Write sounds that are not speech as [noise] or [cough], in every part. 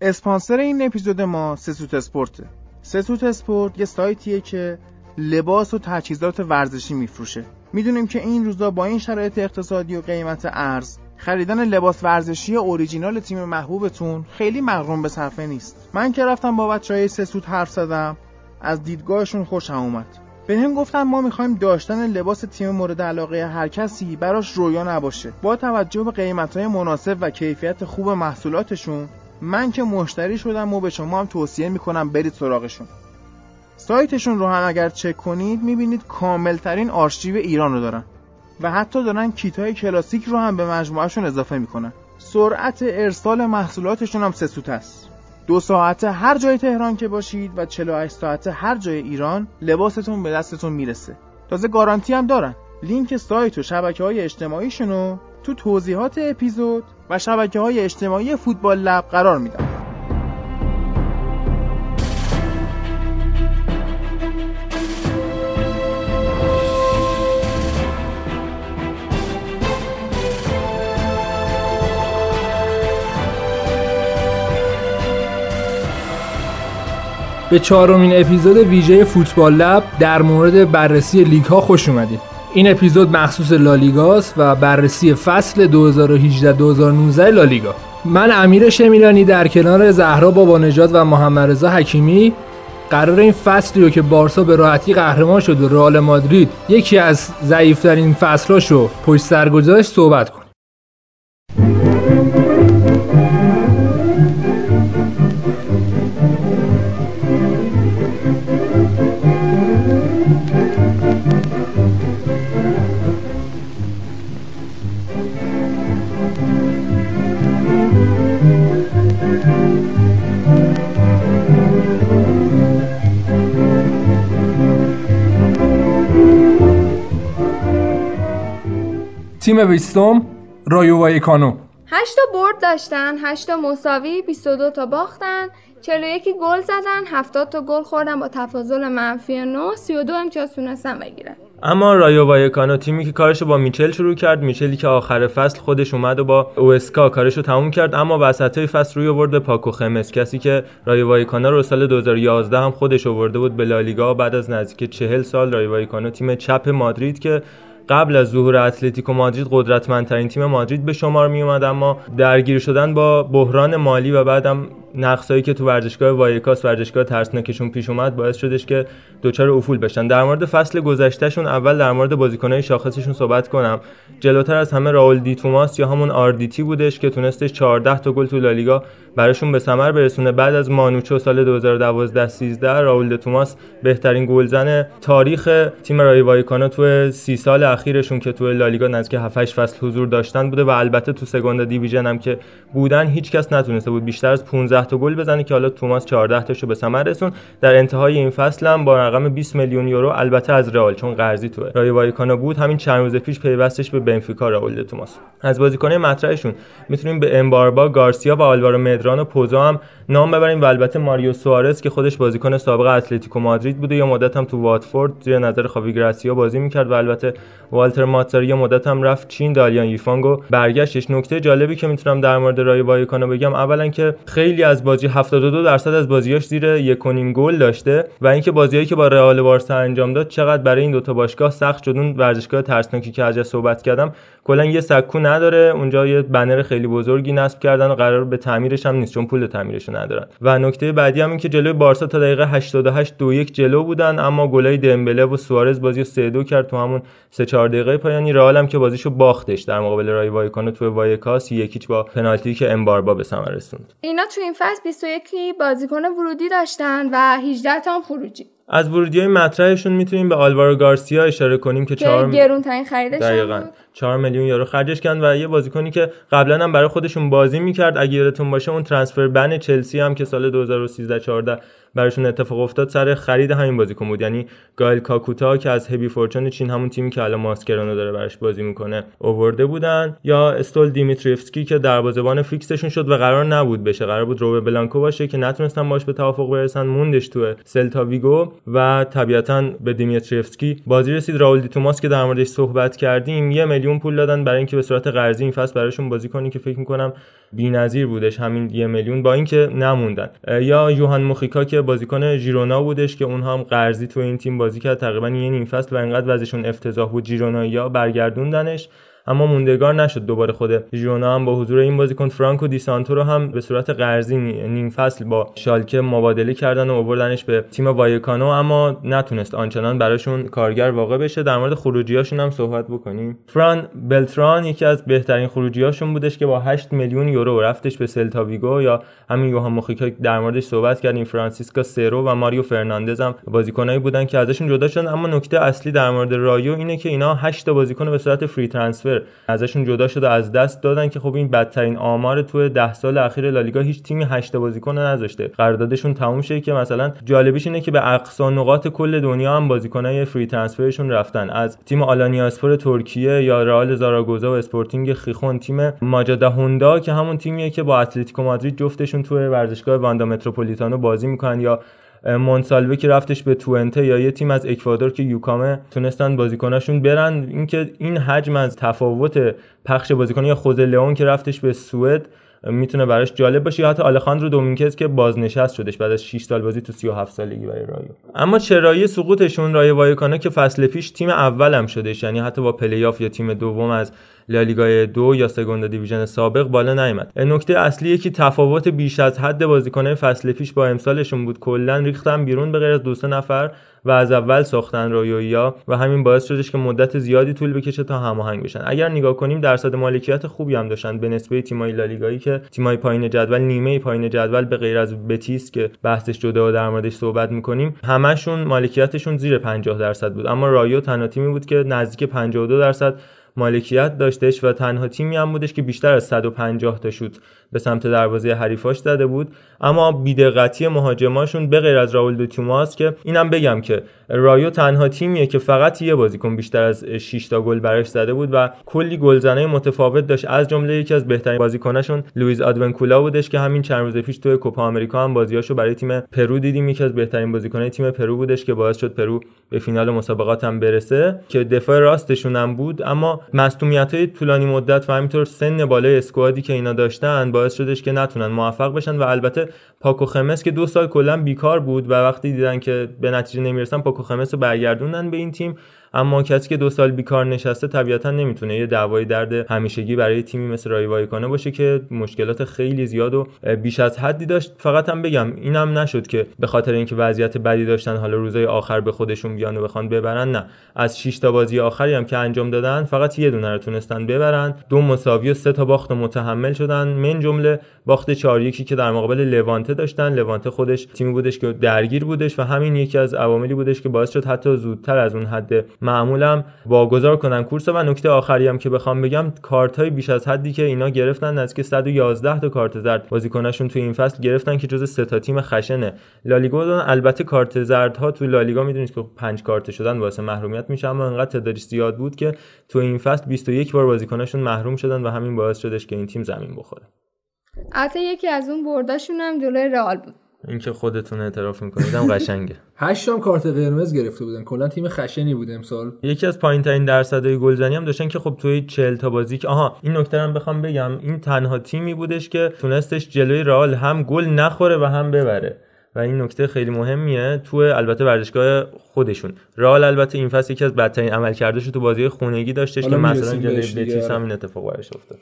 اسپانسر این اپیزود ما سسوت اسپورته سسوت اسپورت یه سایتیه که لباس و تجهیزات ورزشی میفروشه. می‌دونیم که این روزا با این شرایط اقتصادی و قیمت ارز خریدن لباس ورزشی اوریجینال تیم محبوبتون خیلی مغروم به صرفه نیست. من که رفتم با بچه های سسوت حرف زدم از دیدگاهشون خوشم اومد. به هم گفتن ما می‌خوایم داشتن لباس تیم مورد علاقه هر کسی براش رویا نباشه. با توجه به قیمت های مناسب و کیفیت خوب محصولاتشون من که مشتری شدم و به شما هم توصیه می‌کنم برید سراغشون. سایتشون رو هم اگر چک کنید می‌بینید کامل ترین آرشیو ایران رو دارن. و حتی دارن کیت های کلاسیک رو هم به مجموعهشون اضافه می‌کنن. سرعت ارسال محصولاتشون هم سه سوت است. دو ساعت هر جای تهران که باشید و 48 ساعت هر جای ایران لباستون به دستتون می‌رسه. تازه گارانتی هم دارن. لینک سایت و شبکه های اجتماعیشونو تو توضیحات اپیزود و شبکه های اجتماعی فوتبال لب قرار میدم به چهارمین اپیزود ویژه فوتبال لب در مورد بررسی لیگ ها خوش اومدید. این اپیزود مخصوص لالیگاست و بررسی فصل 2018-2019 لالیگا. من امیر شمیرانی در کنار زهرا بابا نجات و محمد رضا حکیمی قرار این فصلی رو که بارسا به راحتی قهرمان شد و رئال مادرید یکی از ضعیفترین فصلاشو پشت سر گذاشت صحبت کنیم. تیم بیستم رایو وایکانو 8 تا برد داشتن 8 تا مساوی 22 تا باختن 41 گل زدن 70 تا گل خوردن با تفاضل منفی 9 32 امتیاز تونستن بگیرن. اما رایو وایکانو تیمی که کارشو با میچل شروع کرد میچلی که آخر فصل خودش اومد و با اوسکا کارشو تموم کرد اما وسطای فصل روی آورد پاکو خمس. کسی که رایو وایکانو رو سال 2011 هم خودش آورده بود به لالیگا بعد از نزدیک 40 سال رایو وایکانو تیم چپ مادرید که قبل از ظهور اتلتیکو مادرید قدرتمندترین تیم مادرید به شمار می اومد اما درگیر شدن با بحران مالی و بعدم نقصایی که تو ورزشگاه وایکاس ورزشگاه ترسناکشون پیش اومد باعث شدش که دچار افول بشن. در مورد فصل گذشتهشون اول در مورد بازیکنهای شاخصشون صحبت کنم. جلوتر از همه راول دی توماس یا همون RDT بودش که تونستش 14 تا گل تو لالیگا براشون به ثمر برسونه. بعد از مانوچو سال 2012 13 راول دی توماس بهترین گلزن تاریخ تیم رای وایکانو تو 30 سال اخیرشون که تو لالیگا نزدیک 7 8 فصل حضور داشتن بوده و البته تو سگوندا دیویژن هم که بودن هیچکس نتونسته بود بیشتر از 15 تا گل بزنه که حالا توماس 14 تاشو به ثمر رسون. در انتهای این فصل هم با رقم 20 میلیون یورو البته از رئال چون قرضی توه. رای وایکانو بود. همین چند روز پیش پیوستش به بنفیکا راول توماس. از بازیکنان مطرحشون می‌تونیم به امباربا گارسیا و آلوارو مدران و پوزا هم نام ببریم و البته ماریو سوارز که خودش بازیکن سابق اتلتیکو مادرید بوده. یا مدت هم تو واتفورد زیر نظر خاوی گراسیا بازی می‌کرد و البته والتر ماتساری یا مدت هم رفت چین. دالیان یفانگو برگشتش. نکته جالبی که می‌تونم در مورد رای وایکانو بگم اولا که خیلی بازی 72 درصد از بازیاش زیر یک گل داشته و اینکه بازیایی که با رئال بارسا انجام داد چقدر برای این دوتا باشگاه سخت شد. اون ورزشگاه ترسناکی که ازش صحبت کردم کلا یه سکو نداره اونجا یه بنر خیلی بزرگی نصب کردن و قرار به تعمیرش هم نیست چون پول تعمیرش ندارن. و نکته بعدی هم این که جلوی بارسا تا دقیقه 88 دو یک جلو بودن اما گلای دمبله و سوارز بازی رو 3 2 کرد تو همون 3 4 دقیقه پایانی رئال هم که بازیشو باختش در مقابل رای وایکانو تو وایکاس یکیچ با پنالتی که امباربا به ثمر رسوند. اینا تو این فصل 21 بازیکن ورودی داشتن و 18 تا خروجی. از ورودی های مطرحشون می‌تونیم به آلوارو گارسیا اشاره کنیم که 4 گرون ترین خریدش دقیقاً. 4 میلیون یورو خرجش کردن و یه بازیکنی که قبلا هم برای خودشون بازی می‌کرد. اگه یادتون باشه اون ترانسفر بن چلسی هم که سال 2013 14 براشون اتفاق افتاد سر خرید همین بازیکن بود. یعنی گایل کاکوتا که از هبی فورچون چین همون تیمی که الان ماسکرانو داره براش بازی می‌کنه اوورده بودن. یا استول دیمیتریفسکی که دروازه‌بان فیکسشون شد و قرار نبود بشه. قرار بود روبن بلانکو باشه که نتونستن باش به توافق برسن. موندش تو سلتا ویگو و طبیعتا به دیمیتریفسکی. بازی رسید. راول دی توماس که در موردش صحبت کردیم یه میلیون پول دادن برای اینکه به صورت قرضی این فصل براشون بازی کنی که فکر می‌کنم بی‌نظیر بودش. همین یه میلیون با اینکه نموندن. یا یوهان موخیکا که بازیکن ژیرونا بودش که اونها هم قرضی تو این تیم بازی کرد. تقریبا یه نیم فصل و انقدر وضعشون افتضاح بود. ژیرونایا برگردوندنش. اما موندگار نشد دوباره خود ژیرونا هم با حضور این بازیکن فرانکو دی سانتو رو هم به صورت قرضی نیم فصل با شالکه مبادله کردن و آوردنش به تیم وایکانو اما نتونست آنچنان براشون کارگر واقع بشه. در مورد خروجیاشون هم صحبت بکنیم. فران بلتران یکی از بهترین خروجیاشون بودش که با 8 میلیون یورو رفتش به سلتا ویگو یا همین یوهان موخیکا در موردش صحبت کردیم فرانسیسکا سرو و ماریو فرناندز هم بازیکنایی بودن که ازشون جدا شدن. اما نکته اصلی در مورد رایو اینه که اینا 8 تا بازیکن به صورت free transfer ازشون جدا شده از دست دادن که خب این بدترین آمار تو ده سال اخیر لالیگا هیچ تیمی هشت بازیکن نذاشته. قراردادشون تموم شه که مثلا جالبیش اینه که به اقصا نقاط کل دنیا هم بازیکنای free transfer شون رفتن. از تیم آلانیاسپور ترکیه یا رئال زاراگوزا و اسپورتینگ خیخون تیم ماجادا هوندا که همون تیمیه که با اتلتیکو مادرید جفتشون تو ورزشگاه واندا متروپولیتانو بازی می‌کنن یا مونسالوه که رفتش به توونته یا یه تیم از اکوادور که یوکامه تونستن بازیکناشون برن. اینکه این حجم از تفاوت پخش بازیکن یا خوزه لئون که رفتش به سوئد می‌تونه براش جالب باشه یا حتی آلخاندرو دومینکز که بازنشست شدش بعد از 6 سال بازی تو 37 سالگی برای رایو. اما چرایی سقوطشون رایو وایکانو که فصل پیش تیم اولم شدش یعنی حتی با پلی آف یا تیم دوم از لالیگای دو یا سگوندا دیویژن سابق بالا نیامد. نکته اصلی که تفاوت بیش از حد بازیکنان فصل پیش با امسالشون بود. کلا ریختن بیرون به غیر از دو سه نفر و از اول ساختن رایو رو و همین باعث شدش که مدت زیادی طول بکشه تا هماهنگ بشن. اگر نگاه کنیم درصد مالکیت خوبی هم داشتن به نسبت تیمای لالیگایی که تیمای پایین جدول نیمه پایین جدول به غیر از بتیس که بحثش جدا و در موردش صحبت می‌کنیم همشون مالکیتشون زیر 50 درصد بود. اما رایو تنها تیمی بود که نزدیک 52 درصد مالکیت داشتش و تنها تیمی هم بودش که بیشتر از 150 تا شوت به سمت دروازه حریفاش زده بود. اما بیدقتی مهاجماشون به غیر از راول دو توماس که اینم بگم که رایو تنها تیمیه که فقط یه بازیکن بیشتر از 6 تا گل براش زده بود و کلی گلزنای متفاوت داشت. از جمله یکی از بهترین بازیکناشون لوئیس آدوینکولا بودش که همین چند روز پیش توی کوپا آمریکا هم بازیاشو برای تیم پرو دیدیم. یکی از بهترین بازیکنای تیم پرو بودش که باعث شد پرو به فینال مسابقات هم برسه که دفاع راستشون هم بود. اما مصونیت های طولانی مدت و همینطور سن بالای اسکوادی که اینا داشتن باعث شدش که نتونن موفق بشن و البته پاکو خمس که دو سال کلا بیکار بود و وقتی دیدن که به نتیجه نمی‌رسن پاکو خمس رو برگردوندن به این تیم. اما کسی که دو سال بیکار نشسته طبیعتا نمی‌تونه یه دعوای درد همیشگی برای تیمی مثل رای کنه باشه که مشکلات خیلی زیاد و بیش از حدی داشت. فقط هم بگم اینم نشد که به خاطر اینکه وضعیت بدی داشتن حالا روزای آخر به خودشون بیان و بخوان ببرن نه. از 6 تا بازی آخری هم که انجام دادن فقط یه دونه رو تونستن ببرن. دو مساوی و سه تا باخت متحمل شدن. من جمله باخت 4 یکی که در مقابل لوانته داشتن. لوانته خودش تیمی بودش که درگیر بودش و همین یکی از عواملی بودش که باعث شد حتی زودتر از اون حد معمولم واگذار کنن کورس و نکته آخری هم که بخوام بگم کارت های بیش از حدی که اینا گرفتن نزدیک 111 تا کارت زرد بازیکناشون تو این فصل گرفتن که جز سه تا تیم خشنه. لالیگا البته کارت زرد ها تو لالیگا می‌دونید که 5 کارت شدن واسه محرومیت میشه اما انقدر تعدادش زیاد بود که تو این فصل 21 بار بازیکناشون محروم شدن و همین باعث شدش که این تیم زمین بخوره. البته یکی از اون برداشون هم جلوی رئال بود. اینکه خودتون اعتراف می‌کنید هم قشنگه. [laughs] هشت هم کارت قرمز گرفته بودن. کلا تیم خشنی بود امسال. یکی از پایین ترین درصدهای گلزنی هم داشتن که خب توی 40 تا بازی که آها این نکته هم بخوام بگم. این تنها تیمی بودش که تونستش جلوی رئال هم گل نخوره و هم ببره. و این نکته خیلی مهمیه تو البته ورزشگاه خودشون. رئال البته این فصل یکی از بدترین عملکردش تو بازی خونگی داشتش که مثلا جلوی بتیس هم این اتفاق براش افتاد.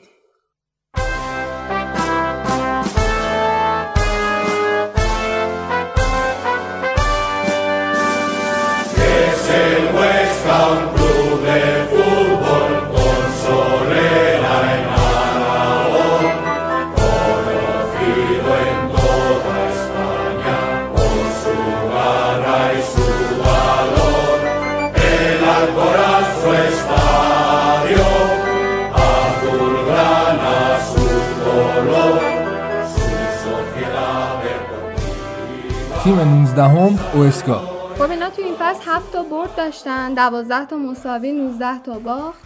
تیم 19 هم اوسکا خب تو این فصل 7 تا برد داشتن 12 تا مساوی 19 تا باخت.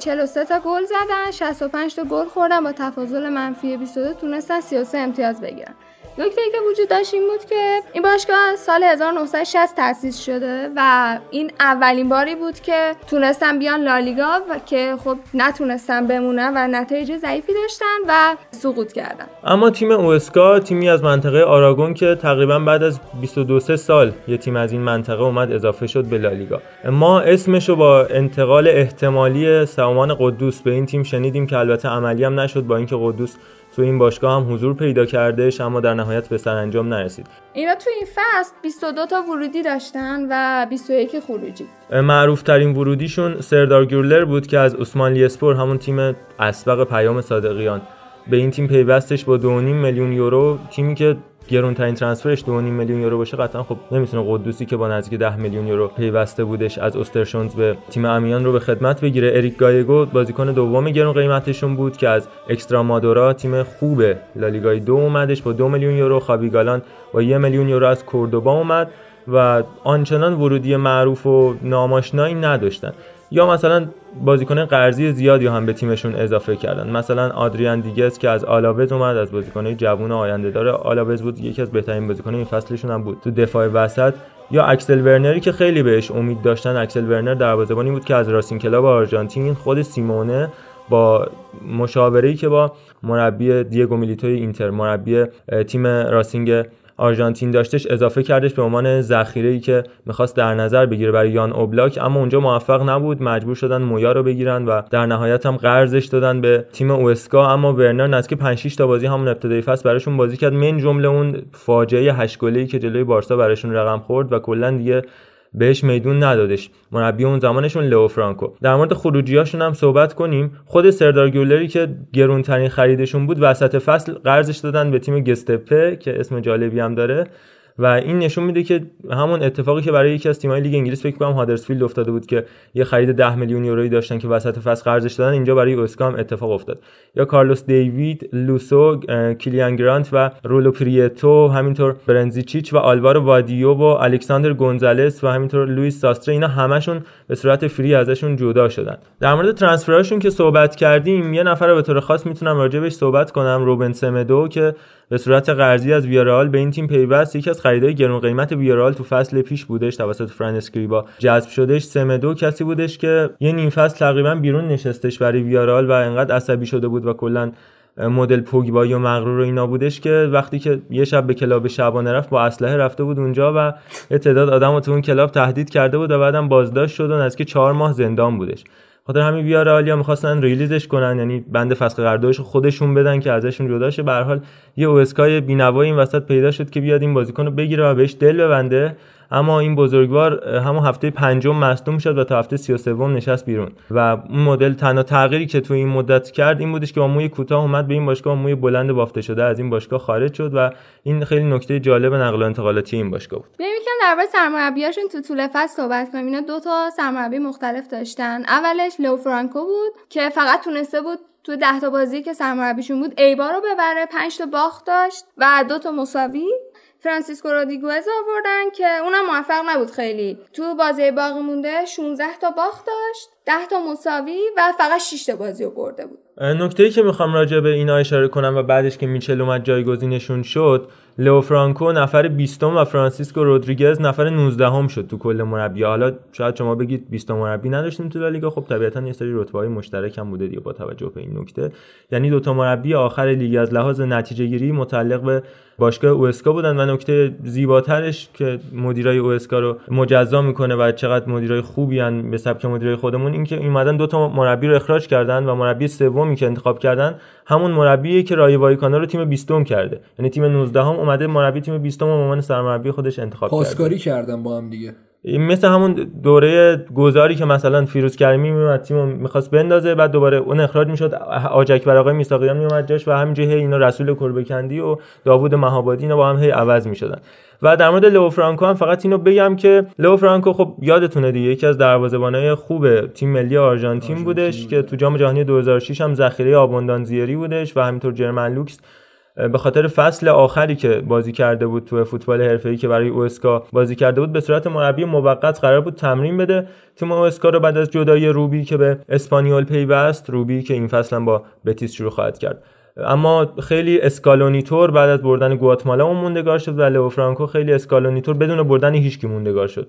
43 تا گل زدن 65 تا گل خوردن. با تفاضل منفی 22 تونستن 33 امتیاز بگیرن. نکته که وجود داشت این بود که این باشگاه سال 1960 تأسیس شده و این اولین باری بود که تونستن بیان لالیگا و که خب نتونستن بمونن و نتایج ضعیفی داشتن و سقوط کردن. اما تیم اوسکا تیمی از منطقه آراگون که تقریبا بعد از 22 سال یه تیم از این منطقه اومد اضافه شد به لالیگا. ما اسمش رو با انتقال احتمالی سامان قدوس به این تیم شنیدیم که البته عملی هم نشد با اینکه قدوس تو این باشگاه هم حضور پیدا کردهش اما در نهایت به سرانجام نرسید. اینا تو این فصل 22 تا ورودی داشتن و 21 خروجی. معروف ترین ورودیشون سردار گورلر بود که از عثمان لیسپور همون تیم اسبق پیام صادقیان. به این تیم پیوستش با 2.5 میلیون یورو تیمی که گرونترین ترانسفرش 2.5 میلیون یورو باشه قطعا خب نمی‌تونه قدوسی که با نزدیک 10 میلیون یورو پیوسته بودش از اوسترشونز به تیم امیان رو به خدمت بگیره. اریک گایگو بازیکن دوم گرون قیمتشون بود که از اکسترا مادورا تیم خوب لالیگای دو اومدش با 2 میلیون یورو. خابی گالان با 1 میلیون یورو از کوردوبا اومد و آنچنان ورودی معروف و ناماشنایی نداشتن. یا مثلا بازیکن قرضی زیادی هم به تیمشون اضافه کردن. مثلا آدریان دیگس که از آلاوز اومد از بازیکنهای جوون آینده داره. آلاوز بود یکی از بهترین بازیکن این فصلشون هم بود. تو دفاع وسط. یا اکسل ورنر ی که خیلی بهش امید داشتن. اکسل ورنر دروازه‌بانی بود که از راسین کلاب آرژانتین خود سیمونه با مشاوره‌ای که با مربی دیگو میلیتوی اینتر مربی تیم راسینگ آرژانتین داشتش اضافه کردش به عنوان ای که می‌خواست در نظر بگیره برای یان اوبلاک اما اونجا موفق نبود. مجبور شدن مویا رو بگیرن و در نهایت هم قرضش دادن به تیم اوسکا. اما ورنر نزدیک 5 6 تا بازی همون ابتدای فصل براشون بازی کرد. من جمله اون فاجعه 8 گلی که جلوی بارسا براشون رقم خورد و کلا دیگه بهش میدون ندادش. مربی اون زمانشون لئو فرانکو. در مورد خروجیاشون هم صحبت کنیم. خود سردار گولری که گرونترین خریدشون بود وسط فصل قرضش دادن به تیم گستپه که اسم جالبی هم داره. و این نشون میده که همون اتفاقی که برای یکی از تیم‌های لیگ انگلیس فکر کنم هادرسفیلد افتاده بود که یه خرید 10 میلیون یورویی داشتن که وسط فصل قرضش دادن اینجا برای اوسکا هم اتفاق افتاد. یا کارلوس دیوید لوسو کیلیان گرانت و رولو پریتو همینطور برنزیچیچ و آلوارو وادیو و الکساندر گونزالس و همینطور لوئیس ساستره اینا همشون به صورت فری ازشون جدا شدن. در مورد transfer اشون که صحبت کردیم یه نفر به طور خاص می‌تونم راجبش صحبت کنم روبن سمدو که به صورت قرضی از ویارال به این تیم پیوست. یکی از خریدای گرون قیمت ویارال تو فصل پیش بودش توسط فران اسکریبا جذب شدش. سمدو کسی بودش که یه نیم فصل تقریبا بیرون نشستش برای ویارال و انقدر عصبی شده بود و کلا مدل پوگبا یا مغرور و اینا بودش که وقتی که یه شب به club شبانه رفت با اسلحه رفته بود اونجا و یه تعداد آدم رو تو اون club تهدید کرده بود و بعدم بازداشت شد و نزدیک چهار ماه زندان بودش. خاطر همین ویارالیا می‌خواستن release ش کنن یعنی بند فسخ قراردادش خودشون بدن که ازشون جدا شه. به حال یه اوسکای بینوایی این وسط پیدا شد که بیاد این بازیکن بگیره و بهش دل ببنده. اما این بزرگوار همون هفته پنجم مصدوم شد و تا هفته 33 نشست بیرون. و اون مدل تنها تغییری که تو این مدت کرد این بودش که با موی کوتاه اومد به این باشگاه موی بلند بافته شده. از این باشگاه خارج شد و این خیلی نکته جالب نقل و انتقالاتی این باشگاه بود. بریم یکم درباره سرمربیاشون تو طول فصل صحبت کنیم اینا دو تا سرمربی مختلف داشتن. اولش لو فرانکو بود که فقط تونسته بود تو ده تا بازی که سرمربیشون بود ایبار رو ببره 5 تا باخت داشت و دو تا مساوی. فرانسیسکو رودیگوز آوردن که اونم موفق نبود خیلی. تو بازی باقی مونده 16 تا باخت داشت 10 تا مساوی و فقط 6 تا بازی رو برده بود. نکته ای که می‌خوام راجع به اینا اشاره کنم و بعدش که میچل اومد جایگزینشون شد لو فرانکو نفر 20 و فرانسیسکو رودریگز نفر 19 هم شد تو کل مربی. حالا شاید شما بگید 20 مربی نداشتیم تو لالیگا خب طبیعتا یه سری رتبه های مشترک هم بوده دیگه با توجه به این نکته. یعنی دو تا مربی آخر لیگ از لحاظ نتیجه گیری متعلق به باشگاه اوسکا بودن و نکته زیباترش که مدیرای اوسکا رو مجزا می‌کنه و چقدر مدیرای خوبی ان به سبک مدیرای خودمون اینکه اومدن دو تا مربی رو اخراج کردن و مربی سومی که انتخاب کردن همون مربیه که رای وایکانا رو تیم 20 کرده. یعنی تیم 19 هم اومده مربی تیم 20 به عنوان سرمربی خودش انتخاب کرده. پاسکاری کردن با هم دیگه. مثل همون دوره گذاری که مثلا فیروز کریمی میومد تیم می‌خواست بندازه بعد دوباره اون اخراج می‌شد آجک بر آقای میساقیان میومد جاش و همینجوری هی اینا رسول کربکندی و داوود مهابادی اینا با هم هی عوض می‌شدن. و در مورد لو فرانکو هم فقط اینو بگم که لو فرانکو خب یادتونه دیگه یکی از دروازه‌بانای خوب تیم ملی آرژانتین بودش که تو جام جهانی 2006 هم ذخیره آبوندان زیری بودش و همینطور جرمن لوکس به خاطر فصل آخری که بازی کرده بود تو فوتبال حرفه‌ای که برای اوسکا بازی کرده بود به صورت مربی موقت قرار بود تمرین بده. تیم اوسکا رو بعد از جدای روبی که به اسپانیول پیوست روبی که این فصل هم با بتیس شروع خواهد کرد. اما خیلی اسکالونیتور بعد از بردن گواتمالا اون موندگار شد و لئو فرانکو خیلی اسکالونیتور بدون بردن هیچکی موندگار شد.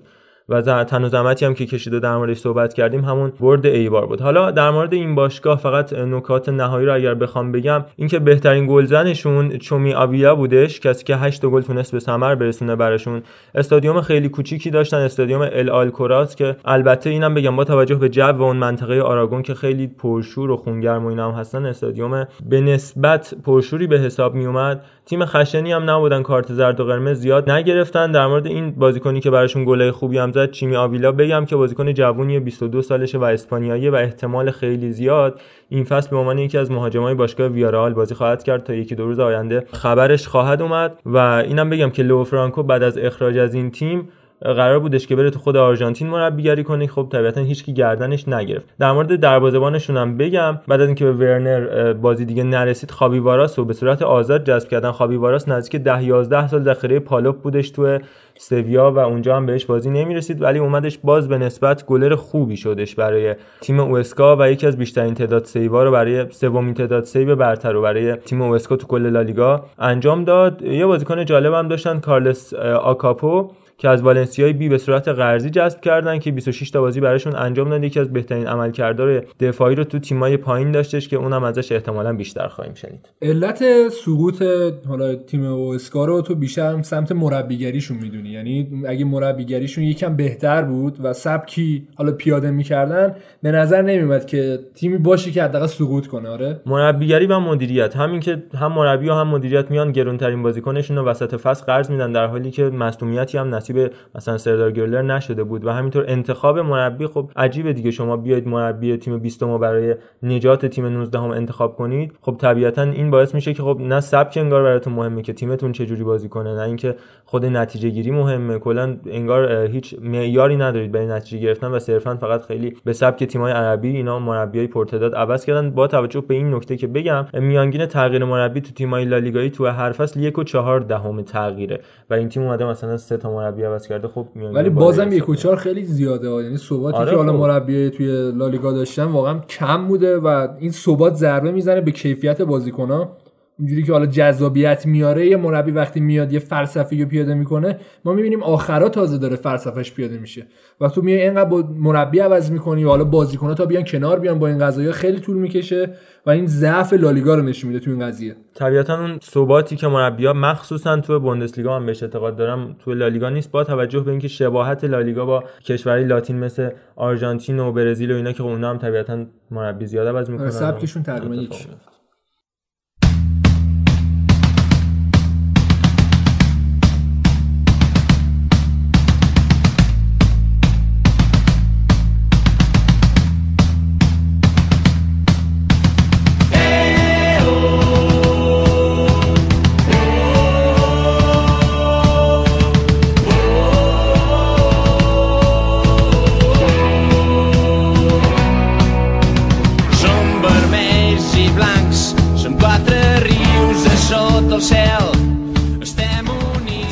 و تنها زحمتی هم که کشیده در موردش صحبت کردیم همون برد ایبار بود. حالا در مورد این باشگاه فقط نکات نهایی رو اگر بخوام بگم اینکه بهترین گلزنشون چیمی آویلا بودش کسی که 8 گل تونست به ثمر برسونه براشون. استادیوم خیلی کوچیکی داشتن استادیوم ال آلکوراس که البته اینم بگم با توجه به جو و اون منطقه آراگون که خیلی پرشور و خونگرم و اینا هم هستن استادیوم به نسبت پرشوری به حساب می اومد تیم خشنی هم نبودن کارت زرد و قرمز زیاد نگرفتن. در مورد این بازیکنی که براشون گل خوبی هم زد چیمی آویلا بگم که بازیکن جوونی 22 سالشه و اسپانیایی و احتمال خیلی زیاد این فصل به عنوان یکی از مهاجمای باشگاه ویارال بازی خواهد کرد تا یکی دو روز آینده. خبرش خواهد اومد و اینم بگم که لو فرانکو بعد از اخراج از این تیم قرار بودش که بره تو خود آرژانتین مربیگری کنه. خب طبیعتا هیچکی گردنش نگرفت. در مورد دروازه‌بانشون هم بگم بعد از اینکه به ورنر بازی دیگه نرسید خابی واراس رو به صورت آزاد جذب کردن. خابی واراس نزدیک 10 11 سال ذخیره پالوپ بودش تو سویا و اونجا هم بهش بازی نمی‌رسید ولی اومدش باز به نسبت گلر خوبی شدش برای تیم اوسکا و یکی از بیشترین تعداد save ا رو برای سومین تعداد save برتر رو برای تیم اوسکا تو کل لالیگا انجام داد. یه بازیکن جالب هم داشتن کارلس آکاپو. که از والنسیای بی به صورت قرضی جذب کردن که 26 تا بازی براشون انجام داد یکی از بهترین عملکردار دفاعی رو تو تیمای پایین داشتش که اونم ازش احتمالا بیشتر خواهیم شنید. علت سقوط حالا تیم اوسکا رو تو بیشتر سمت مربیگریشون می‌دونی. یعنی اگه مربیگریشون یکم بهتر بود و سبکی حالا پیاده می‌کردن به نظر نمیومد که تیمی باشه که حداقل سقوط کنه. آره. مربیگری و مدیریت. همین که هم مربی و هم مدیریت میان گرونترین بازیکنشون رو وسط فصل قرض میدن در حالی که مصونیتی هم نصیب مثلا سردار گرلر نشده بود و همینطور انتخاب مربی خب عجیبه دیگه. شما بیاید مربی تیم 20 ما برای نجات تیم 19 هم انتخاب کنید. خب طبیعتا این باعث میشه که خب نه سبک انگار براتون مهمه که تیمتون چه جوری بازی کنه نه اینکه خود نتیجه گیری مهمه. کلا انگار هیچ معیاری ندارید برای نتیجه گرفتن و صرفا فقط خیلی به سبک تیم‌های عربی اینا مربیای پرتداد عوض کردن. با توجه به این نکته که بگم میانگین تغییر مربی تو تیم‌های لالیگایی تو هر فصل یک و چهار دهم تغییره و این تیم اومده مثلا سه تا مربی عوض کرده. خب ولی بازم یک و چهار خیلی زیاده یعنی ثباتی آره که حالا خب. مربی توی لالیگا داشتن واقعا کم بوده و این ثبات ضربه می‌زنه به کیفیت بازیکن‌ها. اینجوری که حالا جذابیت میاره یه مربی وقتی میاد یه فلسفه رو پیاده می‌کنه ما می‌بینیم آخرا تازه داره فلسفهش پیاده میشه. و تو میای اینقدر با مربی عوض می‌کنی و حالا بازیکن‌ها تا بیان کنار بیان با این قضايا خیلی طول می‌کشه و این ضعف لالیگا رو نشون میده تو این قضیه. طبیعتا اون ثباتی که مربی‌ها مخصوصا تو بوندسلیگا هم بهش اعتقاد دارم تو لالیگا نیست. با توجه به اینکه شباهت لالیگا با کشورهای لاتین مثل آرژانتین و برزیل و اینا که اونها هم طبیعتا مربی زیاد عوض می‌کنن. سبکشون تقریبا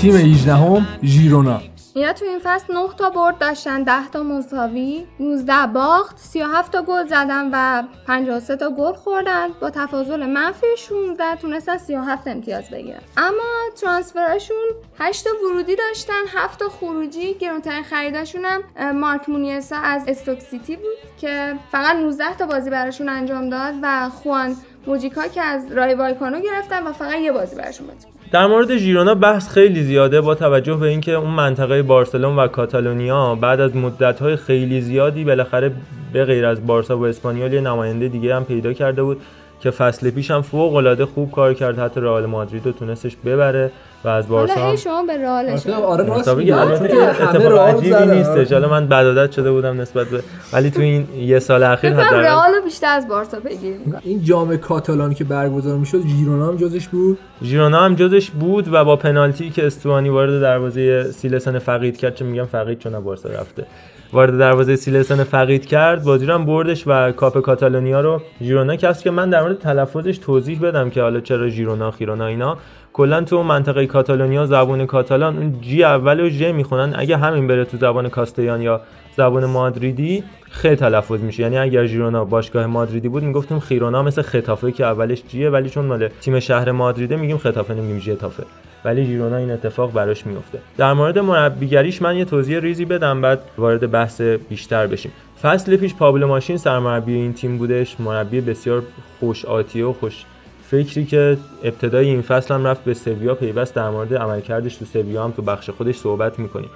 تیم 18 هم ژیرونا. اینا تو این فصل 9 تا برد داشتن 10 تا مساوی 19 باخت 37 تا گل زدن و 53 تا گل خوردن. با تفاضل منفی 16 تونستن 37 امتیاز بگیرن. اما ترانسفرشون 8 تا ورودی داشتن 7 تا خروجی. گرونترین خریداشون هم مارک مونیسا از استوک سیتی بود که فقط 19 تا بازی براشون انجام داد و خوان موجیکا که از رای وایکانو گرفتن و فقط یه بازی براشون بازی در مورد ژیرونا بحث خیلی زیاده با توجه به اینکه اون منطقه بارسلون و کاتالونیا بعد از مدت‌های خیلی زیادی بالاخره به غیر از بارسا و اسپانیول یه نماینده دیگه هم پیدا کرده بود که فصل پیش هم فوق العاده خوب کار کرد حتی رئال مادرید رو تونستش ببره. و از بارسا حالا شما به رئال آره راست اتفاق عجیبی نیست. حالا من بعد شده بودم نسبت به ولی تو این یه سال اخیر حتی رئال بیشتر از بارسا بگیریم. این جام کاتالان که برگزار می‌شد ژیرونا هم جزش بود؟ ژیرونا هم جزش بود و با پنالتی که استوانی وارد دروازه سیلسن فقید کرد چه میگم فقید چون بارسا رفته. وارد دروازه سیلسن فقید کرد بازی رو هم بردش و کاپ کاتالونیا رو ژیرونا کسب که من در مورد تلفظش توضیح بدم که حالا چرا ژیرونا خیرونا اینا. کلا تو منطقه کاتالونیا زبان کاتالان اون جی اول و ژ می‌خونن. اگه همین بره تو زبان کاستیان یا زبان مادریدی خ تلفظ میشه. یعنی اگر ژیرونا باشگاه مادریدی بود می‌گفتیم خیرونا مثل خطافه که اولش جیه ولی چون مال تیم شهر مادریده میگیم خطافه نمیگیم ژتافه ولی ژیرونا این اتفاق براش میفته در مورد مربیگریش من یه توضیح ریزی بدم بعد وارد بحث بیشتر بشیم. فصل پیش پابلو ماشین سرمربی این تیم بودش. مربی بسیار خوش آتیه و خوش فکری که ابتدای این فصل هم رفت به سویا پیوست در مورد عملکردش تو سویا هم تو بخش خودش صحبت می‌کنیم.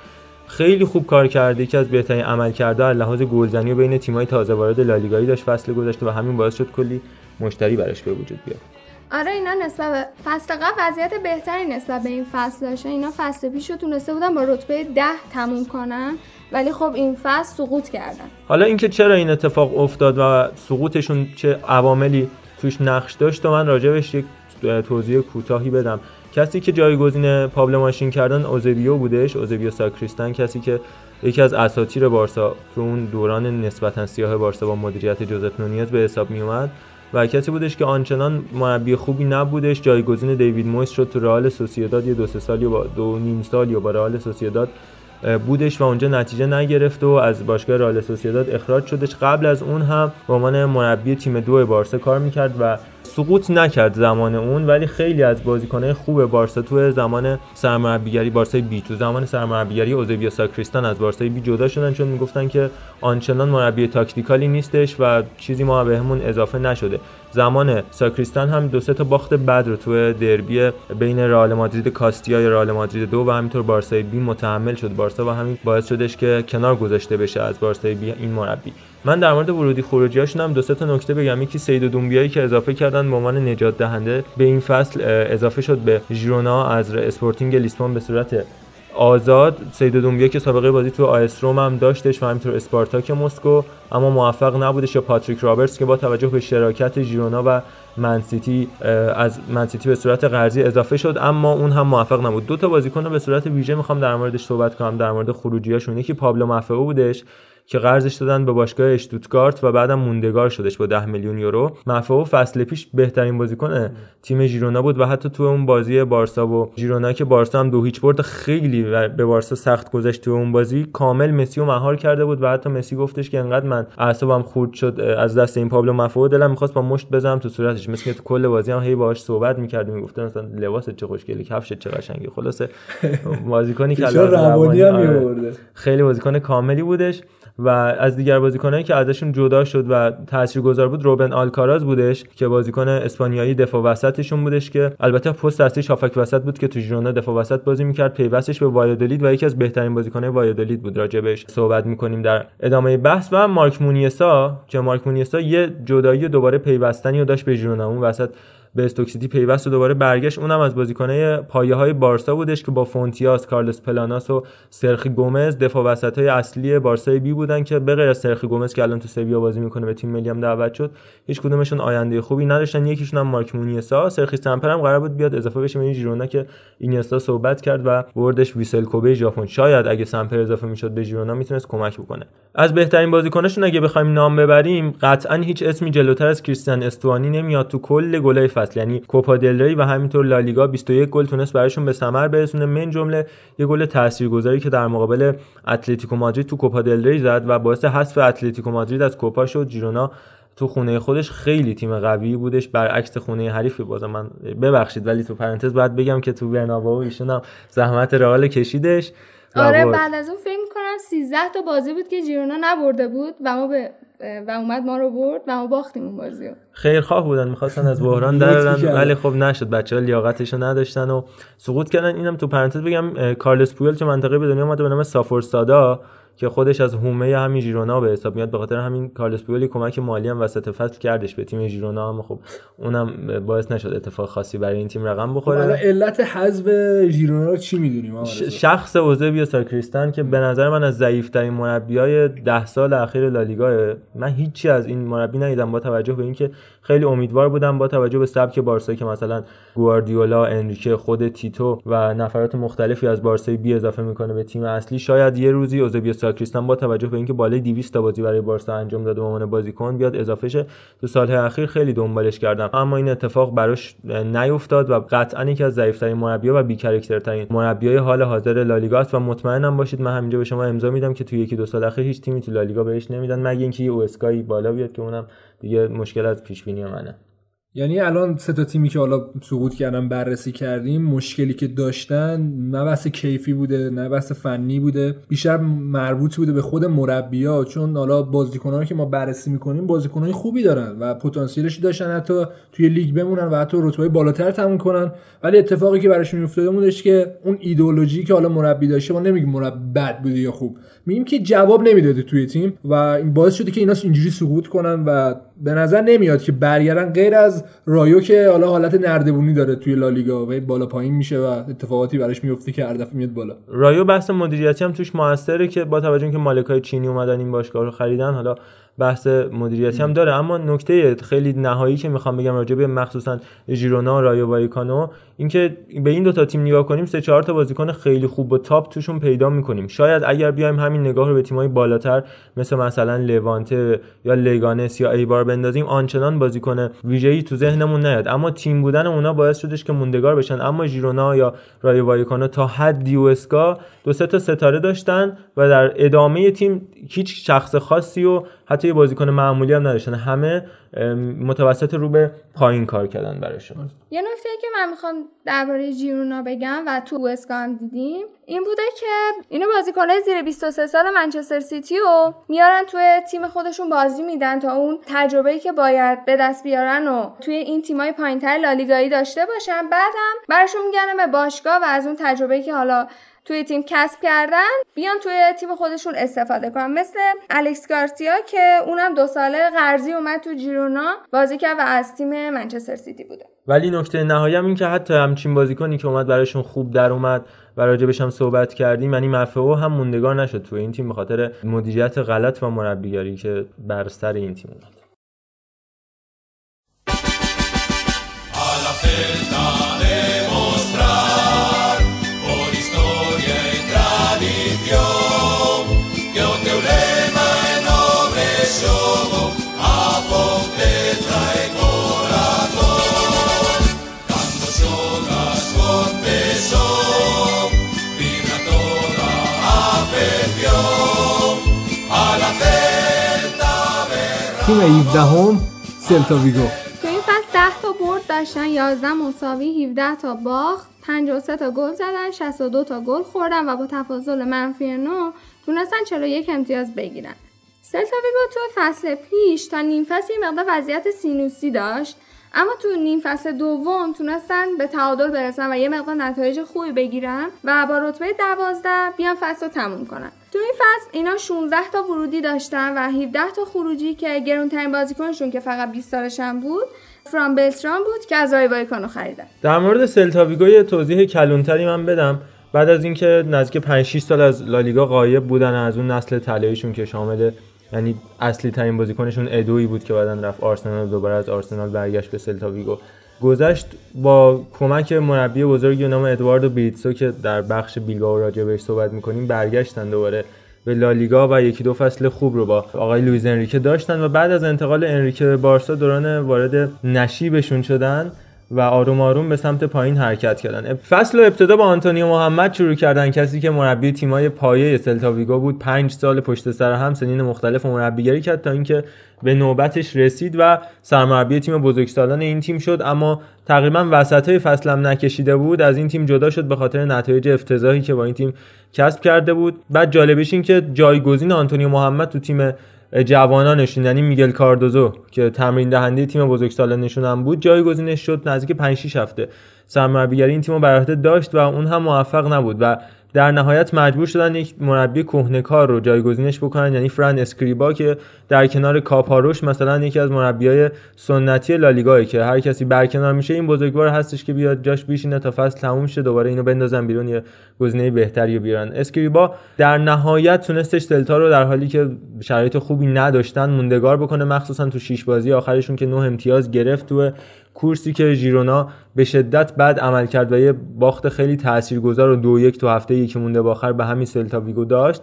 خیلی خوب کار کرده یکی از بهترین عملکردها از لحاظ گلزنی و بین تیم‌های تازه وارد لالیگایی داشت فصل گذشته و همین باعث شد کلی مشتری براش به وجود بیاد. آره اینا نسبت به فصل قبل وضعیت بهتری نسبت به این فصل داشتن. اینا فصل پیش رو تونسته بودن با رتبه ده تموم کنن ولی خب این فصل سقوط کردن. حالا اینکه چرا این اتفاق افتاد و سقوطشون چه عواملی توش نقش داشت و من راجبش یک توضیح کوتاهی بدم. کسی که جایگزین پابل ماشین کردن اوزبیو بودش اوزبیو ساکریستان کسی که یکی از اساطیر بارسا تو اون دوران نسبتا سیاه بارسا با مدیریت جوزف نونیز به حساب می اومد و کسی بودش که آنچنان مربی خوبی نبودش جایگزین دیوید مویس شد تو رئال سوسییداد یه دو سه سالی با دو نیم سالی با رئال سوسییداد بودش و اونجا نتیجه نگرفت و از باشگاه رئال سوسییداد اخراج شدش. قبل از اون هم به عنوان مربی تیم دو بارسا کار می‌کرد و سقوط نکرد زمان اون ولی خیلی از بازیکنهای خوب بارسا تو زمان سرمربیگری بارسای بی تو زمان سرمربیگری اوزبیا ساکریستان از بارسای بی جدا شدن چون می‌گفتن که آنچنان مربی tactical ی نیستش و چیزی ما بهمون اضافه نشده. زمان ساکریستان هم دو سه تا باخت بد رو تو دربی بین رئال مادرید کاستیا یا رئال مادرید دو و همینطور بارسای بی متحمل شد. بارسا و همین باعث شدش که کنار گذاشته بشه از بارسای بی این مربی. من در مورد ورودی خروجیاشون هم دو سه تا نکته بگم. یکی سید دومبیایی که اضافه کردن به عنوان نجات دهنده به این فصل اضافه شد به ژیرونا از اسپورتینگ لیسبون به صورت آزاد سید دومبیا که سابقه بازی تو آ اس رم هم داشتش و همینطور اسپارتاک مسکو اما موفق نبودش یا پاتریک رابرتس که با توجه به شراکت ژیرونا و منسیتی از منسیتی به صورت قرضی اضافه شد اما اون هم موفق نبود. دو تا بازیکن به صورت ویژه می‌خوام در موردش صحبت کنم در مورد خروجیاشون یکی پابلو مافئو بودش. که قرضش دادن به باشگاه اشتوتگارت و بعدم موندگار شدش با 10 میلیون یورو. مافئو فصل پیش بهترین بازیکن تیم ژیرونا بود و حتی تو اون بازی بارسا و ژیرونا که بارسا هم دو هیچ برد خیلی به بارسا سخت گذشت تو اون بازی. کامل مسی رو مهار کرده بود و حتی مسی گفتش که انقدر من اعصابم خورد شد از دست این پابلو مفعو دلم می‌خواست با مشت بزنم تو صورتش. مثل تو کل بازی هم هی باهاش صحبت می‌کرد می‌گفت مثلا لباس چه خوشگلی کفشت چه قشنگی. خلاصه [laughs] بازیکنی که آره. خیلی بازیکن کاملی بودش. و از دیگر بازیکنایی که ازشون جدا شد و تاثیرگذار بود روبن آلکاراز بودش که بازیکن اسپانیایی دفاع وسطشون بودش که البته پست اصلیش هافک وسط بود که تو ژیرونا دفاع وسط بازی می‌کرد. پیوستش به وایادولید و یکی از بهترین بازیکنهای وایادولید بود. راجبش صحبت می‌کنیم در ادامه بحث. و مارک مونیسا که مارک مونیسا یه جدایی دوباره پیوستنی رو داشت به ژیرونا اون وسط به استوک سیتی پیوست و دوباره برگشت. اونم از بازیکنای پایه های بارسا بودش که با فونتیاس، کارلس پلاناس و سرخی گومز دفاع وسط های اصلی بارسای بی بودن که به غیر از سرخی گومز که الان تو سویا بازی می‌کنه به تیم ملی هم دعوت شد هیچ کدومشون آینده خوبی نداشتن. یکیشون هم مارک مونیسا. سرخی سمپر هم قرار بود بیاد اضافه بشه. به این ژیرونا که اینیستا صحبت کرد و بردش ویسل کوبه ژاپن. شاید اگه سمپر اضافه می‌شد به ژیرونا می‌تونست کمک بکنه. از بهترین بازیکناشون اگه بخوایم نام ببریم قطعا هیچ اسمی جلوتر از کریستیان استوانی نمیاد. تو کل گلای فصل یعنی کوپا دل و همینطور لالیگا 21 گل تونست برایشون به ثمر برسونه. من جمله یه گل تاثیرگذاری که در مقابل اتلتیکو مادرید تو کوپا دل زد و باعث حذف اتلتیکو مادرید از کوپا شد. جیرونا تو خونه خودش خیلی تیم قوی بودش. برعکس خونه حریف بازم من ببخشید ولی تو پرانتز باید بگم که تو برنابا و ایشون هم زحمت رئال کشیدش آره بعد از اون فکر کنم 13 تا بازی بود که جیرونا نبرده بود و ما به و اومد ما رو برد و ما باختیم اون بازی رو. خیرخواه بودن می‌خواستن از بحران درارن ولی خب نشد. بچه ها لیاقتش رو نداشتن و سقوط کردن. اینم تو پرانتز بگم کارلس پویل چه منطقه به دنیا اومده به نام سافورسادا که خودش از هومه همین ژیرونا به حساب میاد به خاطر همین کارلوس پویلی کمک مالی هم وسط فصل کردش به تیم ژیرونا هم خب اونم باعث نشد اتفاق خاصی برای این تیم رقم بخوره. خب علت حذف ژیرونا رو چی می‌دونیم شخص اوزبیو ساکریستان که به نظر من از ضعیف ترین مربیای 10 سال اخیر لالیگا من هیچی از این مربی ندیدم با توجه به اینکه خیلی امیدوار بودم با توجه به سبک بارسا که مثلا گواردیولا انریکه خود تیتو و نفرات مختلفی از بارسا بی اضافه می‌کنه به تیم اصلی شاید یه روزی اوزبیو ساکریستان با توجه به اینکه بالای 200 تا بازی برای بارسا انجام داده به عنوان بازیکن بیاد اضافه شه تو سالهای اخیر خیلی دنبالش کردم. اما این اتفاق براش نیفتاد و قطعا یکی از ضعیفترین مربی‌ها و بی ترین مربیای حال حاضر لالیگا و مطمئنم باشید من همینجا به شما امضا میدم که تو یکی دو سال اخیر هیچ تیمی تو لالیگا بهش نمیدن مگه اینکه یه اوسکایی بالا بیاد که اونم دیگه مشکل از پیش بینی منه. یعنی الان سه تا تیمی که حالا سقوط کردن بررسی کردیم مشکلی که داشتن نه بحث کیفی بوده نه بحث فنی بوده بیشتر مربوط بوده به خود مربیا چون حالا بازیکنان که ما بررسی می‌کنیم بازیکنای خوبی دارن و پتانسیلش داشتن. حتی توی لیگ بمونن و حتی رتبه بالاتر تموم کنن. ولی اتفاقی که براشون افتاده بودش که اون ایدئولوژی که حالا مربی داشته ما نمیگیم مربی بد بوده یا خوب. میگیم که جواب نمی‌داده توی تیم و این باعث شده که اینا اینجوری سقوط کنن و به نظر نمیاد که برگردن غیر از رایو که حالا حالت نردبونی داره توی لالیگا و بالا پایین میشه و اتفاقاتی براش میفته که هر دفعه میاد بالا. رایو بحث مدیریتی هم توش موثره که با توجه که مالکای چینی اومدن این باشگاه رو خریدن حالا بحث مدیریتی هم داره. اما نکته خیلی نهایی که می‌خوام بگم راجع به مخصوصا ژیرونا و رایو وایکانو اینکه به این دو تا تیم نگاه کنیم سه چهار تا بازیکن خیلی خوب و تاپ توشون پیدا می‌کنیم. شاید اگر بیایم همین نگاه رو به تیمای بالاتر مثل مثلا لوانته یا لگانس یا ایبار بندازیم آنچنان بازیکن ویژه‌ای تو ذهنمون نیاد. اما تیم بودن اونا باعث شدش که موندگار بشن. اما ژیرونا یا رایو وایکانو تا حدی اوسکا دو سه تا ستاره داشتن و در ادامه تیم هیچ شخص خاصی و حتی یه بازیکن معمولی هم نداشتن. همه متوسط رو به پایین کار کردن براشون. یه نکته که من می‌خوام درباره جیرونا بگم و تو اسکا دیدیم این بوده که اینو بازیکنای زیر 23 سال منچستر سیتی رو میارن توی تیم خودشون بازی میدن تا اون تجربه‌ای که باید به دست بیارن و توی این تیمای پایینتر لالیگایی داشته باشن. بعدم براشون میگن به باشگاه و از اون تجربه‌ای که حالا توی تیم کسب کردن بیان توی تیم خودشون استفاده کنن. مثل الکس گارسیا که اونم دو ساله قرضی اومد تو جیرونا بازی کرد و از تیم منچستر سیتی بوده. ولی نکته نهایی هم این که حتی همچین بازیکنی که اومد براشون خوب در اومد و راجبش هم صحبت کردیم یعنی مفعو هم موندگار نشد توی این تیم به خاطر مدیریت غلط و مربیگری که بر سر این تیم اومد. تیم 17 هم سلتا ویگو. تو این فصل 10 تا برد داشتن 11 مساوی 17 تا باخت 53 تا گل زدن 62 تا گل خوردن و با تفاضل منفی 9 تونستن 41 امتیاز بگیرن. سلتا ویگو تو فصل پیش تا نیم فصل یه مقدار وضعیت سینوسی داشت. اما تو نیم فصل دوم تونستن به تعادل برسن و یه مقدار نتایج خوبی بگیرن و با رتبه دوازده بیان فصل رو تموم کنن. تو این فصل اینا 16 تا ورودی داشتن و 17 تا خروجی که گرونترین بازیکنشون که فقط 20 سالشن بود فران بلتران بود که از رای وایکانو خریدن. در مورد سلتاویگو یه توضیح کلان‌تری من بدم. بعد از اینکه نزدیک 5 6 سال از لالیگا غایب بودن از اون نسل طلاییشون که شامل یعنی اصلی ترین بازیکنشون ادوی بود که بعدن رفت آرسنال دوباره از آرسنال برگشت به سلتاویگو گذشت با کمک مربی بزرگی نام ادواردو بریتسو که در بخش بیلبائو راجع بهش صحبت می‌کنیم برگشتن دوباره به لالیگا و یکی دو فصل خوب رو با آقای لویز انریکه داشتن و بعد از انتقال انریکه به بارسا دوران وارد نشیبشون شدن. و آروم آروم به سمت پایین حرکت کردن. فصل و ابتدا با آنتونیو محمد شروع کردن. کسی که مربی تیمای پایه سلتاویگو بود پنج سال پشت سر هم سنین مختلف مربیگری کرد تا اینکه به نوبتش رسید و سرمربی تیم بزرگسالان این تیم شد. اما تقریبا وسط های فصل هم نکشیده بود. از این تیم جدا شد به خاطر نتایج افتضاحی که با این تیم کسب کرده بود. بعد جالبش این که جایگزین آنتونیو محمد تو تیم جوانانشون یعنی میگل کاردوزو که تمرین دهنده تیم بزرگسالانشون هم بود جایگزینش شد نزدیک 5 6 هفته. سرمربیگری این تیم رو بر داشت و اون هم موفق نبود و در نهایت مجبور شدن یک مربی کهنکار رو جایگزینش بکنن. یعنی فران اسکریبا که در کنار کاپاروش مثلا یکی از مربیای سنتی لالیگا که هر کسی برکنار میشه این بزرگوار هستش که بیاد جاش بیشینه تا فصل تموم شه دوباره اینو بندازن بیرون یه گزینه بهتری بیارن. اسکریبا در نهایت تونستش سلتا رو در حالی که شرایط خوبی نداشتن موندگار بکنه مخصوصا تو شیش بازی آخرشون که نه امتیاز گرفت تو کورسی که ژیرونا به شدت بد عمل کرد و یه باخت خیلی تاثیرگذار و دو یک تو هفته یکی مونده به آخر به همین سلتا ویگو داشت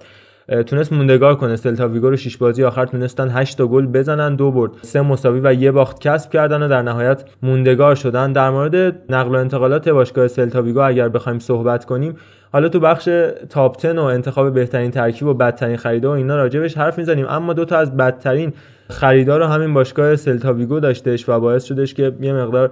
تونست موندگار کنه. سلتا ویگو رو 6 بازی آخر تونستن 8 تا گل بزنن دو برد. سه مساوی و یه باخت کسب کردن و در نهایت موندگار شدن. در مورد نقل و انتقالات باشگاه سلتا ویگو اگر بخوایم صحبت کنیم حالا تو بخش تاپ 10 و انتخاب بهترین ترکیب و بدترین خریدا و اینا راجبش حرف می‌زنیم اما دو تا از بدترین خریدا رو همین باشگاه سلتا ویگو داشتش و باعث شدش که یه مقدار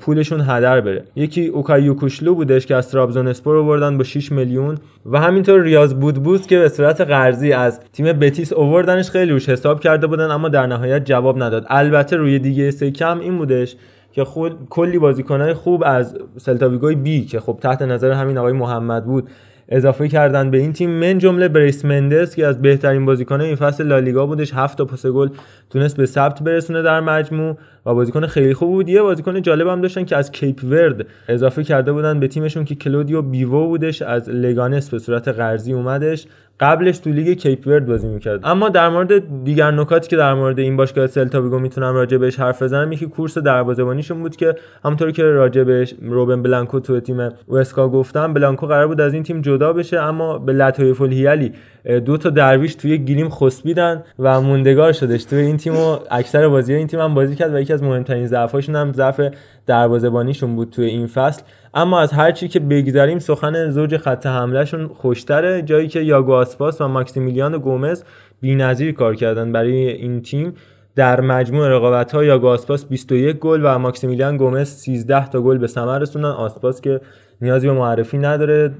پولشون هدر بره. یکی اوکای یوکوشلو بودش که از ترابزون اسپور آوردن با 6 میلیون و همینطور ریاض بودبوس که به صورت قرضی از تیم بتیس اووردنش خیلی روش حساب کرده بودن اما در نهایت جواب نداد. البته روی دیگه سکه هم این بودش که خود کلی بازیکنهای خوب از سلتاویگوی بی که خب تحت نظر همین آقای محمد بود اضافه کردن به این تیم. من جمله برایس مندس که از بهترین بازیکنان این فصل لالیگا بودش هفت تا پاس گل تونست به ثبت برسونه در مجموع و بازیکن خیلی خوب بود. یه بازیکن جالب هم داشتن که از کیپ ورد اضافه کرده بودن به تیمشون که کلودیو بیوو بودش از لگانس به صورت قرضی اومدش. قبلش تو لیگ کیپ ورد بازی می‌کرد. اما در مورد دیگر نکاتی که در مورد این باشگاه سلتا ویگو می‌تونم راجع بهش حرف بزنم یکی کورس دروازه‌بانیشون بود که همونطوری که راجع بهش روبن بلانکو تو تیم اوسکا گفتم بلانکو قرار بود از این تیم جدا بشه اما به لطایف الحیلی دو تا درویش توی گلیم خسبیدن و موندگار شدش. توی این تیم و اکثر بازی این تیم هم بازی کرد و یکی از مهمترین ضعفاشون هم ضعف دروازه‌بانیشون بود توی این فصل. اما از هر چی که بگذریم سخن زوج خط حملهشون خوشتره. جایی که یاگو آسپاس و ماکسیمیلیان گومز بی‌نظیر کار کردن برای این تیم. در مجموع رقابت ها یاگو آسپاس 21 گل و ماکسیمیلیان گومز 13 تا گل به ثمر رسوندن. آسپاس که نیازی به معرفی نداره.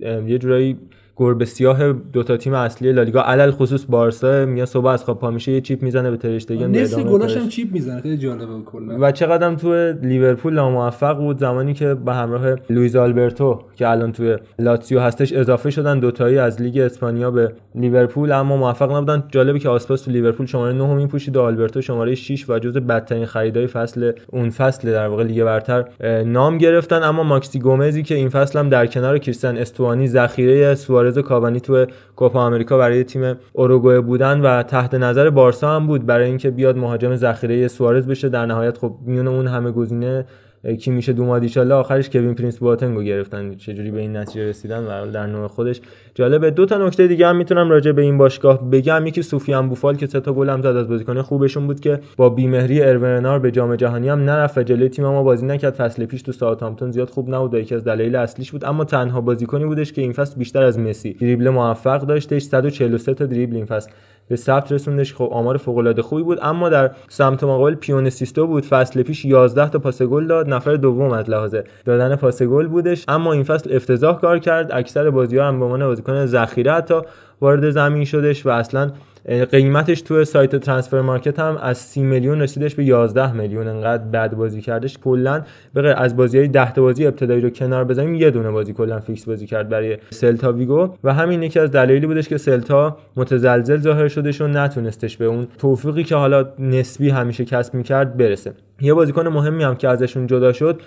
یه جورایی گربه سیاه دو تا تیم اصلی لالیگا علی الخصوص بارسا میاد صبح از خواب پا میشه یه چیپ می‌زنه به ترشتگن نصف گلاش هم چیپ می‌زنه خیلی جالبه کلا. و چقدر تو لیورپول ناموفق بود زمانی که به همراه لوئیز آلبرتو که الان تو لاتزیو هستش اضافه شدن دوتایی از لیگ اسپانیا به لیورپول اما موفق نبودن. جالبه که آسپاس تو لیورپول شماره 9 می پوشید و آلبرتو شماره 6 و جزو بدترین خریدای فصل اون فصل در واقع لیگ برتر نام گرفتن. اما ماکسی گومزی که این فصل هم در کنار کریستیان استوانی ذخیره سوارز و کاوانی تو کوپا آمریکا برای تیم اوروگوئه بودن و تحت نظر بارسا هم بود. برای اینکه بیاد مهاجم ذخیره سوارز بشه در نهایت خب میون اون همه گزینه کی میشه دوماد ایشالله آخرش کوین پرینس بواتنگو گرفتن. چجوری به این نتیجه رسیدن؟ و در نوع خودش جالبه. دو تا نکته دیگه هم می‌تونم راجع به این باشگاه بگم. یکی سوفیان بوفال که سه تا گل هم زد از بازیکن خوبشون بود که با بیمهری اروه رنار به جام جهانی هم نرفت جلوی تیم ما بازی نکرد. فصل پیش تو ساوثهامپتون زیاد خوب نبود یکی از دلایل اصلیش بود. اما تنها بازیکنی بودش که این فصل بیشتر از مسی دریبل موفق داشتش. 143 تا دریبل این فصل. به ثبت رسوندش. خب آمار فوق العاده خوبی بود اما در سمت مقابل پیونه سیستو بود. فصل پیش 11 تا پاس گل داد نفر دوم از لحاظ دادن پاس گل بودش. اما این فصل افتضاح کار کرد. اکثر بازی‌ها هم به عنوان بازیکن ذخیره حتی وارد زمین شدش و اصلا قیمتش تو سایت Transfermarkt هم از 30 میلیون رسیدش به 11 میلیون. انقدر بد بازی کردش. کلا به از بازی های 10 تا بازی ابتدایی رو کنار بزنیم یه دونه بازی کلا فیکس بازی کرد برای سلتا ویگو. و همین یکی از دلایلی بودش که سلتا متزلزل ظاهر شدش و نتونستش به اون توفیقی که حالا نسبی همیشه کسب می‌کرد برسه. یه بازیکن مهمی هم که ازشون جدا شد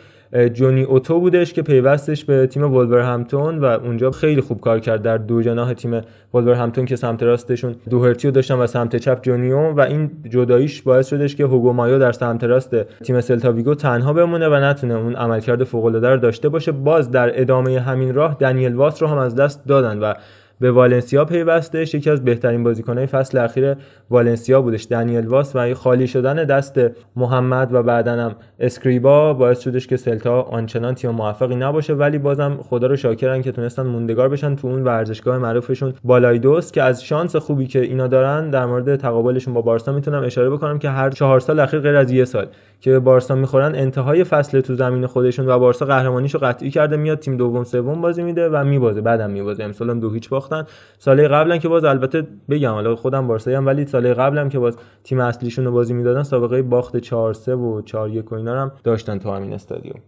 جونی اوتو بودش که پیوستش به تیم ولورهمپتون و اونجا خیلی خوب کار کرد در دو جناح تیم ولورهمپتون که سمت راستشون دوهرتی رو داشتن و سمت چپ جونی رو و این جداییش باعث شدش که هوگو مایو در سمت راست تیم سلتا ویگو تنها بمونه و نتونه اون عملکرد فوق العاده داشته باشه. باز در ادامه همین راه دنیل واس رو هم از دست دادن و به والنسیا پیوستش. یکی از بهترین بازیکنهای فصل اخیر والنسیا بودش دنیل واس. و خالی شدن دست محمد و بعدنم اسکریبا باعث شدش که سلتا آنچنان تیم موفقی نباشه. ولی بازم خدا رو شاکرن که تونستن موندگار بشن تو اون ورزشگاه معروفشون بالایدوس که از شانس خوبی که اینا دارن در مورد تقابلشون با بارسا می‌تونم اشاره بکنم که هر چهار سال اخیر غیر از یه سال که به بارسا می‌خورن انتهای فصل تو زمین خودشون و بارسا قهرمانیشو قطعی کرده میاد تیم دوم سوم بازی میده و میبازه. بعدم میبازه. امسال هم دو هیچ باختن سال قبلا که باز البته بگم حالا خودم بارسایی هم ولی سال قبلم که باز تیم اصلیشون رو بازی می‌دادن سابقه باخت 4 3 و 4 1 و اینا هم داشتن تو همین استادیوم.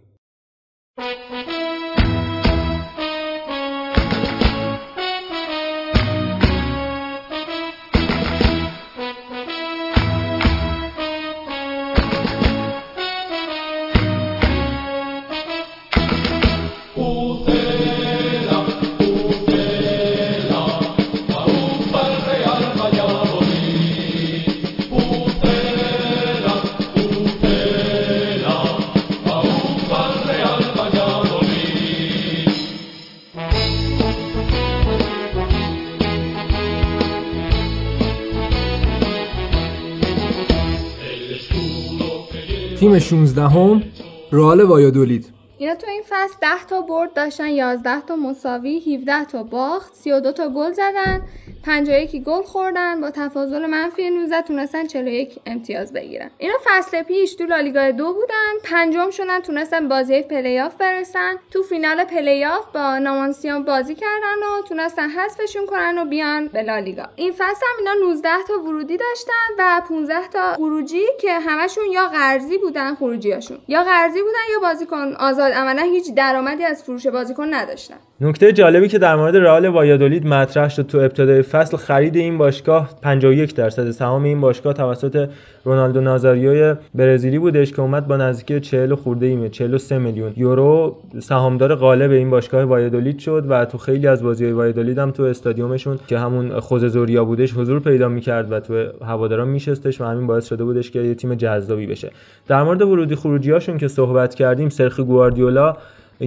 تیم 16 هم رئال وایادولید. اینا تو این فصل 10 تا برد داشتن 11 تا مساوی 17 تا باخت 32 تا گل زدن. 51 گل خوردن با تفاضل منفی 19 تونستن 41 امتیاز بگیرن. اینا فصل پیش تو لالیگا دو بودن پنجم شدن تونستن بازی پلی آف برسن. تو فینال پلی آف با نومانسیا بازی کردن و تونستن حذفشون کنن و بیان به لالیگا. این فصل هم اینا 19 تا ورودی داشتن و 15 تا خروجی که همشون یا قرضی بودن خروجیاشون یا قرضی بودن یا بازیکن آزاد عملا هیچ درآمدی از فروش بازیکن نداشتن. نکته جالبی که در مورد رئال وایادولید مطرح شد تو ابتدای فصل خرید این باشگاه 51 درصد. سهام این باشگاه توسط رونالدو نازاریو برزیلی بودش که اومد با نزدیک 40 خورده ایم 43 میلیون یورو سهامدار غالب این باشگاه وایادولید شد و تو خیلی از بازی وایادولید هم تو استادیومشون که همون خوزه زوریا بودش حضور پیدا می‌کرد و تو هواداران میشستش و همین باعث شده بودش که یه تیم جذابی بشه. در مورد ورودی خروجیاشون که صحبت کردیم سرخی گواردیولا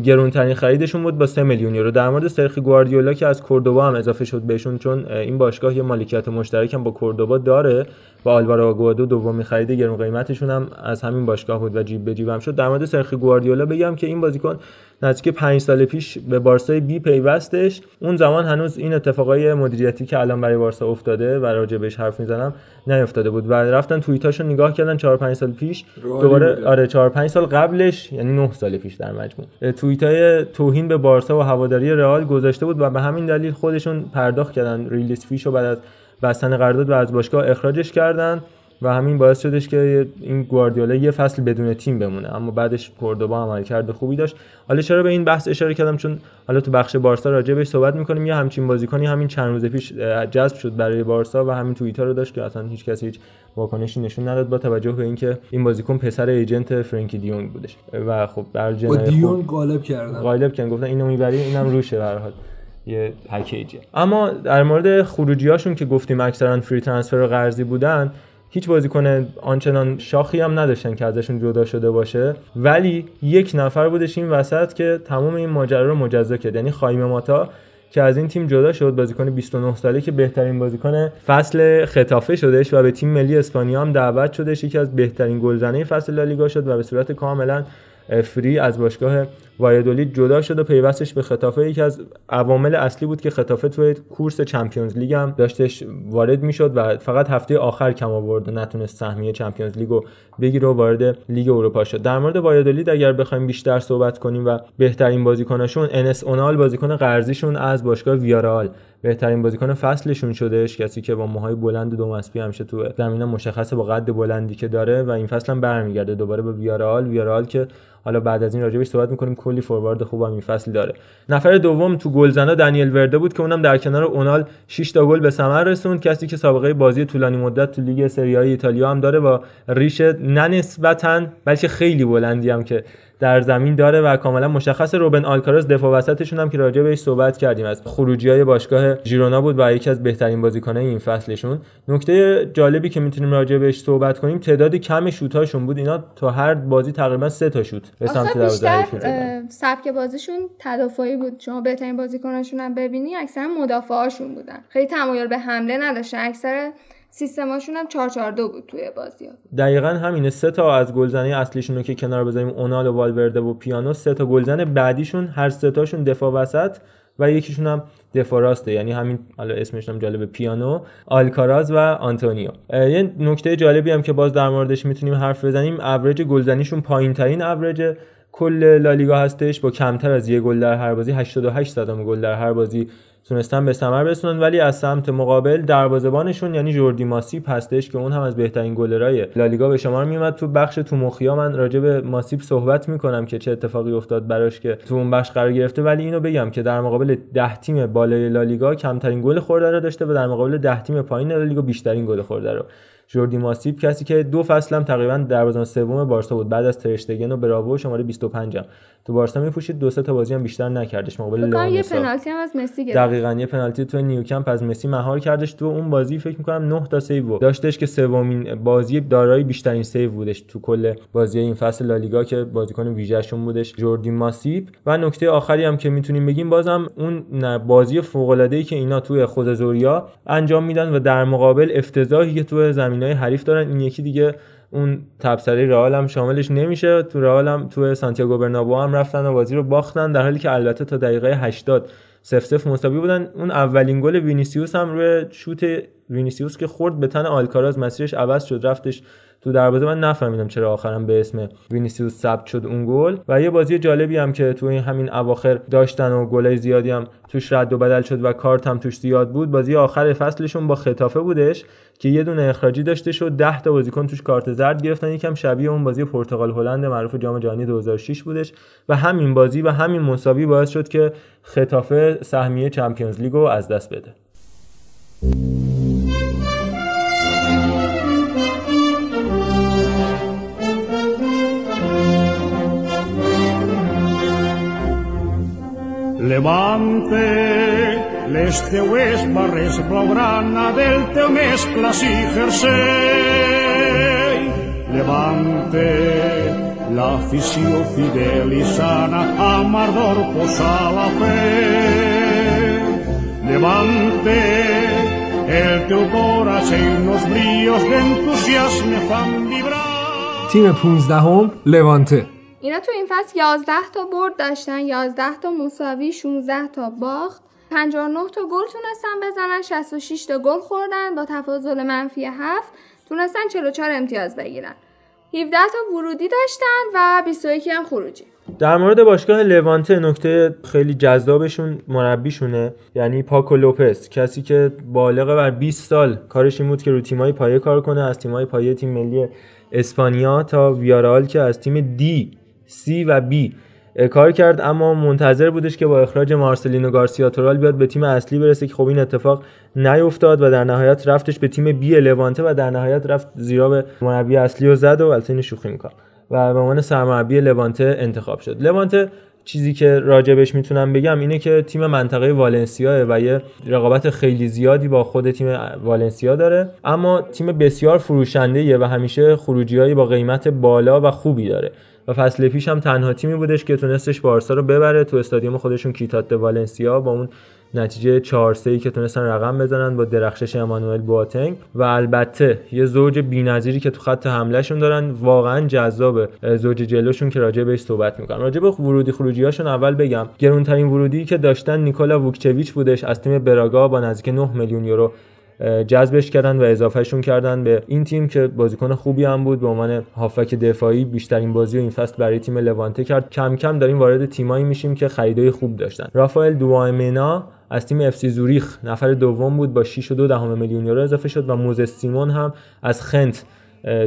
گرونترین خریدشون بود با 3 میلیون یورو. در مورد سرخی گواردیولا که از کوردوبا هم اضافه شد بهشون چون این باشگاه یه مالکیت مشترک هم با کوردوبا داره و آلوارو آگوادو دومی خرید گرون قیمتشون هم از همین باشگاه بود و جیب به جیبم شد. در مورد سرخی گواردیولا بگم که این بازیکن نزدیک 5 سال پیش به بارسای بی پیوستش. اون زمان هنوز این اتفاقای مدیریتی که الان برای بارسا افتاده و راجع بهش حرف می‌زنم نیافتاده بود و رفتن توییتاشو نگاه کردن 4 5 سال پیش. دوباره آره 4 5 سال قبلش یعنی 9 سال پیش در مجموع. توییتای توهین به بارسا و هواداری رئال گذاشته بود و به همین دلیل خودشون پرداخت کردن. ریلیس فیشو بعد از بستن قرارداد و از باشگاه اخراجش کردن. و همین باعث شدش که این گواردیولا یه فصل بدون تیم بمونه. اما بعدش کوردوبا عمل کرده خوبی داشت. حالا چرا به این بحث اشاره کردم؟ چون حالا تو بخش بارسا راجع بهش صحبت می‌کنیم. یه همچین بازیکنی همین چند روز پیش جذب شد برای بارسا و همین توییتر رو داشت که اصلا هیچ کسی هیچ واکنشی نشون نداد با توجه به اینکه این بازیکن پسر ایجنت فرانکی دیونگ بودش. و خب در با دیونگ غالب کردن. غالب کردن. گفتن اینو می‌بری اینم روشه به حال. یه پکیجه. اما در مورد خروجیاشون که گفتیم اکثرا فری ترانسفر و قرضی بودن هیچ بازیکن آنچنان شاخی هم نداشتن که ازشون جدا شده باشه. ولی یک نفر بودش این وسط که تمام این ماجرا رو مجزا کرد. یعنی خایمه ماتا که از این تیم جدا شد بازیکن 29 ساله که بهترین بازیکن فصل ختافه شدش و به تیم ملی اسپانیا هم دعوت شدش یکی از بهترین گلزنای فصل لالیگا شد و به صورت کاملا free از باشگاه وایادولید جدا شد و پیوستش به ختافه. یکی از عوامل اصلی بود که ختافه توی کورس Champions League هم داشتش وارد می‌شد و فقط هفته آخر کم آورد و نتونست سهمیه Champions League و بگیره و وارد لیگ اروپا شد. در مورد وایادولید اگر بخوایم بیشتر صحبت کنیم و بهترین بازیکنشون انس اونال بازیکن قرضیشون از باشگاه ویارئال بهترین بازیکن فصلشون شدهش کسی که با موهای بلند دو مسپی همیشه تو زمین مشخصه با قد بلندی که داره و این فصل هم برمیگرده دوباره به ویارال ویارال که حالا بعد از این راجبش صحبت می‌کنیم کلی فوروارد خوبم این فصل داره. نفر دوم تو گلزنا دنیل ورده بود که اونم در کنار اونال 6 تا گل به ثمر رسوند. کسی که سابقه بازی طولانی مدت تو لیگ سری ایتالیا هم داره و ریش نه نسبتا بلکه خیلی بلندی هم که در زمین داره و کاملا مشخص روبن آلکاراز دفاع وسطشون هم که راجع بهش صحبت کردیم. از خروجی های باشگاه ژیرونا بود و یکی از بهترین بازیکنان این فصلشون. نکته جالبی که می‌تونیم راجع بهش صحبت کنیم تعداد کم شوتاشون بود. اینا تا هر بازی تقریبا سه تا شوت به سمت دروازه سبک بازیشون تدافعی بود. شما بهترین بازیکناشون هم ببینی اکثرا مدافعاشون بودن. خیلی تمایل به حمله نداشتن. اکثر سیستماشون هم 442 بود توی بازی. دقیقا همینه. سه تا از گلزنه اصلیشون رو که کنار بذاریم اونال و والورده و پیانو سه تا گلزن بعدیشون هر سه تاشون دفاع وسط و یکیشون هم دفاع راسته. یعنی همین حالا اسمش هم جالبه پیانو آلکاراز و آنتونیو. یه نکته جالبی هم که باز در موردش می‌تونیم حرف بزنیم اوریج گلزنیشون پایین ترین اوریج کل لالیگا هستش. با کمتر از یه گل در هر بازی 88 صدم گل در هر بازی تونستن به ثمر برسونن ولی از سمت مقابل دروازه‌بانشون یعنی جوردی ماسیپ هستش که اون هم از بهترین گلرای لالیگا به شمار میومد تو بخش تو مخیا من راجع به ماسیپ صحبت می‌کنم که چه اتفاقی افتاد براش که تو اون بخش قرار گرفته. ولی اینو بگم که در مقابل 10 تیم بالای لالیگا کمترین گل خورده رو داشته و در مقابل 10 تیم پایین لالیگا بیشترین گل خورده رو. جوردی ماسیپ کسی که دو فصل هم تقریبا دروازه‌بان سوم بارسا بود. بعد از ترشتگن و براوو شماره 25 هم تو بارسا میپوشید دو سه تا بازی هم بیشتر نکردش. مقابل یه پنالتی هم از مسی گرفت. دقیقاً یه پنالتی تو نیوکمپ از مسی مهار کردش. تو اون بازی فکر می‌کنم 9 تا save داشتش که سومین بازی دارای بیشترین save بودش تو کل بازی این فصل لالیگا که بازیکن ویژه‌شون بودش. جوردی ماسیپ. و نکته آخری هم که می‌تونیم بگیم بازم اون بازی فوق که اینا توی خود زوریا انجام میدن و در مقابل افتضاحی که تو زمینای حریف دارن. این یکی دیگه اون تبصره رئال هم شاملش نمیشه. تو رئال هم تو سانتیاگو برنابو هم رفتن و بازی رو باختن در حالی که البته تا دقیقه 80 صفر صفر مساوی بودن. اون اولین گل وینیسیوس هم روی شوت وینیسیوس که خورد به تن آلکاراز مسیرش عوض شد رفتش تو دروازه من نفهمیدم چرا آخرم به اسم وینیسیوس ثبت شد اون گل. و یه بازی جالبی هم که تو این همین اواخر داشتن و گلای زیادی هم توش رد و بدل شد و کارت هم توش زیاد بود بازی آخر فصلشون با ختافه بودش که یه دونه اخراجی داشته شد 10 تا بازیکن توش کارت زرد گرفتن یکم شبیه اون بازی پرتغال هلند معروف جام جهانی 2006 بودش. و همین بازی و همین مساوی باعث شد که خطافه سهمیه چمپیونز لیگو از دست بده. Levante, les teues barres blaugrana del teu més clàssic jersei. Levante, l'afició fidel i sana, amb ardor posa la fe. Levante, el teu corazón los brillos d'entusiasme fan vibrar. تیم 15 لوانته اینا تو این فصل 11 تا برد داشتن 11 تا مساوی 16 تا باخت. 59 تا گل تونستن بزنن 66 تا گل خوردن با تفاضل منفی 7 تونستن 44 امتیاز بگیرن. 17 تا ورودی داشتن و 21 هم خروجی. در مورد باشگاه لوانته نکته خیلی جذابشون مربیشونه. یعنی پاکو لوپس کسی که بالغ بر 20 سال کارش این بود که رو تیمای پایه کار کنه از تیمای پایه تیم ملی اسپانیا تا ویارال که از تیم دی سی و بی کار کرد اما منتظر بودش که با اخراج مارسلینو گارسیا تورال بیاد به تیم اصلی برسه که خب این اتفاق نیفتاد و در نهایت رفتش به تیم بی لوانته و در نهایت رفت زیرا به مربی اصلی و زد و البته شوخی می‌کنه و به عنوان سرمربی لوانته انتخاب شد. لوانته چیزی که راجبش می‌تونم بگم اینه که تیم منطقه والنسیا و یه رقابت خیلی زیادی با خود تیم والنسیا داره اما تیم بسیار فروشنده و همیشه خروجیهایی با قیمت بالا و خوبی داره. و فصل پیش هم تنها تیمی بودش که تونستش بارسا رو ببره. تو استادیوم خودشون کیتات والنسیا با اون نتیجه 4 3 که تونستن رقم بزنن با درخشش امانوئل بواتنگ. و البته یه زوج بی‌نظیری که تو خط حملهشون دارن واقعا جذاب زوج جلوشون که راجع بهش صحبت می‌کنم. راجع به ورودی خروجیاشون اول بگم گرونترین ورودی که داشتن نیکولا ووکچویچ بودش از تیم براگا با نزدیک 9 میلیون یورو جذبش کردن و اضافهشون کردن به این تیم که بازیکن خوبی هم بود. به عنوان هافک دفاعی بیشترین بازی و این فصل برای تیم لوانته کرد. کم کم داریم وارد تیمایی میشیم که خریدای خوب داشتن. رافائل دوایمنا از تیم اف سی زوریخ نفر دوم بود با 6.2 دهم میلیون یورو اضافه شد و موزس سیمون هم از خنت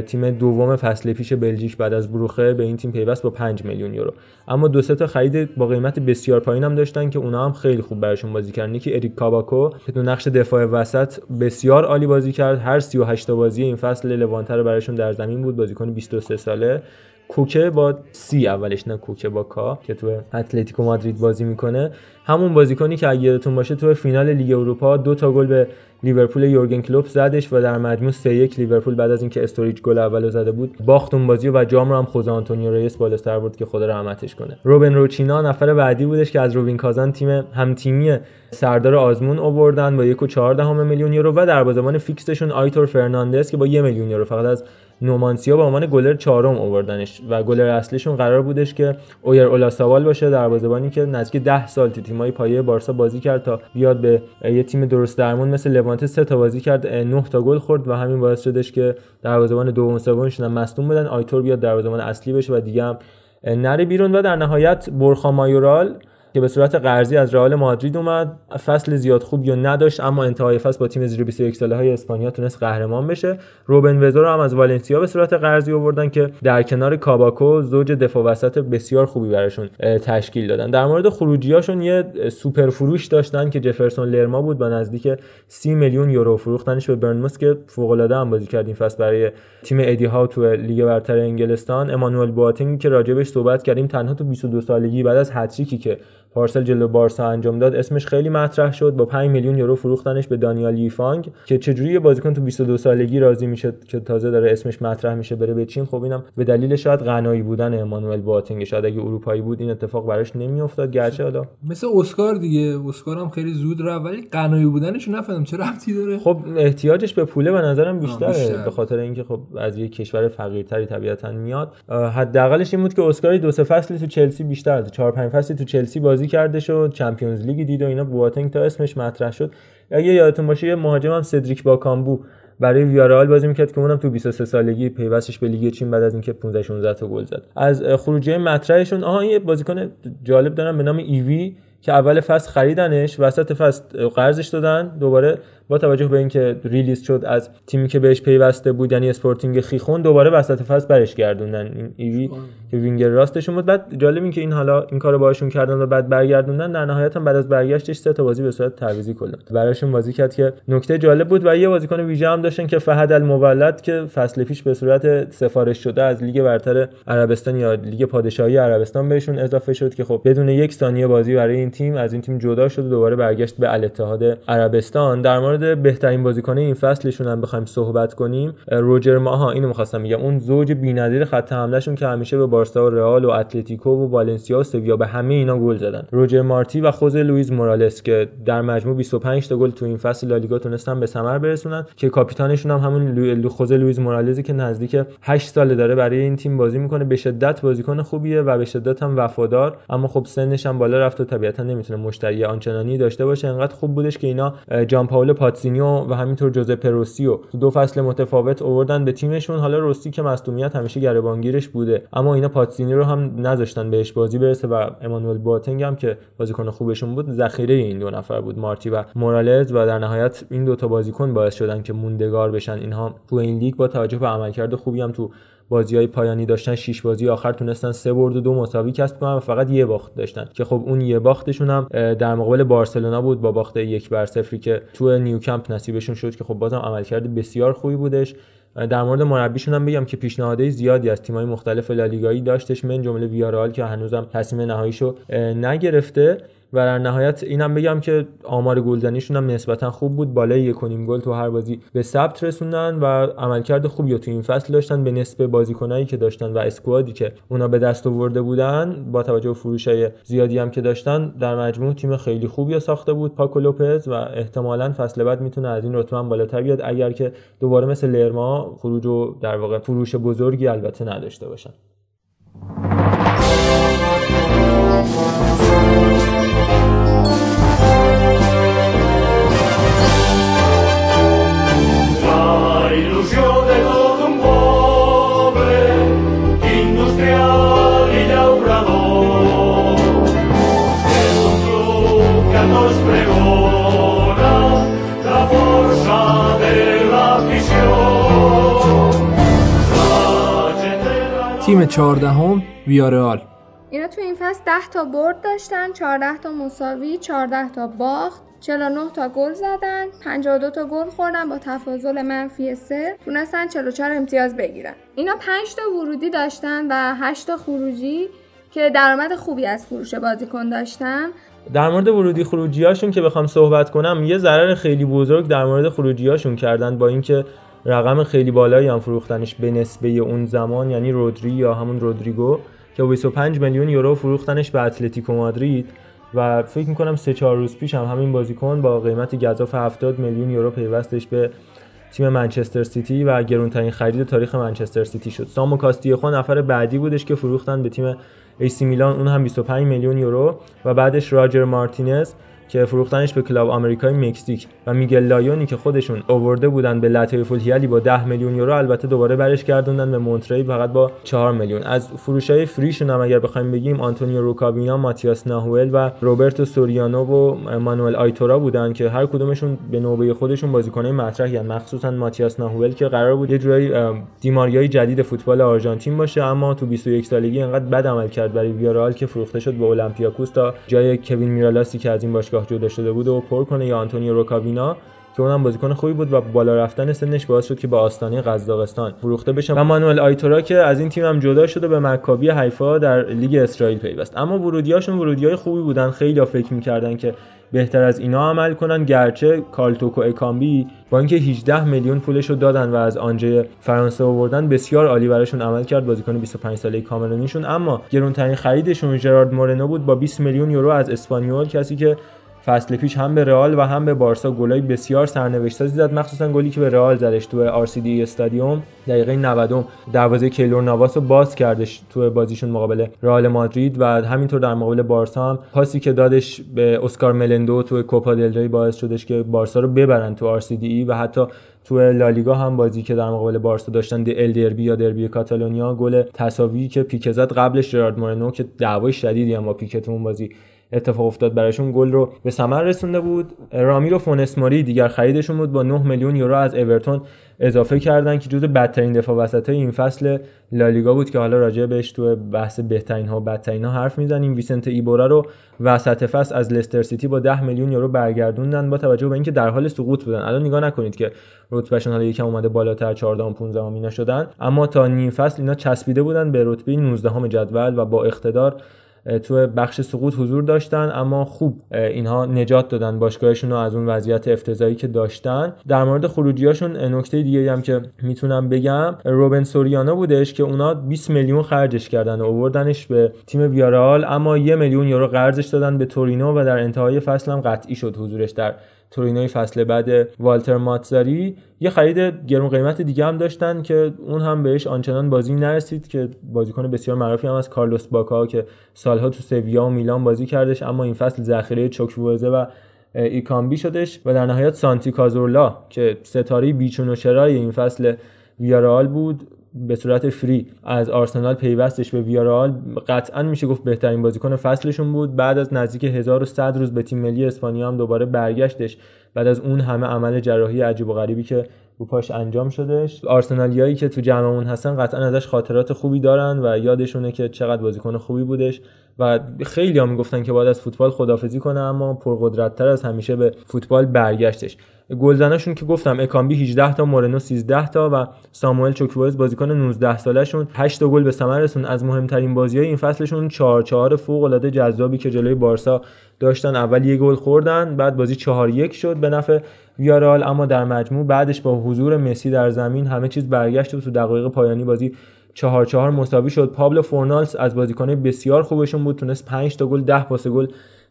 تیم دوم فصل پیش بلژیک بعد از بروخه به این تیم پیوست با 5 میلیون یورو. اما دو سه تا خرید با قیمت بسیار پایین هم داشتن که اونا هم خیلی خوب براشون بازی کردن. یکی اریک کاباکو که تو نقش دفاع وسط بسیار عالی بازی کرد. هر 38 تا بازی این فصل لوانته رو براشون در زمین بود. بازیکن 23 ساله. کوکه با سی اولش نه کوکه با کا که تو اتلتیکو مادرید بازی می‌کنه. همون بازیکنی که اگه یادتون باشه تو فینال لیگ اروپا دو تا گل به لیورپول یورگن کلوپ زدش و در مجموع 3 1 لیورپول بعد از اینکه استوریج گل اولو زده بود باخت اون بازی و جام رو هم خوزه آنتونیو ریس بالاتر برد که خدا رحمتش کنه. روبن روچینا نفر بعدی بودش که از روبین کازان تیم هم تیمی سردار آزمون آوردن با 1.4 میلیون یورو و دروازه‌بان فیکسشون آیتور فرناندز که با 1 میلیون یورو فقط از نومانسیا به عنوان گلر چهارم آوردنش و گلر اصلیشون قرار بودش که اویر اولاساوال باشه دروازه‌بانی که نزدیک 10 سال تو تیمای پایه بارسا بازی کرد تا بیاد به یه تیم درست درمون مثل لوانته سه تا بازی کرد 9 تا گل خورد و همین باعث شدش که دروازه‌بان دوم سومشون هم مصدوم بدن آیتور بیاد دروازه‌بان اصلی بشه و دیگه هم نره بیرون و در نهایت برخا مایورال که به صورت قرضی از رئال مادرید اومد. فصل زیاد خوبی نداشت اما انتهای فصل با تیم زیر 21 ساله های اسپانیا تونست قهرمان بشه. روبن وزو رو هم از والنسیا به صورت قرضی آوردن که در کنار کاباکو زوج دفاع وسط بسیار خوبی براشون تشکیل دادن. در مورد خروجیاشون یه سوپر فروش داشتن که جفرسون لرما بود با نزدیک 30 میلیون یورو فروختنش به بورنموث که فوق العاده هم بازی کرد فصل برای تیم ادی ها تو لیگ برتر انگلستان. امانوئل بواتینگ که راجبش صحبت کردیم تنها تو 22 سالگی بعد از هتریکی که پارسال جلو بارسا انجام داد اسمش خیلی مطرح شد. با 5 میلیون یورو فروختنش به دالیان ییفانگ که چجوری یه بازیکن تو 22 سالگی راضی میشه که تازه داره اسمش مطرح میشه بره به چین؟ خب اینم به دلیل شاید غنایی بودن امانوئل بواتنگ شاید اگه اروپایی بود این اتفاق براش نمیافتاد. گرچه حالا مثل اسکار دیگه. اسکار هم خیلی زود رفت ولی غنایی بودنش نفهمیدم چه ربطی داره. خب احتیاجش به پوله به نظرم بیشتره بیشتر. به خاطر اینکه خب از یک کشور فقیرتری طبیعتا میاد. حداقلش این بود که اسکار دو سه فصلی تو چلسی بیشتر داد چهار پنج فصلی تو چلسی بازی کرده شد Champions League دید و اینا بواتنگ تا اسمش مطرح شد. اگه یادتون باشه یه مهاجم هم سدریک باکامبو برای ویارئال بازی می‌کرد که اونم تو 23 سالگی پیوستش به لیگ چین بعد از اینکه 15 16 تا گل زد. از خروجی مطرحشون آها یه بازیکن جالب دارم به نام ایوی که اول فصل خریدنش وسط فصل قرضش دادن دوباره با توجه به اینکه release شد از تیمی که بهش پیوسته بود یعنی اسپورتینگ خیخون دوباره وسط فصل برش گردوندن. این ایوی که وینگر راستشون بود بعد جالب این که این حالا این کارو باهاشون کردن و بعد برگردوندن در نهایت هم بعد از برگشتش سه تا بازی به صورت تعویضی کلا براشون بازی کرد که نکته جالب بود و یه بازیکن ویژه هم داشتن که فهد المولد که فصل پیش به صورت سفارش شده از لیگ برتر عربستان یا لیگ پادشاهی عربستان بهشون اضافه شد که خب بدون یک ثانیه بازی برای این تیم از این تیم جدا شد و دوباره برگشت به الاتحاد عربستان. در مورد بهترین بازیکن این فصلشون هم بخوایم صحبت کنیم روجر ماها اینو می‌خواستم بگم. اون زوج بی‌نظیر خط حملهشون که همیشه به بارسا و رئال و اتلتیکو و والنسیا و سویا به همه اینا گل زدن. روجر مارتی و خوزه لوئیز مورالس که در مجموع 25 تا گل تو این فصل لالیگا تونستن به ثمر برسونن که کاپیتانشون هم همون لو... خوزه لوئیز مورالزی که نزدیک 8 ساله داره برای این تیم بازی می‌کنه. به شدت بازیکن خوبیه و به شدت هم وفادار اما خب سنش هم بالا رفت و طبیعتا نمی‌تونه مشتری آنچنانی داشته باشه. انقدر خوب بودش که اینا جان پائولو پاتسینیو و همینطور جوزه پروسیو تو دو فصل متفاوت آوردن به تیمشون. حالا روسی که مصدومیت همیشه گریبانگیرش بوده. اما اینا پاتسینی رو هم نذاشتن بهش بازی برسه و امانوئل بواتنگ هم که بازیکن خوبشون بود ذخیره این دو نفر بود مارتی و مورالز. و در نهایت این دو تا بازیکن باعث شدن که موندگار بشن. اینها تو این لیگ با توجه به عملکرد خوبی هم تو بازی های پایانی داشتن شش بازی آخر تونستن سه برد و دو مساوی کسب کنن و فقط یه باخت داشتن. که خب اون یه باختشون هم در مقابل بارسلونا بود با باخت یک بر صفری که تو نیوکمپ نصیبشون شد که خب بازم عملکرد بسیار خوبی بودش. در مورد مربیشون هم بگم که پیشنهادهای زیادی از تیم‌های مختلف لالیگایی داشتش. من جمله ویارال که هنوزم تصمیم نهاییشو نگرفته. و در نهایت اینم بگم که آمار گلزنیشون هم نسبتا خوب بود. بالای یک و نیم گل تو هر بازی به ثبت رسوندن و عملکرد خوبی تو این فصل داشتن به نسبه بازیکنایی که داشتن و اسکوادی که اونا به دست آورده بودن با توجه به فروشای زیادی هم که داشتن در مجموع تیم خیلی خوبی ساخته بود. پاکو لوپز و احتمالا فصل بعد می‌تونه از این رتبه بالاتر بیاد. اگر که دوباره مثل لرما خروج و در واقع فروش بزرگی البته نداشته باشن. De un industrial llaurador un club que pregona la de تیم چهاردهم ویارئال اینا تو این فصل 10 تا برد داشتن 14 تا مساوی 14 تا باخت 49 تا گل زدن 52 تا گل خوردن با تفاضل منفی 3 تونستن 44 امتیاز بگیرن. اینا 5 تا ورودی داشتن و 8 تا خروجی که درآمد خوبی از فروش بازیکن داشتن. در مورد ورودی خروجیاشون که بخوام صحبت کنم یه ضرر خیلی بزرگ در مورد خروجیاشون کردن با اینکه رقم خیلی بالایی هم فروختنش به نسبه اون زمان یعنی رودری یا همون رودریگو که 25 میلیون یورو فروختنش به اتلتیکو مادرید. و فکر می‌کنم سه چهار روز پیش هم همین بازیکن با قیمت گزاف 70 میلیون یورو پیوستش به تیم منچستر سیتی و گرونترین خرید تاریخ منچستر سیتی شد. سامو کاستیخو نفر بعدی بودش که فروختن به تیم ایسی میلان. اون هم 25 میلیون یورو و بعدش راجر مارتینز که فروختنش به کلاب آمریکای مکزیک و میگل لایونی که خودشون آورده بودن به لاتیو فولهیالی با 10 میلیون یورو البته دوباره برش گردوندن به مونتری فقط با 4 میلیون. از فروشای free شون هم اگر بخوایم بگیم آنتونیو روکابینا، ماتیاس ناهوئل و روبرتو سوریانو و مانوئل آیتورا بودن که هر کدومشون به نوبه خودشون بازیکنای مطرحی مخصوصا ماتیاس ناهوئل که قرار بود یه جورایی دیماریای جدید فوتبال آرژانتین باشه اما تو 21 سالگی انقدر بد عمل کرد برای ویارال که فروخته شد به اولمپیاکوس تا جای کوین میرالاسی که از این باشگاه جدا شده بود و پر کنه یا آنتونیو روکابینا که اونم بازیکن خوبی بود و بالا رفتن سنش باعث شد که به آستانه قزاقستان فروخته بشه. و مانوئل آیتورا که از این تیم هم جدا شده به مکابی حیفا در لیگ اسرائیل پیوست. اما ورودیاشون ورودیای خوبی بودن. خیلی فکر می‌کردن که بهتر از اینا عمل کنن. گرچه کارل توکو اکامبی با اینکه 18 میلیون پولش رو دادن و از آنژه فرانسه آوردن بسیار عالی براشون عمل کرد. بازیکن 25 ساله کامرونیشون. اما گرونترین خریدشون ژرارد مورنو بود با 20 میلیون یورو از اسپانیول. کسی که فصل پیش هم به رئال و هم به بارسا گلای بسیار سرنوشت‌ساز زد مخصوصا گلی که به رئال زدش تو آر سی دی استادیوم دقیقه 90 دروازه کیلور نواس رو باز کردش تو بازیشون مقابل رئال مادرید و همینطور در مقابل بارسا هم پاسی که دادش به اسکار ملندو تو کوپا دل ری باعث شدش که بارسا رو ببرن تو آر سی دی و حتی تو لالیگا هم بازی که در مقابل بارسا داشتن دی ال دربی یا دربی کاتالونیا گل تساوی که پیکه قبلش جرارد مورنو که دعوای شدیدی هم با پیکه بازی اتفاق افتاد براشون گل رو به ثمر رسونده بود. رامیرو فونسماری دیگر خریدشون بود. با 9 میلیون یورو از اورتون اضافه کردن که جز بدترین دفاع وسط این فصل لالیگا بود که حالا راجع بهش تو بحث بهترین ها و بدترین ها حرف می‌زنیم. ویسنت ایبورا رو وسط فصل از لستر سیتی با 10 میلیون یورو برگردوندن با توجه به اینکه در حال سقوط بودن. الان نگاه نکنید که رتبهشون حالا یکم اومده بالاتر 14 و 15 اینا شدن. اما تا نیم فصل اینا چسبیده بودن به رتبه 19 جدول و با اقتدار تو بخش سقوط حضور داشتن اما خوب اینها نجات دادن باشگاهشون رو از اون وضعیت افتضاحی که داشتن. در مورد خروجیاشون نکته دیگه هم که می‌تونم بگم روبن سوریانو بودش که اونا 20 میلیون خرجش کردن و آوردنش به تیم ویارال اما یه میلیون یورو قرضش دادن به تورینو و در انتهای فصل هم قطعی شد حضورش در تورینوی فصل بعد والتر ماتزاری. یه خرید گرون قیمت دیگه هم داشتن که اون هم بهش آنچنان بازی نرسید که بازیکن بسیار معروفی هم از کارلوس باکا که سالها تو سویا و میلان بازی کردش اما این فصل ذخیره چوکووزه و ایکامبی شدش و در نهایت سانتی کازورلا که ستاره بیچون و چرای این فصل ویارال بود. به صورت فری از آرسنال پیوستش به ویارال قطعا میشه گفت بهترین بازیکن فصلشون بود. بعد از نزدیک 1100 روز به تیم ملی اسپانیا هم دوباره برگشتش. بعد از اون همه عمل جراحی عجیب و غریبی که رو پاش انجام شدش. آرسنالیایی که تو جمعمون هستن قطعا ازش خاطرات خوبی دارن و یادشونه که چقدر بازیکن خوبی بودش. و خیلی ها می‌گفتن که باید از فوتبال خدافزی کنه اما پرقدرتتر از همیشه به فوتبال برگشتش. گلزناشون که گفتم اکامبی 18 تا مورنو 13 تا و ساموئل چوکوز بازیکن 19 سالشون 8 تا گل به ثمر رسون از مهمترین بازی‌های این فصلشون 4 4 فوق العاده جذابی که جلوی بارسا داشتن. اول یه گل خوردن بعد بازی 4 1 شد به نفع ویارال اما در مجموع بعدش با حضور مسی در زمین همه چیز برگشت و تو دقایق پایانی بازی چهار چهار مساوی شد. پابلو فورنالس از بازیکنه بسیار خوبشون بود. تونست 5 تا گل 10 پاس گل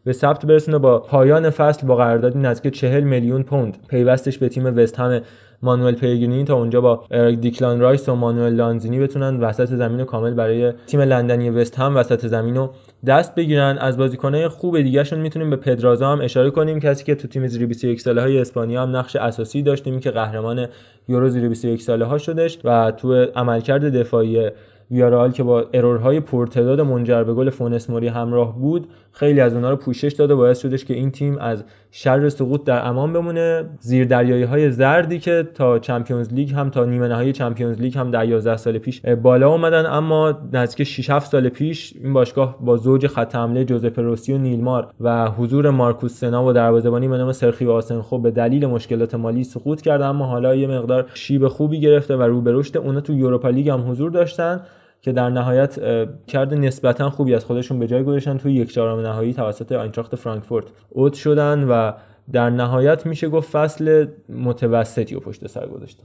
به ثبت برسونه با پایان فصل با قراردادی نزدیک 40 میلیون پوند. پیوستش به تیم وست هم مانوئل پیگرینی تا اونجا با دیکلان رایس و مانوئل لانزینی بتونن وسط زمین کامل برای تیم لندنی وست هم وسط زمین رو دست بگیرن. از بازیکنهای خوب دیگهشون می‌تونیم به پدرازا هم اشاره کنیم. کسی که تو تیم زیر 21 ساله های اسپانیا هم نقش اساسی داشتیم که قهرمان یورو زیر 21 ساله ها شدش و تو عملکرد دفاعی ویارال که با error های پرتعداد منجر به گل فونس موری همراه بود خیلی از اونها رو پوشش داد و باعث شدش که این تیم از شر سقوط در امان بمونه. زیر دریایی های زردی که تا چمپیونز لیگ هم تا نیمه نهایی چمپیونز لیگ هم در 11 سال پیش بالا اومدن. اما نزدیک 6 7 سال پیش این باشگاه با زوج خط حمله جوزپ روسی و نیلمار و حضور مارکوس سنا و دروازه‌بانی به نام سرخیو آسنخو به دلیل مشکلات مالی سقوط کرده اما حالا یه مقدار شیب خوبی گرفته و رو به رشد اونا تو یوروپا لیگ هم حضور داشتن. که در نهایت کرد نسبتا خوبی از خودشون به جای گذاشتن توی یک چهارم نهایی توسط آینتراخت فرانکفورت اوت شدن و در نهایت میشه گفت فصل متوسطی و پشت سر گذاشتن.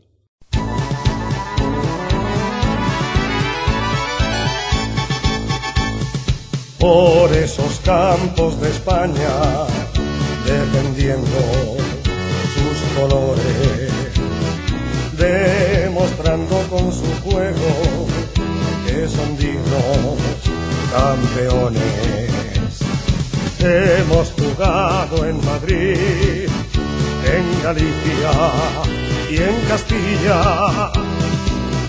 Por esos campos de España, defendiendo sus colores, demostrando con su juego son dignos campeones. Hemos jugado en Madrid, en Galicia y en Castilla,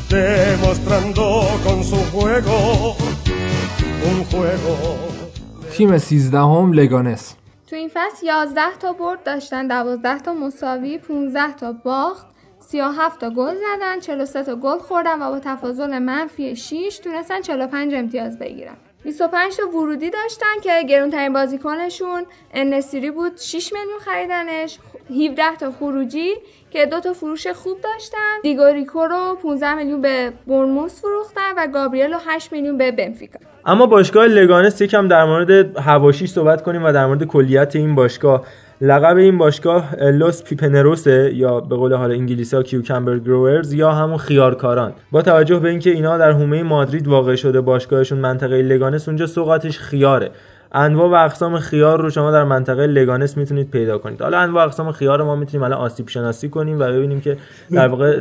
demostrando con su juego un juego. تیم 13 هم لگانس تو این فصل 11 تا برد داشتن 12 تا مساوی 15 تا باخت 37 تا گل زدن 43 تا گل خوردن و با تفاضل منفی 6 تونستن 45 امتیاز بگیرن. 25 تا ورودی داشتن که گرونترین بازیکنشون انسیری بود 6 میلیون خریدنش. 17 تا خروجی که دو تا فروش خوب داشتن. دیگوریکو رو 15 میلیون به برموس فروختن و گابریل رو 8 میلیون به بنفیکا. اما باشگاه لگانس یکم در مورد هواشی صحبت کنیم و در مورد کلیت این باشگاه. لقب این باشگاه Los Pepineros ه یا به قول حال انگلیسی ها cucumber growers یا همون خیارکاران. با توجه به اینکه اینا در حومه مادرید واقع شده باشگاهشون منطقه لگانس اونجا سوغاتش خیاره. انواع و اقسام خیار رو شما در منطقه لگانس می‌تونید پیدا کنید. حالا انواع و اقسام خیار ما می‌تونیم الان آسیب شناسی کنیم و ببینیم که در واقع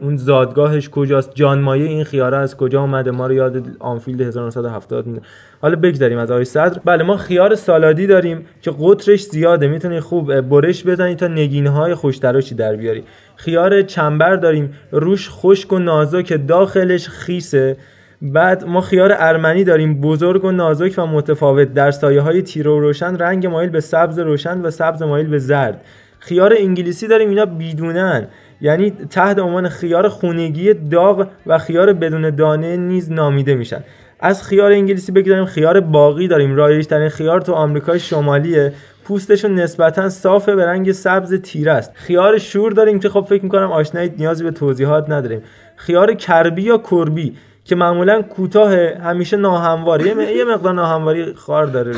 اون زادگاهش کجاست؟ جان مایه این خیاره از کجا اومده؟ ما رو یاد آنفیلد 1970 میده. حالا بگذاریم از آقای صدر. بله ما خیار سالادی داریم که قطرش زیاده. می‌تونی خوب برش بزنی تا نگینه های خوشتراشی در بیاری. خیار چنبر داریم. روش خشک و نازک داخلش خیسه. بعد ما خیار ارمنی داریم. بزرگ و نازک و متفاوت. در سایه های تیره و روشن رنگ مایل به سبز روشن و سبز مایل به زرد. خیار انگلیسی داریم. اینا بیدونن. یعنی تحت عنوان خیار خونگی داغ و خیار بدون دانه نیز نامیده میشن. از خیار انگلیسی بگذاریم خیار باقی داریم. رایج ترین خیار تو آمریکای شمالیه. پوستشون نسبتا صافه به رنگ سبز تیره است. خیار شور داریم که خب فکر می‌کنم آشنایید نیازی به توضیحات نداریم. خیار کربی یا کربی که معمولا کوتاه همیشه ناهمواری. یه مقدار ناهمواری خار داره.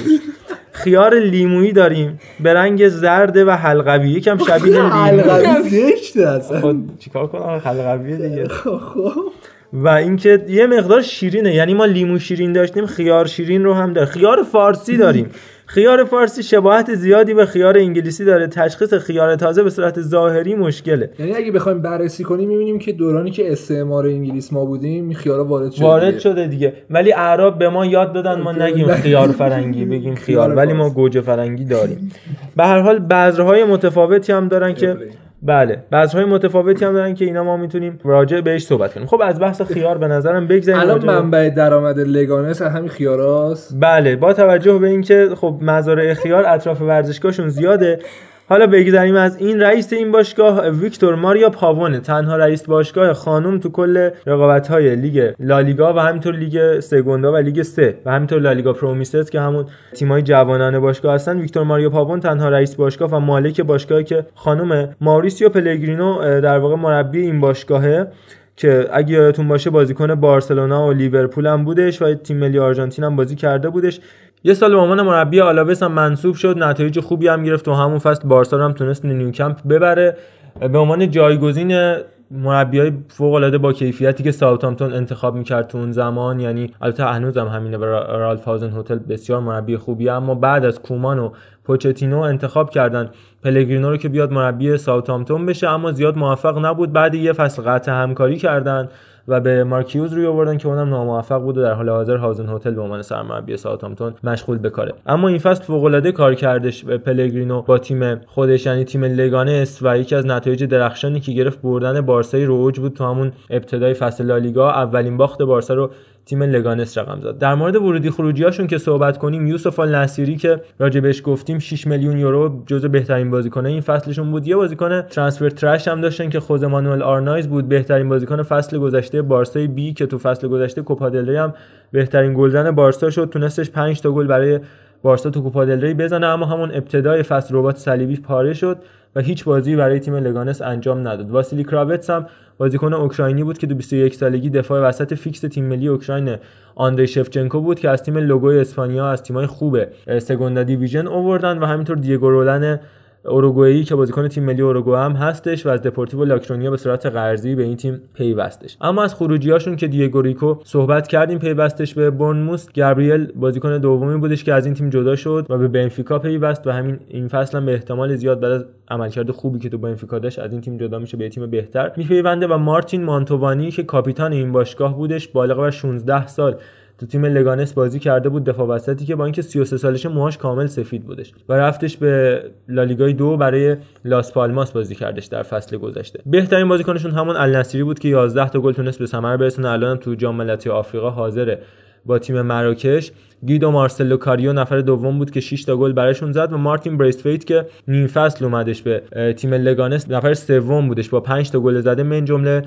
خیار لیمویی داریم. به رنگ زرد و حلقوی. یکم شبیه لیمو. حلقوی. [laughs] زشته اصلا خب چیکار کنم؟ حلقوی دیگه. و اینکه یه مقدار شیرینه. یعنی ما لیمو شیرین داشتیم خیار شیرین رو هم داره خیار فارسی داریم. [laughs] خیار فارسی شباهت زیادی به خیار انگلیسی داره. تشخیص خیار تازه به صورت ظاهری مشکله. یعنی اگه بخوایم بررسی کنیم می‌بینیم که دورانی که استعمار انگلیس ما بودیم خیارا وارد شده وارد دیگه. شده دیگه. ولی اعراب به ما یاد دادن ما نگیم [laughs] خیار فرنگی بگیم خیار ولی ما گوجه فرنگی داریم. به هر حال بذرهای متفاوتی هم دارن که بله. بذرهای متفاوتی هم دارن که اینا ما می‌تونیم راجع بهش صحبت کنیم. خب از بحث خیار به نظرم بگذاریم الان منبع درآمد لگانس همین خیاراست. بله. با توجه به اینکه خب مزارع خیار اطراف ورزشگاهشون زیاده حالا بگذاریم از این رئیس این باشگاه ویکتور ماریا پاونه تنها رئیس باشگاه خانم تو کل رقابت های لیگ لالیگا و همینطور لیگ سگوندا و لیگ سه و همینطور لالیگا پرومیسس که همون تیمای جوانان باشگاه هستن. ویکتور ماریا پاون تنها رئیس باشگاه و مالک باشگاهی که خانم ماریسیو پلگرینو در واقع مربی این باشگاهه که اگه یادتون باشه بازیکن بارسلونا و لیورپول هم بودش و تیم ملی آرژانتین هم بازی کرده بودش. یه سال به عنوان مربی آلاوس هم منصوب شد نتایج خوبی هم گرفت و همون فصل بارسا هم تونست نیوکمپ ببره. به عنوان جایگزین مربی های فوق العاده با کیفیتی که ساوثهامپتون انتخاب می‌کرد تو اون زمان یعنی البته هنوزم همینه برای رالف هازن هتل بسیار مربی خوبیه اما بعد از کومان و پوچتینو انتخاب کردن پلگرینو رو که بیاد مربی ساوثهامپتون بشه اما زیاد موفق نبود. بعد یه فصل قطع همکاری کردن. و به مارک هیوز روی آوردن که اونم ناموفق بود و در حال حاضر هازن هتل به عنوان سرمربی ساوثهامپتون مشغول به کاره. اما این فصل فوق العاده کار کردش به پلگرینو با تیم خودش یعنی تیم لگانس و یکی از نتایج درخشانی که گرفت بردن بارسای روج بود. تو همون ابتدای فصل لالیگا اولین باخت بارسا رو تیم لگانس رقم زد. در مورد ورودی خروجیاشون که صحبت کنیم یوسف النصیری که راجع بهش گفتیم 6 میلیون یورو جزو بهترین بازیکنان این فصلشون بود. یه بازیکن transfer ترش هم داشتن که خوزه مانوئل آرنایز بود. بهترین بازیکن فصل گذشته بارسای بی که تو فصل گذشته کوپا دل ری هم بهترین گلزن بارسا شد. تونستش 5 تا گل برای بارسا تو کوپا دل ری بزنه اما همون ابتدای فصل رباط صلیبی پاره شد. هیچ بازی برای تیم لگانس انجام نداد. واسیلی کراوتس هم بازیکن اوکراینی بود که تو 21 سالگی دفاع وسط فیکس تیم ملی اوکراین آندری شفچنکو بود که از تیم لوگوی اسپانیا از تیمای خوب سگوندا دیویژن اووردن و همینطور دیگو رولن اوروگوئی که بازیکن تیم ملی اوروگوئه هم هستش و از دپورتیو لاکرونیا به صورت قرضی به این تیم پیوستش. اما از خروجیاشون که دیگو ریکو صحبت کردیم پیوستش به بورنموث گابریل بازیکن دومی بودش که از این تیم جدا شد و به بنفیکا پیوست و همین این فصل هم به احتمال زیاد بعد از عملکرد خوبی که تو بنفیکا داشت از این تیم جدا میشه به تیم بهتر میپیونده و مارتین مانتوانی که کاپیتان این باشگاه بودش بالغ بر 16 سال تو تیم لگانس بازی کرده بود دفاع وسطی که با اینکه 33 سالش موهاش کامل سفید بودش و رفتش به لالیگای دو برای لاس پالماس بازی کردش در فصل گذشته. بهترین بازیکنشون همون النصری بود که 11 تا گل تونست به ثمر برسونه. الان تو جام ملت‌های آفریقا حاضره با تیم مراکش. گیدو مارسلو کاریو نفر دوم بود که 6 تا گل براشون زد و مارتین بریسفیت که نیم فصل اومدش به تیم لگانس نفر سوم بودش با 5 تا گل زده. من جمله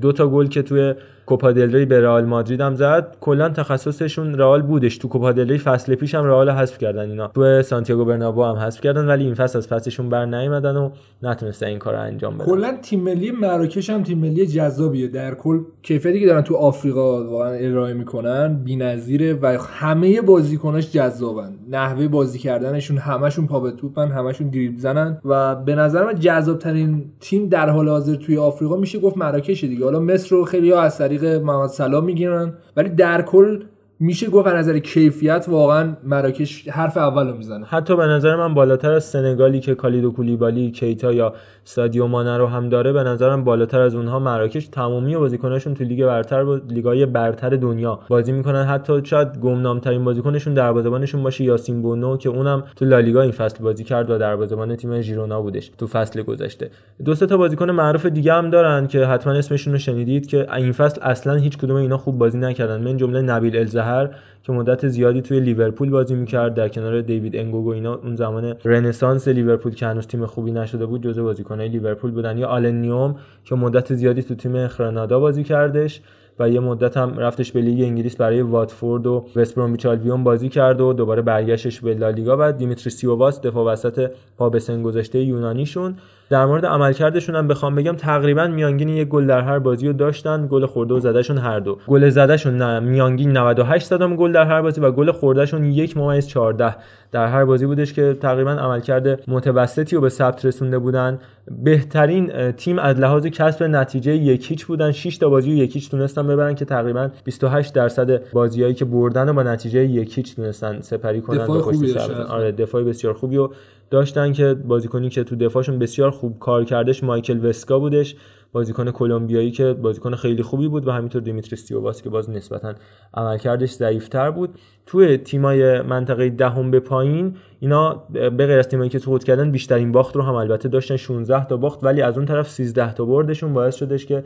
دو تا گل که توی کوپا دل به رئال مادرید هم زد. کلا تخصصشون رئال بودش. تو کوپا دل فصل پیش هم رئال حذف کردن اینا. تو سانتیاگو برنابو هم حذف کردن ولی این فصل از فصلشون بر نیومدن و نتونستن این کار انجام بدن. کلا تیم ملی مراکش هم تیم ملی جذابیه. در کل کیفیتی که دارن تو آفریقا واقعا ارائه می‌کنن بی‌نظیره و همه بازیکناش جذابن. نحوه بازی کردنشون همشون پا به توپن همشون دریبل زنن و به نظر من جذاب ترین تیم در حال حاضر توی آفریقا میشه گفت مراکش دیگه. حالا مصر رو خیلی از طریق محمد سلام می‌گیرن. ولی در کل میشه گفت از نظر کیفیت واقعا مراکش حرف اول می‌زنه. حتی به نظر من بالاتر از سنگالی که کالیدو کولیبالی کیتا یا سادیو مانه رو هم داره به نظرم بالاتر از اونها مراکش تمامی بازیکناشون تو لیگ برتر و لیگای برتر دنیا بازی می‌کنن. حتی شاید گمنام ترین بازیکنشون دروازه‌بانشون باشه یاسین بونو که اونم تو لالیگا این فصل بازی کرد و دروازه‌بان تیم ژیرونا بودش تو فصل گذشته. دو تا بازیکن معروف دیگه هم دارن که حتما اسمشون رو شنیدید که این فصل اصلا هیچ کدوم اینا خوب بازی نکردن. من جمله نبیل الزهر که مدت زیادی توی لیورپول بازی می‌کرد. در کنار دیوید انگوگ اینا اون زمان رنسانس لیورپول که هنوز تیم خوبی نشده بود جزو بازیکنهای لیورپول بودن. یا آلن که مدت زیادی تو تیم خرانادا بازی کردش و یه مدت هم رفتش به لیگ انگلیس برای واتفورد و وست برومیچ بازی کرد و دوباره برگشتش به لالیگا. بعد دیمیتری سیوواس دفاع وسط پا به سن یونانیشون. در مورد عملکردشون هم بخوام بگم تقریبا میانگین یک گل در هر بازی رو داشتن گل خورده و زدهشون هر دو. گل زدهشون نه میانگین 98 صدم گل در هر بازی و گل خوردهشون یک ممیز 14 در هر بازی بودش که تقریبا عملکرد متوسطی رو به ثبت رسونده بودن. بهترین تیم از لحاظ کسب نتیجه یک هیچ بودن. 6 تا بازی یک هیچ تونستن ببرن که تقریبا 28 درصد بازیایی که بردن و با نتیجه یک هیچ تونستن سپری کنن دفاع آره دفاع بسیار خوبی و داشتن که بازیکنی که تو دفاعشون بسیار خوب کار کردش مایکل وسکا بودش. بازیکن کلمبیایی که بازیکن خیلی خوبی بود و همینطور دیمیتری سیوواس که باز نسبتا عملکردش ضعیفتر بود. توی تیمای منطقه دهم به پایین اینا به غیر از تیمایی که سقوط کردن بیشترین باخت رو هم البته داشتن 16 تا باخت ولی از اون طرف 13 تا بردشون باعث شدش که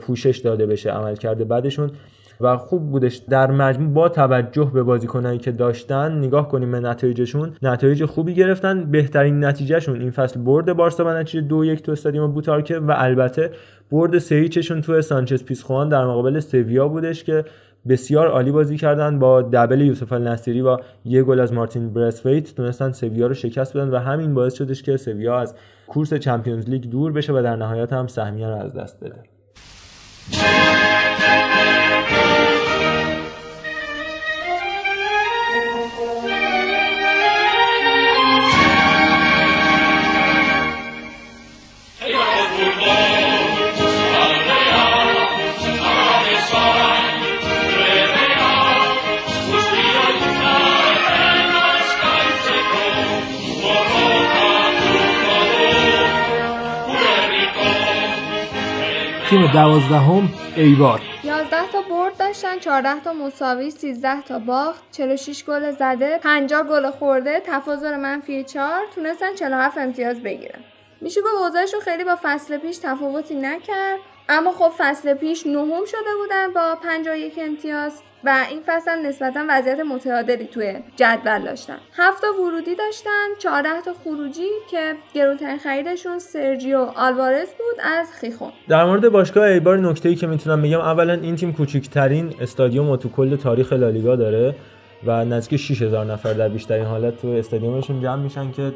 پوشش داده بشه عملکرد بعدشون. و خوب بودش. در مجموع با توجه به بازیکنایی که داشتن نگاه کنیم به نتایجشون. نتایج خوبی گرفتن. بهترین نتیجهشون این فصل برد بارسا به نتیجه دو یک تو استادیوم بوتارکه و البته برد سهیچشون تو سانچز پیسخوان در مقابل سویا بودش که بسیار عالی بازی کردن با دبل یوسف النصیری و یه گل از مارتین برسفیت تونستن سویا رو شکست بدن و همین باعث شدش که سویا از کورس چمپیونز لیگ دور بشه و در نهایت هم سهمیه رو از دست بده. تیم دوازدهم ایبار 11 تا برد داشتن 14 تا مساوی 13 تا باخت 46 گل زده 50 گل خورده تفاضل منفی 4 تونستن 47 امتیاز بگیرن. میشه گفت رو خیلی با فصل پیش تفاوتی نکرد اما خب فصل پیش نهم شده بودن با 51 امتیاز. و این فصل نسبتا وضعیت متعادلی توی جدول داشتن. هفت ورودی داشتن 14 تا خروجی که گرونترین خریدشون سرجیو آلوارز بود از خیخون. در مورد باشگاه ایبار نکته ای که می‌تونم بگم اولا این تیم کوچکترین استادیوم تو کل تاریخ لالیگا داره و نزدیک 6000 نفر در بیشترین حالت تو استادیومشون جمع میشن که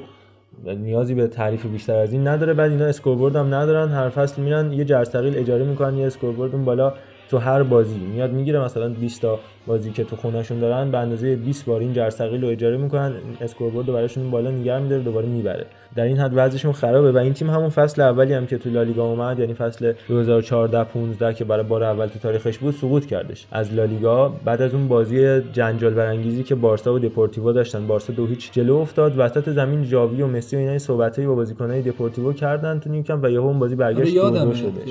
نیازی به تعریف بیشتر از این نداره. بعد اینا scoreboard هم ندارن هر فصل میرن یه جرثقیل اجاره می‌کنن یه scoreboard اون بالا تو هر بازی میاد می‌گیره مثلا 20 تا بازی که تو خونهشون دارن به اندازه 20 بار این جرثقیل رو اجاره می‌کنن scoreboard رو براشون بالا نگه میداره دوباره می‌بره. در این حد وضعشون خرابه و این تیم همون فصل اولی هم که تو لالیگا اومد یعنی فصل 2014 15 که برای بار اول تو تاریخش بود سقوط کردش. از لالیگا بعد از اون بازی جنجال برانگیزی که بارسا و دپورتیو داشتن بارسا دو هیچ جلو افتاد وسط زمین جاوی و مسی و اینا صحبتایی با بازیکنای دپورتیو کردن تو نیوکمپ و یهو اون بازی برگشت دو شدش.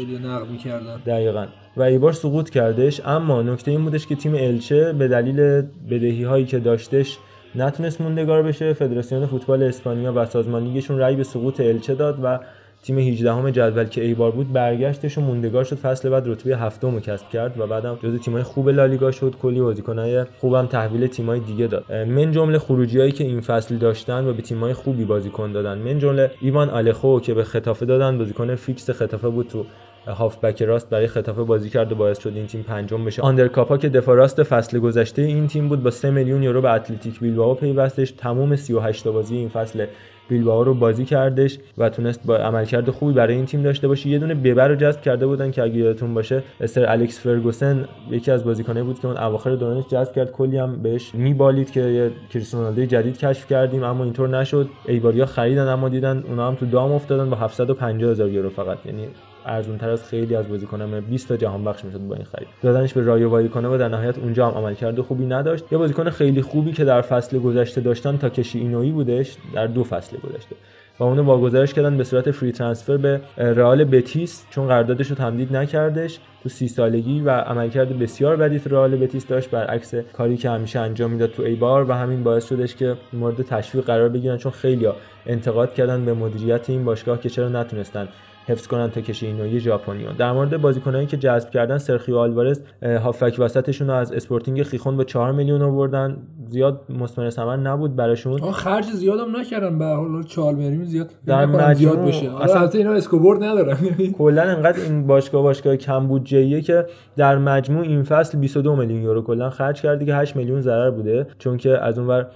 دقیقاً. و بار سقوط کردش اما نکته این بودش که تیم الچه به دلیل بدهی هایی که داشتش نتونست موندگار بشه. فدراسیون فوتبال اسپانیا و سازمان لیگشون رأی به سقوط الچه داد و تیم 18 هم جدول که ایبار بود برگشتش و موندگار شد. فصل بعد رتبه هفتم رو کسب کرد و بعدم جزو تیمای خوب لالیگا شد. کلی بازیکنای خوبم تحویل تیمای دیگه داد. من جمله خروجیایی که این فصل داشتن و به تیمای خوبی بازیکن دادن. من جمله ایوان آلخو که به خطافه دادن. بازیکن فیکس خطافه بود تو هافبک راست برای خطافه بازی کرد و باعث شد این تیم پنجم بشه. آندرکاپا که دفاع راست فصل گذشته این تیم بود با 3 میلیون یورو به اتلتیک بیلبائو پیوستش. تمام 38 تا بازی این فصل بیلبائو رو بازی کردش و تونست با عملکرد خوبی برای این تیم داشته باشه. یه دونه ببه رو جذب کرده بودن که اگه یادتون باشه سر الکس فرگوسن یکی از بازیکنایی بود که اون اواخر دورانش جذب کرد. کلی هم بهش میبالید که یه کریستیانو جدید کشف کردیم اما اینطور نشد. ایباریا خریدن اما دیدن اونا هم تو دام افتادن با 750 هزار یورو فقط. یعنی ارزون تر از خیلی از بازیکنان 20 تا جهان بخش می‌شد با این خرید. دادنش به رایو وایکانو و در نهایت اونجا هم عملکرد خوبی نداشت. یه بازیکن خیلی خوبی که در فصل گذشته داشتن تاکاشی اینویی بودش در دو فصل گذشته. و اونو واگذارش کردن به صورت free transfer به رئال بتیس چون قراردادش رو تمدید نکردش. تو سی سالگی و عملکرد بسیار بدی تو رئال بتیس داشت. برعکس کاری که همیشه انجام می‌داد تو ایبار و همین باعث شدش که مورد تشویق قرار بگیرن چون خیلی انتقاد کردن به مدیریت این باشگاه که چرا نتونستن حفظ کنن تاکاشی اینوی ژاپنیان در مورد بازیکنایی که جذب کردن سرخیو آلوارز هافبک وسطشون رو از اسپورتینگ خیخون به 4 میلیون آوردن. زیاد مثمر ثمر نبود براشون. خرج زیادم نکردن. به حال 4 میلیون زیاد در مجموع زیاد بشه. اصلا اینا scoreboard ندارن. [laughs] کلا انقدر این باشگاه باشگاه کم بودجه‌ایه که در مجموع این فصل 22 میلیون یورو کلا خرج کرد که 8 میلیون ضرر بوده. چون که از اونور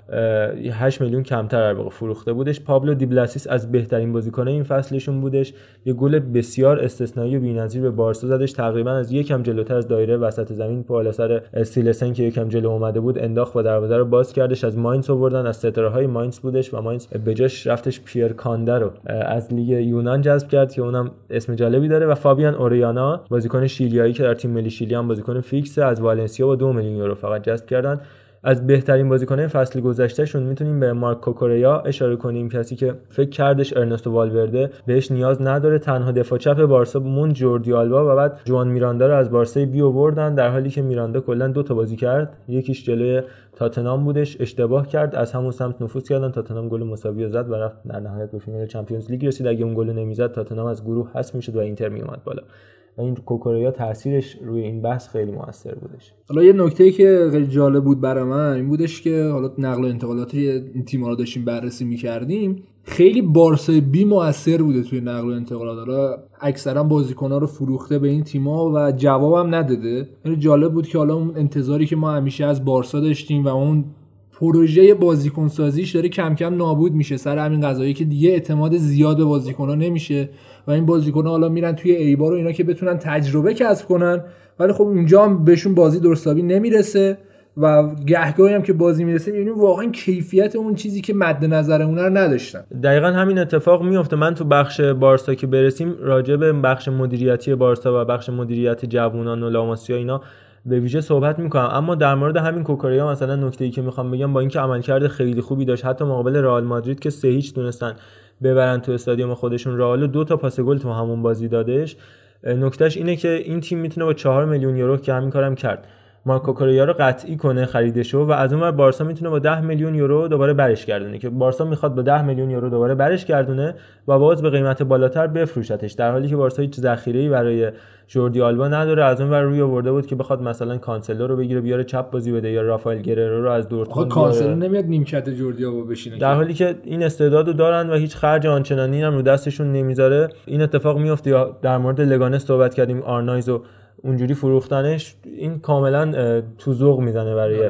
8 میلیون کمتر در فروخته بودش. پابلو دیبلاسیس از بهترین بازیکنان این فصلشون بودش. یه گل بسیار استثنایی و بی‌نظیر به بارسا زدش. تقریبا از یکم جلوتر از دایره وسط زمین بالا سر سیلسن که یکم جلو اومده بود انداخت و دروازه رو باز کردش. از ماینز آوردن از ستاره های ماینز بودش و ماینز بجاش رفتش پیر کانده رو. از لیگ یونان جذب کرد که اونم اسم جالبی داره و فابیان اوریانا بازیکن شیلیایی که در تیم ملی شیلی هم بازیکن فیکس از والنسیا با دو میلیون یورو فقط جذب کردن. از بهترین بازیکنان فصل گذشتهشون می‌تونیم به مارک کوکوریا اشاره کنیم کسی که فکر کردش ارنستو والورده بهش نیاز نداره تنها دفاع چپ بارسا مون جوردی آلبا و بعد جوان میراندا رو از بارسا بی آوردن در حالی که میراندا کلا دو تا بازی کرد یکیش جلوی تاتنام بودش اشتباه کرد از همون سمت نفوذ کردن تاتنام گل مساوی زد و رفت در نهایت به فینال Champions League رسید. اگه اون گل نمی‌زد تاتنام از گروه حذف می‌شد و اینتر میومد بالا. و این کوکوریا تاثیرش روی این بحث خیلی موثر بودش. حالا یه نکته که خیلی جالب بود برای من این بودش که حالا نقل و انتقالات این تیم‌ها رو داشتیم بررسی می‌کردیم. خیلی بارسای بی موثر بوده توی نقل و انتقالات. حالا اکثرا بازیکن‌ها رو فروخته به این تیم‌ها و جوابم نداده. خیلی جالب بود که حالا اون انتظاری که ما همیشه از بارسا داشتیم و اون پروژه بازیکن سازیش داره کم کم نابود میشه. سر همین قضایی که دیگه اعتماد زیاد به بازیکن‌ها نمیشه. و این بازیکن‌ها حالا میرن توی ایبار و اینا که بتونن تجربه کسب کنن. ولی خب اونجا هم بهشون بازی درستابی نمی‌رسه و گهگاهی هم که بازی می‌رسه می‌بینیم واقعا کیفیت اون چیزی که مد نظرمون رو نداشتن. دقیقا همین اتفاق میفته من تو بخش بارسا که برسیم راجع به بخش مدیریتی بارسا و بخش مدیریت جوونان و لاماسیا اینا به ویژه صحبت می‌کنم. اما در مورد همین کوکوریا مثلا نکته ای که می‌خوام بگم با اینکه عملکرد خیلی خوبی داشت حتی مقابل رئال مادرید که سه هیچ تونستن ببرن تو استادیوم خودشون رئال. دو تا پاس گل تو همون بازی دادش. نکتهش اینه که این تیم می‌تونه با 4 میلیون یورو که همین کارم کرد. مارک کوکوریا رو قطعی کنه خریدشو و از اون بارسا می‌تونه با 10 میلیون یورو دوباره برش گردونه که بارسا می‌خواد با 10 میلیون یورو دوباره برش گردونه و باز به قیمت بالاتر بفروشتش در حالی که بارسا هیچ ذخیره‌ای برای جوردی آلبا نداره. از اون ور روی آورده بود که بخواد مثلا کانسلو رو بگیره بیاره چپ بازی بده یا رافائل گررو رو از دورتموند کانسلو نمیاد نیمکت جوردی آلبا بشینه در حالی که این استعدادو دارن و هیچ خرج آنچنانی هم رو دستشون نمی‌ذاره. این اتفاق میفته یا در مورد لگانس صحبت کردیم آرنایز و اونجوری فروختنش این کاملا تو ذوق می‌زنه برای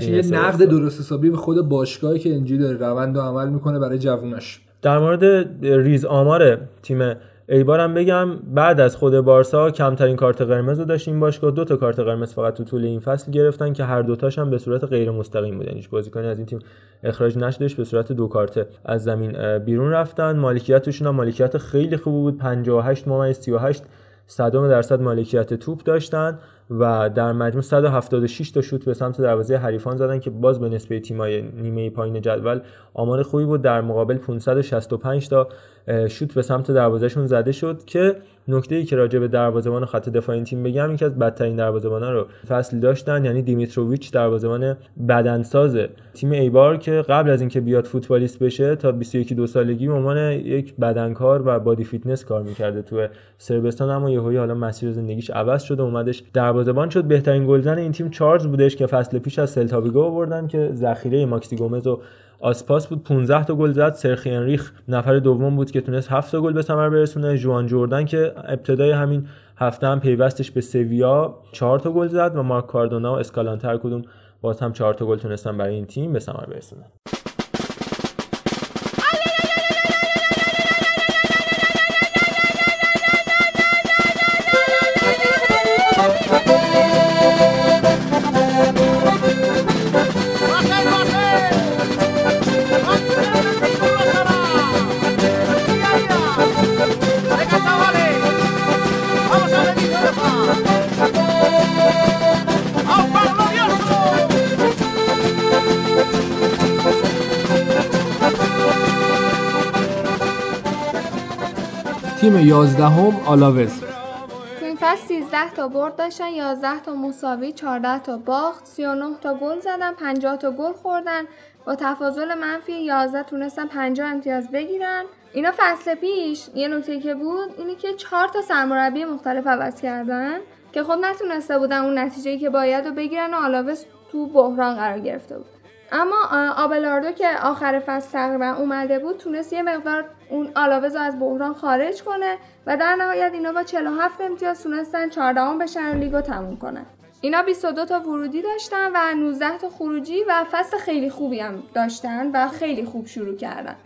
یه نقد درست حسابی به خود باشگاهی که اینجوری داره روند و عمل می‌کنه برای جوونش در مورد ریز آمار تیم ایبارم بگم بعد از خود بارسا کمترین کارت قرمز رو داشت این باشگاه. دو تا کارت قرمز فقط تو طول این فصل گرفتن که هر دوتاش هم به صورت غیر مستقیم بود یعنی بازیکنی از این تیم اخراج نشدش به صورت دو کارت از زمین بیرون رفتن. مالکیتشون هم مالکیت خیلی خوب بود. 58 ممیز 38 صدم درصد مالکیت توپ داشتن. و در مجموع 176 تا شوت به سمت دروازه حریفان زدن که باز به نسبه تیمای نیمه پایین جدول آمار خوبی بود. در مقابل 565 تا شوت به سمت دروازهشون زده شد که نکته ای که راجع به دروازه‌بان خط دفاعی این تیم بگم این که از بدترین دروازه‌بانا رو فصل داشتن یعنی دیمیتروویچ دروازه‌بان بدنساز تیم ایبار که قبل از اینکه بیاد فوتبالیست بشه تا 21 دو سالگی به عنوان یک بدنکار و body fitness کار می‌کرده تو صربستان اما یهویی حالا مسیر زندگیش عوض شده اومدش دروازه‌بان شد. بهترین گلزن این تیم چارلز بودش که فصل پیش از سلتاویگو آوردن که ذخیره ماکسی گومز و آسپاس بود. 15 تا گل زد. سرخی انریچ نفر دوم بود که تونست 7 تا گل به ثمر برسونه. جوان جردن که ابتدای همین هفته هم پیوستش به سویا 4 تا گل زد و مارک کاردونا و اسکالانتر کدوم باز هم 4 تا گل تونستن برای این تیم به ثمر برسونن. تیم 11 هم آلاوز. تو این فصل 13 تا برد داشتن 11 تا مساوی 14 تا باخت 39 تا گل زدن 50 تا گل خوردن. با تفاضل منفی 11 تونستن 50 امتیاز بگیرن. اینا فصل پیش یه نکته که بود اینه که 4 تا سرمربی مختلف عوض کردن که خب نتونسته بودن اون نتیجه که باید رو بگیرن و آلاوز تو بحران قرار گرفته بود. اما آبلاردو که آخر فصل تقریبا اومده بود تونست یه مقدار اون آلاوز از بحران خارج کنه و در نهایت اینا با 47 امتیاز تونستن 14 بشن و لیگو تموم کنن. اینا 22 تا ورودی داشتن و 19 تا خروجی و فصل خیلی خوبی هم داشتن و خیلی خوب شروع کردن.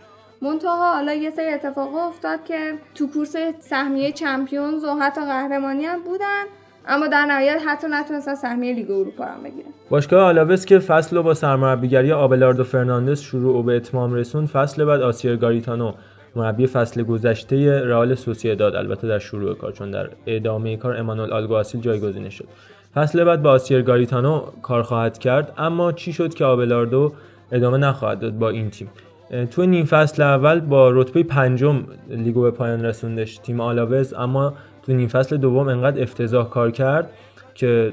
منتها حالا یه سری اتفاق افتاد که تو کورس سهمیه Champions و حتی قهرمانی هم بودن. اما در نهایت حتی نتونستن سهمیه لیگ اروپا رو بگیرن. باشگاه آلاوس که فصل رو با سرمربیگری آبلاردو فرناندز شروع و به اتمام رسون فصل بعد آسیر گاریتانو مربی فصل گذشته رئال سوسییداد البته در شروع کار چون در ادامه کار امانوئل آلگواسیل جایگزین شد. فصل بعد با آسیر گاریتانو کار خواهد کرد اما چی شد که آبلاردو ادامه نخواهد داد با این تیم؟ تو نیم فصل اول با رتبه پنجم لیگو به پایان رسوندش تیم آلاوز اما تو نیم فصل دوم انقدر افتضاح کار کرد که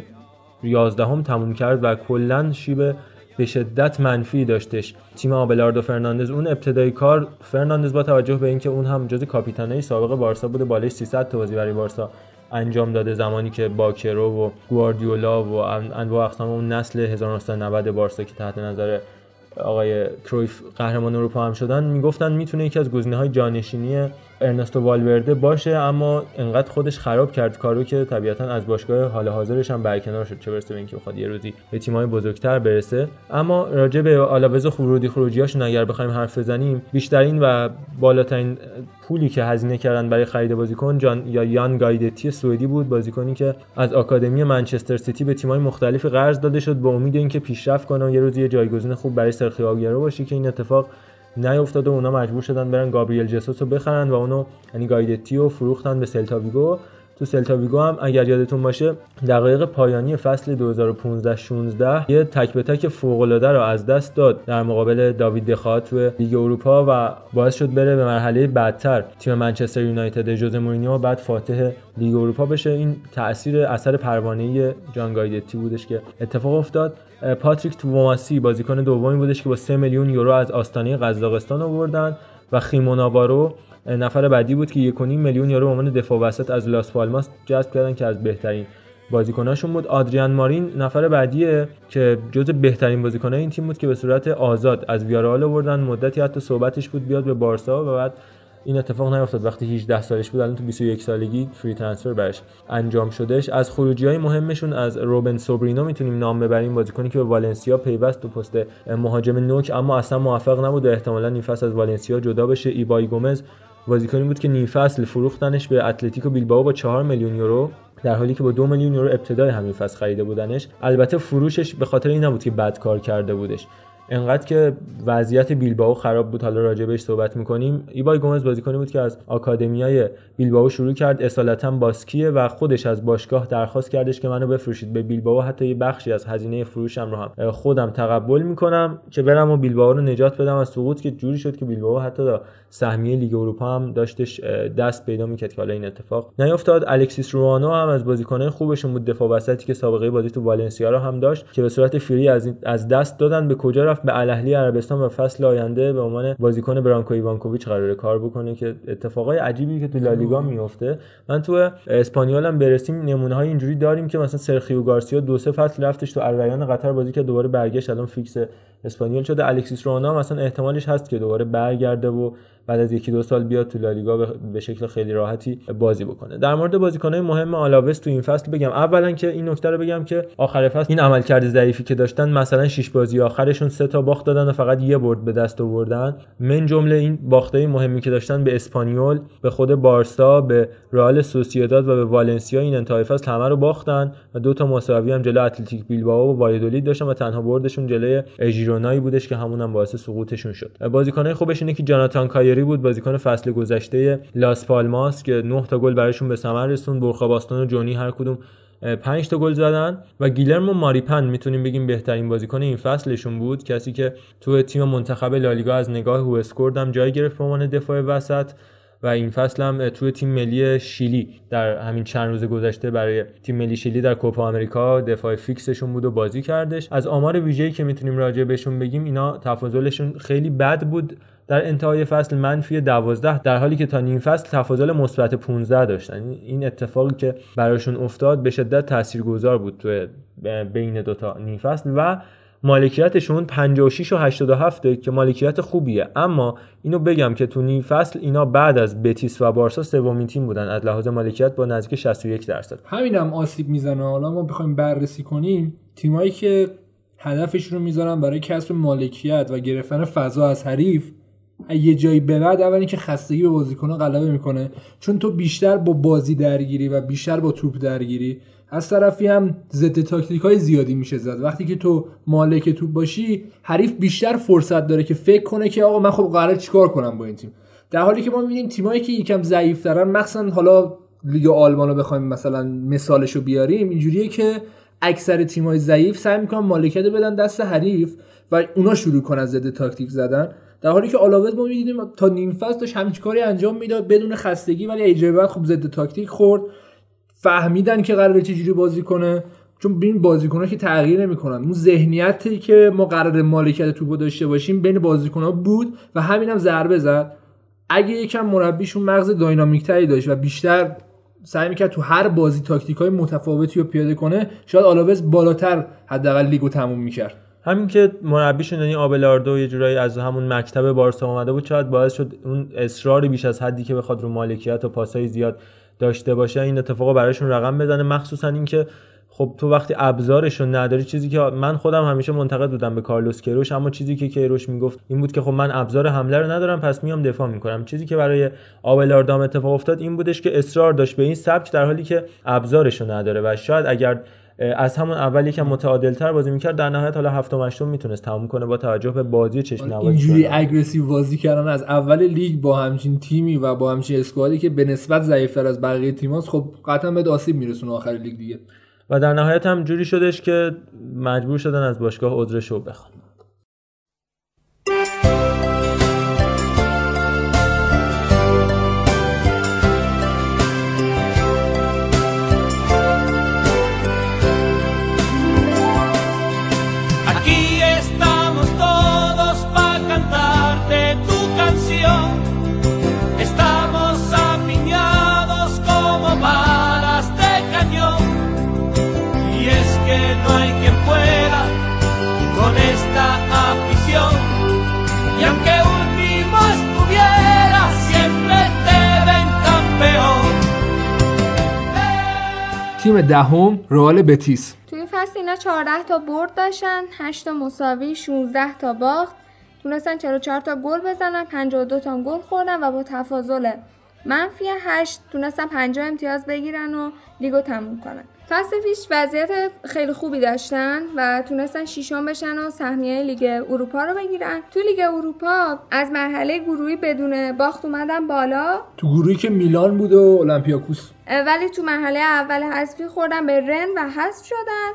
11 هم تموم کرد و کلا شیب به شدت منفی داشتش. تیم آبلاردو فرناندز اون ابتدای کار فرناندز با توجه به اینکه اون هم جز کاپیتانای سابق بارسا بوده بالای 300 تا بازی برای بارسا انجام داده زمانی که باکرو و گواردیولا و انواع اقسام اون نسل 1990 بارسا که تحت نظر آقای کرویف قهرمان اروپا هم شدن می‌گفتن می‌تونه یکی از گزینه‌های جانشینی ارنستو والورده باشه اما انقدر خودش خراب کرد کارو که طبیعتا از باشگاه حال حاضرش هم برکنار شد. چه برسه به اینکه بخواد یه روزی به تیم‌های بزرگتر برسه. اما راجع به آلاوز خروجی خروجیاشون اگر بخوایم حرف بزنیم بیشترین و بالاترین پولی که هزینه کردن برای خرید بازیکن جان یا یان گایدتی سوئدی بود. بازیکنی که از آکادمی منچستر سیتی به تیم‌های مختلف قرض داده شد به امید اینکه پیشرفت کنه و یه روزی یه جایگزین خوب برای سرخیو باشه که این اتفاق نیافتاد و اونا مجبور شدن برن گابریل جسوس رو بخرن و اونو یعنی گایدتی رو فروختن به سلتاویگو تو سلتاویگو هم اگر یادتون باشه دقایق پایانی فصل 2015 16 یه تک به تک فوق رو از دست داد در مقابل داوید دخا تو لیگ اروپا و باعث شد بره به مرحله بعدتر تیم منچستر یونایتد جوز مورینیو بعد فاتح لیگ اروپا بشه. این تاثیر اثر پروانه جان گایدتی بودش که اتفاق افتاد. پاتریک توماسی بازیکن دومی بودش که با 3 میلیون یورو از آستانه قزاقستان آوردن و خیموناوارو نفر بعدی بود که 1.5 میلیون یورو به عنوان دفاع وسط از لاس پالماس جذب کردن که از بهترین بازیکناشون بود. آدریان مارین نفر بعدیه که جز بهترین بازیکنای این تیم بود که به صورت آزاد از ویارال آوردن. مدتی حتی صحبتش بود بیاد به بارسا و بعد این اتفاق نیفتاد. وقتی 18 سالش بود الان تو 21 سالگی فری ترانسفر برش انجام شدهش. از خروجی های مهمشون از روبن سوبرینو می‌تونیم نام ببریم. بازیکنی که به والنسیا پیوست تو پست مهاجم نوک اما اصلا موفق نبود و احتمالا این فصل از والنسیا جدا بشه. ایبای گومز بازیکنی بود که نیم فصل فروختنش به اتلتیکو بیلبائو با 4 میلیون یورو در حالی که با دو میلیون یورو ابتدای همین فصل خریده بودنش. البته فروشش به خاطر این نبود که بد کار کرده بودش. انقدر که وضعیت بیلبائو خراب بود. حالا راجع بهش صحبت می‌کنیم. ایبای گومز بازیکنی بود که از آکادمیای بیلبائو شروع کرد. اصالتا باسکیه و خودش از باشگاه درخواست کردش که منو بفروشید. به بیلبائو حتی یه بخشی از هزینه فروشم رو هم خودم تقبل می‌کنم. که برم و بیلبائو رو نجات بدم. از سقوط که جوری شد که بیلبائو حتی سهمیه لیگ اروپا هم داشتش دست پیدا می‌کرد که حالا این اتفاق نیافتاد. الکسیس روانو هم از بازیکنان خوبشون بود. دفاع وسطی که سابقه بازی تو والنسیا رو هم داشت که به صورت free از, از دست دادن. به کجا رفت؟ به الاهلی عربستان و فصل آینده به عنوان بازیکن برانکو ایوانکوویچ قرار کار بکنه که اتفاقای عجیبی که تو لالیگا میفته من تو اسپانیول هم برسیم نمونه های اینجوری داریم که مثلا سرخیو گارسیا دو سه فصل رفتش تو الریان قطر بازی که دوباره برگشت الان فیکس اسپانیول شده. الکسیس رونا مثلا احتمالش هست که دوباره برگرده و بعد از یکی دو سال بیاد تو لالیگا به شکل خیلی راحتی بازی بکنه. در مورد بازیکنهای مهم آلاوس تو این فصل بگم. اولا که این نکته رو بگم که آخر فصل این عملکرد ضعیفی که داشتن مثلا شش بازی آخرشون سه تا باخت دادن و فقط یه برد به دست آوردن. من جمله این باختای مهمی که داشتن به اسپانیول به خود بارسا به رئال سوسییداد و به والنسیا این انتهای فصل همه رو باختن و دو تا مساوی هم جلو اتلتیک بیلبائو و وایادولید داشتن و تنها بردشون جلوی ژیرونایی بودش که همون هم باعث سقوطشون شد. بازیکنای خوبش اینه که جاناتان کایری بود بازیکن فصل گذشته لاس پالماس که 9 تا گل براشون به ثمر رسوند برخا و جونی هر کدوم 5 تا گل زدن. و گیلرمو ماریپن می‌تونیم بگیم بهترین بازیکن این فصلشون بود. کسی که تو تیم منتخب لالیگا از نگاه هوسکورد هم جای گرفت به عنوان دفاع وسط. و این فصل هم توی تیم ملی شیلی در همین چند روز گذشته برای تیم ملی شیلی در کوپا آمریکا دفاع فیکسشون بود و بازی کردش. از آمار ویژه‌ای که می‌تونیم راجع بهشون بگیم اینا تفاضلشون خیلی بد بود. در انتهای فصل منفی 12 در حالی که تا نیم فصل تفاضل مثبت 15 داشتن. این اتفاقی که براشون افتاد به شدت تاثیرگذار بود تو بین دو تا نیم فصل. و مالکیتشون 56 و 87 که مالکیت خوبیه. اما اینو بگم که تو نیم فصل اینا بعد از بتیس و بارسا سومین تیم بودن. از لحاظ مالکیت با نزدیک 61 درصد. همینم آسیب می‌زنه. حالا ما بخوایم بررسی کنیم. تیمایی که هدفش رو می‌ذارن برای کسب مالکیت و گرفتن فضا از حریف یه جایی به بعد اول اینکه خستگی به بازیکن غلبه می‌کنه. چون تو بیشتر با بازی درگیری و بیشتر با توپ درگیری. از طرفی هم ضد تاکتیک های زیادی میشه زد. وقتی که تو مالک توپ باشی حریف بیشتر فرصت داره که فکر کنه که آقا من خب قرار چیکار کنم با این تیم. در حالی که ما می‌بینیم تیمایی که یکم ضعیف دارن مخصوصا حالا لیگ آلمان رو بخوایم مثلا مثالش رو بیاریم اینجوریه که اکثر تیمای ضعیف سعی می‌کنن مالکیت بدن دست حریف و اونا شروع کنن ضد تاکتیک زدن. در حالی که آلاوز ما می‌دیدیم تا نیم فصل داشت همین کاری انجام می‌داد بدون خستگی ولی ایجای بعد خب ضد تاکتیک خورد. فهمیدن که قراره چجوری بازی کنه. چون بین بازیکن‌ها که تغییر نمی‌کنن. اون ذهنیتی که ما قرار مالکیت توپو داشته باشیم بین بازیکن‌ها بود و همین هم ضربه زد. اگه یکم مربیشون مغز داینامیک تری داشت و بیشتر سعی می‌کرد تو هر بازی تاکتیک های متفاوتی رو پیاده کنه شاید آلاوز بالاتر حداقل لیگو تموم می‌کرد. همین که مربیشون یعنی آبلاردو یه جورایی از همون مکتب بارسا اومده بود شاید باعث شد اون اصرار بیش از حدی که بخواد رو مالکیت و پاسای زیاد داشته باشه این اتفاقا برایشون رقم بزنه. مخصوصا اینکه خب تو وقتی ابزارش رو نداری چیزی که من خودم همیشه منتقد بودم به کارلوس کیروش اما چیزی که کیروش می‌گفت این بود که خب من ابزار حمله رو ندارم پس میام دفاع می‌کنم. چیزی که برای آبلاردام اتفاق افتاد این بودش که اصرار داشت به این سبک در حالی که ابزارش رو نداره. و شاید اگر از همون اول یکم متعادلتر بازی می‌کرد در نهایت حالا هفتم هشتم می‌تونست تموم کنه با توجه به بازی چشم نوازی اینجوری aggressive بازی کردن از اول لیگ با همچین تیمی و با همچین squad ی که به نسبت ضعیفتر از بقیه تیماست خب قطعا به آسیب میرسونه آخر لیگ دیگه. و در نهایت هم جوری شدش که مجبور شدن از باشگاه عذرش رو بخوان. تیم دهم رئال بتیس. توی فصل اینا 14 تا برد داشتن 8 تا مساوی 16 تا باخت. تونستن 44 تا گل بزنن 52 تا گل خوردن و با تفاضل منفی 8 تونستن 50 امتیاز بگیرن و لیگو تموم کنن. فصل پیش وضعیت خیلی خوبی داشتن و تونستن شیشم بشن و سهمیه لیگ اروپا رو بگیرن. تو لیگ اروپا از مرحله گروهی بدون باخت اومدن بالا. تو گروهی که میلان بود و اولمپیاکوس. ولی تو مرحله اول حذفی خوردن به رن و حذف شدن.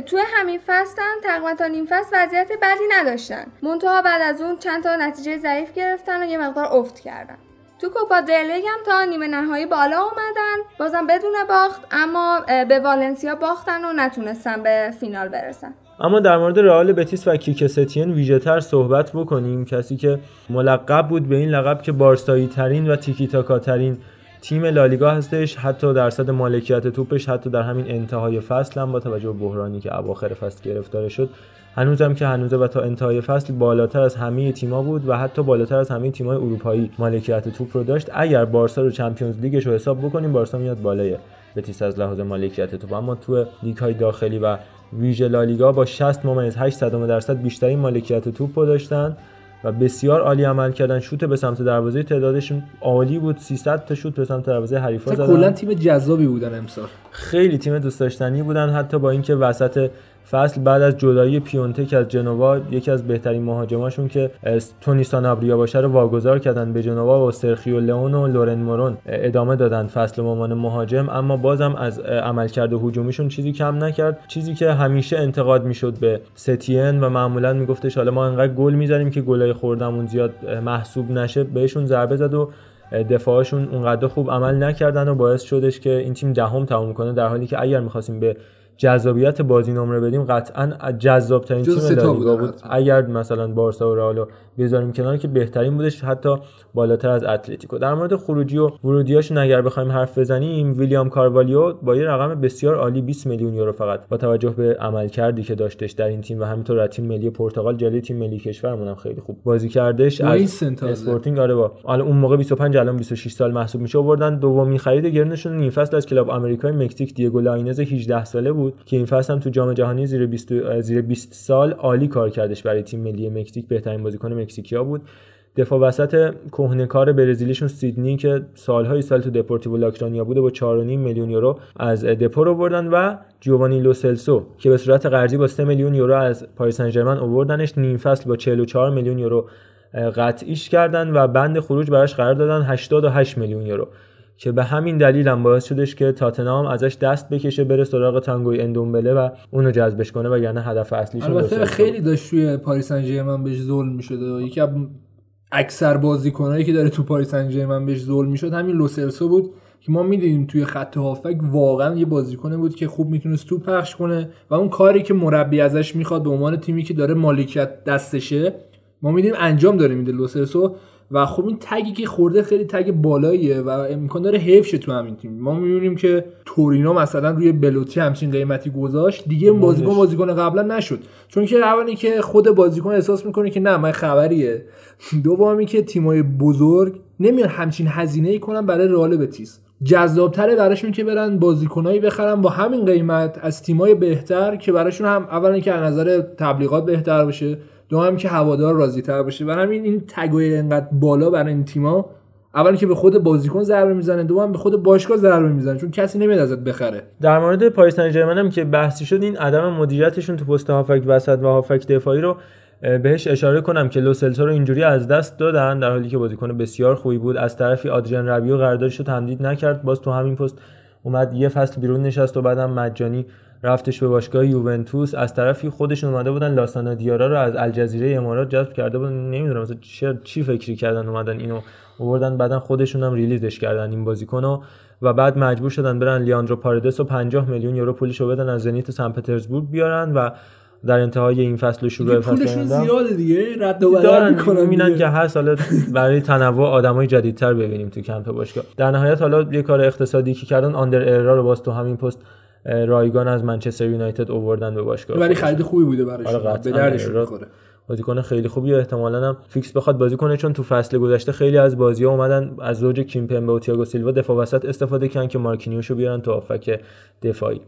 توی همین فصل هم تقریبا تا نیم فصل وضعیت بدی نداشتن. منتها بعد از اون چند تا نتیجه ضعیف گرفتن و یه مقدار افت کردن. تو کوپا دلیگ هم تا نیمه نهایی بالا اومدن. بازم بدون باخت اما به والنسیا باختن و نتونستن به فینال برسن. اما در مورد رئال بتیس و کیک ستین ویژه‌تر صحبت بکنیم. کسی که ملقب بود به این لقب که بارسایی ترین و تیکی تاکا ترین تیم لالیگا هستش حتی درصد مالکیت توپش حتی در همین انتهای فصل هم با توجه به بحرانی که اواخر فصل گرفتار شد هنوزم که هنوزه و تا انتهای فصل بالاتر از همه تیما بود و حتی بالاتر از همه تیمای اروپایی مالکیت توپ رو داشت. اگر بارسا رو چمپیونز لیگش رو حساب بکنیم بارسا میاد بالای بتیس از لحاظ مالکیت توپ. اما تو لیگ های داخلی و ویژه لالیگا با 60 ممیز 8 درصد بیشترین مالکیت توپ رو داشتن و بسیار عالی عمل کردن. شوت به سمت دروازه تعدادشون عالی بود. 300 تا شوت به سمت دروازه حریفا زدن. کلا تیم جذابی بودن امسال. خیلی تیم دوست داشتنی بودن. حتی با اینکه وسط فصل بعد از جدایی پیونتک از جنوا یکی از بهترین مهاجماشون که تونی سانابریا باشه رو واگذار کردن به جنوا و سرخیو لئون و لورن مورون ادامه دادن فصل عنوان مهاجم. اما بازم از عملکرد هجومیشون چیزی کم نکرد. چیزی که همیشه انتقاد می‌شد به ستین و معمولا میگفتش حالا ما انقدر گل می‌زنیم که گلای خوردمون زیاد محسوب نشه بهشون ضربه زد و دفاعشون اونقدر خوب عمل نکردن و باعث شدش که این تیم دهم تموم کنه در حالی که اگر می‌خواستیم به جذابیت بازی نمره بدیم قطعا جذاب ترین تیم لالیگا بود اگر مثلا بارسا و رئال بذاریم کنار که بهترین بودش حتی بالاتر از اتلتیکو. در مورد خروجی و ورودیاش اگر بخوایم حرف بزنیم ویلیام کاروالیو با یه رقم بسیار عالی 20 میلیون یورو فقط با توجه به عملکردی که داشتش در این تیم و همینطور تیم ملی پرتغال جلوی تیم ملی کشورمون هم خیلی خوب بازی کردش. از اسپورتینگ آره با. حالا اون موقع 25 الان 26 سال محسوب میشه آوردن. دومین خرید گرونشون نیم فصل از کلاب آمریکای مکزیک دیگو لاینز 18 ساله بود. که این فصل هم تو جام جهانی زیر 20 زیر 20 سال عالی کار کردش برای تیم ملی مکزیک. بهترین بازیکن مکزیکیا بود. دفاع وسط کهنکار برزیلیشون سیدنی که سالهای سال تو دپورتیو لاکرانیا بوده با 4.5 میلیون یورو از دپو رو بردن و جوانی لوسلسو که به صورت قرضی با 3 میلیون یورو از پاریس سن ژرمن آوردنش. نیم فصل با 44 میلیون یورو قطعیش کردن و بند خروج براش قرار دادن. 88 میلیون یورو. که به همین دلیل هم باعث شدش که تاتنهام ازش دست بکشه بره سراغ تانگوی اندومبله و اونو جذبش کنه و یعنی هدف اصلیش البته خیلی داشت توی پاریس سن ژرمن بهش ظلم می‌شده یکی از اکثر بازیکنایی که داره تو پاریس سن ژرمن بهش ظلم می‌شد همین لوسلسو بود که ما می‌دیدیم توی خط هافک واقعا یه بازیکن بود که خوب می‌تونست تو پخش کنه و اون کاری که مربی ازش می‌خواد به عنوان تیمی که داره مالکیت دستشه ما میدیم انجام داره میده لوسلسو. و خب این تگی که خورده خیلی تگ بالاییه و امکان داره حیف شه تو همین تیم. ما می‌بینیم که تورینو مثلا روی بلوتی همچین قیمتی گذاشت دیگه این بازیکن بازیکن قبلا نشد. چون که اولی که خود بازیکن احساس می‌کنه که نه من خبریه. [laughs] دومی که تیمای بزرگ نمیان همچین هزینه ای کنن برای رئال بتیس. جذابتره براشون که برن بازیکنایی بخرن با همین قیمت از تیمای بهتر که براشون هم اولا که از نظر تبلیغات بهتر باشه. دوم که هوادار راضی تر باشه. و همین این تگوی انقدر بالا برای این تیما اول که به خود بازیکن ضربه می‌زنه دوم به خود باشگاه ضربه می‌زنه چون کسی نمیاد ازت بخره. در مورد پاریس سن هم که بحثی شد این عدم مدیریتشون تو پست هافک وسط و هافک دفاعی رو بهش اشاره کنم که لوسلتو رو اینجوری از دست دادن در حالی که بازیکن بسیار خوبی بود. از طرفی آدریان ربیو قراردادش رو تمدید نکرد. باز تو همین پست اومد یه فصل بیرون نشست و بعدم مجانی رفتش به باشگاه یوونتوس از طرفی خودشون اومده بودن لاسانا دیارا رو از الجزیره امارات جذب کرده بودن. نمی‌دونم مثلا چه چی فکری کردن اومدن اینو آوردن بعدا خودشون هم ریلیزش کردن این بازیکنو و بعد مجبور شدن برن لیاندرو پاردس و 50 میلیون یورو پولشو بدن از زنیت سن پترزبورگ بیارن و در انتهای این فصل و شروع فصل زیاده دیگه رد و بدل می‌کنن که هر سال برای تنوع آدمای جدیدتر ببینیم تو کمپ باشگاه. در نهایت حالا یه کار اقتصادی که کردن آندر اررا رو باز تو همین پست رایگان از منچستر یونایتد اووردن به باشگاه ولی خرید خوبی بوده براش آره به دردش می‌خوره. بازیکن خیلی خوبی احتمالاً هم فیکس بخواد بازی کنه چون تو فصل گذشته خیلی از بازی‌ها اومدن از زوج کیمپمبه و تییاگو سیلوا دفاع وسط استفاده کردن که مارکینیوشو بیارن تو هافبک دفاعی.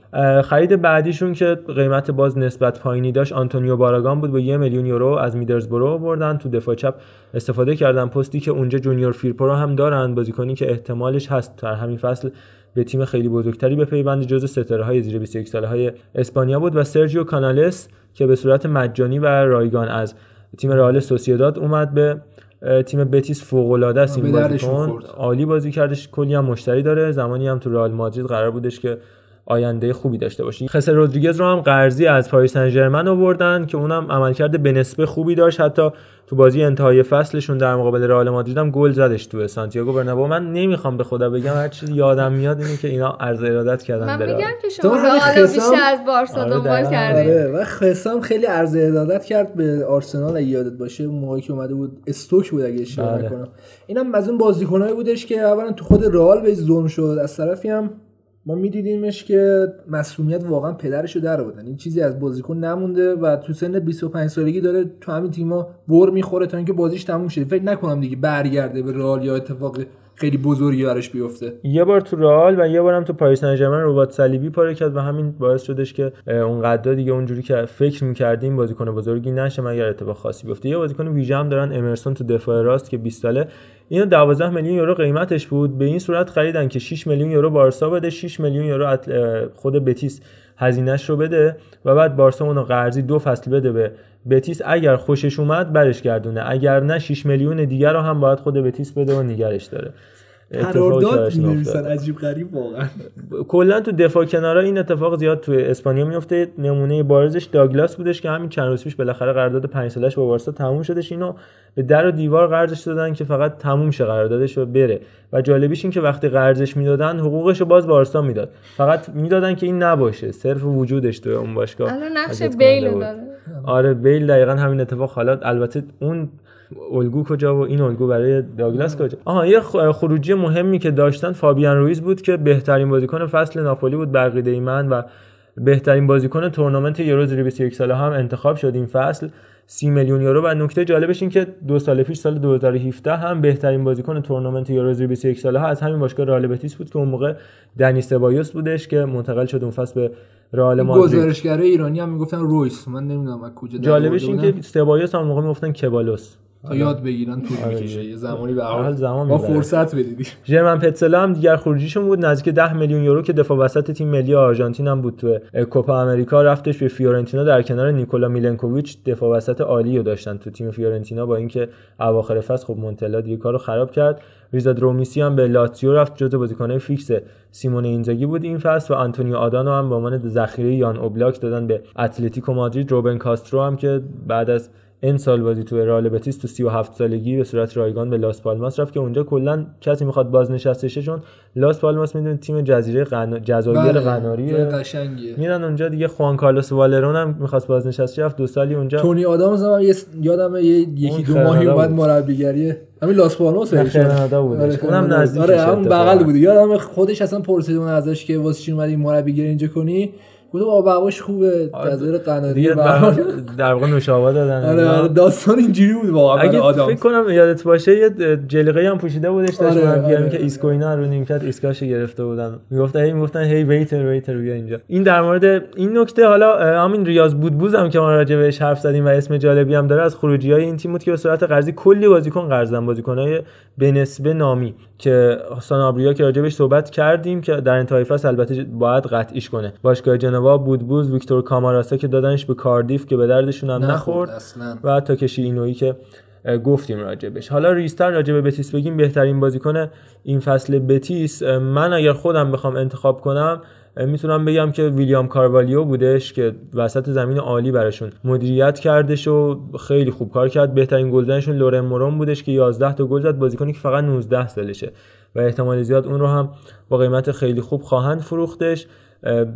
خرید بعدیشون که قیمت باز نسبت پایینی داشت آنتونیو باراگان بود با یه میلیون یورو از میدلزبرو آوردن تو دفاع چپ استفاده کردن. پستی که اونجا جونیور فیرپرو هم دارن بازیکنی که احتمالش هست در همین فصل به تیم خیلی بزرگتری بپیونده جزو ستاره های زیر 21 ساله های اسپانیا بود و سرجیو کانالس که به صورت مجانی و رایگان از تیم رئال سوسییداد اومد به تیم بتیس فوق العاده است این بازیکن. عالی بازی کردش. کلی هم مشتری داره. زمانی هم تو رئال مادرید قرار بودش که آینده خوبی داشته باشه خسر رودریگز رو هم قرضی از پاریس سن ژرمن آوردن که اونم عملکرد به نسبه خوبی داشت. حتی تو بازی انتهای فصلشون در مقابل رئال مادرید هم گل زدش تو سانتیاگو برنابو. من نمی‌خوام به خدا بگم هر چیزی یادم میاد اینه که اینا عرض ارادت کردن من میگم که شما رئال بیشتر از بارسا آره دنبال کردید آره و خسام خیلی عرض ارادت کرد به آرسنال اگه یادت باشه موقعی که اومده بود استوک بود اگه اشتباه بله. نکنم. اینم از اون بازیکنایی بودش که اولا تو خود رئال به ظلم شد. از طرفی هم ما میدیدیمش که مسئولیت واقعا پدرشو در آوردن این چیزی از بازیکن نمونده و تو سن 25 سالگی داره تو همین تیما بر می‌خوره تا اینکه بازیش تموم شه. فکر نکنم دیگه برگرده به رئال یا اتفاق خیلی بزرگی براش بیفته. یه بار تو رئال و یه بارم تو پاریس سن ژرمن ربات صلیبی پاره کرد و همین باعث شدش که اون قدر دیگه اونجوری که فکر می‌کردیم بازیکن بزرگی نشه مگر اتفاق خاصی بیفته. یه بازیکن ویژه هم دارن امرسون تو دفاع راست که 20 ساله. اینو 12 میلیون یورو قیمتش بود. به این صورت خریدن که 6 میلیون یورو بارسا بده 6 میلیون یورو خود بتیس هزینهش رو بده و بعد بارسا اونو قرضی دو فصل بده به بتیس اگر خوشش اومد برش گردونه. اگر نه 6 میلیون دیگر رو هم باید خود بتیس بده و نگرش داره. قرارداد می‌نویسن عجیب غریب واقعا. کلا تو دفاع کنارا این اتفاق زیاد تو اسپانیا میفته نمونه بارزش داگلاس بودش که همین چند روز پیش بالاخره قرارداد 5 سالش با بارسا تموم شدش. اینو به در و دیوار قرضش دادن که فقط تموم شه قراردادش و بره. و جالبیش این که وقتی قرضش می‌دادن حقوقش رو باز بارسا می‌داد. فقط می‌دادن که این نباشه. صرف وجودش تو اون باشگاه. الان نقش بیل داره. آره بیل دقیقا همین اتفاق. حالا البته اون الگو کجا و این الگو برای داگلاس کجا؟ آها یه خروجی مهمی که داشتن فابیان رویز بود که بهترین بازیکن فصل ناپولی بود بقیده من و بهترین بازیکن تورنمنت یورو زیر 21 ساله هم انتخاب شد این فصل. 30 میلیون یورو. و نکته جالبش این که دو سال پیش سال 2017 هم بهترین بازیکن تورنمنت یورو زیر 21 ساله ها از همین باشگاه رئال بتیس بود که اون موقع دنی سبایوس بودش که منتقل شد اون فصل به رئال مادرید. گزارشگرای ایرانی هم می‌گفتن رویس. من نمی‌دونم از کجا جالبش این که سبایوس هم موقع می‌گفتن کبالوس. تا یاد بگیرن طول آره. می‌کشه. یه زمانی به حال زمان با فرصت بدیدی. ژرمن پتسلا هم دیگر خروجیشون بود. نزدیک 10 میلیون یورو که دفاع وسط تیم ملی آرژانتین هم بود. تو کوپا آمریکا رفتش به فیورنتینا. در کنار نیکولا میلنکوویچ دفاع وسط عالی رو داشتن تو تیم فیورنتینا با اینکه اواخر فصل خب مونتلا دیگه کارو خراب کرد. ریزا دورمیسی هم به لاتزیو رفت جزو بازیکن‌های فیکس سیمون اینزاگی بود این فصل و آنتونیو آدانو هم به عنوان ذخیره یان اوبلاک دادن به اتلتیکو مادرید. روبن کاسترو هم که بعد از این سال بازی تو رئال بتیس تو 37 سالگی به صورت رایگان به لاس پالماس رفت که اونجا کلا کسی می‌خواد بازنشسته شه چون لاس پالماس می‌دونید تیم جزیره غنا... جزایر بله. قناریه میرن اونجا دیگه خوان کارلوس والرون هم می‌خواست بازنشسته رفت دو سالی اونجا تونی آدامز هم یادم یکی دو ماهی اومد مربیگری همین لاس پالماس کانادا بود. آره اونم نزدیک آره هم بغل بود یادم خودش اصلا پرسید اون ازش که واسه چی اومدی مربیگری اینجا کنی؟ گفتم آب هواش خوبه؟ جزایر قناری در واقع نوشابه دادن. آره, آره، داستان اینجوری بود واقعا اگه آدم فکر کنم یادت باشه یه جلیقه هم پوشیده بودش داشت آره آره. که ایسکو اینا رو نیمکت ایسکاش گرفته بودن. می‌گفتن هی می‌گفتن هی waiter waiter بیا اینجا. این در مورد این نکته حالا همین ریاض بودبوز هم که ما راجع بهش حرف زدیم و اسم جالبی هم داره از خروجی های این تیم بود که به صورت قرضی کلی بازیکن قرضن. بازیکنای به نسبه نامی که سانابریا که راجبش صحبت کردیم که در انتهای فصل البته باید قطعیش کنه. باشگاه جنوا بودبوز ویکتور کاماراسا که دادنش به کاردیف که به دردشون هم نخورد و تا کشی اینویی که گفتیم راجبش. حالا ریستر راجب بتیس بگیم بهترین بازیکن این فصل بتیس. من اگر خودم بخوام انتخاب کنم می‌تونم بگم که ویلیام کاروالیو بودش که وسط زمین عالی براشون مدیریت کردش و خیلی خوب کار کرد. بهترین گلزنشون لورن مورون بودش که 11 تا گل زد بازیکنی که فقط 19 سالشه و احتمال زیاد اون رو هم با قیمت خیلی خوب خواهند فروختش.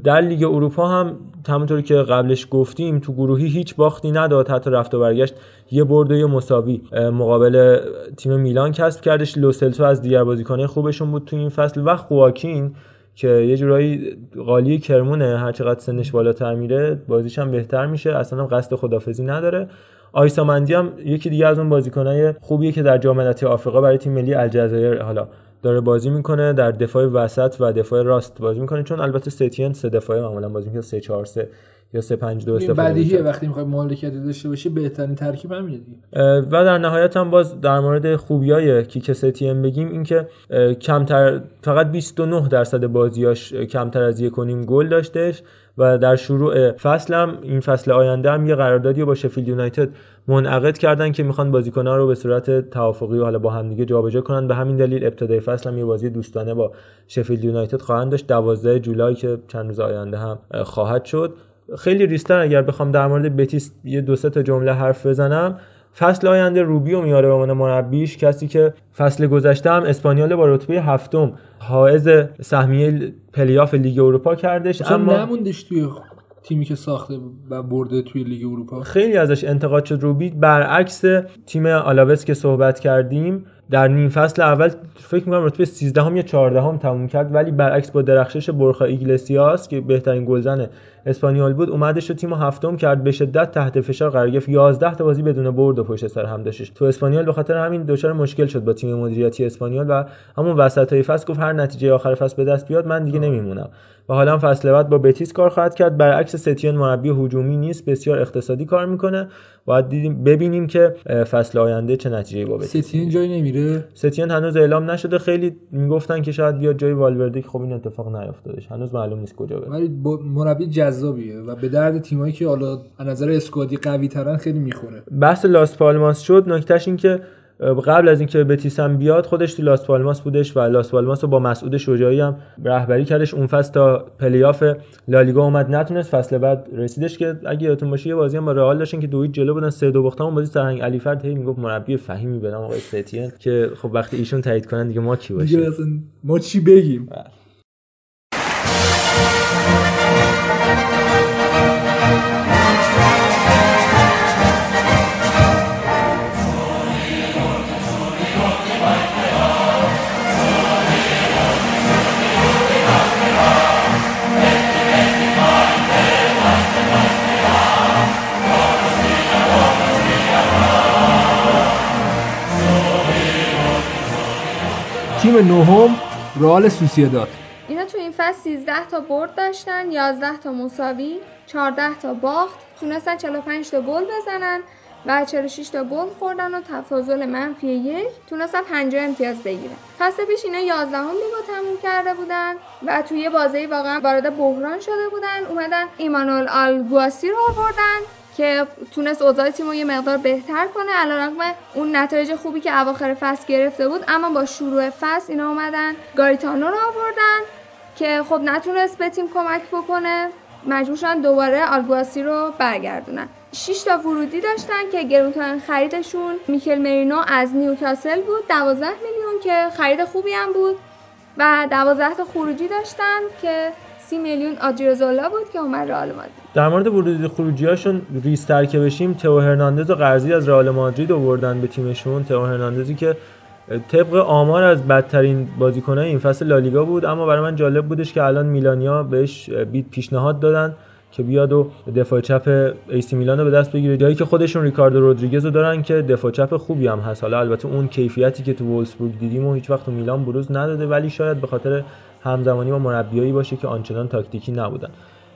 در لیگ اروپا هم همونطوری که قبلش گفتیم تو گروهی هیچ باختی نداد حتی رفت و برگشت یه برد و یه مساوی. مقابل تیم میلان کسب کردش. لوسلتو از دیگر بازیکنه خوبشون بود تو این فصل و خواکین که یه جورایی قالی کرمونه. هر چقدر سنش بالاتر میره بازیش هم بهتر میشه. اصلا قصد خدافزی نداره. آیسامندی هم یکی دیگه از اون بازیکنای خوبیه که در جام ملت‌های آفریقا برای تیم ملی الجزایر حالا داره بازی می‌کنه در دفاع وسط و دفاع راست بازی می‌کنه. چون البته ستین سه دفاعه معمولا بازی می‌کنه. 3 4 3 یا 3 5 2 استفاده بدیهیه وقتی می‌خوای مالکیت داشته باشی بهترین ترکیب همینه دیگه. و در نهایت هم باز در مورد خوبیای کیک ستین بگیم اینکه کمتر فقط 29 درصد بازیاش کمتر از یک و نیم گل داشتش و در شروع فصل هم این فصل آینده هم یه قراردادی با شفیلد یونایتد منعقد کردن که می‌خوان بازیکن‌ها رو به صورت توافقی و حالا با هم دیگه جابجا کنن. به همین دلیل ابتدای فصل هم یه بازی دوستانه با شفیلد یونایتد خواهند داشت. 12 جولای که چند روز آینده هم خواهد شد. خیلی ریزتر اگر بخوام در مورد بتیس یه دو سه تا جمله حرف بزنم. فصل آینده روبیو میاره به عنوان مربیش. کسی که فصل گذشته هم اسپانیال با رتبه هفتم حائز سهمیه پلی‌آف لیگ اروپا کردش. اما نموندش توی تیمی که ساخته و برده توی لیگ اروپا. خیلی ازش انتقاد شد. روبی برعکس تیم آلاوس که صحبت کردیم در نیم فصل اول فکر می‌کنم رتبه 13 هم یا 14 هم تموم کرد ولی برعکس با درخشش برخا ایگلسیاس که بهترین گلزن اسپانیال بود اومدش رو تیم هفتم کرد به شدت تحت فشار قرار گرفت. 11 تا بازی بدون برد و پشت سر هم داشتش. تو اسپانیال به خاطر همین دچار مشکل شد با تیم مدیریتی اسپانیال و همون وسط فصل گفت هر نتیجه آخر فصل به دست بیاد من دیگه نمیمونم. و حالا فصل بعد با بتیس کار خواهد کرد. برعکس ستیان مربی هجومی نیست بسیار اقتصادی کار می‌کنه. باید دیدیم ببینیم که فصل آینده چه نتیجه‌ای با بتیس. ستیان جای نمیره. ستیان هنوز اعلام نشده. خیلی می‌گفتن که شاید بیاد جای والورده خب این اتفاق نیافتادش. هنوز معلوم نیست کجا بره. ولی مربی جذابیه و به درد تیمایی که حالا از نظر squad ی قوی ترن خیلی می‌خوره. بحث لاس پالماس شد. نکتهش این که قبل از اینکه بتیس هم بیاد خودش تو لاس پالماس بودش و لاس پالماس رو با مسعود شجاعی هم رهبری کردش. اون فصل تا پلی‌آف لالیگا اومد نتونست. فصل بعد رسیدش که اگه یادتون باشه یه بازی هم با رئال داشتن که دو یک جلو بودن سه دو باختن. اون بازی سرهنگ علی فرد هی می‌گفت مربی فهیمی به نام آقای ستین که خب وقتی ایشون تایید کنن دیگه ما کی باشیم؟ دیگه ما چی بگیم؟ تیم نهم رئال سوسییداد اینا تو این فصل 13 تا برد داشتن 11 تا مساوی 14 تا باخت تونستن 45 تا گل بزنن و 46 تا گل خوردن و تفاضل منفی یک تونستن 50 امتیاز بگیرن. فصل پیش اینا 11 هم لیگو تموم کرده بودن و توی بازی واقعا وارد بحران شده بودن. اومدن ایمانوئل آلگواسی رو آوردن. که تونست اوضاع تیم رو یه مقدار بهتر کنه. علیرغم اون نتایج خوبی که اواخر فصل گرفته بود اما با شروع فصل اینا اومدن گاریتانو رو آوردن که خب نتونست به تیم کمک بکنه. مجبور شدن دوباره آلگواسی رو برگردونن. 6 تا ورودی داشتن که گرونترین خریدشون میکل مرینو از نیوکاسل بود. 12 میلیون که خرید خوبی هم بود. و 12 تا خروجی داشتن که 30 میلیون آدریوزولا بود که اومد رئال مادرید. در مورد ورودی خروجی هاشون ریستر که بشیم تو هرناندز و قرضی از رئال مادرید آوردن به تیمشون. تو هرناندزی که طبق آمار از بدترین بازیکنهای این فصل لالیگا بود اما برای من جالب بودش که الان میلانیا بهش پیشنهاد دادن که بیاد و دفاع چپ ایسی میلان رو به دست بگیره. جایی که خودشون ریکاردو رودریگز رو دارن که دفاع چپ خوبی هم هست. حالا البته اون کیفیتی که تو وولسبورگ دیدیم و هیچ وقت تو میلان بروز نداده ولی شاید به خاطر همزمانی با مربیایی باشه که آنچنان تاکتیکی نبودن.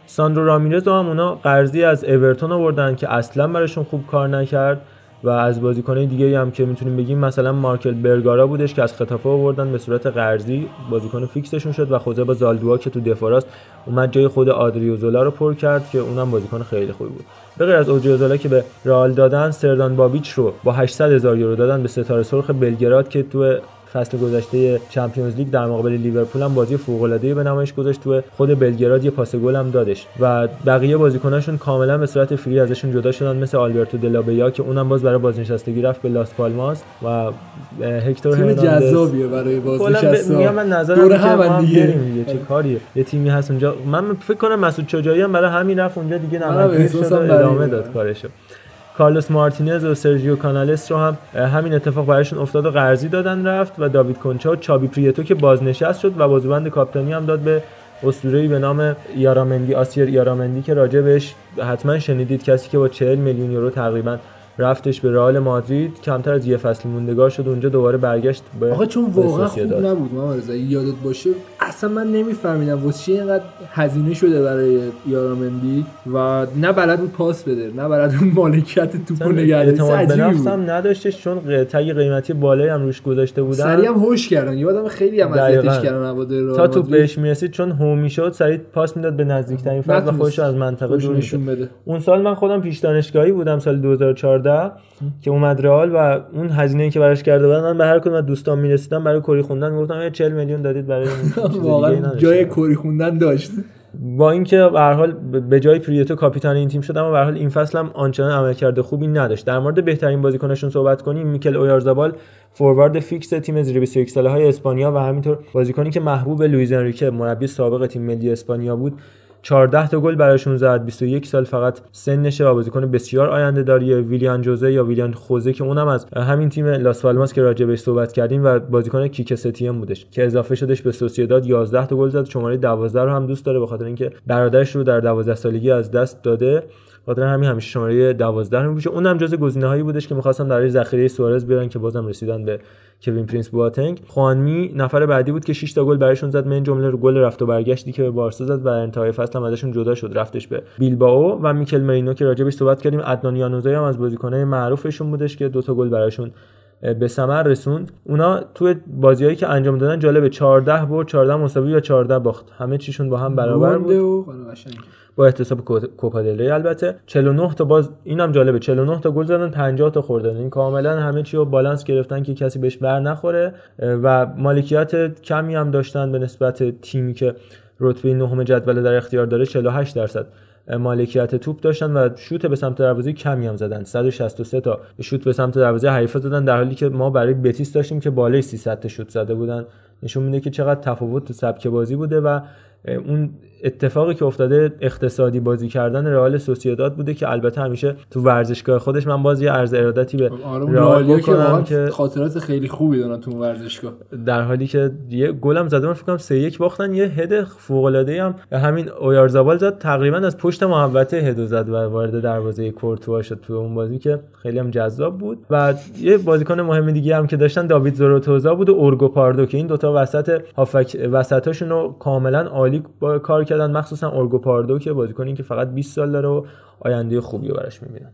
ساندرو رامیرز هم اونا قرضی از اورتون آوردن که اصلا براشون خوب کار نکرد و از بازیکنای دیگه هم که می‌تونیم بگیم مثلا مارکل برگارا بودش که از ختافه آوردن به صورت قرضی بازیکن فیکسشون شد و خوزبا زالدوا که تو دفاع راست اومد جای خود اودریوزولا رو پر کرد که اونم بازیکن خیلی خوبی بود. به غیر از اودریوزولا که به رئال دادن سردان بابیچ رو با 800 هزار یورو دادن به ستاره سرخ بلگراد که تو فصل گذشته Champions League در مقابل لیورپول هم بازی فوق العاده به نمایش گذاشت. تو خود بلگراد یه پاس گل هم دادش و بقیه بازیکناشون کاملا به صورت free ازشون جدا شدن مثل آلبرتو دلابیا که اونم باز برای بازنشستگی رفت به لاس پالماس و هکتور تیم جذابیه برای بازنشسته میگم من نظرم دور هم دیگه. چه کاریه یه تیمی هست اونجا. من فکر کنم مسعود شجاعی هم برای همین رفت اونجا دیگه نمایش شد ادامه داد کارشو. کارلوس مارتینز و سرژیو کانالس رو هم همین اتفاق برایشون افتاد و قرضی دادن رفت و داوید کنچا و چابی پریتو که بازنشست شد و بازوبند کاپتانی هم داد به اسطوره‌ای به نام یارامندی آسیر یارامندی که راجع بهش حتما شنیدید کسی که با 40 میلیون یورو تقریبا رفتش به رئال مادرید کمتر از یه فصل موندگار شد اونجا دوباره برگشت به آقا چون واقعا خوب سوسییداد. نبود محمد رضا یادت باشه اصلا من نمیفهمیدم واسه چی اینقدر هزینه شده برای یارامندی و نه بلد بود پاس بده نه بلد بود مالکیت توپو نگه داره. اعتماد به عجیبی نفس بود. هم نداشتش چون ق- تگ قیمتی بالایی هم روش گذاشته بودن سریع هم هوش کردن یادم خیلی هم اذیتش. کردن تا توپ مادرید. بهش می‌رسید چون هومی شد سریع پاس می‌داد به نزدیکترین فرد و خودش از منطقه دور. بده اون سال من خودم پیش دانشگاهی بودم سال 2014 که اومد رئال و اون هزینه‌ای که براش کرده بودن من به هر کدوم از دوستان می‌رسیدم برای کری خوندن می‌گفتم یه 40 میلیون دادید برای واقعا. جای کری خوندن داشت. با اینکه به هر حال به جای پریتو کاپیتان این تیم شد اما به هر حال این فصل هم آنچنان عملکرد خوبی نداشت. در مورد بهترین بازیکنشون صحبت کنیم میکل اویارزابال فوروارد فیکس تیم زیر 21 ساله های اسپانیا و همینطور بازیکنی که محبوب لوئیز انریکه مربی سابق تیم ملی اسپانیا بود. 14 تا گل براشون زد 21 سال فقط سنشه و بازیکن بسیار آینده داریه ویلیان جوزه یا ویلیان خوزه که اونم از همین تیم لاس پالماس که راجع بهش صحبت کردیم و بازیکن کیکه ستین بودش که اضافه شدش به سوسییداد 11 تا گل زد. شماره 12 رو هم دوست داره به خاطر اینکه برادرش رو در 12 سالگی از دست داده. خاطر همین همیشه شماره 12 رو میپوشه. اونم جز گزینه‌هایی بودش که می‌خواستن برای ذخیره سوارز بیارن که بازم رسیدن به کوین پرینس بواتنگ. خوانمی نفر بعدی بود که 6 تا گل براشون زد. من جمله دو گل رفت و برگشتی که به بارسا زد و انتهای فصل هم ازشون جدا شد. رفتش به بیلبائو و میکل مرینو که راجبش صحبت کردیم. عدنان یانوزای هم از بازیکن‌های معروفشون بودش که دو تا گل براشون به ثمر رسوند. اونا توی بازیایی که انجام دادن جالبه. 14 برد 14 مساوی یا 14 باخت. همه چیشون با هم برابر بود. با احتساب کو- کوپا دل ری. البته 49 تا باز اینم جالبه. 49 تا گل زدن 50 تا خوردن این کاملا همه چی رو بالانس گرفتن که کسی بهش بر نخوره. و مالکیت کمی هم داشتن به نسبت تیمی که رتبه نهم جدول در اختیار داره 48 درصد مالکیت توپ داشتن و شوت به سمت دروازه کمی هم زدن. 163 تا شوت به سمت دروازه حریفا زدن در حالی که ما برای بتیس داشتیم که بالای 300 تا شوت زده بودن. نشون میده که چقدر تفاوت تو سبک بازی بوده و اون اتفاقی که افتاده اقتصادی بازی کردن رئال سوسییداد بوده که البته همیشه تو ورزشگاه خودش من باز یه عرض ارادتی به اون رئال بکنم که خاطرات خیلی خوبی دارن تو ورزشگاه. در حالی که یه گلم زده من فکر کنم 3 1 باختن یه هد فوق العاده هم همین اویارزابال زد. تقریبا از پشت محوطه هدو زد و وارد دروازه کورتوا شد تو اون بازی که خیلی هم جذاب بود. و یه بازیکن مهم دیگه هم که داشتن داوید زوروتوزا بود و اورگو پاردو که این دوتا وسط هافک وسطاشون رو کاملا عالی با کار کردن مخصوصا اورگو پاردو که بازیکنی که فقط 20 سال داره و آینده خوبی رو براش می‌بینن.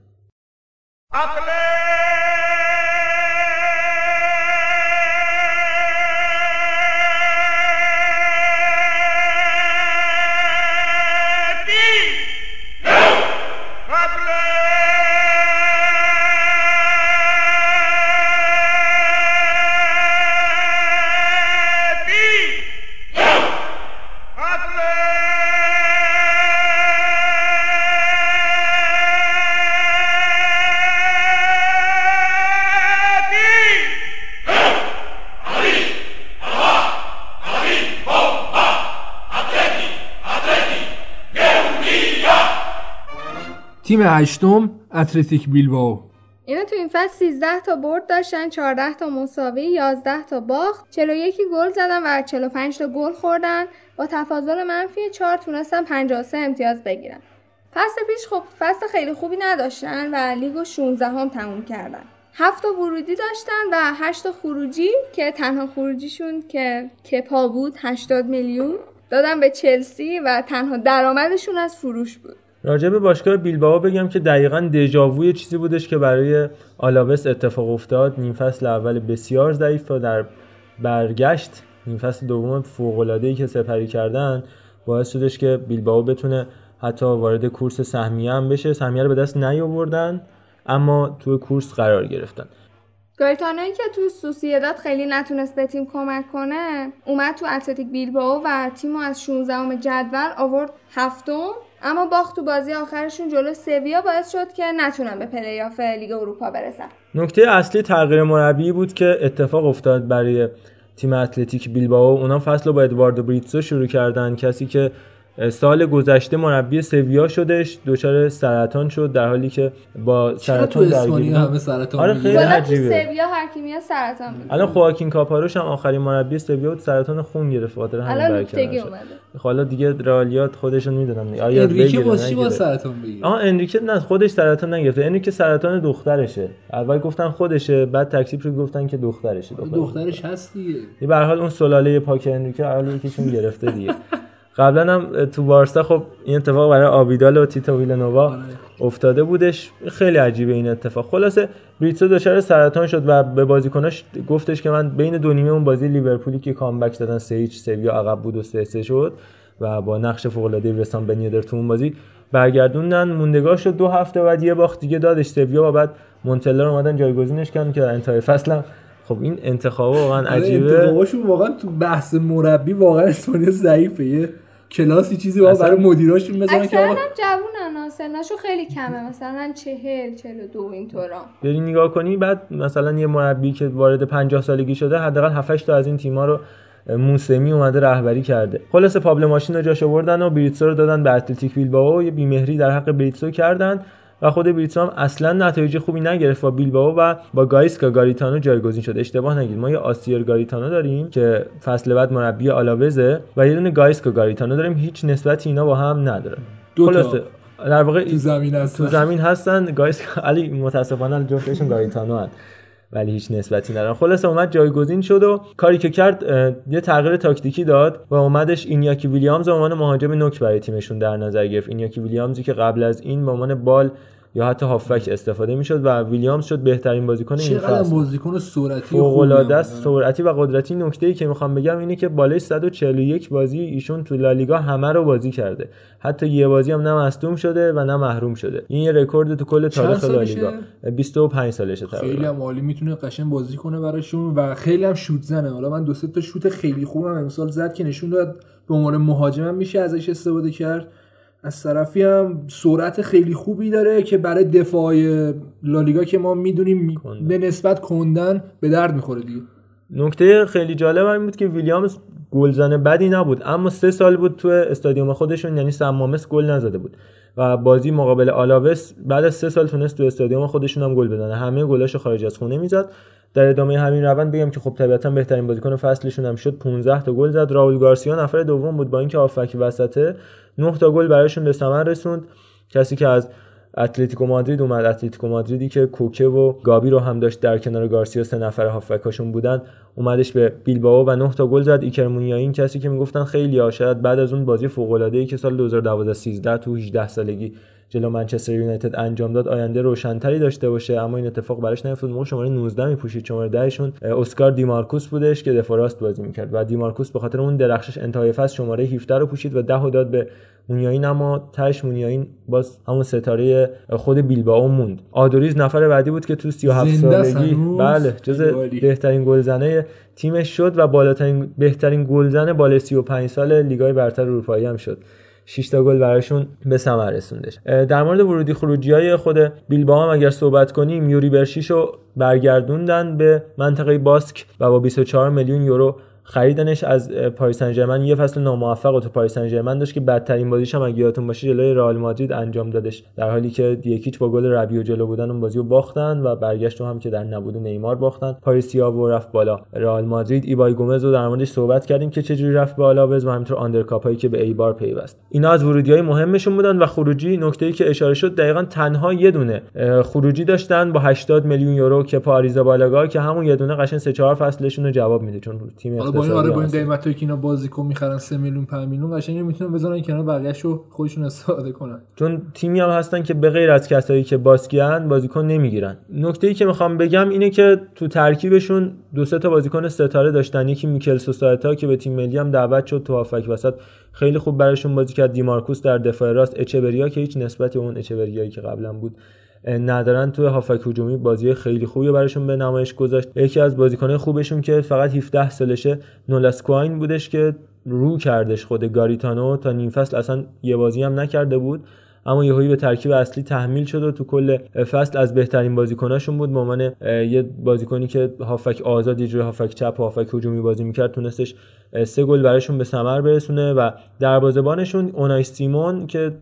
تیم هشتم اتلتیک بیلبائو. اینا تو این فصل 13 تا برد داشتن 14 تا مساوی 11 تا باخت. 41 گل زدن و 45 تا گل خوردن. با تفاضل منفی 4 تونستن 53 امتیاز بگیرن. فصل پیش خب فصل خیلی خوبی نداشتن و لیگو 16 هم تموم کردن. هفت ورودی داشتن و 8 تا خروجی که تنها خروجیشون که کپا بود 80 میلیون دادن به چلسی و تنها درآمدشون از فروش بود. راجع به باشگاه بیلبائو بگم که دقیقا دژاووی چیزی بودش که برای آلاوس اتفاق افتاد. نیم فصل اول بسیار ضعیف و در برگشت نیم فصل دوم فوق‌العاده‌ای که سپری کردن باعث شدش که بیلبائو بتونه حتی وارد کورس سهمیه هم بشه. سهمیه رو به دست نیاوردن اما توی کورس قرار گرفتن. گایتانوی که تو سوسییداد خیلی نتونست به تیم کمک کنه اومد تو اتلتیک بیلبائو و تیمو از 16 جدول آورد هفتم. اما باخت تو بازی آخرشون جلو سویا باعث شد که نتونن به پلی‌آف لیگ اروپا برسن. نکته اصلی تغییر مربی بود که اتفاق افتاد برای تیم اتلتیک بیلبائو. اونا فصل رو با ادواردو بریتسو شروع کردن. کسی که سال گذشته مربی سویا شدش دچار سرطان شد در حالی که با سرطان درگیر همه سرطان آره خیلی عجیبه. سویا هر کی میاد سرطان می‌گیره الان خواکین کاپاروش هم آخرین مربی سویا بود سرطان خون گرفت خاطر همین برکنار حالا دیگه رئالیات خودشون می‌دونن. آیا انریکه با چی با سرطان بگیره؟ آها انریکه نه خودش سرطان نگرفته. انریکه سرطان دخترشه. اول گفتن خودشه بعد تکلیف رو گفتن که دخترشه. دختر دخترش هست دیگه. به هر حال اون سلاله پاک انریکه اول یکیشون گرفته دیگه. [laughs] قبلا هم تو بارسا خب این اتفاق برای آبیدال و تیتو ویلنووا آره. افتاده بودش. خیلی عجیبه این اتفاق. خلاصه بریتسو دچار سرطان شد و به بازیکناش گفتش که من بین دو نیمه اون بازی لیورپولی که کامبک دادن 3 هیچ سویا عقب بود و 3 3 شد و با نقش فوق العاده رسان بنیدر تو اون بازی برگردوندن. موندگار شد. دو هفته بعد یه باخت دیگه دادش. سویا و بعد مونتلا رو اومدن جایگزینش کردن که انتهای فصل خب این انتخاب واقعا آره، عجیبه. انتخاباشون واقعا تو بحث مربی واقعا اسپانیا ضعیفه. کلاسی چیزی واقعا برای مدیراشون بزنن که آقا جوونن سناشو خیلی کمه. مثلا 40 42 اینطورا. بری نگاه کنی بعد مثلا یه مربی که وارد 50 سالگی شده حداقل 7 تا از این تیم‌ها رو موسمی اومده رهبری کرده. خلاص پابل ماشین رو جاش آوردن و بریتسو رو دادن به اتلتیک بیلبائو یه بیمهری در حق بریتسو کردن. و خود بریتسو هم اصلا نتایج خوبی نگرفت. با بیلبائو و با گایسکا گاریتانو جایگزین شد اشتباه نگید. ما یه آسیر گاریتانو داریم که فصل بعد مربی آلاوزه و یه دونه گایسکا گاریتانو داریم. هیچ نسبتی اینا با هم نداره خلاصه. در واقع تو زمین هستن. تو زمین هستن. گایسکا علی متاسفانه جفتشون گاریتانو هستن ولی هیچ نسبتی ندارن خلاص اومد جایگزین شد و کاری که کرد یه تغییر تاکتیکی داد و اومدش اینیاکی ویلیامز به عنوان مهاجم نوک برای تیمشون در نظر گرفت. اینیاکی ویلیامزی که قبل از این به عنوان بال یا حتی هافک استفاده می‌شد و ویلیامز شد بهترین بازیکن این فصل. بازیکن سرعتی فوق العاده سرعتی و قدرتی. نکته ای که می‌خوام بگم اینه که بالای 141 بازی ایشون تو لالیگا همه رو بازی کرده. حتی یه بازی هم نه مصدوم شده و نه محروم شده. این یه رکورد تو کل تاریخ لالیگا 25 سالشه تقریبا خیلی هم عالی. می‌تونه قشنگ بازی کنه براشون و خیلی هم شوت زنه. حالا من دو سه تا شوت خیلی خوبم امسال زد که نشون داد به عنوان مهاجم میشه ازش استفاده کرد. از طرفی هم سرعت خیلی خوبی داره که برای دفاع لالیگا که ما می‌دونیم به نسبت کندن به درد می‌خوره دیگه. نکته خیلی جالب این بود که ویلیامز گلزن بدی نبود اما سه سال بود تو استادیوم خودشون یعنی سمامس گل نزده بود. و بازی مقابل آلاوس بعد از سه سال تونست تو استادیوم خودشون هم گل بزنه. همه گلاشو خارج از خونه می‌زد. در ادامه همین روند بگم که خب طبیعتا بهترین بازیکن فصلشون هم شد 15 تا گل زد. راول گارسیا نفر دوم بود با اینکه هافبک وسطه. 9 تا گل برایشون به ثمر رسوند. کسی که از اتلتیکو مادرید اومد اتلتیکو مادریدی که کوکه و گابی رو هم داشت در کنار گارسیا سه نفر هافبکاشون بودن اومدش به بیلبائو و 9 تا گل زد. ایکر مونیاین این کسی که می‌گفتن خیلی شاید بعد از اون بازی فوق العاده ای که سال 2012 13 تو 18 سالگی جلو منچستر یونایتد انجام داد آینده روشنتری داشته باشه اما این اتفاق براش نیفتاد. موقع شماره 19 میپوشید شماره 10 شون اسکار دیمارکوس بودش که دفاع راست بازی می‌کرد و دیمارکوس به خاطر اون درخشش انتهای فصل شماره 17 رو پوشید و 10 داد به مونیاین اما تاش مونیاین باز همون ستاره خود بیلبائو موند. آدوریز نفر بعدی بود که تو 37 سالگی بله جز بهترین گلزنه تیمش شد و بالاترین بهترین گلزن بالای 35 سال لیگای برتر اروپایی هم شد. 6 تا گل براشون به ثمر رسوندش. در مورد ورودی خروجی های خود بیلبائو هم اگر صحبت کنیم یوری برشیشو برگردوندن به منطقه باسک و با 24 میلیون یورو خریدنش از پاریس سن یه فصل ناموفق تو پاریس سن داشت که بدترین بازیش هم اگه یادتون باشه جلوی رئال مادرید انجام دادش. در حالی که یک هیچ با گل رابیو جلو بودن اون بازی رو باختن و برگشت هم که در نبود نیمار باختن. پاریسیا و رفت بالا. رئال مادرید ایبای گومز رو در موردش صحبت کردیم که چجوری رفت بالا و همینطور آندر کاپایی که به ایبار پیوست. اینا از ورودی های مهمشون بودن و خروجی نکته ای که اشاره شد دقیقا تنها یه دونه خروجی داشتن با 80 میلیون یورو که پاریزا بالاگا که همون یه دونه قشنگ 3 4 فصلشون رو جواب میده چون تیم با این آره با این قیمتایی که اینا بازیکن می‌خرن 3 میلیون 5 میلیون قشنگ می‌تونن بذارن کنار بقیه‌شو خودشون استفاده کنن. چون تیمی هم هستن که به غیر از کسایی که باسکیان بازیکن نمی‌گیرن. نکته ای که می‌خوام بگم اینه که تو ترکیبشون دو سه تا بازیکن ستاره داشتن. یکی میکل سوسایتا که به تیم ملی هم دعوت شد تو هافک وسط. خیلی خوب براشون بازی کرد. دیمارکوس در دفاع راست. اچبریا که هیچ نسبتی اون اچبریایی که قبلا بود ندارن توی هافک هجومی بازی خیلی خوبی براشون به نمایش گذاشت. یکی از بازیکنان خوبشون که فقط 17 سالشه نولاسکواین بودش که رو کردش خود گاریتانو تا نیم فصل. اصلا یه بازی هم نکرده بود اما یهویی به ترکیب اصلی تحمیل شد و تو کل فصل از بهترین بازیکناشون بود. به عنوان یه بازیکنی که هافک آزاد یه هافک چپ و هافک هجومی بازی می‌کرد تونستش سه گل براشون به ثمر برسونه. و دروازه‌بانشون اونای سیمون که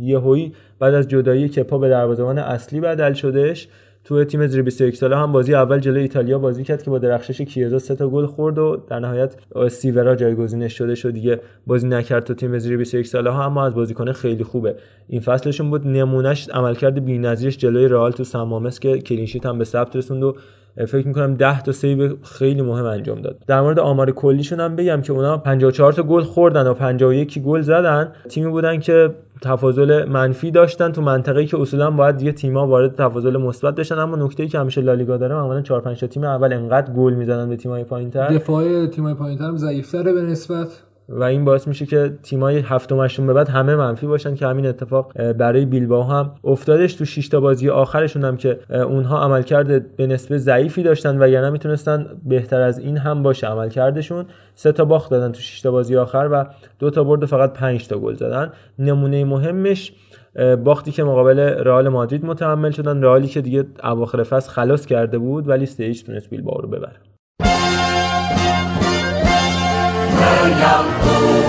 یهویی بعد از جدایی کپا به دروازه‌بان اصلی بدل شدش تو تیم زیر 21 ساله هم بازی اول جلوی ایتالیا بازی کرد که با درخشش کیزا سه تا گل خورد و در نهایت سیورا جایگزینش شده شد. دیگه بازی نکرد تو تیم زیر 21 ساله ها اما از بازیکن خیلی خوبه. این فصلشون بود نمونهش عملکرد بی‌نظیرش جلوی رئال تو سمامس که clean sheet هم به ثبت رسوند و فکر می‌کنم 10 تا save خیلی مهم انجام داد. در مورد آمار کلیشون هم بگم که اونا 54 تا گل خوردن و 51 گل زدن. تیمی بودن که تفاضل منفی داشتن. تو منطقه‌ای که اصولا باید دیگه تیم‌ها وارد تفاضل مثبت بشن. اما نکته‌ای که همیشه لالیگا داره معمولا 4 5 تا تیم اول انقدر گل می‌زنن به تیم‌های پایین‌تر. دفاع تیم‌های پایین‌تر هم ضعیف‌تره به نسبت. و این باعث میشه که تیمای هفتم به بعد همه منفی باشن که همین اتفاق برای بیلباو هم افتادش تو 6 تا بازی آخرشون هم که اونها عملکرد به نسبه ضعیفی داشتن و یعنی می‌تونستن بهتر از این هم باشه عملکردشون. سه تا باخت دادن تو 6 تا بازی آخر و دو تا برد فقط 5 تا گل زدن. نمونه مهمش باختی که مقابل رئال مادرید متحمل شدن رئالی که دیگه اواخر فصل خلاص کرده بود ولی سه تونست بیلبائو رو ببره. 这样哭。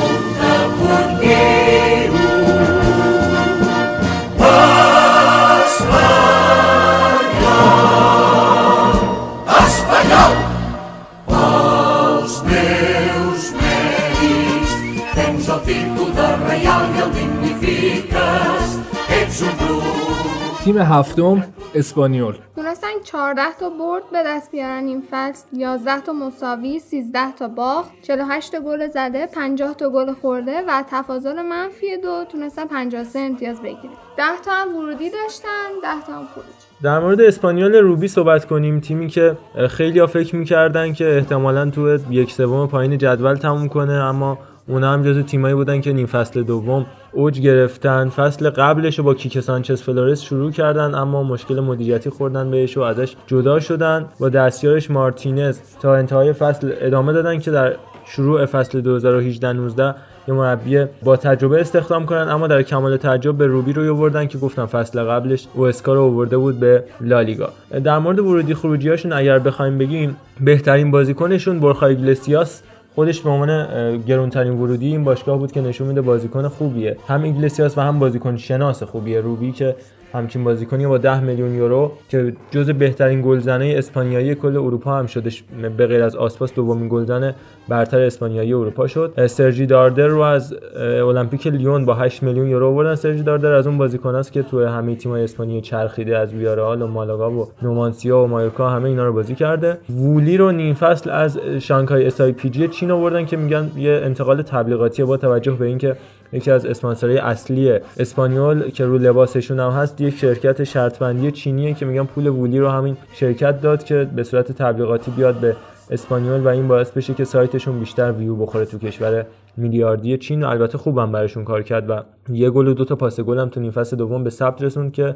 تیم هفتم اسپانیول. تونستن 14 تا برد به دست بیارن این فصل 11 تا مساوی 13 تا باخت 48 تا گل زده 50 تا گل خورده و تفاضل منفی دو تونستن 53 امتیاز بگیرن. 10 تا هم ورودی داشتن 10 تا هم خروج. در مورد اسپانیول روبی صحبت کنیم. تیمی که خیلی ها فکر می‌کردن که احتمالا تو یک سوم پایین جدول تموم کنه اما اونا هم جزو تیمایی بودن که نیم فصل دوم اوج گرفتن. فصل قبلش رو با کیکه سانچز فلورس شروع کردن اما مشکل مدیریتی خوردن بهش و ازش جدا شدن. با دستیارش مارتینز تا انتهای فصل ادامه دادن که در شروع فصل 2018 19 یه مربی با تجربه استخدام کنن اما در کمال تعجب به روبی رو آوردن که گفتم فصل قبلش اوئسکا رو آورده بود به لالیگا. در مورد ورودی خروجیاشون اگر بخوایم بگیم بهترین بازیکنشون بورخا ایگلسیاس خودش به عنوان گرونترین ورودی این باشگاه بود که نشون میده بازیکن خوبیه. هم ایگلسیاس و هم بازیکن شناس خوبیه. روبی که همچین بازیکنی با 10 میلیون یورو که جز بهترین گلزنه اسپانیایی کل اروپا هم شدش به غیر از آسپاس دومین گلزن برتر اسپانیایی اروپا شد. سرجی داردر رو از المپیک لیون با 8 میلیون یورو آوردن. سرجی داردر از اون بازیکناست که تو همه تیم‌های اسپانیایی چرخیده از ویارال و مالاگا و نومانسیا و مایورکا همه اینا رو بازی کرده. وولی رو نیم فصل از شانگهای SIPG چین آوردن که میگن یه انتقال تبلیغاتی با توجه به اینکه یکی از اسپانسرهای اصلی اسپانیول که رو لباسشون هم هست یک شرکت شرط بندی چینیه که میگن پول وولی رو همین شرکت داد که به صورت تبلیغاتی بیاد به اسپانیول و این باعث بشه که سایتشون بیشتر ویو بخوره تو کشور میلیاردی چین. و البته خوبم براشون کار کرد و یه گل و دو تا پاس گل هم تو نیم فصل دوم به ثبت رسوند که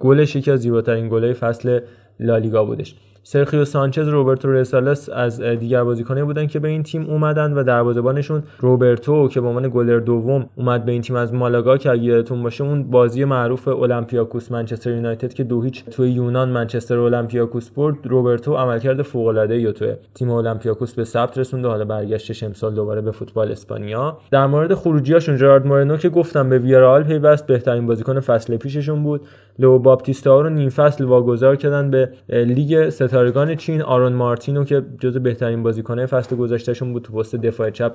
گلش یکی از زیباترین گلای فصل لالیگا بودش. سرخیو سانچز روبرتو رسالس از دیگر بازیکنان بودن که به این تیم اومدن و دروازه‌بانشون روبرتو که به عنوان گلر دوم اومد به این تیم از مالاگا که اگه یادتون باشه اون بازی معروف اولمپیاکوس منچستر یونایتد که دو هیچ توی یونان منچستر اولمپیاکوس برد روبرتو عملکرد فوق‌العاده یا توی تیم اولمپیاکوس به ثبت رسوند و حالا برگشتش امسال دوباره به فوتبال اسپانیا. در مورد خروجیاشون جرارد مورنو که گفتم به ویارال پیوست بهترین بازیکن فصل پیششون بود. لئو باپتیستا رو نیم فصل واگذار کردن به لیگ ستارگان چین آرون مارتینو که جزو بهترین بازیکنه فصل گذشتهشون بود تو پست دفاع چپ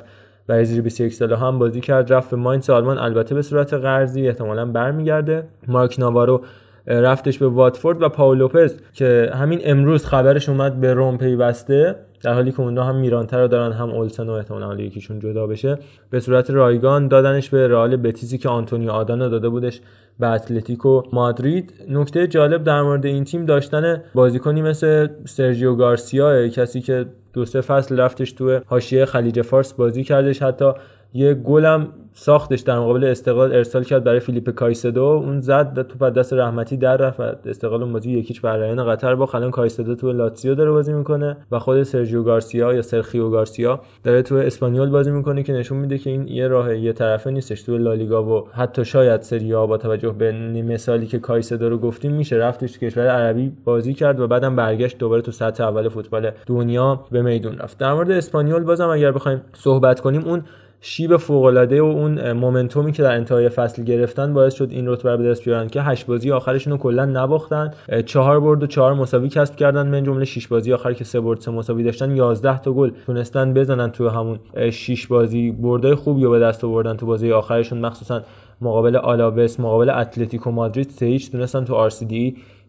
و زیر 21 ساله هم بازی کرد. رفت به ماینس آلمان البته به صورت قرضی احتمالا برمیگرده. مارک ناوارو رفتش به واتفورد و پاول لوپز که همین امروز خبرش اومد به روم پیوسته. در حالی که اونها هم میرانته رو دارن هم اولسن و احتمالاً یکیشون جدا بشه به صورت رایگان دادنش به رئال بتیزی که آنتونیو آدان داده بودش به اتلتیکو مادرید. نکته جالب در مورد این تیم داشتن بازیکنی مثل سرژیو گارسیا کسی که دو سه فصل رفتش تو حاشیه خلیج فارس بازی کردش حتی یه گلم ساختش در مقابل استقلال ارسال کرد برای فیلیپ کایسدو. اون زد تو دست رحمتی در رفت استقلال اون بازی یک هیچ بر قطر با الان کایسدو تو لاتزیو داره بازی می‌کنه و خود سرجیو گارسیا یا سرخیو گارسیا داره تو اسپانیول بازی می‌کنه که نشون میده که این یه راه یه طرفه نیستش تو لالیگا و حتی شاید سری آ با توجه به مثالی که کایسدو رو گفتیم میشه رفتش تو کشور عربی بازی کرد و بعدم برگشت دوباره تو سطح اول فوتبال دنیا به میدون رفت. در مورد اسپانیول بازم اگر بخوایم صحبت کنیم اون شیب فوق العاده و اون مومنتومی که در انتهای فصل گرفتن باعث شد این رتبه به دست بیارن که هشت بازی آخرشون رو کلا نباختن چهار برد و چهار مساوی کسب کردن من جمله شش بازی آخر که سه برد سه مساوی داشتن 11 تا گل تونستن بزنن تو همون شش بازی برده خوبی رو به دست آوردن تو بازی آخرشون. مخصوصا مقابل آلاوس مقابل اتلتیکو مادرید سه هیچ تونستن تو آر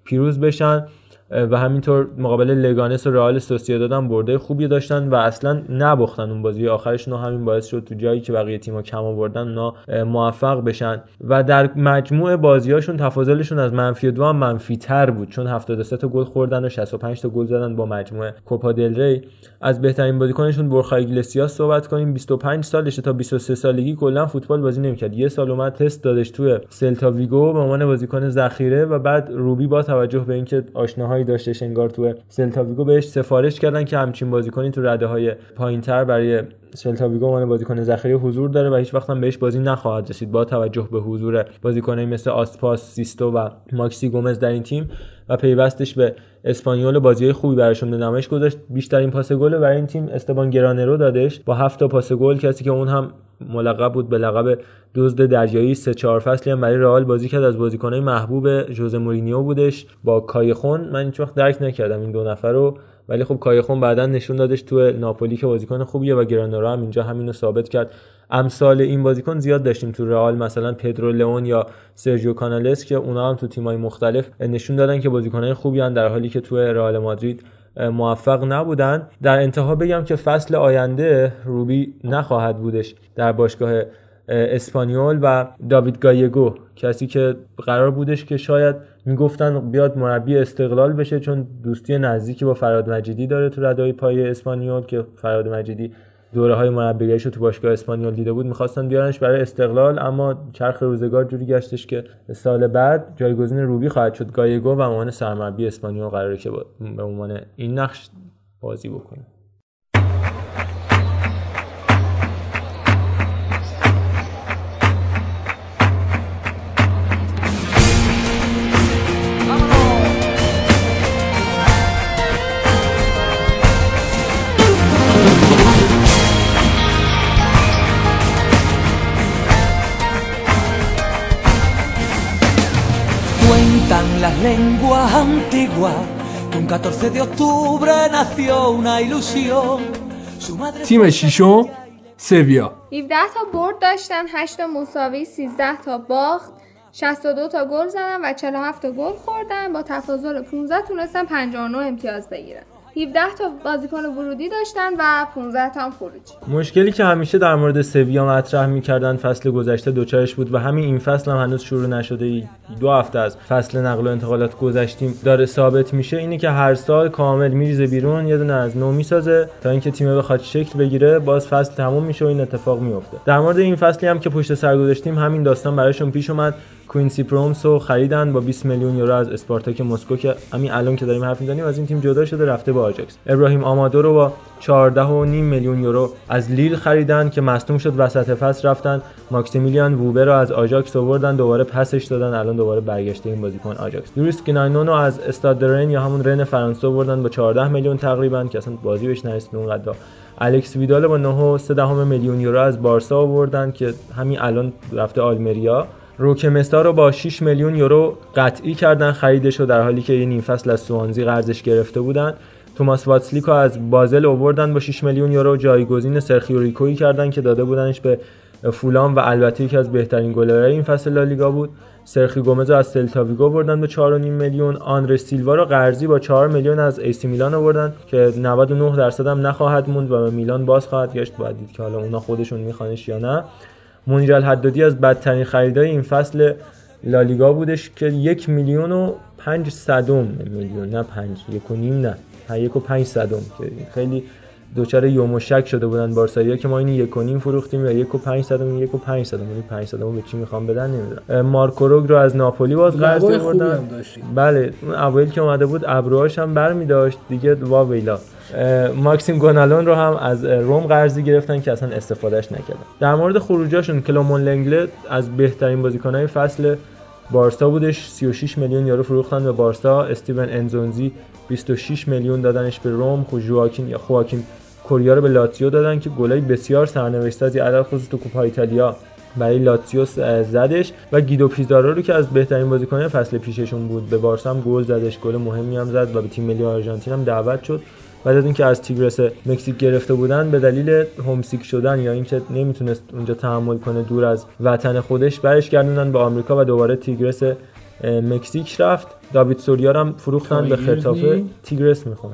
پیروز بشن. و همینطور مقابل لگانس و رئال سوسییداد هم برد خوبی داشتن و اصلا نباختن اون بازی. آخرشون همین باعث شد تو جایی که بقیه تیم‌ها کم آوردن اونا موفق بشن. و در مجموع بازیاشون تفاضلشون از منفی دو هم منفی تر بود چون 73 تا گل خوردن و 65 تا گل زدن با مجموع کوپا دل ری. از بهترین بازیکنشون بورخا ایگلسیاس صحبت کنیم. 25 سالشه تا 23 سالگی کلا فوتبال بازی نمی‌کرد. یه سال اومد تست دادش توی سلتا ویگو به عنوان بازیکن ذخیره و بعد روبی با توجه به اینکه آشناهایی داشتش انگار تو سلتا ویگو بهش سفارش کردن که همچین بازیکنی تو رده های پایینتر برای سلتا ویگو عنوان بازیکن ذخیره حضور داره و هیچ وقت هم بهش بازی نخواهد رسید. با توجه به حضور بازیکنایی مثل آسپاس سیستو و ماکسی گومز در این تیم و پیوستش به اسپانیول بازی خوبی براشون به نمایش گذاشت بیشترین پاس گل برای این تیم استبان گرانرو دادش با 7 تا پاس گل کسی که اون هم ملقب بود به لقب دزد دریایی سه چهار فصلی هم برای رئال بازی کرد. از بازیکنهای محبوب ژوزه مورینیو بودش با کایخون. من هیچ وقت درک نکردم این دو نفر رو ولی خب کایخون بعدا نشون دادش تو ناپولی که بازیکن خوبیه و گرانرو هم اینجا همینو ثابت کرد. امثال این بازیکن زیاد داشتیم تو رئال مثلا پدرو لئون یا سرجیو کانالس که اونا هم تو تیمای مختلف نشون دادن که بازیکنهای خوبی هن در حالی که تو رئال مادرید موفق نبودن. در انتها بگم که فصل آینده روبی نخواهد بودش در باشگاه اسپانیول و داوید گایگو کسی که قرار بودش که شاید می‌گفتن بیاد مربی استقلال بشه چون دوستی نزدیکی با فراد مجیدی داره تو ردای پای اسپانیول که فراد مجیدی دوره های مربیگریش رو تو باشگاه اسپانیول دیده بود می‌خواستن بیارنش برای استقلال اما چرخ روزگار جوری گشتش که سال بعد جایگزین روبی خواهد شد. گایگو و عنوان سرمربی اسپانیول قراره که به عنوان این نقش بازی بکنه. Lenguas antiguas que un 14 de octubre nació una ilusión. تیم ششم سویا 17 تا برد داشتن 8 تا مساوی 13 تا باخت. 62 تا گل زدن و 47 تا گل خوردن. با تفاضل 15 تونستن 59 امتیاز بگیرن. 17 تا بازیکن ورودی داشتن و 15 تا هم خروجی مشکلی که همیشه در مورد سویا مطرح می‌کردن فصل گذشته دوچارش بود و همین این فصل هم هنوز شروع نشده دو هفته از فصل نقل و انتقالات گذشتیم داره ثابت میشه اینه که هر سال کامل میریزه بیرون یه دونه از نو می‌سازه تا اینکه تیم بخواد شکل بگیره باز فصل تموم میشه و این اتفاق میفته در مورد این فصلی هم که پشت سر گذاشتیم همین داستان براشون پیش اومد. کوینسی پرومس رو خریدن با 20 میلیون یورو از اسپارتاک مسکو که همین الان که داریم حرف می‌زنیم از این تیم جدا شده رفته به آجاکس. ابراهیم آمادو رو با 14 و نیم میلیون یورو از لیل خریدن که مصدوم شد وسط فصل رفتن. ماکسیمیلیان ووبر رو از آژاکس آوردن دوباره پسش دادن الان دوباره برگشته این بازیکن آژاکس جوریس گنیانیون رو از استاد رن یا همون رن فرانسه آوردن با 14 میلیون تقریبا که اصلا بازی بهش نرسید اونقدر. الکس ویدال با 9 میلیون یورو از بارسا آوردن که همین الان رفته آلمریا. روکه مسا رو با 6 میلیون یورو قطعی کردن خریدش رو در حالی که نیم فصل از سوانزی قرضش گرفته بودن. توماس واتسلیکو از بازل اووردن با 6 میلیون یورو جایگزین سرخیو ریکوی کردن که داده بودنش به فولام و البته یکی از بهترین گلرهای این فصل لالیگا بود. سرخی گومز از سلتا ویگو بردن به 4.5 میلیون. آندر سیلوا رو قرضی با 4 میلیون از ایسی میلان آوردن که 99 درصد هم نخواهد موند و به میلان باز خواهد گشت. باید دید که حالا اونا خودشون میخوانش یا نه. منیر الحدادی از بدترین خریدای این فصل لالیگا بودش که یک میلیون و پنج صدم میلیون نه پنج یک و نیم نه یک و پنج صدم که خیلی دوچاره یوم و شک شده بودن بارسایی که ما این یک و نیم فروختیم یا یک و پنج صدم یک و پنج صدم. یعنی پنج صدم به چی می‌خوام بدن؟ نمی‌دونم. مارکو روگ رو از ناپولی باز قرض بردن بله اون اوایل که اومده بود ابروهاش هم برمی داشت دیگه واویلا ماکسیم گونالون رو هم از روم قرضی گرفتن که اصلا استفادهش نکردن. در مورد خروجاشون کلومون لنگله از بهترین بازیکنهای فصل بارسا بودش. 36 میلیون یورو فروختن به بارسا. استیون انزونزی 26 میلیون دادنش به روم. خو جواکین یا خواکین کوریا رو به لاتیو دادن که گلای بسیار سرنوشت از عدد خصوص تو کوپا ایتالیا برای لاتزیو زدش و گیدو پیزارو رو که از بهترین بازیکنان فصل پیششون بود. به بارسا هم گل زدش گل مهمی هم زد و به تیم ملی آرژانتین هم دعوت شد. بعد از اینکه از تیگرس مکزیک گرفته بودن به دلیل هومسیک شدن یا اینکه نمی‌تونست اونجا تحمل کنه دور از وطن خودش برش گردوندن به آمریکا و دوباره تیگرس مکزیک رفت. داوید سوریا هم فروختن به خطافه تیگرس می‌خوام.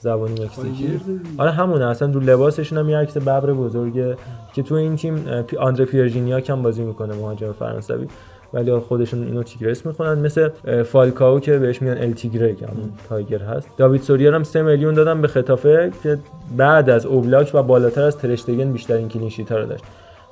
زبانی مکزیکی آره همونه. اصلا رو لباسشون هم یه عکس ببر بزرگه که تو این تیم آندره پیرژینیا هم بازی می‌کنه مهاجم فرانسوی ولی خودشون اینو تیگرس می‌خونن. مثل فالکاو که بهش میگن ال تیگره که همون تایگر هست. داوید سوریا هم 3 میلیون دادن به خطافه که بعد از اوبلاک و بالاتر از ترشتگن بیشترین کلینشیت رو داشت.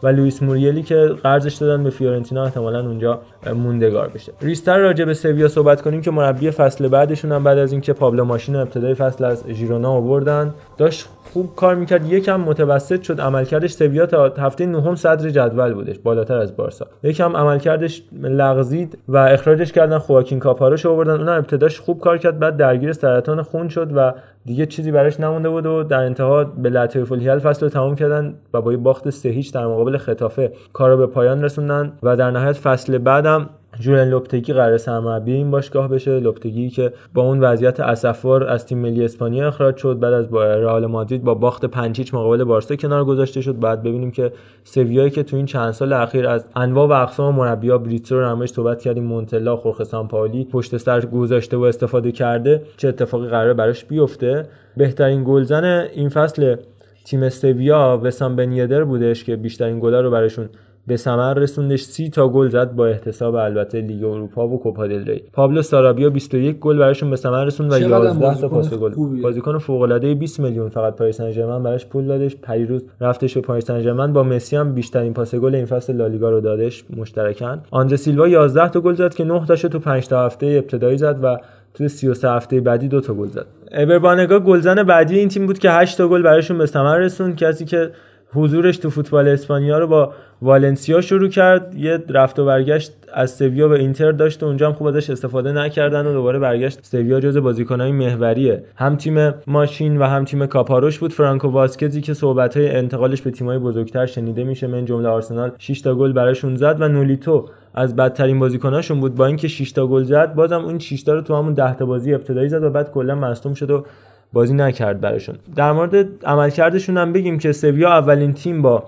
و لوئیس موریل که قرضش دادن به فیورنتینا احتمالا اونجا موندگار بشه. ریستر راجع به سویا صحبت کنیم که مربی فصل بعدشون هم بعد از اینکه پابلو ماشین ابتدای فصل از ژیرونا آوردن. داشت خوب کار می‌کرد. یکم متوسط شد. عملکردش سویا تا هفته نهم صدر جدول بودش. بالاتر از بارسا. یکم عملکردش لغزید و اخراجش کردن خواکین کاپاروش آوردن. اون ابتداش خوب کار کرد. بعد درگیر سرطان خون شد و دیگه چیزی براش نمونده بود و در انتها به لطایف الحیل فصل رو تمام کردن و با یه باخت سه هیچ در مقابل ختافه. کار رو به پایان رسوندن و در نهایت فصل بعدم جولن لوپتگی قرار سرمربی این باشگاه بشه. لوپتگی که با اون وضعیت اسفوار از تیم ملی اسپانیا اخراج شد بعد از رئال مادرید با باخت پنج مقابل بارسا کنار گذاشته شد. بعد ببینیم که سویایی که تو این چند سال اخیر از انواع و اقسام مربی‌ها بریتسو رو همش صحبت کردیم مونتلا خورخه سامپاولی پشت سر گذاشته و استفاده کرده چه اتفاقی قراره براش بیفته؟ بهترین گلزن این فصل تیم سویا وسام بنیدر بودش که بیشترین گلا رو براشون به ثمر رسوندش 30 تا گل زد با احتساب البته لیگ اروپا و کوپا دل ری. پابلو سارابیا 21 گل براشون به ثمر رسوند و 11 تا پاس گل. بازیکن فوق العاده 20 میلیون فقط پاریس سن ژرمن براش پول دادش. پریروز رفتش به پاریس سن ژرمن با مسی هم بیشترین پاس گل این فصل لالیگا رو دادش مشترکاً آندره سیلوا 11 تا گل زد که 9 تاشو تو 5 تا هفته ابتدایی زد و تو 33 هفته بعدی دو تا گل زد. اور بانگا گلزن بعدی این تیم بود که 8 تا گل براشون به ثمر رسوند. کسی که حضورش تو فوتبال اسپانیا رو با والنسیا شروع کرد. یه رفت و برگشت از سویا به اینتر داشت و اونجا هم خوب ازش استفاده نکردن و دوباره برگشت سویا جز بازیکنهای محوریه. هم تیم ماشین و هم تیم کاپاروش بود. فرانکو واسکزی که صحبت انتقالش به تیمای بزرگتر شنیده میشه. من جمله آرسنال 6 تا گل براشون زد و نولیتو از بدترین بازیکناشون بود. با اینکه 6 تا گل زد بازم اون 6 تا رو تو همون 10 تا بازی ابتدایی زد و بعد کلا مصدوم شد و بازی نکرد براشون. در مورد عملکردشون هم بگیم که سویا اولین تیم با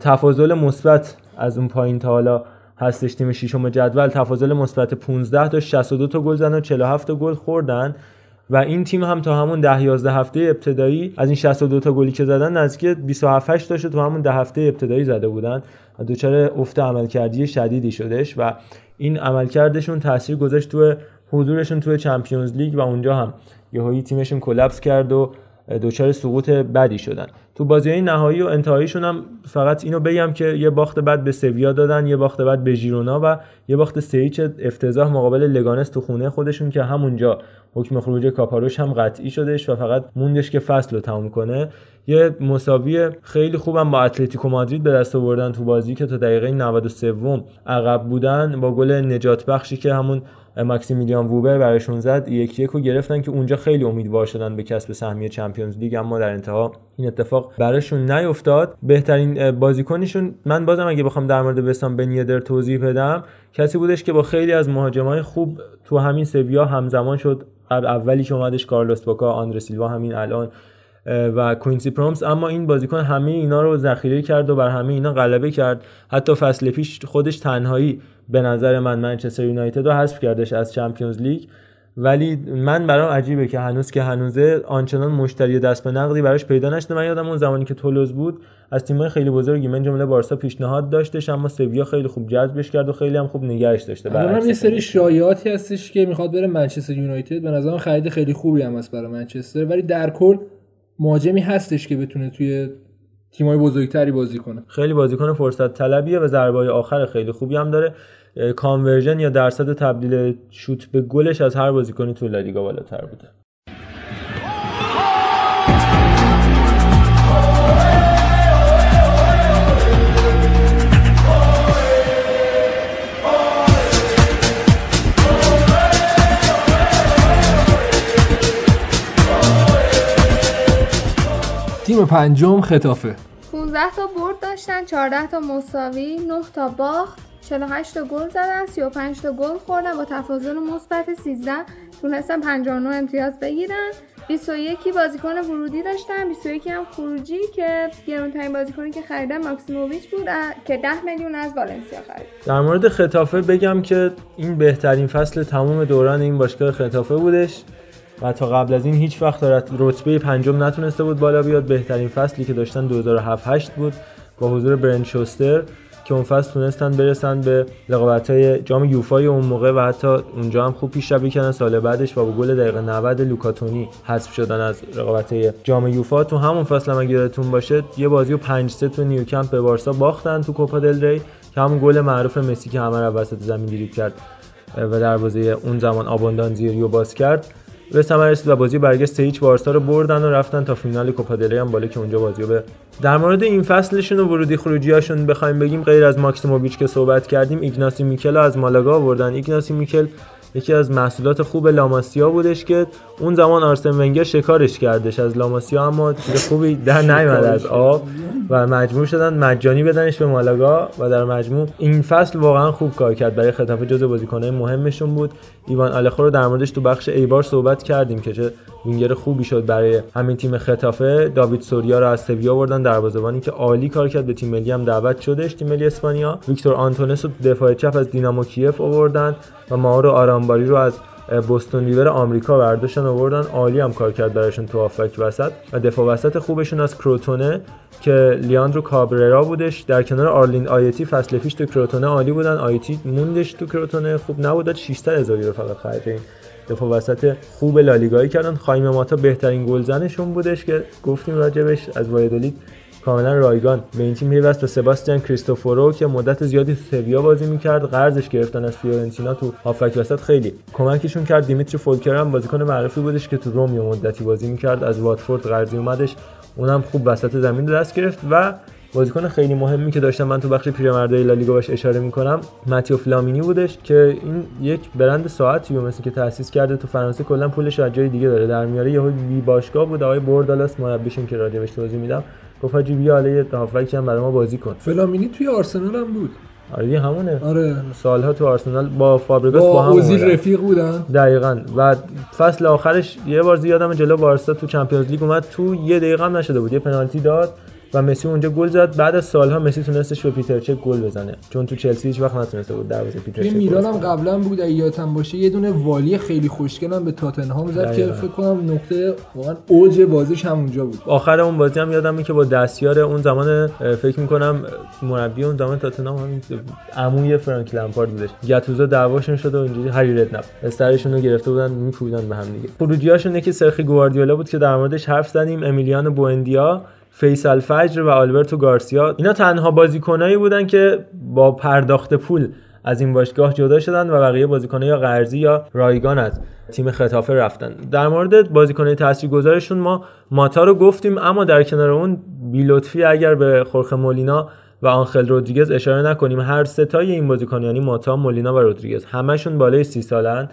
تفاضل مثبت از اون پایین تا حالا هستش تیم ششم جدول. تفاضل مثبت 15 تا 62 تا گل زدن و 47 تا گل خوردن. و این تیم هم تا همون 10 11 هفته ابتدایی از این 62 تا گلی که زدن نزدیک 27 8 تاشو تو همون 10 هفته ابتدایی زده بودن و دوچار افت عملکردی شدیدی شدش و این عملکردشون تاثیر گذاشت تو حضورشون توی چمپیونز لیگ و اونجا هم یهویی تیمشون کلپس کرد و دچار سقوط بدی شدن. تو بازی های نهایی و انتهاییشون هم فقط اینو بگم که یه باخت بعد به سویا دادن یه باخت بعد به ژیرونا و یه باخت سهیچ افتضاح مقابل لگانس تو خونه خودشون که همونجا حکم خروج کاپاروش هم قطعی شدش و فقط موندش که فصل رو تموم کنه. یه مساوی خیلی خوبم با اتلتیکو مادرید به دست آوردن تو بازی که تا دقیقه 93 عقب بودن با گل نجات بخشی که همون ماکسیمیلیان ووبر براشون زد یک یک رو گرفتن که اونجا خیلی امیدوار شدن به کسب سهمیه چمپیونز لیگ. اما در انتها این اتفاق براشون نیفتاد. بهترین بازیکنشون من بازم اگه بخوام در مورد ویسام بن یدر توضیح بدم کسی بودش که با خیلی از مهاجمای خوب تو همین سویا همزمان شد. اولی که اومدش کارلوس باکا آندر سیلوا همین الان و کوینسی پرومس. اما این بازیکن همه اینا رو ذخیره کرد و بر همه اینا غلبه کرد. حتی فصل پیش خودش تنهایی به نظر من منچستر یونایتد رو حذف کردش از چمپیونز لیگ. ولی من برام عجیبه که هنوز که هنوزه آنچنان مشتری دست به نقدی براش پیدا نشده. من یادم اون زمانی که تولوز بود از تیم‌های خیلی بزرگی من جمله بارسا پیشنهاد داشتش اما سویا خیلی خوب جذبش کرد و خیلی هم خوب نگهش داشته. برام یه سری شایعاتی هستش که می‌خواد بره منچستر یونایتد. به نظرم خرید خیلی خوبی هم هست برای منچستر. ولی در کل مهاجمی هستش که بتونه توی تیمای بزرگتری بازی کنه. خیلی بازیکن فرصت طلبیه و ضربه آخر خیلی خوبی هم داره. کانورژن یا درصد تبدیل شوت به گلش از هر بازیکنی تو لالیگا بالاتر بوده. پنجم خطافه. 15 تا برد داشتن 14 تا مساوی 9 تا باخت 48 تا گل زدن 35 تا گل خوردن. با تفاضل مثبت 13 تونستن 59 امتیاز بگیرن. 21 بازیکن ورودی داشتن. 21 هم خروجی که گرونترین بازیکنی که خریدن ماکسیموویچ بود که 10 میلیون از والنسیا خرید. در مورد خطافه بگم که این بهترین فصل تمام دوران این باشگاه خطافه بودش. و تا قبل از این هیچ وقت رتبه پنجم نتونسته بود بالا بیاد. بهترین فصلی که داشتن 2007 8 بود با حضور برند شوستر که اون فصل تونستن برسن به رقابت های جام یوفای اون موقع و حتی اونجا هم خوب پیشروی کردن. سال بعدش و با گل دقیقه 90 لوکاتونی حذف شدن از رقابت های جام یوفا. تو همون فصل هم اگه یادتون باشه یه بازی و 5 3 تو نیوکمپ به بارسا باختن تو کوپا دل ری که همون گل معروف مسی که همه رو وسط زمین دریبل کرد و دروازه اون زمان آباندان زیریو باز کرد. به ثمر رسید و بازی برگشت 3 هیچ بارسا رو بردن و رفتن تا فینال کوپا دل هم بالا که اونجا بازی به در مورد این فصلشون و ورودی خروجیاشون بخوایم بگیم غیر از ماکسیموویچ که صحبت کردیم ایگناسی میکل از مالاگا آوردن. ایگناسی میکل یکی از محصولات خوب لاماسیا بودش که اون زمان آرسن ونگر شکارش کردش از لاماسیا اما چیز خوبی در نیومد از آب و مجبور شدن مجانی بدنش به مالاگا و در مجموع این فصل واقعا خوب کار کرد. برای خطافه جزو بازیکنهای مهمشون بود. ایوان آلخو رو در موردش تو بخش ایبار صحبت کردیم که چه وینگر خوبی شد برای همین تیم ختافه. داوید سوریا رو از سویا آوردن دروازه‌بانی که عالی کار کرد به تیم ملی هم دعوت شدش تیم ملی اسپانیا. ویکتور آنتونس رو دفاع چپ از دینامو کیف آوردن و ماورو آرامباری رو از بوستون ریور آمریکا برداشتن آوردن. عالی هم کار کرد براشون تو هافبک وسط. و دفاع وسط خوبشون از کروتونه که لیاندرو کابررا بودش. در کنار آرلیند آیتی فصل پیش تو کروتونه عالی بودن. آیتی موندش تو کروتونه. خوب نبود. 600 هزار یورو فقط خرج دفاع وسط خوب لالیگایی کردن. خایم ماتا بهترین گلزنشون بودش که گفتیم راجبش از وایدولید. کاملا رایگان. به این تیم پیوست به سباستیان کریستوفورو که مدت زیادی سویا بازی می‌کرد. قرضش گرفتن از فیورنتینا تو هافک وسط. خیلی کمکشون کرد. دیمیتری فولکر هم بازیکن معروفی بودش که تو روم یه مدتی بازی می‌کرد. از واتفورد قرضی اومدش. اونم خوب وسط زمین دست گرفت و بازیکن خیلی مهمی که داشتم من تو بخش پیرمردای لالیگا باش اشاره می‌کنم ماتیو فلامینی بودش که این یک برند ساعتیو مثل که تاسیس کرده تو فرانسه کلا پولش از جای دیگه داره. در میاره یهو بی باشگاه بود آقای بوردالاس مربیشون که راجبش توضیح میدم. گفت حاجی بیا حالا یه هافبک هم برای ما بازی کن. فلامینی توی آرسنال هم بود. آره همونه. آره. سالها تو آرسنال با فابریگاس با, با هم اوزیل. رفیق بودن. دقیقا. و فصل آخرش یه بار زیادم جلو بارسا تو چمپیونز لیگ اومد تو یه دقیقه هم نشده بود. یه پنالتی داد. و مسی اونجا گل زد. بعد از سالها مسی تونستش به پیتر چک گل بزنه. چون تو چلسی هیچ وقت نتونسته بود دروازه پیتر چک میلان هم. قبلا بود اگه یادتم باشه. یه دونه والی خیلی خوشگل هم به تاتنهام زد که. فکر کنم نقطه واقعا اوج بازیش همونجا بود. آخر اون بازی هم یادمه که با دستیار اون زمان فکر می‌کنم مربی اون زمان تاتنهام همین عموی فرانک لمپارد بودش. گاتوزو دعواشون شده و اینجوری هری ردنپ. استرشون رو گرفته بودن میکوبیدن به هم دیگه. خروجیاشون یکی سرخی گواردیولا بود که در موردش حرف زدیم. امیلیانو بوئندیا فیصل فجر و آلبرتو گارسیا. اینا تنها بازیکنایی بودن که با پرداخت پول از این باشگاه جدا شدن و بقیه بازیکن‌ها یا قرضی یا رایگان از تیم خطافه رفتن. در مورد بازیکن‌های تاثیرگذارشون ما ماتا رو گفتیم اما در کنار اون بیلطفی اگر به خورخه مولینا و آنخل رودریگز اشاره نکنیم هر ستای این بازیکن یعنی ماتا مولینا و رودریگز همشون بالای سی سالن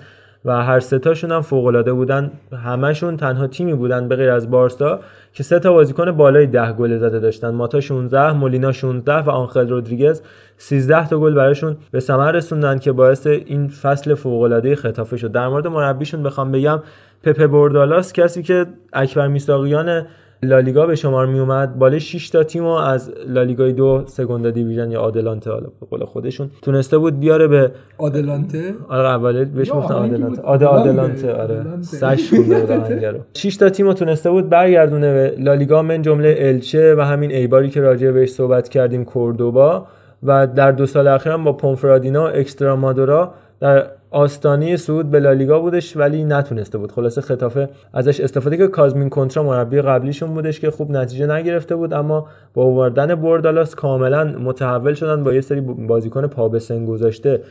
و هر ستاشون هم فوق العاده بودن. همشون تنها تیمی بودن به غیر از بارسا. که سه تا بازیکن بالای 10 گل زده داشتن. ماتا 16 مولینا 16 و آنخل رودریگز 13 تا گل براشون به ثمر رسوندن که باعث این فصل فوق العاده خطافه شد. در مورد مربیشون بخوام بگم پپه بوردالاس کسی که اکبر میساقیان لالیگا به شمار می اومد بالای 6 تا تیمو از لالیگای دو سگوندا دیویژن یا آدلانته حالا به قول خودشون تونسته بود بیاره به آدلانته آره اولی بهش گفتن آدلانته بود. آده آدلانته. آره. سش [laughs] رو 6 تا تیمو تونسته بود برگردونه به لالیگا من جمله الچه و همین ایباری که راجع بهش صحبت کردیم کوردوبا و در دو سال اخیر هم با پونفرادینا و اکسترامادورا در آستانه صعود به لالیگا بودش ولی نتونسته بود. خلاصه خطافه ازش استفاده که کازمین کنترا مربی قبلیشون بودش که خوب نتیجه نگرفته بود اما با آوردن بوردالاس کاملا متحول شدن با یه سری بازیکن پا به سن گذاشته.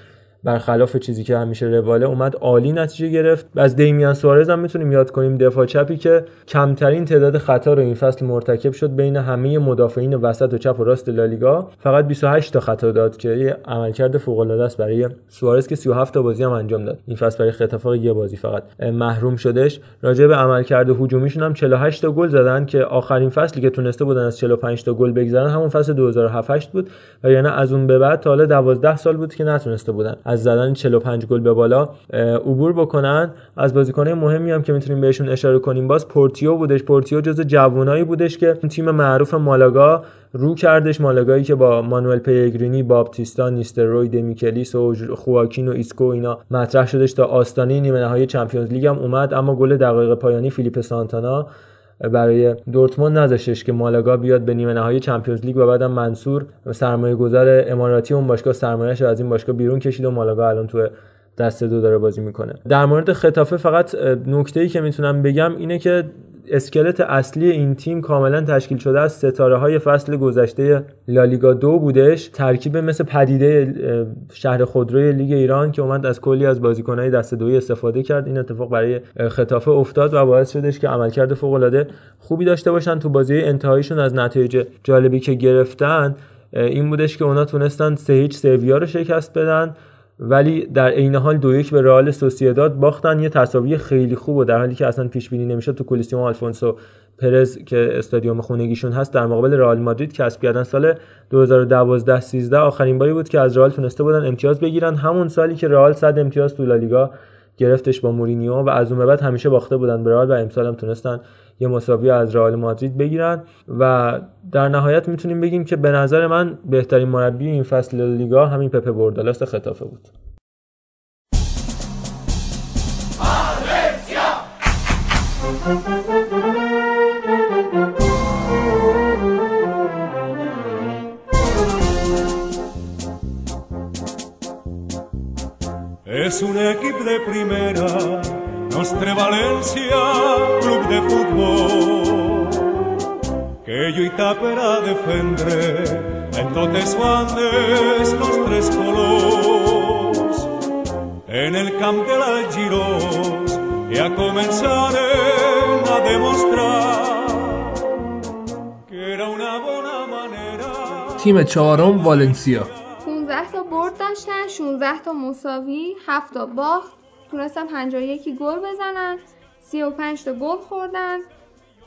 برخلاف چیزی که همیشه رواله اومد عالی نتیجه گرفت. از دیمیان سوارز هم می‌تونیم یاد کنیم دفاع چپی که کمترین تعداد خطا رو این فصل مرتکب شد بین همه مدافعین وسط و چپ و راست لالیگا. فقط 28 تا خطا داد که یه عملکرد فوق العاده است برای سوارز که 37 تا بازی هم انجام داد. این فصل برای خطافه یه بازی فقط. محروم شدش. راجع به عملکرد هجومیشون هم 48 تا گل زدن که آخرین فصلی که تونسته بودن از 45 تا گل بگذرن همون فصل 2007 بود. و یعنی از اون به بعد تا حالا 12 سال بود که نتونسته بودن. از زدن 45 گل به بالا عبور بکنن. از بازیکنان مهمی هم که می‌تونیم بهشون اشاره کنیم باز پورتیو بودش. پورتیو جز جوانایی بودش که تیم معروف مالاگا رو کردش. مالاگایی که با مانوئل پیگرینی باپتیستا نیستروی دمیکلیس و خواکین و ایسکو اینا مطرح شدش تا آستانه نیمه نهایی چمپیونز لیگ هم اومد. اما گل دقایق پایانی فیلیپ سانتانا برای دورتموند نذاشتش که مالاگا بیاد به نیمه نهایی چمپیونز لیگ و بعدم منصور سرمایه گذار اماراتی اون باشگاه سرمایه‌اش از این باشگاه بیرون کشید و مالاگا الان تو دسته دو داره بازی می‌کنه. در مورد خطافه فقط نکته ای که می‌تونم بگم اینه که اسکلت اصلی این تیم کاملا تشکیل شده از ستاره های فصل گذشته لالیگا دو بودش. ترکیب مثل پدیده شهر خودروی لیگ ایران که اومد از کلی از بازیکنهای دست دوی استفاده کرد. این اتفاق برای خطافه افتاد و باعث شدش که عملکرد فوق العاده خوبی داشته باشن تو بازی انتهاییشون از نتایج جالبی که گرفتن. این بودش که اونا تونستن سه هیچ سویا رو شکست بدن. ولی در عین حال دو یک به رئال سوسییداد باختن. یه تساوی خیلی خوب و در حالی که اصلا پیش بینی نمی‌شد تو کلیسیوم آلفونسو پرز که استادیوم خونگیشون هست در مقابل رئال مادرید کسب کردن. سال 2012 13 آخرین باری بود که از رئال تونسته بودن امتیاز بگیرن. همون سالی که رئال صد امتیاز تو لالیگا گرفتش با مورینیو و از اون بعد همیشه باخته بودن به رئال و امسال هم تونستن یه مساوی از رئال مادرید بگیرن و در نهایت می‌تونیم بگیم که به نظر من بهترین مربی این فصل لیگا همین پپ بوردالاس خطافه بود. Es un equipo de primera. Nostre Valencia, club de fútbol, que lluita per a defendre en totes bandes los tres colors. En el camp de l'Algirós ja començaren a demostrar que era una bona manera تیم چهارم والنسیا 15 تا برد داشتن 16 تا مساوی 7 تا باخت تونستن 51 گل بزنن 35 تا گل خوردن.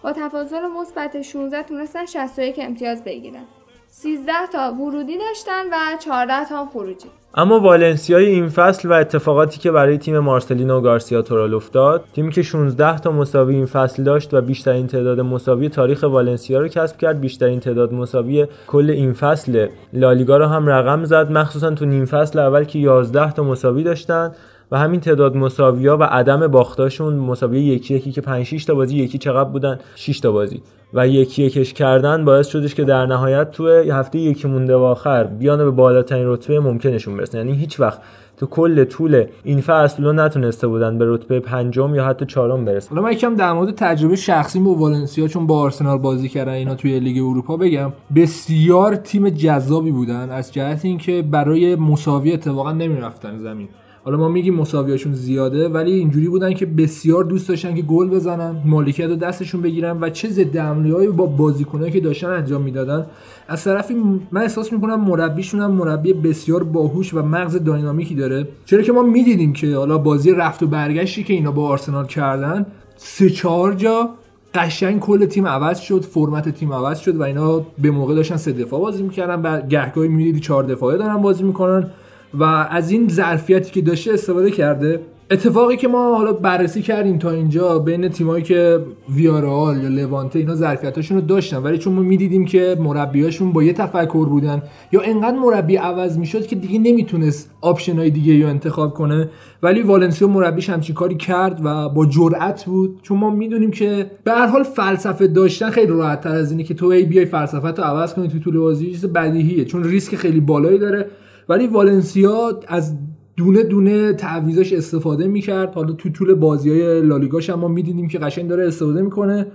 با تفاضل مثبت 16 تونستن 61 امتیاز بگیرن. 13 تا ورودی داشتن و 14 تا خروجی. اما والنسیای این فصل و اتفاقاتی که برای تیم مارسلینو گارسیا تورال افتاد تیمی که 16 تا مساوی این فصل داشت و بیشترین تعداد مساوی تاریخ والنسیا رو کسب کرد بیشترین تعداد مساوی کل این فصل. لالیگا رو هم رقم زد مخصوصا تو نیم فصل اول که 11 تا مساوی داشتن. و همین تعداد مساویا و عدم باختاشون مساوی یکی یکی که 5 6 تا بازی یکی چقدر بودن؟ 6 تا بازی. و یکی یکش کردن باعث شدش که در نهایت تو هفته یکی مونده و آخر بیان به بالاترین رتبه ممکنشون برسن یعنی هیچ وقت تو کل طول این فصل نتونسته بودن به رتبه پنجم یا حتی چهارم برسن. حالا من یکم در مورد تجربه شخصی با والنسیا چون با آرسنال بازی کردن اینا توی لیگ اروپا بگم بسیار تیم جذابی بودن. از جهت اینکه برای مساوی اتفاقا نمی‌رفتن زمین. حالا ما میگیم مساویاشون زیاده ولی اینجوری بودن که بسیار دوست داشتن که گل بزنن مالکیت رو دستشون بگیرن و چه ضد حمله‌ای با بازیکنایی که داشتن انجام می‌دادن. از طرفی من احساس می‌کنم مربیشون هم مربی بسیار باهوش و مغز داینامیکی داره. چرا که ما می‌دیدیم که حالا بازی رفت و برگشتی که اینا با آرسنال کردن سه چهار جا قشنگ کل تیم عوض شد فرمت تیم عوض شد و اینا به موقع داشتن سه دفاع بازی می‌کردن و گهگاهی می‌دیدی چهار دفاعه دارن بازی می‌کنن. و از این ظرفیتی که داشته استفاده کرده اتفاقی که ما حالا بررسی کردیم تا اینجا بین تیمایی که ویارئال یا لوانته اینا ظرفیتاشون رو داشتن ولی چون ما می‌دیدیم که مربیاشون با یه تفکر بودن یا انقدر مربی عوض می‌شد که دیگه نمی‌تونست آپشن های دیگه رو انتخاب کنه. ولی والنسیا مربیش همچین کاری کرد و با جرأت بود. چون ما می‌دونیم که به هر حال فلسفه داشتن خیلی راحت تر از اینه که تو ای بیای فلسفه رو عوض کنی تو طول بازی چیز بدیهیه. چون ریسک خیلی بالایی داره. ولی والنسیا از دونه دونه تعویضاش استفاده می‌کرد. حالا تو طول بازی های لالیگاش هم ما می‌دیدیم که قشنگ داره استفاده می‌کنه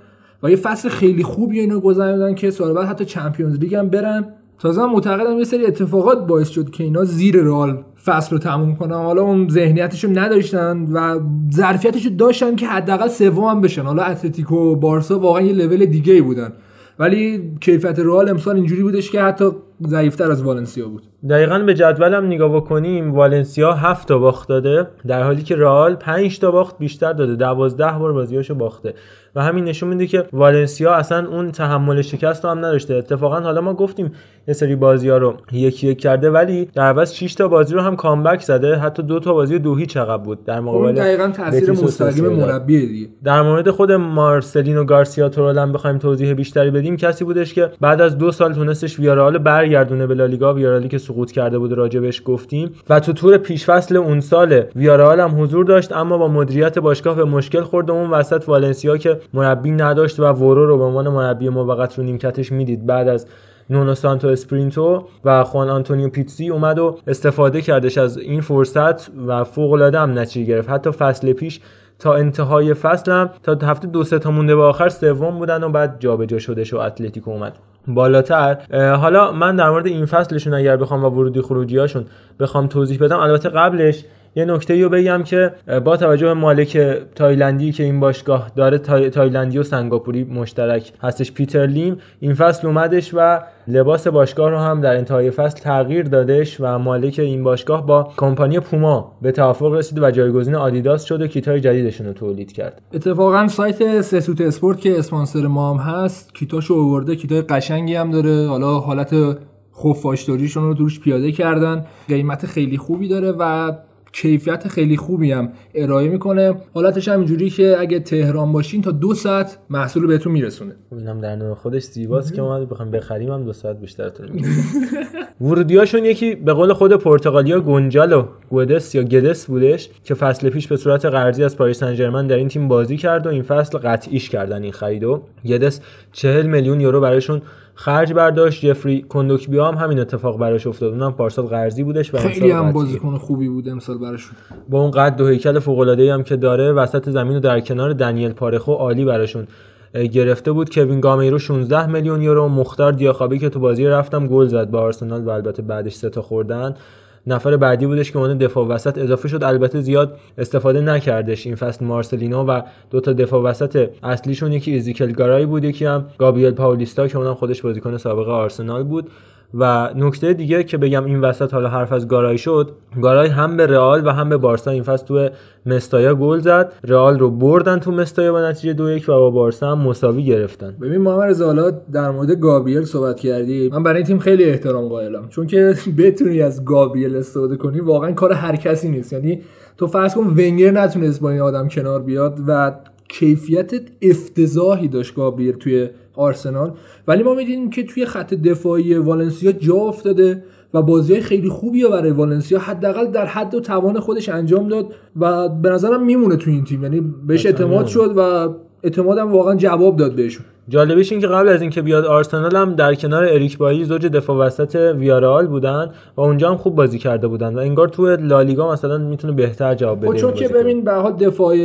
و یه فصل خیلی خوبی اینو گذروندن که سال بعد حتی چمپیونز لیگ هم برن. تازه معتقدم یه سری اتفاقات باعث شد که اینا زیر رال فصل رو تموم کنن. حالا اون ذهنیتشو نداشتن و ظرفیتشو داشتن که حداقل سوم هم بشن. حالا اتلتیکو و بارسا واقعا یه لول دیگه ای بودن. ولی کیفیت رئال امسال اینجوری بودش که حتی ضعیفتر از والنسیا بود. دقیقا به جدولم نگاه بکنیم والنسیا هفت تا باخت داده در حالی که رئال 5 تا باخت بیشتر داده 12 بار بازیاشو باخته. و همین نشون میده که والنسیا اصلا اون تحمل شکست رو هم نداشته. اتفاقا حالا ما گفتیم یه سری بازی ها رو یکی یک کرده ولی در عوض 6 تا بازی رو هم کامبک زده. حتی دو تا بازی دو هیچ عقب بود. در مقابل دقیقاً تاثیر مستقیم. مربی دیگه. در مورد خود مارسلینو گارسیا تورال هم بخوایم توضیح بیشتری بدیم کسی بودش که بعد از دو سال تونستش ویارال برگردونه به لالیگا. ویارالی که سقوط کرده بود راجبش گفتیم. و تو تور پیشفصل اون سال ویارال هم حضور داشت اما با مدیریت باشگاه به مشکل خورد و اون وسط والنسیا که مربی نداشت و وورو رو به عنوان مربی موقت رو نیمکتش می‌دید. بعد از نونو سانتو اسپریتو و خوان آنتونیو پیتسی اومد و استفاده کردش از این فرصت و فوق العاده هم نتیجه گرفت. حتی فصل پیش تا انتهای فصل هم تا هفته دو سه تا مونده به آخر سوم بودن و بعد جابجا شدش و اتلتیکو اومد. بالاتر. حالا من در مورد این فصلشون اگر بخوام و ورودی خروجیاشون بخوام توضیح بدم البته قبلش یه نکته رو بگم که با توجه به مالک تایلندی که این باشگاه داره تای... تایلندی و سنگاپوری مشترک هستش پیتر لیم. این فصل اومدش و لباس باشگاه رو هم در انتهای فصل تغییر دادش و مالک این باشگاه با کمپانی پوما به توافق رسید و جایگزین آدیداس شد و کیتای جدیدشون رو تولید کرد. اتفاقا سایت سسوت اسپورت که اسپانسر ما هم هست کیتاشو آورده. کیتای قشنگی هم داره. حالا حالت خفاشداریشون رو توش پیاده کردن. قیمت خیلی خوبی داره و کیفیت خیلی خوبی هم ارائه می‌کنه. حالتش هم اینجوری که اگه تهران باشین تا دو ساعت محصول بهتون میرسونه. اینم در نوع خودش زیباست که ما بخوام بخریم هم دو ساعت بیشترتون می‌گیره [laughs] ورودیاشون یکی به قول خود پرتغالیا گونجال و گودس یا گدس بودش که فصل پیش به صورت قرضی از پاریس سن در این تیم بازی کرد و این فصل قطعیش کردن این خریدو گدس 40 میلیون یورو برایشون خرج برداشت جفری کندوکبیا هم همین اتفاق براش افتاد. اونم پارسال قرضی بودش و خیلی هم. بازیکن خوبی بود امسال براشون با اون قد دو هیکل فوق العاده هم که داره وسط زمین رو در کنار دنیل پارخو عالی براشون گرفته بود. کوین گامیرو 16 میلیون یورو مختار دیاخابی که تو بازی رفتم گل زد با آرسنال و البته بعدش سه تا خوردن. نفر بعدی بودش که اون دفاع وسط اضافه شد. البته زیاد استفاده نکردش این فصل مارسلینو و دو تا دفاع وسط اصلیشون یکی ازکیل گارای بود یکی هم گابریل پاولیستا که اونم خودش بازیکن سابق آرسنال بود. و نکته دیگه که بگم این وسط حالا حرف از گارای شد گارای هم به رئال و هم به بارسا. این فصل تو مستایا گل زد. رئال رو بردن تو مستایا با نتیجه دو یک و با بارسا هم مساوی گرفتن. ببین محمد رضا در مورد گابریل صحبت کردی. من برای این تیم خیلی احترام قائلم. چون که [laughs] بتونی از گابریل استفاده کنی واقعا کار هر کسی نیست. یعنی تو فرض کن ونگر نتونست با این آدم کنار بیاد و کیفیت افتضاحی داشت گابریل توی آرسنال. ولی ما می‌دونیم که توی خط دفاعی والنسیا جا افتاده و بازی خیلی خوبی برای والنسیا حداقل در حد و توان خودش انجام داد و به نظرم میمونه توی این تیم. یعنی بهش اعتماد شد و اعتمادم واقعا جواب داد بهشون جالبیش این که قبل از اینکه بیاد آرسنال هم در کنار اریک بایی زوج دفاع وسط ویارال بودن و اونجا هم خوب بازی کرده بودن و انگار تو لالیگا مثلا می‌تونه بهتر جواب بده خب چون که. ببین به حال دفاع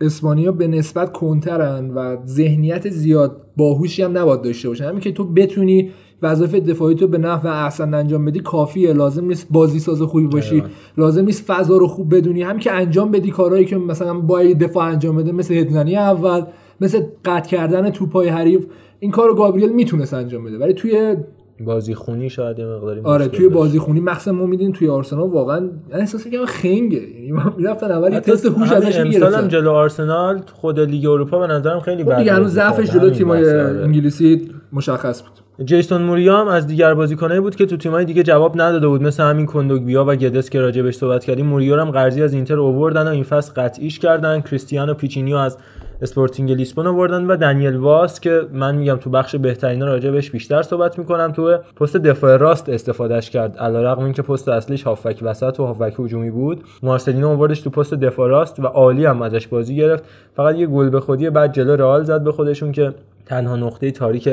اسپانیا به نسبت کنترن و ذهنیت زیاد باهوشی هم نباید داشته باشن همین که تو بتونی وظایف دفاعی تو به نحو احسن انجام بدی کافیه. لازم نیست بازی ساز خوبی باشی. لازم نیست فضا رو خوب بدونی. همین که انجام بدی کارهایی که مثلا باید دفاع انجام بده مثل هدزنی اول مثل قطع کردن توپای حریف این کارو گابریل می‌تونست انجام بده. ولی توی بازی خونی شاید یه مقداری آره توی. بازی خونی مخصوصا ما میدیم توی آرسنال واقعا من احساس می‌کنم خنگه. یعنی ما می‌رفتن اولی تست هوش ازش هم می‌گرفتن. جلو آرسنال خود لیگ اروپا به نظرم خیلی خب بد دیگه هنوز ضعفش کرد. جلو تیمای. انگلیسی مشخص بود. جیسون موریو هم از دیگر بازیکنایی بود که تو تیمای دیگه جواب نداده بود مثل همین کندوگبیا و گدس که راجبش صحبت کردیم. موریو هم قرضی از اینتر اووردن و این فصل قطعیش کردن. کریستیانو پیچینیو از اسپورتینگ لیسبون آوردن و دنیل واس که من میگم تو بخش بهترینا راجبش بیشتر صحبت می‌کنم. تو پست دفاع راست استفادهش کرد. علیرغم اینکه پست اصلیش هافبک وسط و هافبک هجومی بود مارسلینو آوردش تو پست دفاع راست و عالی هم ازش بازی گرفت. فقط یه گل به خودی بعد جلو رئال زد به خودشون که تنها نقطه تاریک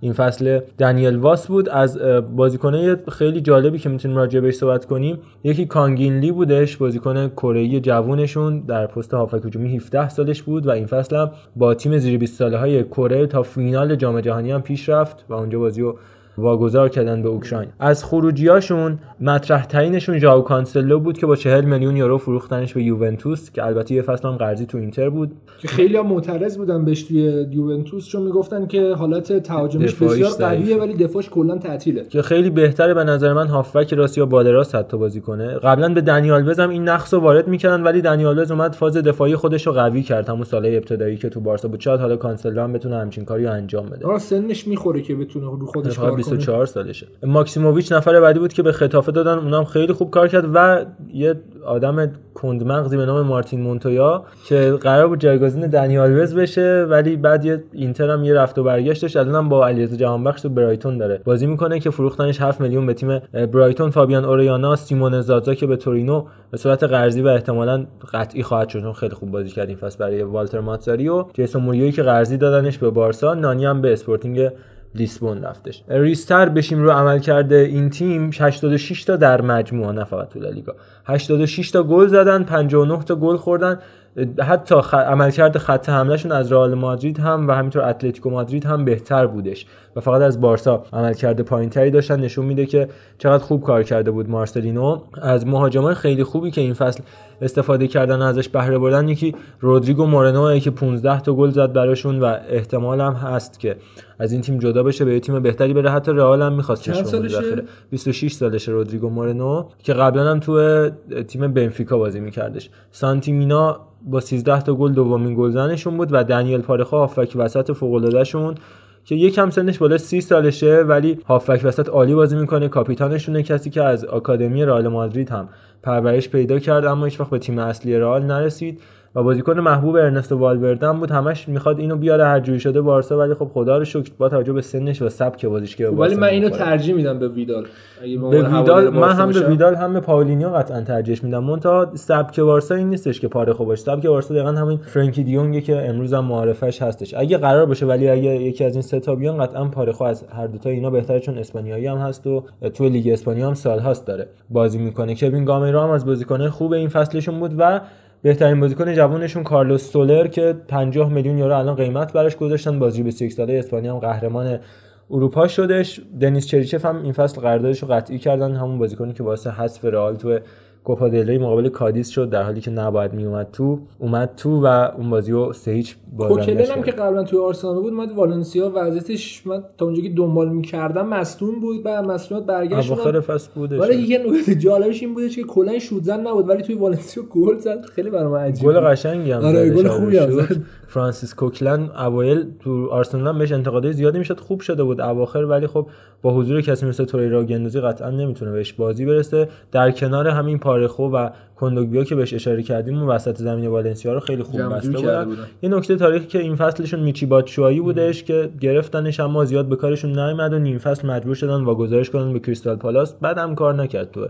این فصل دنیل واس بود. از بازیکنه خیلی جالبی که می‌تونیم راجع بهش صحبت کنیم یکی کانگین لی بودش بازیکن کره جوونشون در پست هافبک هجومی 17 سالش بود و این فصل هم با تیم زیر 20 ساله های کره تا فینال جام جهانی هم پیش رفت و اونجا بازی رو واگذار کردن به اوکراین. از خروجیاشون مطرح ترینشون ژائو کانسلو بود که با 40 میلیون یورو فروختنش به یوونتوس که البته یه فصل هم قرضی تو اینتر بود. که خیلی معترض بودن بهش توی یوونتوس چون می‌گفتن که حالت تهاجمیش بسیار قویه ولی دفاعش کلا تعطیله. که خیلی بهتره به نظر من هافبک راست یا بالا راست حتی بازی کنه. قبلا به دنی آلوزم این نقص رو وارد می‌کردن ولی دنی آلوز اومد فاز دفاعی خودش رو قوی کرد. همون سالهای ابتدایی که تو بارسا بود. شاید حالا کانسلو هم بتونه همچین کاری رو انجام بده. سنش می‌خوره که بتونه رو خودش کار 24 سالشه. ماکسیموویچ نفر بعدی بود که به ختافه دادن. اونم خیلی خوب کار کرد و یه آدم کندمغزی به نام مارتین مونتویا که قرار بود جایگزین دنی آلوز بشه ولی بعد یه اینتر هم یه رفت و برگشت داشت. الانم با علیرضا جهانبخش تو برایتون داره. بازی می‌کنه که فروختنش 7 میلیون به تیم برایتون. فابیان اوریانا سیمون زازا که به تورینو به صورت قرضی و احتمالا قطعی خواهد شد. خیلی خوب بازی کرد این فصل برای والتر ماتزاری و جیسون موریوی که قرضی دادنش به بارسا. نانی هم به اسپورتینگ لیسبون رفتش. ریستر بشیم رو عمل کرده این تیم 86 تا در مجموعه نه فقط تو لالیگا. 86 تا گل زدن 59 تا گل خوردن. حتی خ... عملکرد خط حملهشون از رئال مادرید هم و همینطور اتلتیکو مادرید هم بهتر بودش. و فقط از بارسا عملکرد پایینتری داشتن. نشون میده که چقدر خوب کار کرده بود مارسلینو. از مهاجمای خیلی خوبی که این فصل استفاده کردن ازش بهره بردن یکی رودریگو مورنو که 15 تا گل زد براشون و احتمال هم هست که از این تیم جدا بشه به یه تیم بهتری بره. حتی رئال هم می‌خواست سالشه؟ 26 سالشه رودریگو مورنو که قبلا هم تو تیم بنفیکا بازی میکردش. سانتیمینا با 13 تا گل دومین گلزنشون بود و دنیل پارخا هافک وسط فوق شون که یکم سنش بالا 30 سالشه ولی هافک وسط عالی بازی می‌کنه. کاپیتانشونه کسی که از آکادمی رئال مادرید هم پرورش پیدا کرد اما هیچ وقت به تیم اصلی رئال نرسید. و بازیکن محبوب ارنستو والوردن بود. همش می‌خواد اینو بیاره هر جوری شده بارسا ولی خب خدا رو شکر با توجه به سنش و سبک بازیش که خب ولی من اینو ترجیح میدم به ویدال. به ویدال من هم به ویدال هم به پاولینیو قطعا ترجیح میدم. منتها سبک بارسا این نیستش که پارخو باشه. سبک بارسا دقیقاً همین فرانکی دیونگ که امروز هم معرفش هستش. اگه قرار باشه ولی اگه یکی از این سه تا بیان قطعا پارخو از هر دو تا اینا بهتره چون اسپانیایی هم هست و تو لیگ اسپانیا هم سال هاست داره بازی می‌کنه. کوین گامیرو هم از بازیکن‌های خوب این فصلشون بود و بهترین بازیکن جوانشون کارلوس سولر که 50 میلیون یورو الان قیمت براش گذاشتن. بازی 21 ساله اسپانیا هم قهرمان اروپا شدش. دنیس چریچف هم این فصل قراردادش رو قطعی کردن. همون بازیکنی که واسه حذف رئال تو کوپا دل مقابل کادیس شد در حالی که نباید می اومد تو اومد تو و اون بازی رو سه هیچ کوکلن هم که قبلا توی آرسنال بود اومد والنسیا وضعیتش من تا اونجایی که دنبال می‌کردم مصدوم بود و مصدومیت برگشت اواخر فصل بودش. ولی یه نکته جالبش این بودش که کلا شوت زن نبود ولی توی والنسیا گل زد. خیلی برام عجیبه گل قشنگی هم آره گل خوبی هم زد. فرانسیس کوکلن اوایل تو آرسنال هم بهش انتقادای زیادی می‌شد خوب شده بود. اواخر ولی خب با حضور کسی مثل توریرا گندوزی قطعا نمی‌تونه بهش بازی برسه. در کنار همین پارخو و کندوگبیا که بهش اشاره کردیم اون وسط زمین والنسیا رو خیلی خوب بسته بودن. یه نکته تاریخی که این فصلشون میچی باتشوایی بودش که گرفتنش اما زیاد به کارشون نیومد و نیم فصل مجبور شدن واگذارش کنن به کریستال پالاس. بعد هم کار نکرد تو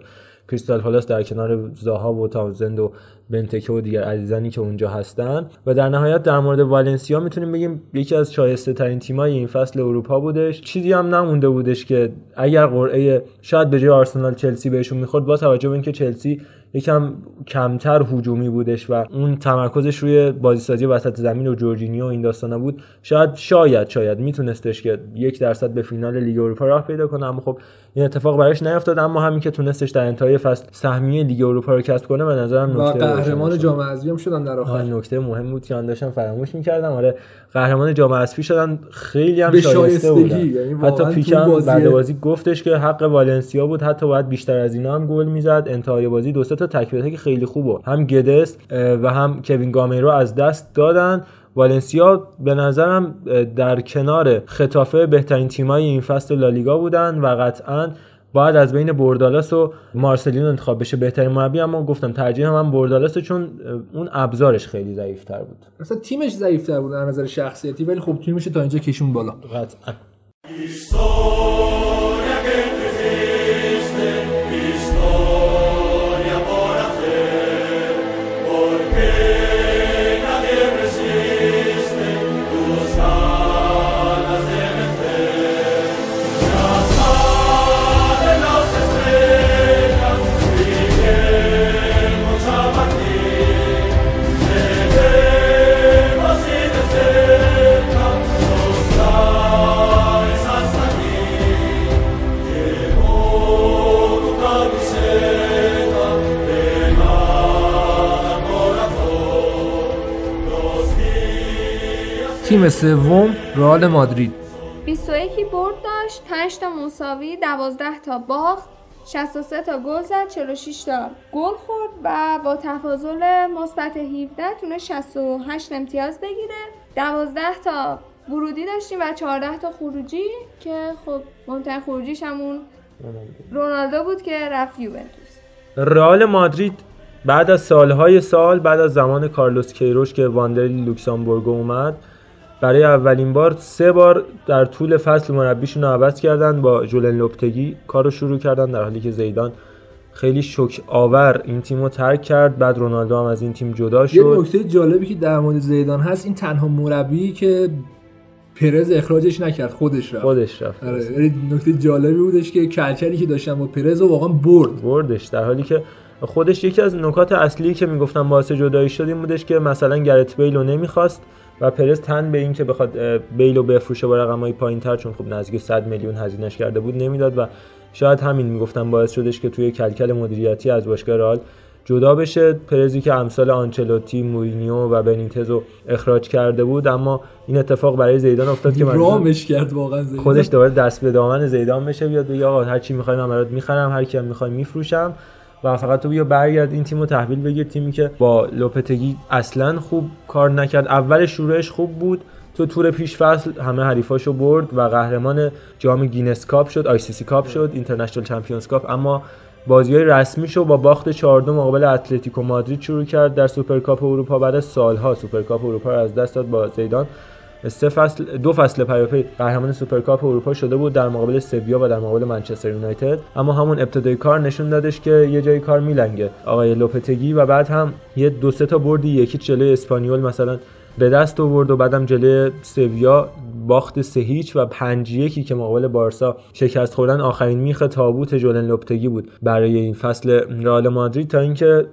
کریستال پالاس در کنار زاها و تاوزند و بنتکه و دیگر عزیزانی که اونجا هستن. و در نهایت در مورد والنسیا می‌تونیم بگیم یکی از شایسته ترین تیمای این فصل اروپا بودش. چیزی هم نمونده بودش که اگر قرعه شاید به جای آرسنال چلسی بهشون می‌خورد با توجه به اینکه چلسی یکم کمتر هجومی بودش و اون تمرکزش روی بازیسازی وسط زمین و جورجینیو و این داستانا بود. شاید شاید شاید میتونستش که یک درصد به فینال لیگ اروپا راه پیدا کنه اما خب این اتفاق براش نیفتاد. اما همین که تونستش در انتهای فصل سهمیه لیگ اروپا رو کسب کنه به نظرم نکته قهرمان جام حذفی هم شدن در آخر. نکته مهم بود که من داشتم فراموش می‌کردم. آره قهرمان جام حذفی شدن خیلی هم شایسته بودن. یعنی حتی پیکم بعد بازی گفتش که حق والنسیا بود. حتی باید بیشتر از اینا هم گل می‌زد. انتهای بازی دو تا تک به خیلی خوبه. هم گدست و هم کوین گامیرو از دست دادن. والنسیا به نظرم در کنار خطافه بهترین تیمای این فصل لالیگا بودن و قطعا باید از بین بردالاس و مارسلینو انتخاب بشه بهترین مربی. اما گفتم ترجیح هم بردالاس چون اون ابزارش خیلی ضعیفتر بود. مثلا تیمش ضعیفتر بود از نظر شخصیتی ولی خب تیمش تا اینجا کشون بالا. قطعا. تیم سوم رئال مادرید. 21 برد داشت 5 تا مساوی 12 تا باخت 63 تا گل زد 46 تا گل خورد و با تفاضل مثبت 17 تونسته 68 امتیاز بگیره. 12 تا ورودی داشتیم و 14 تا خروجی که خب مهمترین خروجیش همون رونالدو بود که رفت یوونتوس. رئال مادرید بعد از سالهای سال بعد از زمان کارلوس کیروش که واندرلی لوکسامبورگ اومد برای اولین بار سه بار در طول فصل مربیشون رو عوض کردن با جولن لوپتگی کارو شروع کردن در حالی که زیدان خیلی شوک آور این تیم رو ترک کرد بعد رونالدو هم از این تیم جدا یه شد. نکته جالبی که در مورد زیدان هست این تنها مربی که پرز اخراجش نکرد خودش رفت. خودش رفت. آره یعنی نکته جالبی بودش که کلکلی که داشتن با پرز رو واقعا برد. بردش در حالی که خودش یکی از نکات اصلی که می‌گفتن باعث جدایی شد این بودش که مثلا گرت بیل رو نمی‌خواست. و پرز تن به این که بخواد اه، بیل رو بفروشه با رقمای پایین تر چون خب نزدیک 100 میلیون هزینهش کرده بود نمی‌داد و شاید همین می‌گفتن باعث شدش که توی کلکل مدیریتی از باشگاه رئال جدا بشه. پرزی که امثال آنچلوتی مورینیو و بنیتز رو اخراج کرده بود اما این اتفاق برای زیدان افتاد که رامش کرد واقعا زیدان. خودش دوباره دست به دامن زیدان بشه بیاد بگه آقا هر چی می‌خوای من برات می‌خرم هر کی هم می‌خوای میفروشم. و فقط تو بیا برگرد این تیم رو تحویل بگیر. تیمی که با لوپتگی اصلا خوب کار نکرد. اول شروعش خوب بود. تو تور پیش فصل همه حریفاشو برد و قهرمان جام Guinness Cup شد ICC Cup شد International Champions Cup. اما بازی های رسمی شو با باخت 4 مقابل اتلتیکو مادرید شروع کرد در سوپرکاپ اروپا. بعد سالها سوپرکاپ اروپا رو از دست داد با زیدان. سه فصل دو فصل پیاپی قهرمان سوپرکاپ اروپا شده بود در مقابل سویا و در مقابل منچستر یونایتد. اما همون ابتدای کار نشون دادش که یه جای کار میلنگه. آقای لوپتگی و بعد هم یه دو سه تا بردی یکی جلوی اسپانیول مثلا به دست آورد و بعدم جلوی سویا باخت سه هیچ و پنج یکی که مقابل بارسا شکست خوردن آخرین میخ تابوت جولن لوپتگی بود برای این فصل رئال مادرید تا اینکه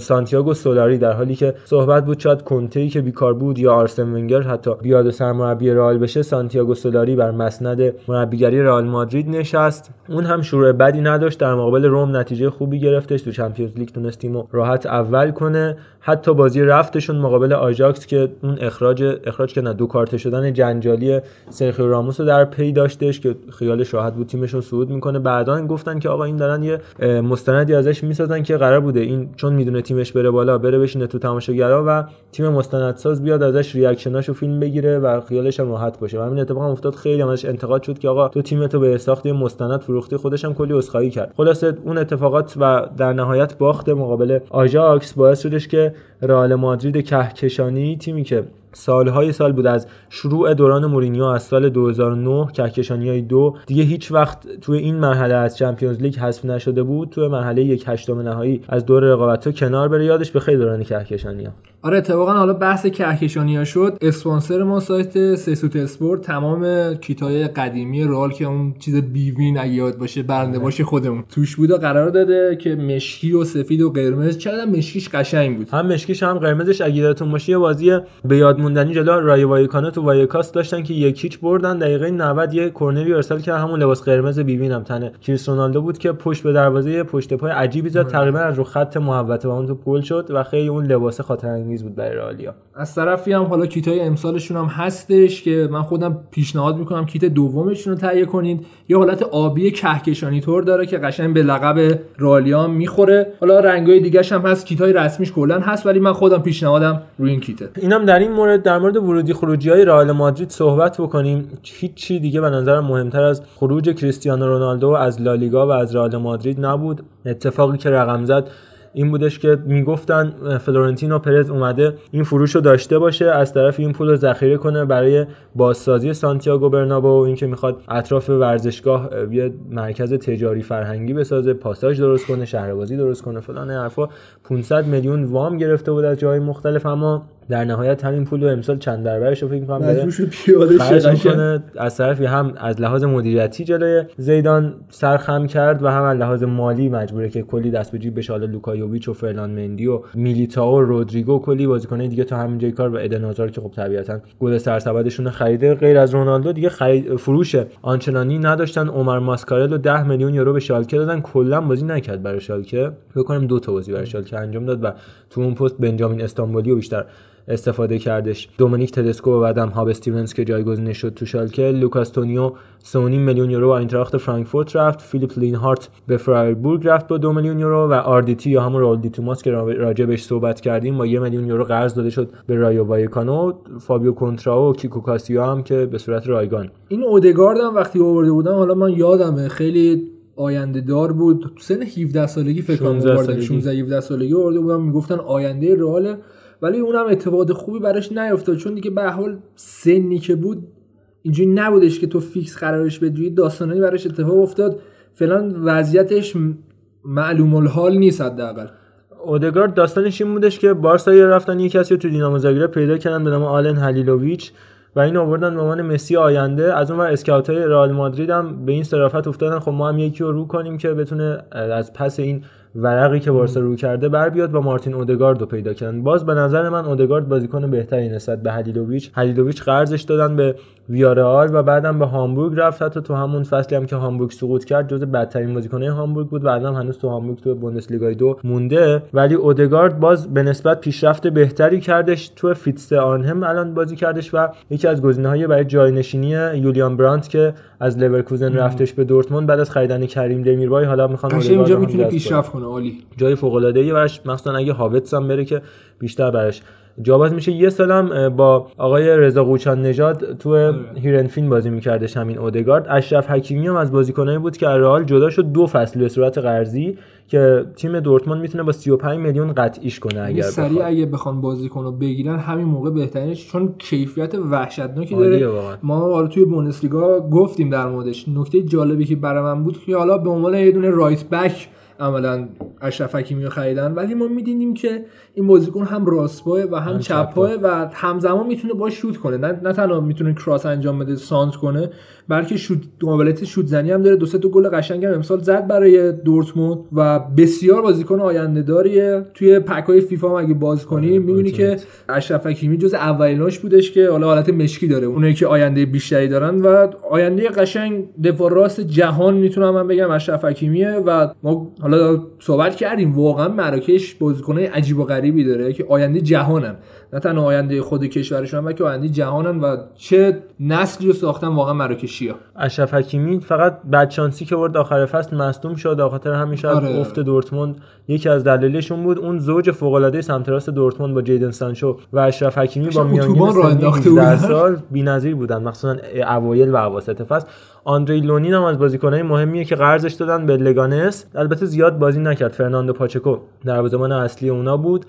سانتیاگو سولاری در حالی که صحبت بود شاید کنته که بیکار بود یا آرسن ونگر حتی بیاد و سرمربی رئال بشه سانتیاگو سولاری بر مسند مربیگری رئال مادرید نشست. اون هم شروع بدی نداشت در مقابل روم نتیجه خوبی گرفتش. تو چمپیونز لیگ تونست تیمو راحت اول کنه. حتی بازی رفتشون مقابل آژاکس که اون اخراج اخراج که نه دو کارت شدن جنجالی سرخیو راموس رو در پی داشتش که خیالش راحت بود تیمشون صعود می‌کنه. بعدا گفتن که آقا این دارن یه مستندی ازش می‌سازن که قرار بوده این چون می‌دونه تیمش بره بالا بره بشینه تو تماشاگرا و تیم مستندساز بیاد ازش reaction اشو فیلم بگیره و خیالش هم راحت باشه. و همین اتفاق هم افتاد. خیلی هم ازش انتقاد شد که آقا تو تیمتو به ساخت مستند فروختی. خودش هم کلی عذرخواهی کرد. خلاصه اون اتفاقات و در نهایت باخت مقابل آژاکس باعث شدش که رئال مادرید کهکشانی تیمی که سالهای سال بود. از شروع دوران مورینیو از سال 2009 کهکشانی های دو دیگه هیچ وقت توی این مرحله از Champions League حذف نشده بود. توی مرحله یک هشتم نهایی از دور رقابت کنار بره. یادش به خیر دوران کهکشانی ها آره اتفاقا حالا بحث کهکشانی ها شد. اسپانسر ما سایت سیسوت اسپورت تمام کیتای قدیمی رئال که اون چیز bwin اگه یاد باشه برنده باشه خودمون. توش بود و قرار داده که مشکی و سفید و قرمز چقدر مشکیش قشنگ بود. هم مشکیش هم قرمزش. اگه یادتون باشه یه بازی به یاد موندنی جلو رای وایکانو تو وایکاس داشتن که یک هیچ بردن. دقیقه 90 یه کرنری ارسال کرد همون لباس قرمز bwin هم تنشه. کریس رونالدو بود که پشت به دروازه پشت پای عجیبی زد. تقریبا از رو خط محوطه و اون تو گل شد و خیلی اون لباس خاطر انگیز بود برای رئالیا. از طرفی هم حالا کیتای امسالشون هم هستش که من خودم پیشنهاد می‌کنم کیت دومشون رو تهیه کنید. یه حالت آبی کهکشانی طور داره که قشنگ به لقب رالیا می‌خوره. حالا رنگای دیگه هم هست. کیتای رسمیش کلا هست ولی من خودم پیشنهادم روی این کیته. اینم در این مورد در مورد ورودی خروجی های رئال مادرید صحبت بکنیم. هیچی دیگه به نظرم مهمتر از خروج کریستیانو رونالدو از لالیگا و از رئال مادرید نبود. اتفاقی که رقم زد این بودش که می‌گفتن فلورنتینو پرز اومده این فروش رو داشته باشه از طرف این پول رو ذخیره کنه برای بازسازی سانتیاگو برنابو و اینکه می‌خواد اطراف ورزشگاه یه مرکز تجاری فرهنگی بسازه پاساژ درست کنه شهربازی درست کنه فلان حرفا. 500 میلیون وام گرفته بود از جای مختلف اما در نهایت همین پول رو امسال چند برابرش رو فکر می‌کنم شد پیاده. می‌کنه. از طرفی هم از لحاظ مدیریتی جلوی زیدان سرخم کرد و هم از لحاظ مالی مجبوره که کلی دست به جیب بشه. حالا لوکا یوویچ و فرلان مندی و میلیتائو و رودریگو کلی بازیکنای دیگه تا همین جای کار آوردن که خب طبیعتا گل سرسبدشون خریده. غیر از رونالدو دیگه خرید فروش آنچنانی نداشتن. عمر ماسکارلو 10 میلیون یورو به شالکه دادن. کلا بازی نکرد برای شالکه. فکر کنم دو تا بازی برای شالکه انجام داد و تو اون پست بنجامین استانبولی رو بیشتر استفاده کردش. دومینیک تدسکو و بعدم هاب استیونز که جایگزین شد تو شالکه لوکاس تورو 3.5 میلیون یورو به اینتراخت فرانکفورت رفت. فیلیپ لینهارت به فرایبورگ رفت با 2 میلیون یورو و RDT یا همون رائول د توماس که راجع بهش صحبت کردیم با 1 میلیون یورو قرض داده شد به رایو وایکانو. فابیو کنتراو و کیکو کاسیا هم که به صورت رایگان. این اودگارد هم وقتی آورده بودن حالا من یادمه خیلی آینده دار بود. تو سن 17 سالگی فکر کنم 16 17 سالگی آورده بودن. می‌گفتن آینده رئال ولی اونم اتفاق خوبی براش نیافتاد. چون دیگه به حال سنی که بود اینجوری نبودش که تو فیکس قرارش بدن داستانی براش اتفاق افتاد. فلان وضعیتش معلوم الحال نیست حداقل. اودگارد داستانش این بودش که بارسا رفتن یه کسی رو تو دینامو زاگرب پیدا کردن به نام آلن هلیلوویچ و این آوردن به عنوان مسی آینده. از اون ور scout های رئال مادرید هم به این صرافت افتادن. خب ما هم یکی رو رو کنیم که بتونه از پس این ورقی که بارسا رو کرده بر بیاد و مارتین اودگارد رو پیدا کردن باز به نظر من اودگارد بازیکن بهتری نسبت به هلیلوویچ. هلیلوویچ قرضش دادن به ویارال و بعدم به هامبورگ رفت. حتی تو همون فصلی هم که هامبورگ سقوط کرد جز بدترین بازیکن‌های هامبورگ بود و الان هنوز تو هامبورگ تو بوندسلیگا دو مونده. ولی اودگارد باز به نسبت پیشرفت بهتری کردش تو فیتس آنهم الان بازی کردش و یکی از گزینه‌های برای جاینشینی یولیان برانت که از لورکوزن رفتش به دورتموند بعد از خریدن کریم دمیربای حالا می‌خوان اینجا می‌تونه پیشرفت کنه عالی. جای فوق العاده ای براش مثلا اگه هاوتس هم بره که بیشتر براش جاباز میشه. یه سالم با آقای رضا قوچان نژاد تو آره. هیرنفین بازی میکردش همین اودگارد. اشرف حکیمی هم از بازیکنایی بود که رئال جدا شد. دو فصل به صورت قرضی که تیم دورتموند می‌تونه با 35 میلیون قطعیش کنه یعنی اگر سریع اگه بخوان بازیکنو بگیرن همین موقع بهترینش چون کیفیت وحشتناکی داره. ما حالا توی بوندسلیگا گفتیم در موردش. نکته جالبی که برای من بود که حالا به عنوان یه دونه رایت بک عملا اشرف حکیمی رو خریدن ولی ما می‌دیدیم که این بازیکن هم راستپاه و هم, هم و همزمان می‌تونه با شوت کنه. نه, نه تنها می‌تونه کراس انجام بده سانت کنه بلکه شوت قابلیت شوت زنی هم داره. دو سه تا گل قشنگ هم امسال زد برای دورتموند و بسیار بازیکن آینده داریه. توی پک های فیفا هم اگه باز کنی آره، می‌بینی که اشرف حکیمی جز اولیناش بودش که حالا حالت مشکی داره. اونایی که آینده بیشتری دارن و آینده قشنگ دفاع راست جهان می‌تونم من بگم اشرف حکیمیه و ما حالا صحبت کردیم. واقعا مراکش بازیکنای عجیب و غریبی داره که آینده جهانن نه تنها آینده خود کشورشون بلکه آینده جهانن و چه نسلی رو ساختن واقعا مراکشیا. اشرف حکیمی فقط بدشانسی که ورد آخر فصل مصدوم شد. به خاطر همین شاید آره. افت دورتموند یکی از دلایلشون بود. اون زوج فوق العاده سمت راست دورتموند با جیدن سانچو و اشرف حکیمی با میانگین در سال بی‌نظیر بودن. مخصوصا اوایل و اواسط فصل. آندری لونین هم از بازیکنهای مهمیه که قرضش دادن به لگانس. البته زیاد بازی نکرد. فرناندو پاچکو دروازه‌بان اصلی اونا بود.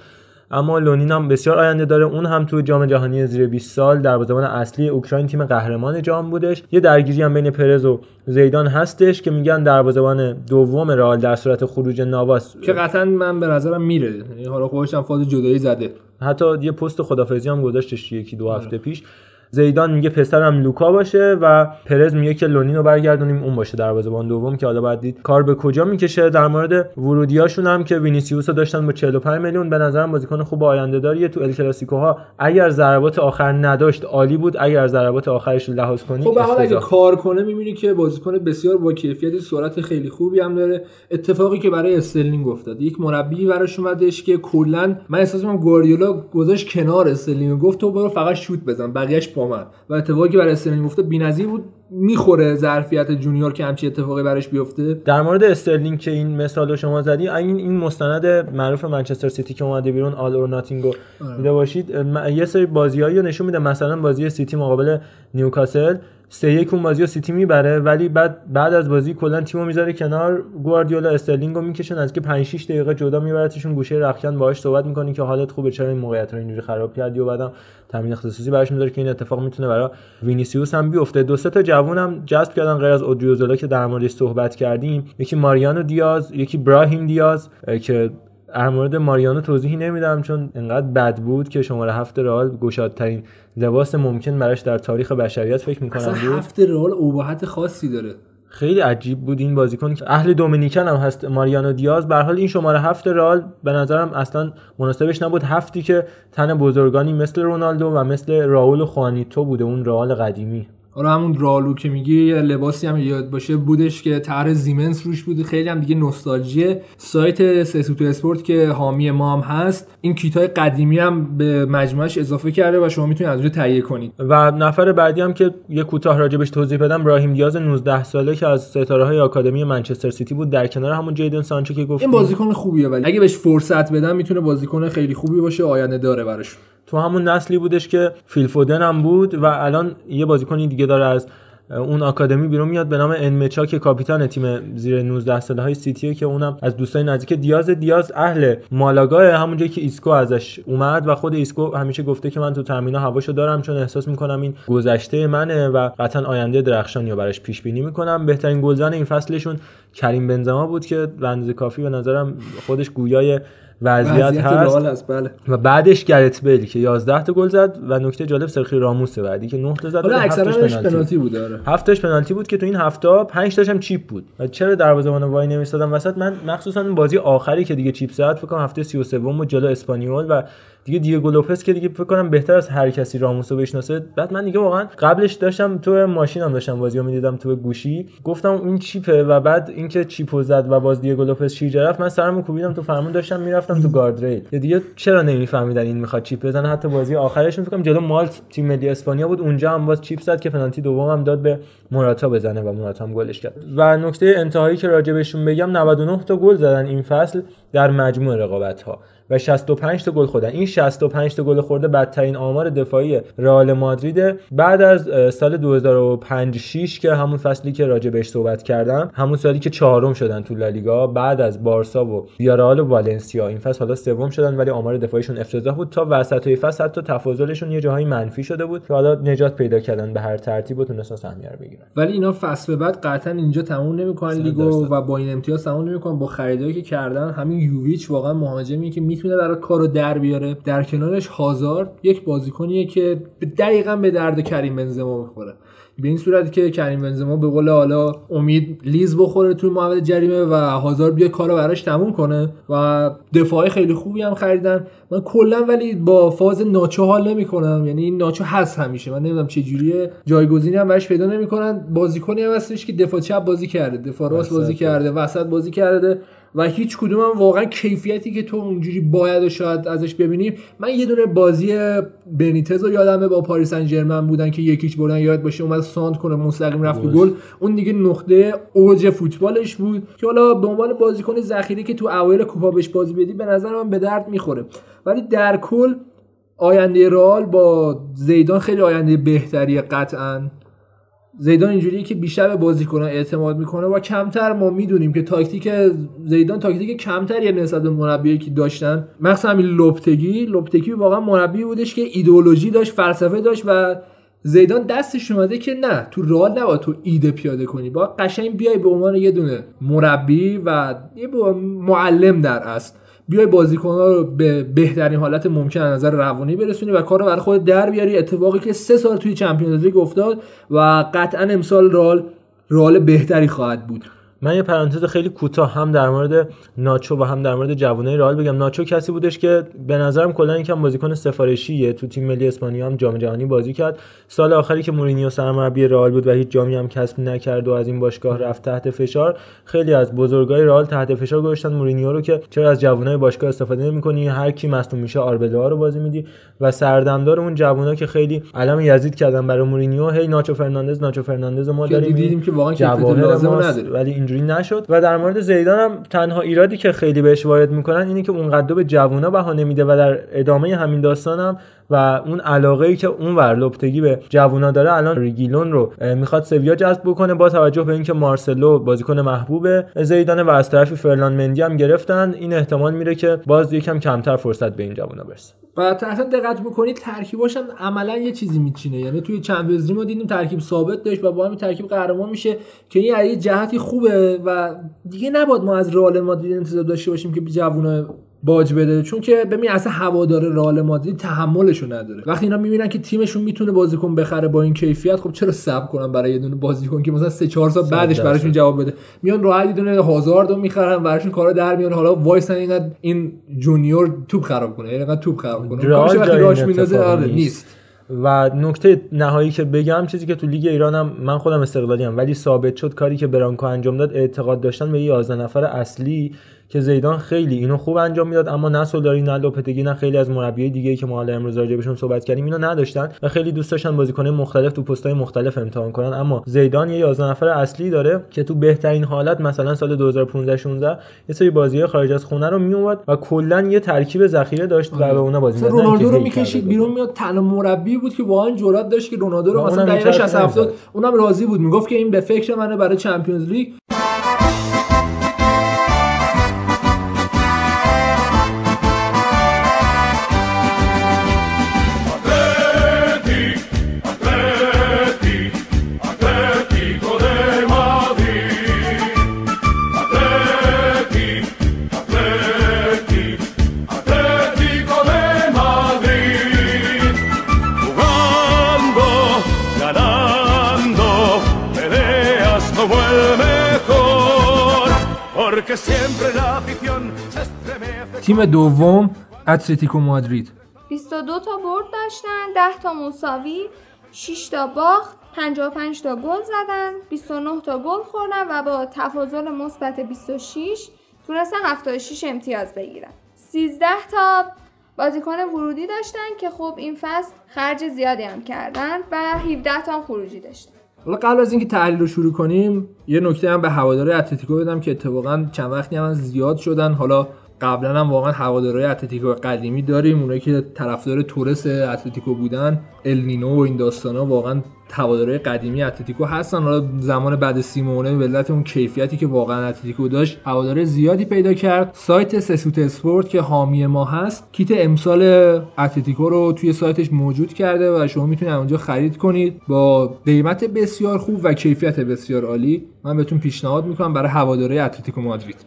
اما لونین هم بسیار آینده داره. اون هم تو جام جهانی زیر 20 سال دروازه‌بان اصلی اوکراین تیم قهرمان جام بودش. یه درگیری هم بین پرز و زیدان هستش که میگن دروازه‌بان دوم رئال در صورت خروج ناواس که قطعا من به نظرم میره. یعنی حالا خودش هم فاز جدایی زده. حتی یه پست خدافظی هم گذاشتش یکی دو هفته پیش. زیدان میگه پسرم لوکا باشه و پرز میگه که لونین رو برگردونیم اون باشه دروازه‌بان دوم که حالا بعد دید کار به کجا می‌کشه. در مورد ورودیاشون هم که وینیسیوس رو داشتن با 45 میلیون به نظرم بازیکن خوب آینده داریه تو ال کلاسیکوها اگر ضربات آخر نداشت عالی بود اگر ضربات آخرش لحاظ کنی خب حالا اگه کار کنه می‌بینی که بازیکن بسیار با کیفیت سرعت خیلی خوبی هم داره. اتفاقی که برای استرلینگ افتاد یک مربی براش اومدش که کلا من احساس می‌کنم گواردیولا گذاشت کنار استرلینگ گفت تو برو فقط شوت بزن بقیه‌اش با من اتفاقی که برای استرلینگ افتاد بی‌نظیر بود می‌خوره ظرفیت جونیور که همچی اتفاقی براش بیفته. در مورد استرلینگ که این مثال رو شما زدی این این مستند معروف منچستر سیتی که اومده بیرون All or Nothing و دیده باشید یه سری بازیایی رو نشون میده. مثلا بازی سیتی مقابل نیوکاسل. سه یک اون بازی رو سیتی می‌بره ولی بعد بعد از بازی کلا تیمو می‌ذاره کنار. گواردیولا استرلینگ رو می‌کشن از که 5 6 دقیقه جدا میبرتشون. گوشه رخکن باهاش صحبت می‌کنی که حالت خوبه چرا این موقعیت رو اینجوری خراب کردی؟ و بعدم تمرین اختصاصی براش می‌ذاره که این اتفاق می‌تونه برای وینیسیوس هم بیفته. دو سه تا جوون هم جذب کردن غیر از اودریوزولا که در موردش صحبت کردیم. یکی ماریانو دیاز یکی براهیم دیاز که در مورد ماریانو توضیحی نمیدم چون انقدر بد بود که شماره هفت رئال گشادترین لباس ممکن براش در تاریخ بشریت فکر می‌کنم بود. هفت رئال ابهت خاصی داره. خیلی عجیب بود این بازیکن که اهل دومینیکن هم هست ماریانو دیاز. به حال این شماره هفت رئال به نظرم اصلا مناسبش نبود. هفتی که تن بزرگانی مثل رونالدو و مثل راول و خوانیتو بوده اون رئال قدیمی. حالا همون رالو که میگی لباسی هم یاد باشه بودش که طرح زیمنس روش بود خیلی هم دیگه نوستالژی سایت سسوتو اسپورت که حامی ما هم هست این کیت های قدیمی هم به مجموعش اضافه کرده و شما می‌تونید از اونجا تهیه کنید. و نفر بعدی هم که یه کوتاه راجبش توضیح بدم براهیم دیاز 19 ساله که از ستاره های آکادمی منچستر سیتی بود در کنار همون جیدن سانچو که گفت این بازیکن خوبیه ولی اگه بهش فرصت بدن می‌تونه بازیکن خیلی خوبی باشه آینده داره براش تو همون نسلی بودش که فیل فودن هم بود و الان یه بازیکنی دیگه داره از اون آکادمی بیرون میاد به نام انمچا که کاپیتان تیم زیر 19 ساله های سیتیه که اونم از دوستای نزدیک دیاز. دیاز اهل مالاگا همون جایی که ایسکو ازش اومد و خود ایسکو همیشه گفته که من تو تمرینا هواشو دارم چون احساس می‌کنم این گذشته منه و قطعا آینده درخشانی رو براش پیش بینی می‌کنم. بهترین گلزن این فصلشون کریم بنزما بود که به کافی به نظرم خودش گویای وضعیت هست. بله. و بعدش گرت بیل که 11 تا گل زد و نکته جالب سرخی راموس بعدی که 9 تا زد حالا اکثرش پنالتی بود داره هفتش پنالتی بود که تو این هفته 5 تاش هم چیپ بود. و چرا دروازه‌بان وای نمیستادن؟ وسط من مخصوصا بازی آخری که دیگه چیپ زد فکر کنم هفته 33 و جلو اسپانیول و دیگه دیگو لوپس که دیگه فکر کنم بهتر از هر کسی راموسو بشناسه. بعد من دیگه واقعا قبلش داشتم تو ماشینم داشتم بازیو می‌دیدم تو گوشی. گفتم این چیپه و بعد اینکه چیپو زد و باز دیگو لوپس شیرجه رفت من سرمو کوبیدم تو فرمون داشتم می‌رفتم تو گاردریل. یا دیگه چرا نمیفهمیدن این می‌خواد چیپ بزنه؟ حتی بازی آخرش فکر کنم جلو مالت تیم ملی اسپانیا بود. اونجا هم باز چیپ زد که پنالتی دومم داد به موراتا بزنه و موراتا هم گلش کرد. و نکته انتهایی که راجع بهشون بگم 99 تا گل زدن این فصل در مجموع رقابت ها و 65 تا گل خوردن این 65 تا گل خورده بدترین آمار دفاعی رئال مادرید بعد از سال 2005 6 که همون فصلی که راجع بهش صحبت کردم همون سالی که چهارم شدن تو لالیگا بعد از بارسا و ویارال و والنسیا. این فصل حالا سوم شدن ولی آمار دفاعیشون افتضاح بود. تا وسط فصل حتی تفاضلشون یه جاهای منفی شده بود که حالا نجات پیدا کردن به هر ترتیب و تونستن سهمیه رو بگیرن. ولی اینا فصل به بعد قطعا اینجا تموم نمی‌کنن لیگو و با این امتیاز تموم نمی‌کنن. با خریدایی که کردن همین یوویچ واقعا مهاجمی که می‌تونه برای کارو در بیاره. در کنارش هازارد یک بازیکنیه که دقیقا به درد کریم بنزما می‌خوره. به این صورت که کریم بنزما به قول حالا امید لیز بخوره توی محوطه جریمه و هازار بیا کارو براش تموم کنه و دفاعی خیلی خوبی هم خریدن. من کلا ولی با فاز ناچو حال نمی‌کنم. یعنی این ناچو هست همیشه. من نمی‌دونم چه جوریه. جایگزینی هم براش پیدا نمی‌کنن. بازیکنی هم هستش که دفاع چپ بازی کرده. دفاع راست بازی. کرده. وسط بازی کرده. و هیچ کدوم هم واقعا کیفیتی که تو اونجوری باید و شاید ازش ببینیم من یه دونه بازی بنیتز رو یادمه با پاریس سن بودن که یک هیچ بردن یاد باشه اومد سانتر کنه مستقیم رفت گل. اون دیگه نقطه اوج فوتبالش بود که حالا به عنوان بازیکن ذخیره که تو اوایل کوپا بهش بازی بدی به نظر من به درد می‌خوره. ولی در کل آینده رئال با زیدان خیلی آینده بهتری قطعا. زیدان اینجوریه که بیشتر به بازیکنان اعتماد می‌کنه و کمتر ما می‌دونیم که تاکتیک زیدان تاکتیک کمتر یه نسبت به مربی که داشتن. مثلا همین لوپتگی. لوپتگی واقعا مربی بودش که ایدئولوژی داشت فلسفه داشت و زیدان دستش اومده که نه تو رئال نباید تو ایده پیاده کنی. با قشنگ بیای به عنوان یه دونه مربی و یه معلم در است بیای بازیکن‌ها رو به بهترین حالت ممکن از نظر روانی برسونی و کار رو برای خود در بیاری. اتفاقی که سه سال توی چمپیونز لیگ افتاد و قطعا امسال رال رئال بهتری خواهد بود. من یه پرانتز خیلی کوتاه هم در مورد ناچو و هم در مورد جوانای رئال بگم. ناچو کسی بودش که به نظرم کلا یکم بازیکن سفارشیه. تو تیم ملی اسپانیا هم جام جهانی بازی کرد. سال آخری که مورینیو سرمربی رئال بود و هیچ جامی هم کسب نکرد و از این باشگاه رفت تحت فشار خیلی از بزرگای رئال تحت فشار گذاشتن. مورینیو رو که چرا از جوانای باشگاه استفاده نمی‌کنی؟ هر کی مصدوم میشه آربلوا رو بازی میدی و سردمدار اون جوانا که خیلی علم یزید کردن برای مورینیو هی ناچو فرناندز ناچو فرناندز ما داریم دیدیم که واقعا لازم نداره. ولی اینجوری نشد. و در مورد زیدان هم تنها ایرادی که خیلی بهش وارد می‌کنن اینه که اونقدر به جوونا بها نمیده و در ادامه همین داستانم و اون علاقه ای که اون ور لپتگی به جوونا داره الان ریگیلون رو می‌خواد سویا جذب بکنه با توجه به اینکه مارسلو بازیکن محبوب زیدان و از طرفی فرلان مندی هم گرفتن. این احتمال میره که باز یکم کمتر فرصت به این جوونا برسه. و اصلا دقت بکنید ترکیباش هم عملا یه چیزی میچینه. یعنی توی چمپیونز ما دیدیم ترکیب ثابت داشت و با همین ترکیب قهرمان میشه که این یه جهتی خوبه و دیگه نباد ما از رئال مادرید انتظار داشته باشیم که جوونا باج بده. چون که ببین اصلا هوادار رئال مادرید تحملشو نداره. وقتی اینا می‌بینن که تیمشون می‌تونه بازیکن بخره با این کیفیت خب چرا صبر کنن برای یه دونه بازیکن که مثلا 3 4 سال بعدش براشون جواب بده؟ میان راحت یه دونه هازارد رو می‌خرن براشون کارا در میان. حالا وایسن اینقدر این جونیور توپ خراب کنه. اینقدر توپ خراب کنه. وقتی راش میندازه آره نیست. و نکته نهایی که بگم چیزی که تو لیگ ایرانم من خودم استقلالی ولی ثابت شد کاری که برانکو انجام داد اعتقاد داشتن به 11 نفر اصلی که زیدان خیلی اینو خوب انجام می‌داد اما نه سولاری نه لوپتگی نه خیلی از مربیای دیگه که ما حالا امروز راجع بهشون صحبت کردیم اینو نداشتن و خیلی دوست داشتن بازیکن مختلف تو پست‌های مختلف امتحان کنن. اما زیدان یه 11 نفر اصلی داره که تو بهترین حالت مثلا سال 2015 16 یه سری بازی خارج از خونه رو میومد و کلا یه ترکیب ذخیره داشت و به اونا بازی مثلا رونالدو رو می‌کشید بیرون میاد تنها مربی بود که واقعا جرأت داشت که رونالدو رو مثلا دقیقه 60 70 اونم راضی بود. می‌گفت که این به فکر منه برای چمپیونز لیگ. تیم دوم اتلتیکو مادرید. 22 تا برد داشتن 10 تا مساوی 6 تا باخت 55 تا گل زدن 29 تا گل خوردن و با تفاضل مثبت 26 تونستن 76 امتیاز بگیرن. 13 تا بازیکن ورودی داشتن که خب این فصل خرج زیادی هم کردن و 17 تا خروجی داشتن. حالا قبل از اینکه تحلیل رو شروع کنیم یه نکته هم به هواداری اتلتیکو بدم که اتفاقا چند وقتی هم زیاد شدن. حالا قبلا هم واقعا هوادارهای اتلتیکو قدیمی داریم. اونایی که طرفدار تورس اتلتیکو بودن النینو و این داستانا واقعا هوادارهای قدیمی اتلتیکو هستن. حالا زمان بعد سیمونه به علت اون کیفیتی که واقعا اتلتیکو داشت هوادار زیادی پیدا کرد. سایت سسوت اسپورت که حامی ما هست کیت امسال اتلتیکو رو توی سایتش موجود کرده و شما می‌تونید اونجا خرید کنید. با قیمت بسیار خوب و کیفیت بسیار عالی من بهتون پیشنهاد می‌کنم برای هوادارهای اتلتیکو مادرید.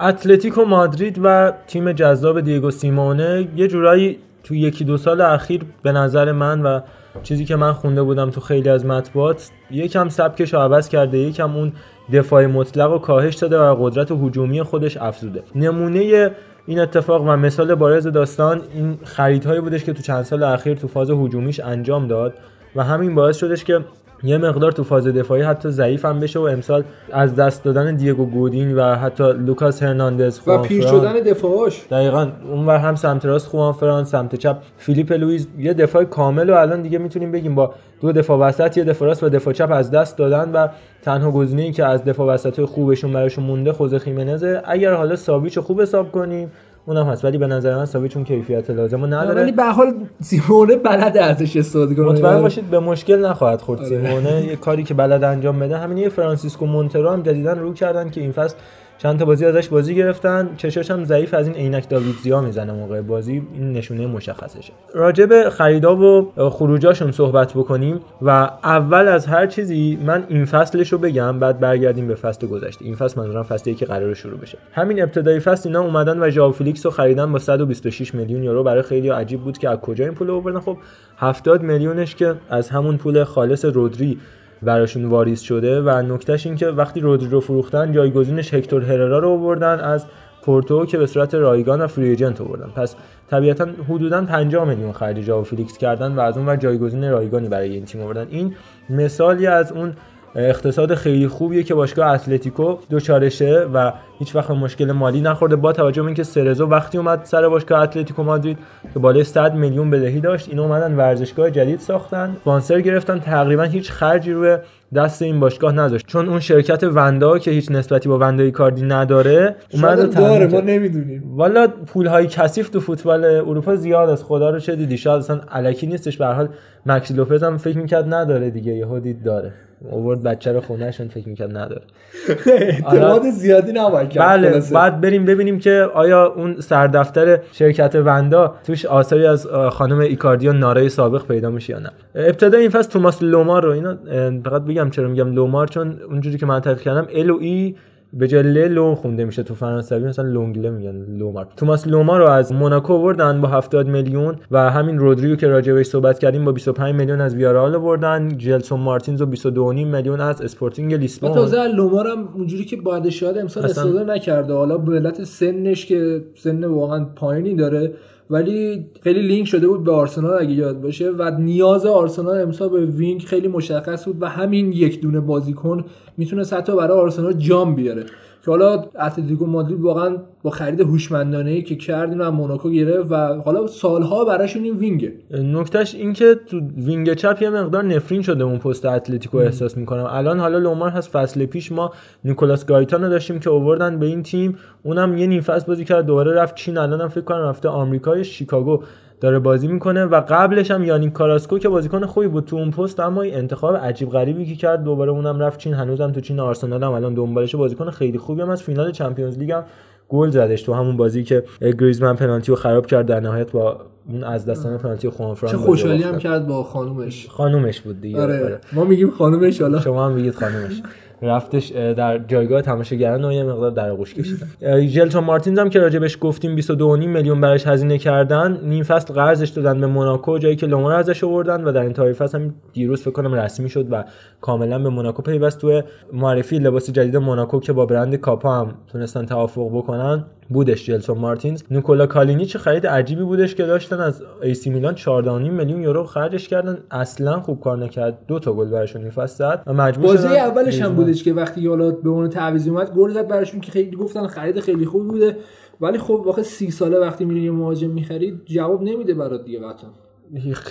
اتلتیکو مادرید و تیم جذاب دیگو سیمونه یه جورایی تو یکی دو سال اخیر به نظر من و چیزی که من خونده بودم تو خیلی از مطبوعات یکم سبکش رو عوض کرده یکم اون دفاع مطلق و کاهش داده و قدرت هجومی خودش افزوده. نمونه این اتفاق و مثال بارز داستان این خریدهایی بودش که تو چند سال اخیر تو فاز هجومیش انجام داد و همین باعث شدش که یه مقدار تو فاز دفاعی حتی ضعیف هم بشه و امسال از دست دادن دیگو گودین و حتی لوکاس هرناندز و پیر شدن دفاعش دقیقا اونور هم سمت راست خوان فران سمت چپ فیلیپ لوئیس. یه دفاع کامل و الان دیگه می‌تونیم بگیم با دو دفاع وسط یه دفاع راست و دفاع چپ از دست دادن و تنها گزینه‌ای که از دفاع وسط خوبشون براشون مونده خوزه خیمنزه. اگر حالا ساویچ خوب حساب کنیم اونم هست. ولی به نظر من ساوی چون کیفیت لازمو نداره. ولی به حال سیمونه بلد ازش استفاده کنه. مطمئن باشید به مشکل نخواهد خورد آره. سیمونه. یه کاری که بلد انجام بده. همین یه فرانسیسکو مونترو هم جدیدن رو کردن که این فصل چند تا بازی ازش بازی گرفتن. چشاش هم ضعیف از این عینک زیا می‌زنه موقع بازی. این نشونه مشخصشه. راجع به خریدا و خروجاشون صحبت بکنیم و اول از هر چیزی من این فصلش رو بگم بعد برگردیم به فصل گذشته. این فصل منظورم فصلی که قرار شروع بشه. همین ابتدای فصل اینا اومدن و ژائو فلیکس رو خریدن با 126 میلیون یورو. برای خیلی عجیب بود که از کجا این پول آوردن؟ خب 70 میلیونش که از همون پول خالص رودری براشون واریز شده و نکتهش این که وقتی رودری رو فروختن جایگزینش هکتور هررا رو آوردن از پورتو که به صورت رایگان و free agent آوردن. پس طبیعتا حدودا 50 میلیون خرج ژائو فیلیکس کردن و از اون ور جایگزین رایگانی برای این تیم آوردن. این مثالی از اون اقتصاد خیلی خوبیه که باشگاه اتلتیکو دچارشه و هیچ وقت مشکل مالی نخورده. با توجه به اینکه سرزو وقتی اومد سر باشگاه اتلتیکو مادرید که بالای 100 میلیون بدهی داشت اینا اومدن ورزشگاه جدید ساختن اسپانسر گرفتن. تقریبا هیچ خرجی روی دست این باشگاه نداشت چون اون شرکت وندا که هیچ نسبتی با وندای کاردی نداره اومد داره ما نمی‌دونیم. والا پول های کثیف تو فوتبال اروپا زیاد از خدا رو چه دیدی شاید اصلا الکی نیستش. به حال مکس لوپز هم فکر می‌کرد نداره دیگه. یهو دید داره. اوورد بچه رو خونهشون فکر می‌کرد نداره. [laughs] اعتماد زیادی نباید کرد بله بعد بریم ببینیم که آیا اون سردفتر شرکت وندا توش آثاری از خانم ایکاردی و نارای سابق پیدا میشه یا نه. ابتدا این فصل توماس لومار رو اینا فقط بگم چرا میگم لومار چون اونجوری که من تحقیق کردم L و E به جای لو خونده میشه تو فرانسوی مثلا لونگله میگن لومار. توماس لومار رو از موناکو آوردن با 70 میلیون و همین رودریو که راجع صحبت کردیم با 25 میلیون از ویارئال آوردن جلسون مارتینز و 22.5 میلیون از اسپورتینگ لیسبون. تازه لومار هم اونجوری که بعد شاید امسال استفاده نکرده. حالا به علت سنش که سن واقعا پایینی داره. ولی خیلی لینک شده بود به آرسنال اگه یاد باشه و نیاز آرسنال امسال به wing خیلی مشخص بود و همین یک دونه بازیکن می‌تونه حتی برای آرسنال جام بیاره. که حالا اتلتیکو مادرید واقعا با خرید هوشمندانه ای که کرد اینو از موناکو گرفت و حالا سالها براشون این wing ه. نکتهش این که تو wing چپ یه مقدار نفرین شده اون پست اتلتیکو احساس می‌کنم. الان حالا لومار هست فصل پیش ما نیکولاس گایتانو داشتیم که اووردن به این تیم. اونم یه نیم فصل بازی کرد دوباره رفت چین. الانم فکر کنم رفته آمریکای شیکاگو. داره بازی می‌کنه و قبلش هم یانیک کاراسکو که بازیکن خوبی بود تو اون پست اما انتخاب عجیب غریبی که کرد. دوباره اونم رفت چین. هنوزم تو چین آرسنال هم الان دنبالش بازیکن خیلی خوبی هم از فینال Champions League هم گل زدش تو همون بازی که گریزمن پنالتی رو خراب کرد. در نهایت با اون از دستان پنالتی خوان چه خوشحالی هم کرد با خانومش. خانومش بود دیگه. آره. ما میگیم خانومش حالا. شما هم میگید خانومش. [laughs] رفتش در جایگاه تماشاگران و یه مقدار در آغوش کشیدن. جلتون مارتینز هم که راجبش گفتیم 22.5 میلیون براش هزینه کردن نیم فصل قرضش دادن به موناکو جایی که لومار ازش آوردن و در انتهای فصل هم دیروز فکر کنم رسمی شد و کاملا به موناکو پیوست. تو معرفی لباس جدید موناکو که با برند کاپا هم تونستن توافق بکنن بودش جلسون مارتینز. نیکولا کالینیچ خرید عجیبی بودش که داشتن از آسی میلان 14.5 میلیون یورو خرجش کردن. اصلا خوب کار نکرد. دو تا گل براشون این زد و مجبور بازی اولش هم بودش که وقتی یالا به اون تعویض اومد گل زد براشون که خیلی گفتن خرید خیلی خوب بوده. ولی خب واقعا سی ساله وقتی میری یه مهاجم می‌خرید جواب نمیده برات دیگه قطعا.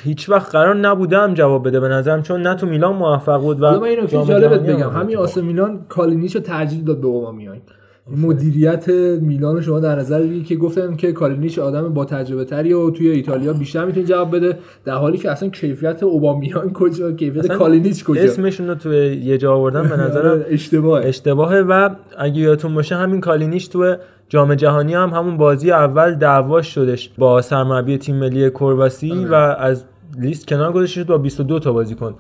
هیچ وقت قرار نبودم جواب بده به نظرم چون نه تو میلان موفق بود و من اینو که جالبت بگم. همین آسه میلان کالینیچو ترجیح داد به اوبامیانگ مدیریت میلان شما در نظر بگیرید که گفتن که کالینیچ آدم با تجربه تری و توی ایتالیا بیشتر می‌تونه جواب بده در حالی که اصلا کیفیت اوبامیانگ کجا کیفیت کالینیچ کجا؟ اسمشون رو توی یه جا آوردن به نظر [laughs] اشتباه اشتباهه. و اگه یادتون باشه همین کالینیچ تو جام جهانی هم همون بازی اول دعواش شدش با سرمربی تیم ملی کرواسی آره. و از لیست کنار گذاشته شد با 22 تا بازیکن.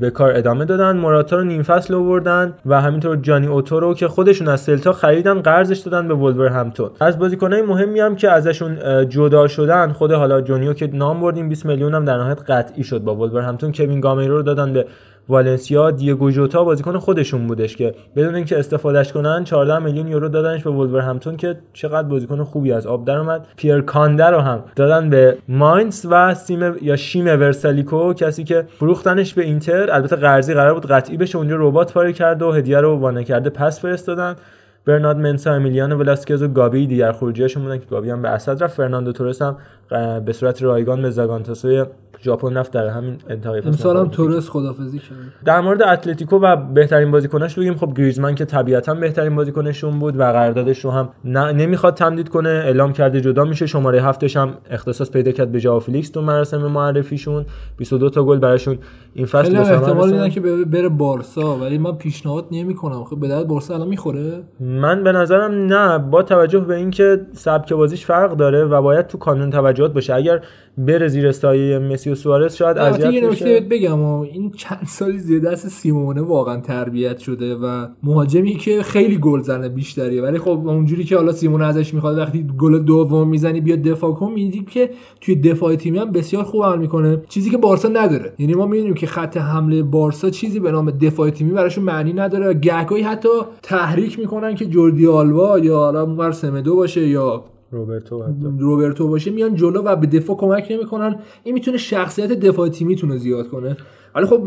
به کار ادامه دادن. موراتا رو نیم فصل آوردن و همینطور جانی اوتو رو که خودشون از سلتا خریدن قرضش دادن به ولورهمپتون از بازیکنای مهمی هم که ازشون جدا شدن خود حالا جونیو که نام بردیم 20 میلیون هم در نهایت قطعی شد با ولورهمپتون کوین گامیرو رو دادن به والنسیا دیگو ژوتا بازیکن خودشون بودش که بدون اینکه استفادهش کنن 14 میلیون یورو دادنش به ولورهمپتون که چقدر بازیکن خوبی از آب در اومد. پیر کانده رو هم دادن به ماینز و سیم یا شیم ورسالیکو کسی که فروختنش به اینتر. البته قرضی قرار بود قطعی بشه اونجا رباط پاره کرد و هدیه رو وانه کرده پس فرستادن. برنارد منسا امیلیانو ولاسکز و گابی دیگر خروجیاشون بودن که گابی هم به السد رفت. فرناندو تورس هم به صورت رایگان به ساگان توسوی ژاپن رفت در همین انتهای فصل امسال هم تورس خدافظی شد در مورد اتلتیکو و بهترین بازیکناش بگیم خب گریزمن که طبیعتا بهترین بازیکنشون بود و قراردادش رو هم نمی‌خواد تمدید کنه اعلام کرده جدا میشه. شماره هفتش هم اختصاص پیدا کرد به ژائو فلیکس تو مراسم معرفیشون. 22 تا گل براشون این فصل احتمال میدن که بره بارسا ولی من پیشنهاد نمی‌کنم. خب به درد بارسا الان می‌خوره؟ من به نظرم نه. با توجه به اینکه سبک بازیش فرق داره و باید تو کانون توجهات باشه. اگر بره زیر سایه مسی و سوارز شاید اذیت یه نکته بگم و این چند سالی زیر دست سیمونه واقعا تربیت شده و مهاجمی که خیلی گل زنه بیشتریه. ولی خب اونجوری که حالا سیمونه ازش می‌خواد وقتی گل دوم می‌زنی بیاد دفاع کن. میدی که توی دفاع تیمی هم بسیار خوب عمل می‌کنه. چیزی که بارسا نداره. یعنی ما می‌دونیم که خط حمله بارسا چیزی به نام دفاع تیمی براشون معنی نداره. گهگاهی حتی تحریک می‌کنن که جوردی آلوا یا حالا سمدو باشه یا روبرتو روبرتو باشه میان جلو و به دفاع کمک نمی‌کنن. این می‌تونه شخصیت دفاع تیمیتون رو زیاد کنه. ولی خب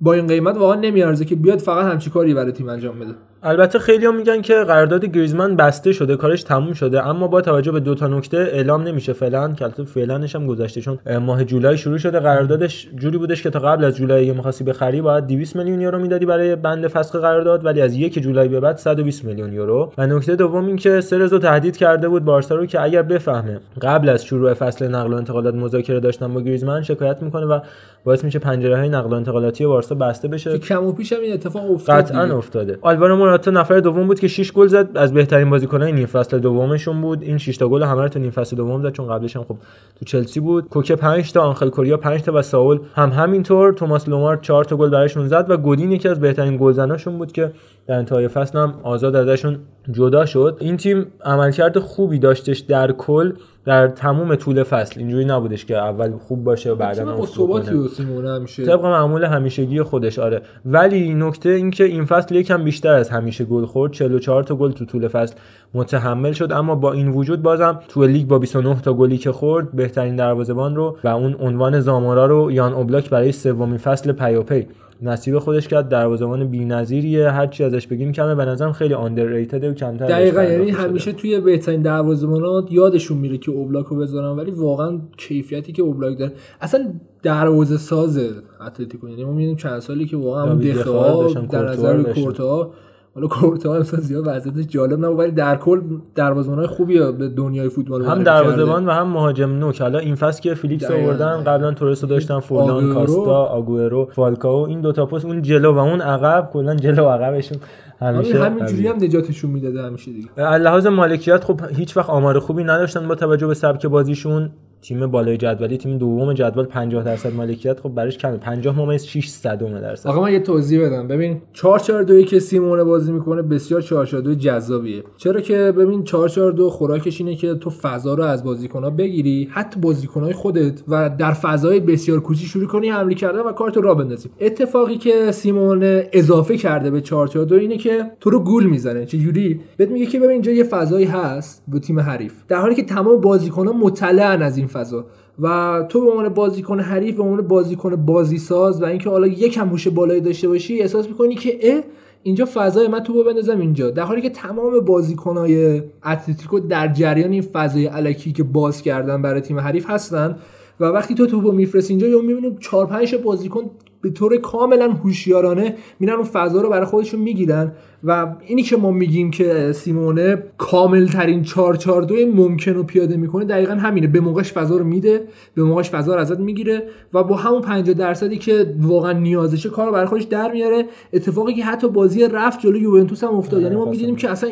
با این قیمت واقعا نمیارزه که بیاد فقط همچی کاری برای تیم انجام بده. البته خیلی هم میگن که قرارداد گریزمان بسته شده کارش تموم شده اما با توجه به دو تا نکته اعلام نمیشه فعلا. که البته فعلانش هم گذشته چون ماه جولای شروع شده قراردادش جوری بودش که تا قبل از جولای یه مخاصی بخری باید 200 میلیون یورو می‌دادی برای بند فسخ قرارداد ولی از یک جولای به بعد 120 میلیون یورو. و نکته دوم این که سرزو تهدید کرده بود بارسا رو که اگر بفهمه قبل از شروع فصل نقل و انتقالات مذاکره داشتن با گریزمان شکایت می‌کنه و باعث میشه پنجره های نقل و انتقالاتی بارسا بسته بشه. کم و پیش هم این اتفاق افتاد قطعا افتاده. آلوارو موراتا نفر دوم بود که 6 گل زد. از بهترین بازیکنان نیم فصل دومشون بود. این 6 تا گل همه رو تو نیم فصل دوم زد چون قبلش هم خب تو چلسی بود. کوکه 5 تا آنخل کوریا 5 تا و ساول هم همینطور. توماس لومار 4 تا گل براشون زد و گودین یکی از بهترین گلزناشون بود که در انتهای فصل هم آزاد ازشون جدا شد. این تیم عملکرد خوبی داشتش در کل. در تموم طول فصل. اینجوری نبودش که اول خوب باشه و بعدا با افت ثباتی بکنه. و سیمونه همیشه؟ طبق معمول همیشگی خودش آره. ولی نکته این که این فصل یکم بیشتر از همیشه گل خورد. 44 تا گل تو طول فصل متحمل شد. اما با این وجود بازم تو لیگ با 29 تا گلی که خورد بهترین دروازه‌بان رو و اون عنوان زامارا رو یان اوبلاک برای سومین فصل پیاپی نصیب خودش کرد. دروازه‌بان بی‌نظیریه. هر چی ازش بگیم کمه. به نظرم خیلی آندرریتد و کمتر دقیقا یعنی. همیشه توی بهترین دروازه‌بانات یادشون میره که اوبلاک رو بذارن. ولی واقعا کیفیتی که اوبلاک داره. اصلا دروازه ساز اتلتیکو یعنی ما می‌بینیم چند سالی که واقعا داشتن، در نظر. کورتوا حالا کورتوا امسال زیاد وضعیتش جالب نبود ولی در کل دروازه‌بانای خوبی به دنیای فوتبال هم دروازه‌بان. و هم مهاجم نوک حالا این فصل که فیلیکس دقیقاً. آوردن قبلا تورس رو داشتن فورلان. کاستا آگوئرو فالکاو این دوتا پست اون جلو و اون عقب کلا جلو و عقبشون همیشه همین همینجوری. هم نجاتشون می‌داده همیشه دیگه لحاظ مالکیت خب هیچ وقت آمار خوبی نداشتن با توجه به سبک بازیشون تیم بالای جدولی تیم دوم جدول 50 درصد مالکیت خب براش کمه. 50 ممیز 6 صدم درصد. آقا من یه توضیح بدم. ببین 442 که سیمونه بازی می‌کنه بسیار 442 جذابیه. چرا که ببین 442 خوراکش اینه که تو فضا رو از بازیکن‌ها بگیری حتی بازیکن‌های خودت و در فضای بسیار کوچیک شروع کنی حمله کردن و کارت رو بندازی. اتفاقی که سیمونه اضافه کرده به 442 اینه که تو رو گول می‌زنه. چه جوری بهت میگه که ببین اینجا یه فضایی هست به تیم حریف. در حالی که تمام بازیکن‌ها مطلعن از این فضا. و تو به عنوان بازیکن حریف به عنوان بازیکن بازی ساز و اینکه حالا یکم هوش بالایی داشته باشی احساس می‌کنی که اینجا فضای من تو بندازم اینجا. در حالی که تمام بازیکنهای اتلتیکو در جریان این فضای علکی که باز کردن برای تیم حریف هستن و وقتی تو توپو میفرستی اینجا یا می‌بینیم 4 5 بازیکن به طور کاملا هوشیارانه میرن اون فضا رو برای خودشون می‌گیرن و اینی که ما میگیم که سیمونه کامل ترین 442 ممکن رو پیاده می‌کنه دقیقا همینه. به موقعش فضا رو میده به موقعش فضا رو ازت می‌گیره و با همون 50 درصدی که واقعا نیازشه کار رو برای خودش در میاره. اتفاقی که حتی بازی رفت جلو یوونتوس هم افتاد. یعنی ما می‌دیدیم که اصلا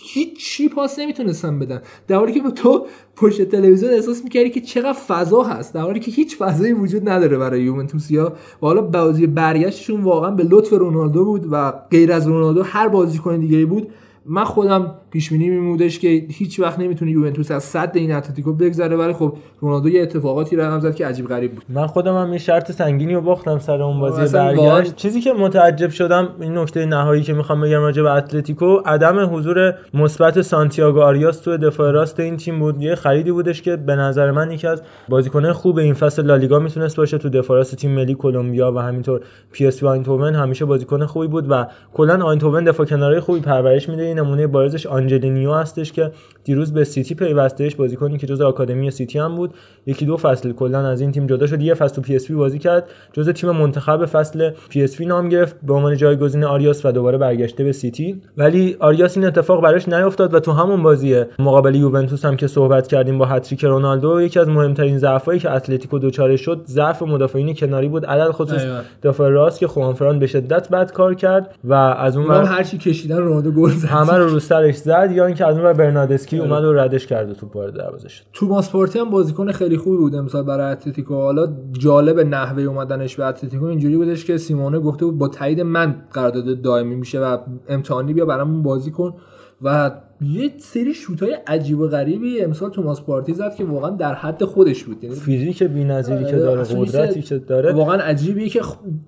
هیچ چی پاس نمی‌تونستن بدن. در حالی که تو پشت تلویزیون احساس می‌کردی که چقدر فضا هست. در حالی که هیچ فضایی وجود نداره برای یوونتوسیا و حالا بازی برگشتشون واقعا به لطف رونالدو بود و غیر از رونالدو هر بازیکن دیگه بود من خودم پیش بینی میمودش که هیچ وقت نمی‌تونه یوونتوس از صد این اتلتیکو بگذره ولی خب رونالدو یه اتفاقاتی رقم زد که عجیب غریب بود. من خودم هم یه شرط سنگینی رو باختم سر اون بازی برگشت. چیزی که متعجب شدم این نکته نهایی که می‌خوام بگم راجع به اتلتیکو عدم حضور مثبت سانتیاگو آریاس تو دفاع راست این تیم بود. یه خریدی بودش که به نظر من یکی از بازیکنان خوب این فصل لالیگا می‌تونست باشه تو دفاع راست تیم ملی کلمبیا و همینطور پی اس وی همیشه بازیکن خوبی بود و کلا آینتوون دفاع کناری خوبی پرورش میده. این نمونه بارزش آنجلینیو هستش که دیروز به سیتی پیوستهش بازیکنی که جزء آکادمی سیتی هم بود. یکی دو فصل کلا از این تیم جدا شد. یه فصل تو پی اس بازی کرد. جزء تیم منتخب فصل پی اس نام گرفت. به عنوان جایگزین آریاس و دوباره برگشته به سیتی. ولی آریاس این اتفاق براش نیفتاد و تو همون بازی مقابل یوونتوس هم که صحبت کردیم با هتریک رونالدو یکی از مهمترین ضعفایی که اتلتیکو دچار شد ضعف مدافعین کناری بود. علی‌الخصوص. دفاع راست که خوانفران به شدت بد کار کرد و از اون هر چی کشیدن رونالدو گل زد. همه رو رو سرش زد یا اینکه از اون برناردسکی اومد و ردش کرد و توپ وارد دروازه شد. توماس پارتی هم بازیکن خیلی خوبی بود امسال برای اتلتیکو. حالا جالب نحوه اومدنش به اتلتیکو اینجوری بودش که سیمونه گفته بود با تایید من قرارداد دائمی میشه و امتحانی بیا برامون بازی کن و یه سری شوتای عجیب و غریبی. امسال توماس پارتی زد که واقعا در حد خودش بود. یعنی فیزیک بی‌نظیری که آره، داره قدرتی که داره. واقعا عجیبیه که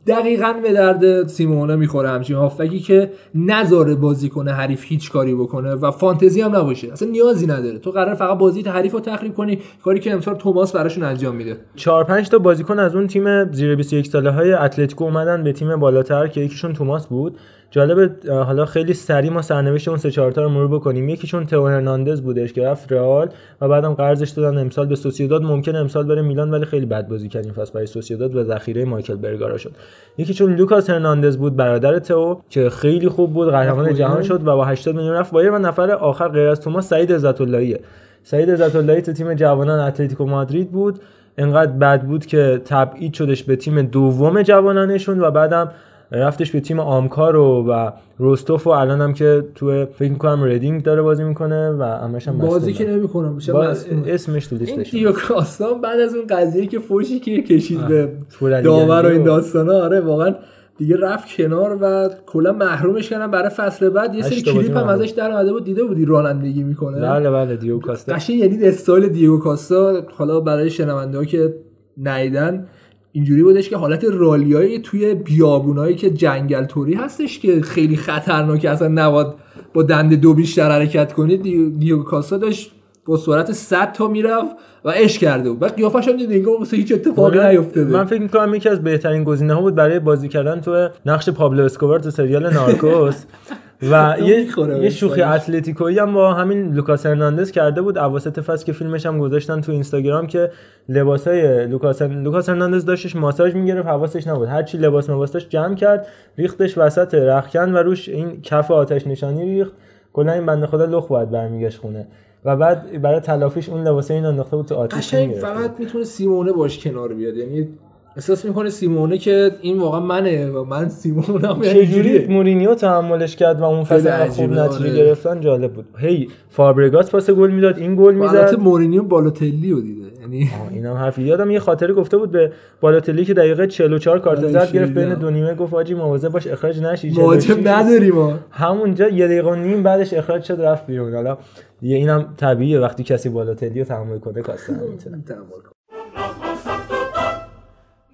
دقیقا به درد سیمونه می‌خوره همچین هافکی که نذاره بازی کنه حریف هیچ کاری بکنه و فانتزی هم نباشه. اصلا نیازی نداره. تو قرار فقط بازی حریف رو تخریب کنی. کاری که امسال توماس براشون انجام میده. 4 5 تا بازیکن از اون تیم زیر 21 ساله های اتلتیکو اومدن به تیم بالاتر که یکیشون توماس بود. جالب حالا خیلی سریع ما سرنوشت اون سه چهار تا رو مرور بکنیم. یکیشون تئو هرناندز بودش که رفت رئال و بعدم قرضش دادن. امسال به سوسییداد ممکن امسال بره میلان ولی خیلی بد بازی کرد این فصل برای سوسییداد و ذخیره میکل برگارا شد. یکیشون لوکاس هرناندز بود برادر تئو که خیلی خوب بود قهرمان جهان. شد و با 80 میلیون رفت بایرن. و نفر آخر غیر از توماس سعید عزت اللهیه سعید عزت اللهی تو تیم جوانان اتلتیکو مادرید بود. انقدر بد بود که تبعید شدش به تیم دوم جوانانشون و بعدم رفتش به تیم آمکار و, و روستوف و الان هم که تو فکر می‌کنم ریدینگ داره بازی می‌کنه و همش هم بازی. که نمی‌کنم. اسمش تو این لیستش دیگو کاستا بعد از اون قضیه که فوشی که کشید به داور و این داستانا آره واقعا دیگه رفت کنار و کلا محرومش کردن. برای فصل بعد یه سری کلیپ هم. ازش در اومده بود دیده بودی رانندگی می‌کنه؟ بله بله دیگو کاستا. قشنگ یعنی استایل دیگو کاستا. حالا برای شنونده ها که ندیدن اینجوری بودش که حالت رالیایی توی بیابونایی که جنگل توری هستش که خیلی خطرناکه اصلا نباید با دنده دو بیشتر حرکت کنید. دی- دیگو کاستا داشت با سرعت 100 تا می‌رفت و اش کرده بود. بعد قیافش هم انگار واسه هیچ اتفاقی نیفتاده. من فکر می‌کنم یکی از بهترین گزینه ها بود برای بازی کردن تو نقش پابلو اسکوبار تو سریال نارکوس. [laughs] و یه یه شوخی. اتلتیکویی هم با همین لوکاس هرناندز کرده بود اواسط فصل که فیلمش هم گذاشتن تو اینستاگرام که لباسای لوکاس لوکاس هرناندز داشتش ماساژ می‌گرفت حواسش نبود هر چی لباس مباس داشت جمع کرد ریختش وسط رخکن و روش این کف آتش نشانی ریخت کلا این بنده خدا لخت باید برمیگشت خونه و بعد برای تلافیش اون لباسای این انداخته بود تو آتش قشنگ. فقط می‌تونه سیمونه باش کنار بیاد یعنی احساس می‌کنه سیمونه که این واقعا منه و من سیمونم یعنی چجوری. مورینیو تحملش کرد و اون فصل خوب نتیجه آره. گرفتن جالب بود هی فابرگاس پاس گل می‌داد این گل البته می‌زد مورینیو بالوتلی رو دیده یعنی اینم حرفی یادم یه خاطره گفته بود به بالاتلی که دقیقه 44 کارت آره، زرد گرفت. بین دو نیمه gofت آجی مواظب باش اخراج نشی مهاجم 46. نداریم ما همونجا یه دقیقه و نیم بعدش اخراج شد رفت بیرون حالا دیگه اینم طبیعیه وقتی کسی بالاتلی رو تحمل کنه کاسته نمی‌تونه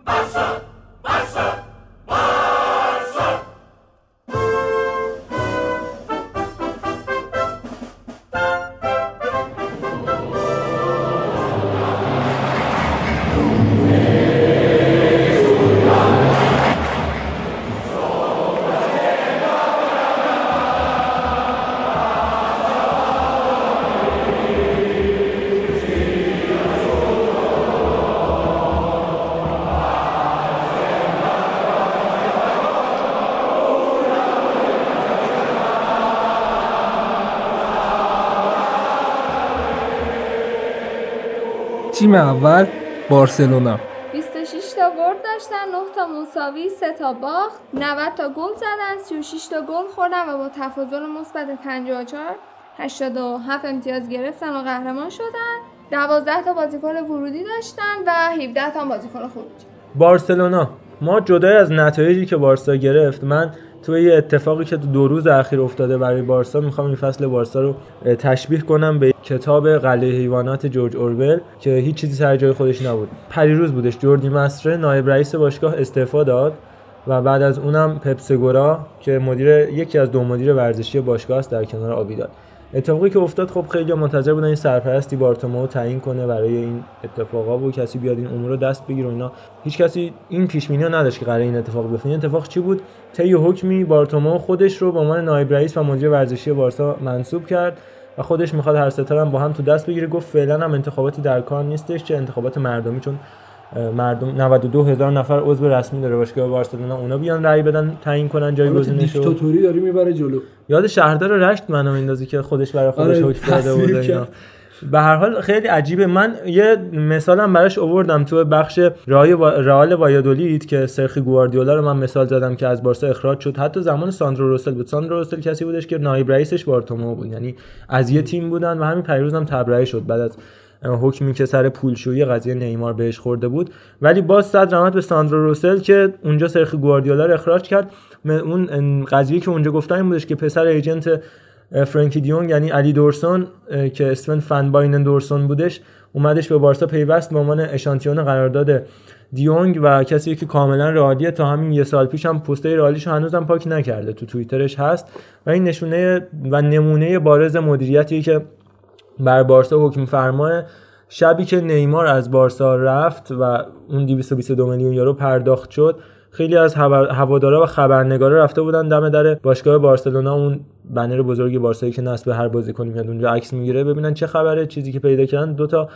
تیم اول بارسلونا. 26 تا برد داشتن 9 تا مساوی 3 تا باخت 90 تا گل زدن 36 تا گل خوردن و با تفاضل مثبت 54 87 امتیاز گرفتن و قهرمان شدن. 12 تا بازیکن ورودی داشتن و 17 تا بازیکن خروجی بارسلونا ما جدای از نتایجی که بارسا گرفت من توی اتفاقی که تو دو روز اخیر افتاده برای بارسا می‌خوام این فصل بارسا رو تشبیه کنم به کتاب قلعه حیوانات جورج اورول که هیچ چیزی سر جای خودش نبود. پریروز بودش جوردی مستره نایب رئیس باشگاه استعفا داد و بعد از اونم پپسگورا که مدیر یکی از دو مدیر ورزشی باشگاه است در کنار آبیدال اتفاقی که افتاد خب خیلی منتظر بودن این سرپرستی بارتومو تعیین کنه برای این اتفاقا و کسی بیاد این امور رو دست بگیره اینا. هیچ کسی این پیش بینی رو نداشت که قرار این اتفاق بیفته. این اتفاق چی بود؟ طی حکمی بارتومو خودش رو به عنوان نایب رئیس و مدیر ورزشی بارسا منصوب کرد و خودش می‌خواد هر ستاره با هم تو دست بگیره. گفت فعلا هم انتخاباتی در کار نیستش چه انتخابات مردمی. چون مردم 92 هزار نفر عضو رسمی داره. باشگاه بارسلونا اونا بیان رأی بدن تعیین کنن جایگزینش رو. دیکتاتوری داری می‌بره جلو. یاد شهردار رشت منو میندازی که خودش برای خودش آره، حکم داده بود اینا. به هر حال خیلی عجیبه. من یه مثالم براش آوردم تو بخش رای و... رئال وایادولید که سرخی گواردیولا رو من مثال زدم که از بارسا اخراج شد. حتی زمان ساندرو روسل بود. ساندرو روسل کسی بودش که نایب رئیسش بارتومو بود. یعنی از یه تیم بودن و همین پیروز هم تبرئه شد بعد از حکمی که سر پولشویی قضیه نیمار بهش خورده بود. ولی باز صد رحمت به ساندرو روسل که اونجا سرخی گواردیولا رو اخراج کرد. اون قضیه که اونجا گفتن این بودش که پسر ایجنت فرانکی دیونگ یعنی علی دورسون که اسمن فن باینن دورسون بودش اومدش به بارسا پیوست به عنوان اشانتیون قرارداد دیونگ و کسی که کاملا رئالیه تا همین یه سال پیش هم پستای رئالیشو هنوزم پاک نکرده. تو توییترش هست. و این نشونه و نمونه بارز مدیریتی که بر بارسا حکم فرماه شبی که نیمار از بارسا رفت و اون 222 میلیون یورو پرداخت شد خیلی از هوا- هوادارا و خبرنگارا رفته بودن دم در باشگاه بارسلونا. اون بنر بزرگ بارسایی که نصب هر بازیکنی میاد اونجا عکس می‌گیره ببینن چه خبره چیزی که پیدا کردن. دو تا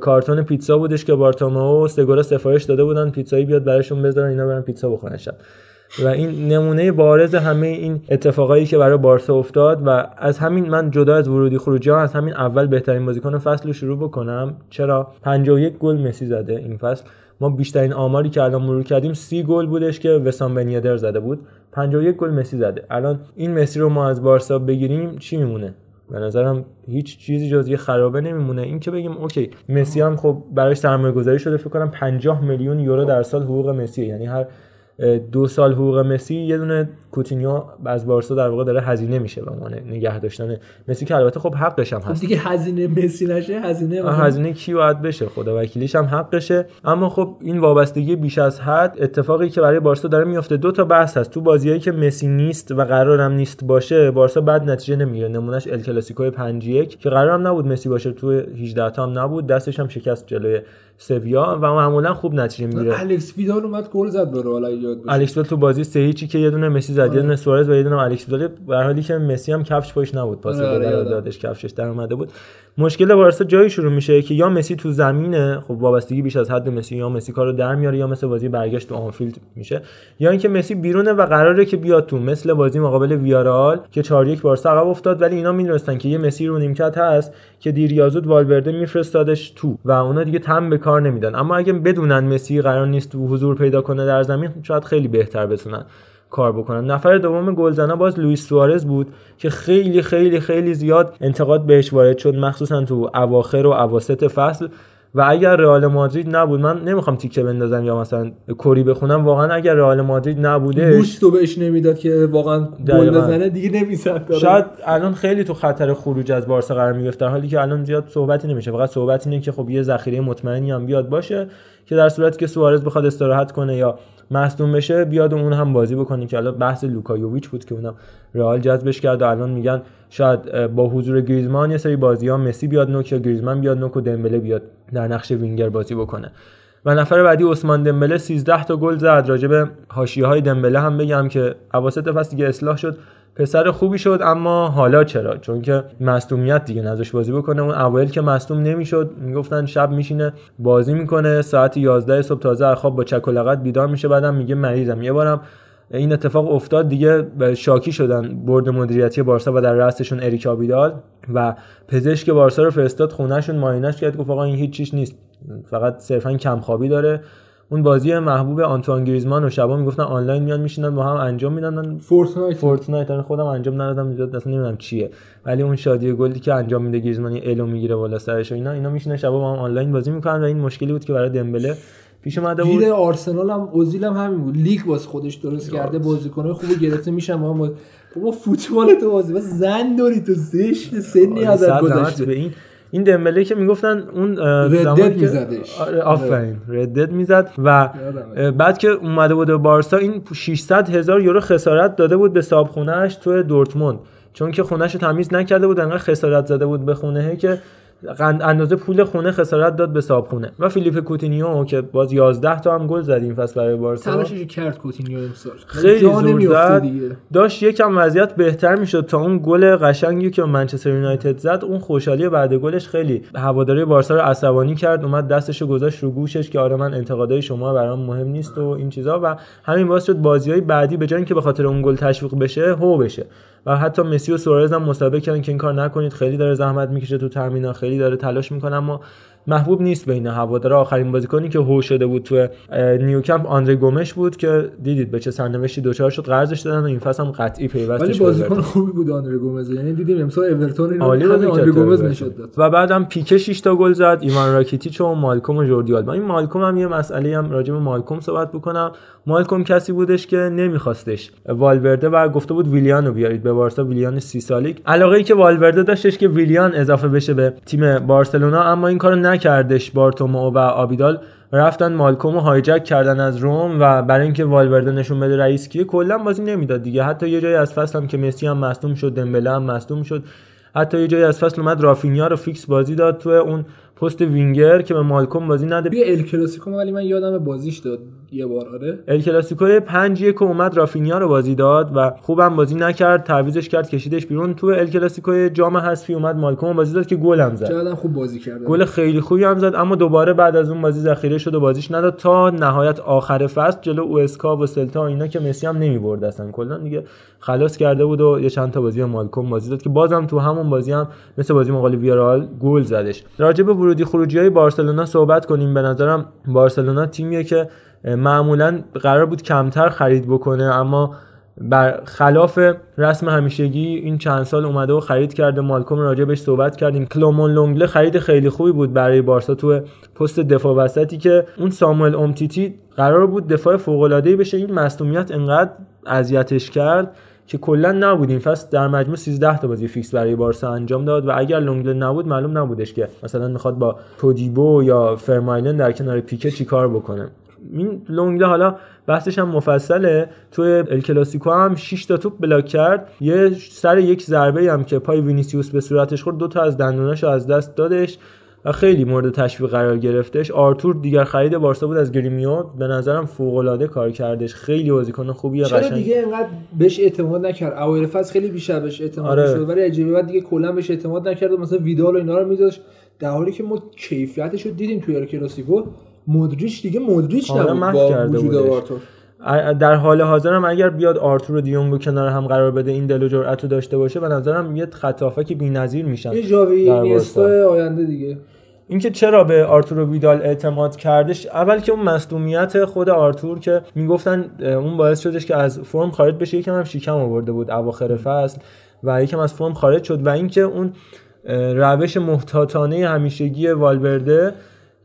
کارتون پیتزا بودش که بارتومئو و سگورا سفارش داده بودن. پیتزایی بیاد براشون بذارن اینا برن پیتزا بخورن شب. و این نمونه بارز همه این اتفاقایی که برای بارسا افتاد و از همین من جدا از ورودی خروجی ها از همین اول بهترین بازیکن فصل رو شروع بکنم. چرا؟ 51 گل مسی زده این فصل. ما بیشترین آماری که الان مرور کردیم 30 گل بودش که وسام بنیادر زده بود. 51 گل مسی زده. الان این مسی رو ما از بارسا بگیریم چی میمونه؟ به نظرم هیچ چیزی جز یه خرابه نمیمونه. این که بگیم اوکی مسی هم خب براش سرمایه گذاری شده فکر کنم 50 میلیون یورو در سال حقوق مسی یعنی هر دو سال حقوق مسی یه دونه کوتینیو از بارسا در واقع داره هزینه میشه به عنوان نگه داشتن مسی که البته خب حقش هم خب هست. دیگه هزینه مسی نشه هزینه مثلا هزینه کی باید بشه؟ خدا وکیلیش هم حقشه. اما خب این وابستگی بیش از حد اتفاقی که برای بارسا داره میفته دو تا بحث هست. تو بازیایی که مسی نیست و قرارم نیست باشه بارسا بعد نتیجه نمی‌گیره. نمونهش ال کلاسیکو 5 1 که قرارم نبود مسی باشه تو 18 تا هم نبود. دستش هم شکست جلوی سویا و معمولا خوب نتیجه می‌گیره. الکس ویدال اومد گل زد برو حالا یاد باشه الکس ویدال تو بازی سه هیچی که یه دونه مسی زد یه دونه سوارز و یه دونه الکس ویدال. در حالی که مسی هم کفش پاش نبود پاس آره، یادم. دادش کفشش در اومده بود. مشکل بارسا جایی شروع میشه که یا مسی تو زمینه خب وابستگی بیش از حد مسی یا مسی کارو در میاره یا مثل بازی برگشت تو آنفیلد میشه. یا اینکه مسی بیرونه و قراره که بیاد تو مثل بازی مقابل ویارئال که 4 1 بارسا عقب افتاد ولی اینا می‌دونستن که یه مسی رو نیمکت هست که دیر یا زود والورده میفرستادش تو و اونا دیگه تم به کار نمیدن. اما اگه بدونن مسی قرار نیست تو حضور پیدا کنه در زمین شاید خیلی بهتر بتونن کار بکنن. نفر دوم گلزنا باز لوئیس سوارز بود که خیلی خیلی خیلی زیاد انتقاد بهش وارد شد مخصوصا تو اواخر و اواسط فصل. و اگر رئال مادرید نبود من نمی‌خوام تیکه بندازم یا مثلا کری بخونم واقعا اگر رئال مادرید نبوده بوست رو بهش نمی‌داد که واقعا گل. بزنه دیگه نمی‌زد داره. شاید الان خیلی تو خطر خروج از بارسا قرار می‌گرفت در حالی که الان زیاد صحبتی نمیشه فقط صحبت اینه که خب یه ذخیره مطمئنی هم بیاد باشه که در صورتی که سوارز بخواد استراحت کنه یا مصدوم بشه بیاد و اون هم بازی بکنه که الان بحث لوکا یوویچ بود که اونم رئال جذبش کرد و الان میگن شاید با حضور گریزمان یه سری بازی ها مسی بیاد نوک یا گریزمان بیاد نوک و دمبله بیاد در نقش وینگر بازی بکنه. و نفر بعدی عثمان دمبله 13 تا گل زد. راجع به حاشیه های دمبله هم بگم که اواسط فصل دیگه اصلاح شد. پسر خوبی شد اما حالا چرا؟ چون که مصدومیت دیگه نذاش بازی بکنه. اون اوایل که مصدوم نمی‌شد می‌گفتن شب میشینه بازی می‌کنه. ساعت 11 صبح تازه از خواب با چک و لگد بیدار میشه. بعدم میگه مریضم. یه بارم این اتفاق افتاد دیگه شاکی شدن board مدیریتی بارسا و در رأسشون اریک آبیدال و پزشک بارسا رو فرستاد خونهشون معاینه‌ش کرد. گفت آقا این هیچ چیز نیست. فقط صرفا کمخوابی داره. اون بازی محبوب آنتوان گریزمان و شبا می‌گفتن آنلاین میان میشینن با هم انجام میدن. فورتنایت فورتنایت رو خودم انجام ندادم زیاد اصلا نمی‌دونم چیه. ولی اون شادی گلی که انجام میده گریزمان الو می‌گیره بالا سرش و اینا اینا میشینن شبا با هم آنلاین بازی می‌کنن و این مشکلی بود که برای دمبله پیش اومده بود. گیر آرسنال هم اوزیل هم همین بود. لیگ باز خودش درست کرده بازیکنای خوبی گرفته میشن ما هم بابا فوتبال تو بازی بس زن داری تو زشت سنی آره، ازت رحمت گذشته. به این. این دمبله که می‌گفتن اون ردد میزدش. آره آفرین. ردد می‌زد و بعد که اومده بود به بارسا این 600 هزار یورو خسارت داده بود به صاحب خونهش تو دورتموند. چون که خونهش رو تمیز نکرده بود انقدر خسارت زده بود به خونه که اندازه پول خونه خسارت داد به صاحب خونه و فیلیپ کوتینیو که باز 11 تا هم گل زد این فصل برای بارسا. تلاشش کرد کوتینیو امسال؟ خیلی زور زد. دیگه. داشت یکم وضعیت بهتر می‌شد تا اون گل قشنگی که منچستر یونایتد زد اون خوشحالی بعد گلش خیلی هواداری بارسا رو عصبانی کرد اومد دستشو گذاشت رو گوشش که آره من انتقادای شما برام مهم نیست و این چیزا و همین باعث شد بازیهای بعدی به جای اینکه به خاطر اون گل تشویق بشه هو بشه. و حتی مسی و سوارز هم مسابقه کردن که این کار نکنید. خیلی داره زحمت می‌کشه تو ترمینا خیلی داره تلاش می‌کنه اما محبوب نیست بین هوادارا. آخرین بازیکنی که هو شده بود تو نیوکمپ آندره گومش بود که دیدید به چه سرنوشتی دوچار شد. قرضش دادن و این فصل هم قطعی پیوستش ولی بازیکن. خوبی بود آندره گومز. یعنی دیدیم امسال اورتون اینو آندره گومز. نشد داد. و بعدم پیکه 6 تا گل زد ایوان راکیتیچ و مالکوم و جوردی آلبا. این مالکوم هم یه مسئله هم راجع به مالکوم صحبت بکنم. مالکوم کسی بودش که نمیخواستش والورده و گفته بود ویلیان رو بیارید به بارسا. ویلیان سی ساله یک علاقه ای که والورده داشتش که ویلیان اضافه بشه به تیم بارسلونا اما این کارو نکردش بارتومو و آبیدال. رفتن مالکوم رو hijack کردن از روم و برای اینکه والورده نشون بده رئیس کیه کلا بازی نمی‌داد دیگه. حتی یه جایی از فصل هم که مسی هم مصدوم شد دمبله هم مصدوم شد. حتی یه جایی از فصل اومد رافینیا رو فیکس بازی داد. تو اون پست وینگر که به مالکوم بازی نده. بیا ال کلاسیکو ولی من یادم بازیش داد یه بار آره. ال کلاسیکو 5 1 اومد رافینیا رو بازی داد و خوبم بازی نکرد تعویضش کرد کشیدش بیرون. تو ال کلاسیکو جام حذفی اومد مالکوم بازی داد که گل هم زد. جادم خوب بازی کرد. گل خیلی خوبی هم زد اما دوباره بعد از اون بازی ذخیره شد و بازیش نداد تا نهایت آخر فصل جلو اوسکا و سلتا اینا که مسی هم نمی‌برد اصلا. کلا دیگه خلاص کرده بود و یه چند تا بازی مالکوم بازی داد که بازم تو همون بازی هم مثل بازی مقابل ویارال گل زدش. راجع به ورودی خروجی های بارسلونا صحبت کنیم. به نظرم بارسلونا تیمیه که معمولا قرار بود کمتر خرید بکنه اما بر خلاف رسم همیشگی این چند سال اومده و خرید کرده. مالکوم راجع بهش صحبت کردیم. کلمان لونگله خرید خیلی خوبی بود برای بارسا تو پست دفاع وسطی که اون ساموئل اومتیتی قرار بود دفاع فوق بشه. این مصدومیت انقدر اذیتش کرد که کلا نبود این فصل در مجموع 13 تا بازی فیکس برای بارسا انجام داد و اگر لونگله نبود معلوم نبودش که مثلا می‌خواد با تودیبو یا ورمائلن در کنار پیکه چیکار بکنه. این لونگله حالا بحثش هم مفصله. تو ال کلاسیکو هم 6 تا توپ block کرد. یه سر یک ضربه هم که پای وینیسیوس به صورتش خورد دو تا از دندوناش از دست دادش. و خیلی مورد تشویق قرار گرفتش آرتور دیگر خرید بارسا بود از گریمیو. به نظرم فوق العاده کار کردش. خیلی بازیکن خوبیه چرا قشنگ. دیگه انقدر بهش اعتماد نکرد؟ اوایل فصل خیلی بیشتر بهش اعتماد آره. شد ولی عجیبه. بعد دیگه کلا بهش اعتماد نکرد مثلا ویدال و اینا رو میذاشت. در حالی که ما کیفیتش رو دیدیم توی ال کلاسیکو مودریچ دیگه مودریچ نبود با وجود. آرتور. در حال حاضرم اگر بیاد آرتور و دیونگو کنار هم قرار بده این دل و جرأت رو داشته باشه به نظرم یه خط هافک بی‌نظیر میشن یه بارسا. آینده دیگه. اینکه چرا به آرتور و ویدال اعتماد کردش؟ اول که اون مصدومیت خود آرتور که می‌گفتن اون باعث شدش که از فرم خارج بشه یکم هم شیکم آورده بود اواخر فصل و یکم از فرم خارج شد و اینکه اون روش محتاطانه همیشگی والورده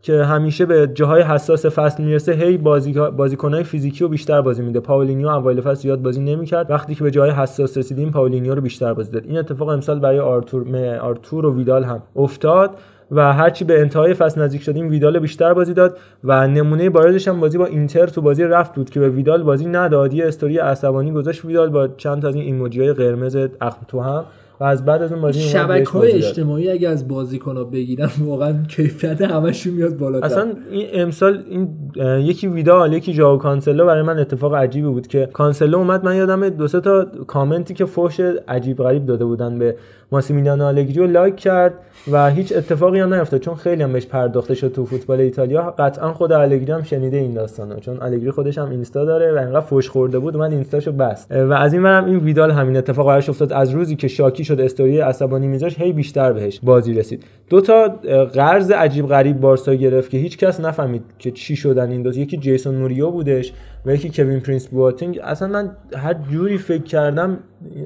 که همیشه به جاهای حساس فصل می‌رسه هی بازی بازیکنای فیزیکی رو بیشتر بازی میده. پاولینیو اوایل فصل زیاد بازی نمی‌کرد. وقتی که به جاهای حساس رسیدیم پاولینیو رو بیشتر بازی داد. این اتفاق امسال برای آرتور آرتور و ویدال هم افتاد و هرچی به انتهای فصل نزدیک شدیم ویدال بیشتر بازی داد و نمونه بارزش هم بازی با اینتر تو بازی رفت بود که به ویدال بازی نداد. یه استوری عصبانی گذاشت. ویدال با چند تا از این ایموجی های قرمز اخم تو هم و از بعد از اون بازی شبکه های. اجتماعی اگه از بازیکن ها بگیرن واقعا کیفیت همشون میاد بالاتر اصلا این امسال این یکی ویدال یکی ژائو کانسلو برای من اتفاق عجیبی بود که کانسلو اومد من یادم دو سه تا کامنتی که فوش عجیب غریب داده بودن به ماسیمیلیانو آلگری رو لایک کرد و هیچ اتفاقی هم نیفتاد چون خیلی هم بهش پرداخته شد تو فوتبال ایتالیا. قطعا خود آلگری هم شنیده این داستانو چون آلگری خودش هم اینستا داره و انقدر فوش خورده بود من اینستاشو بست. و از این ورم این ویدال همین اتفاق براش افتاد. از روزی که شاکی شد استوری عصبانی میذاش هی بیشتر بهش بازی رسید. دو تا قرض عجیب غریب بارسا گرفت که هیچ کس نفهمید که چی شدن این دو. یکی جیسون موریلو بودش. و یکی کوین پرینس بواتنگ. اصلا من هر جوری فکر کردم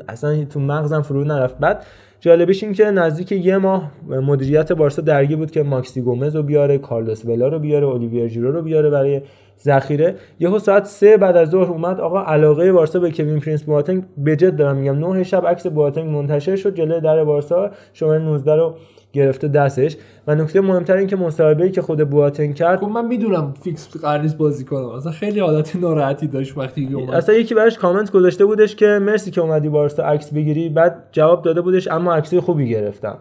اصلا تو مغزم فرو نرفت. بعد جالبش این که نزدیک یه ماه مدیریت بارسا درگیر بود که ماکسی گومز رو بیاره کارلوس ولا رو بیاره الیویر ژیرو رو بیاره برای ذخیره. یهو ساعت سه بعد از ظهر اومد آقا علاقه بارسا به کوین پرینس بواتنگ به جد دارم میگم. نه شب عکس بواتنگ منتشر شد جلوی در بارسا شماره 19 رو گرفته دستش. و نکته مهمتر این که مصاحبه‌ای که خود بواتنگ کرد خب من می‌دونم فیکس قرار نیست بازی کنم. اصلا خیلی حالت ناراحتی داشت وقتی اومد. اصلا یکی براش کامنت گذاشته بودش که مرسی که اومدی بارسا عکس بگیری. بعد جواب داده بودش اما عکس خوبی گرفتم.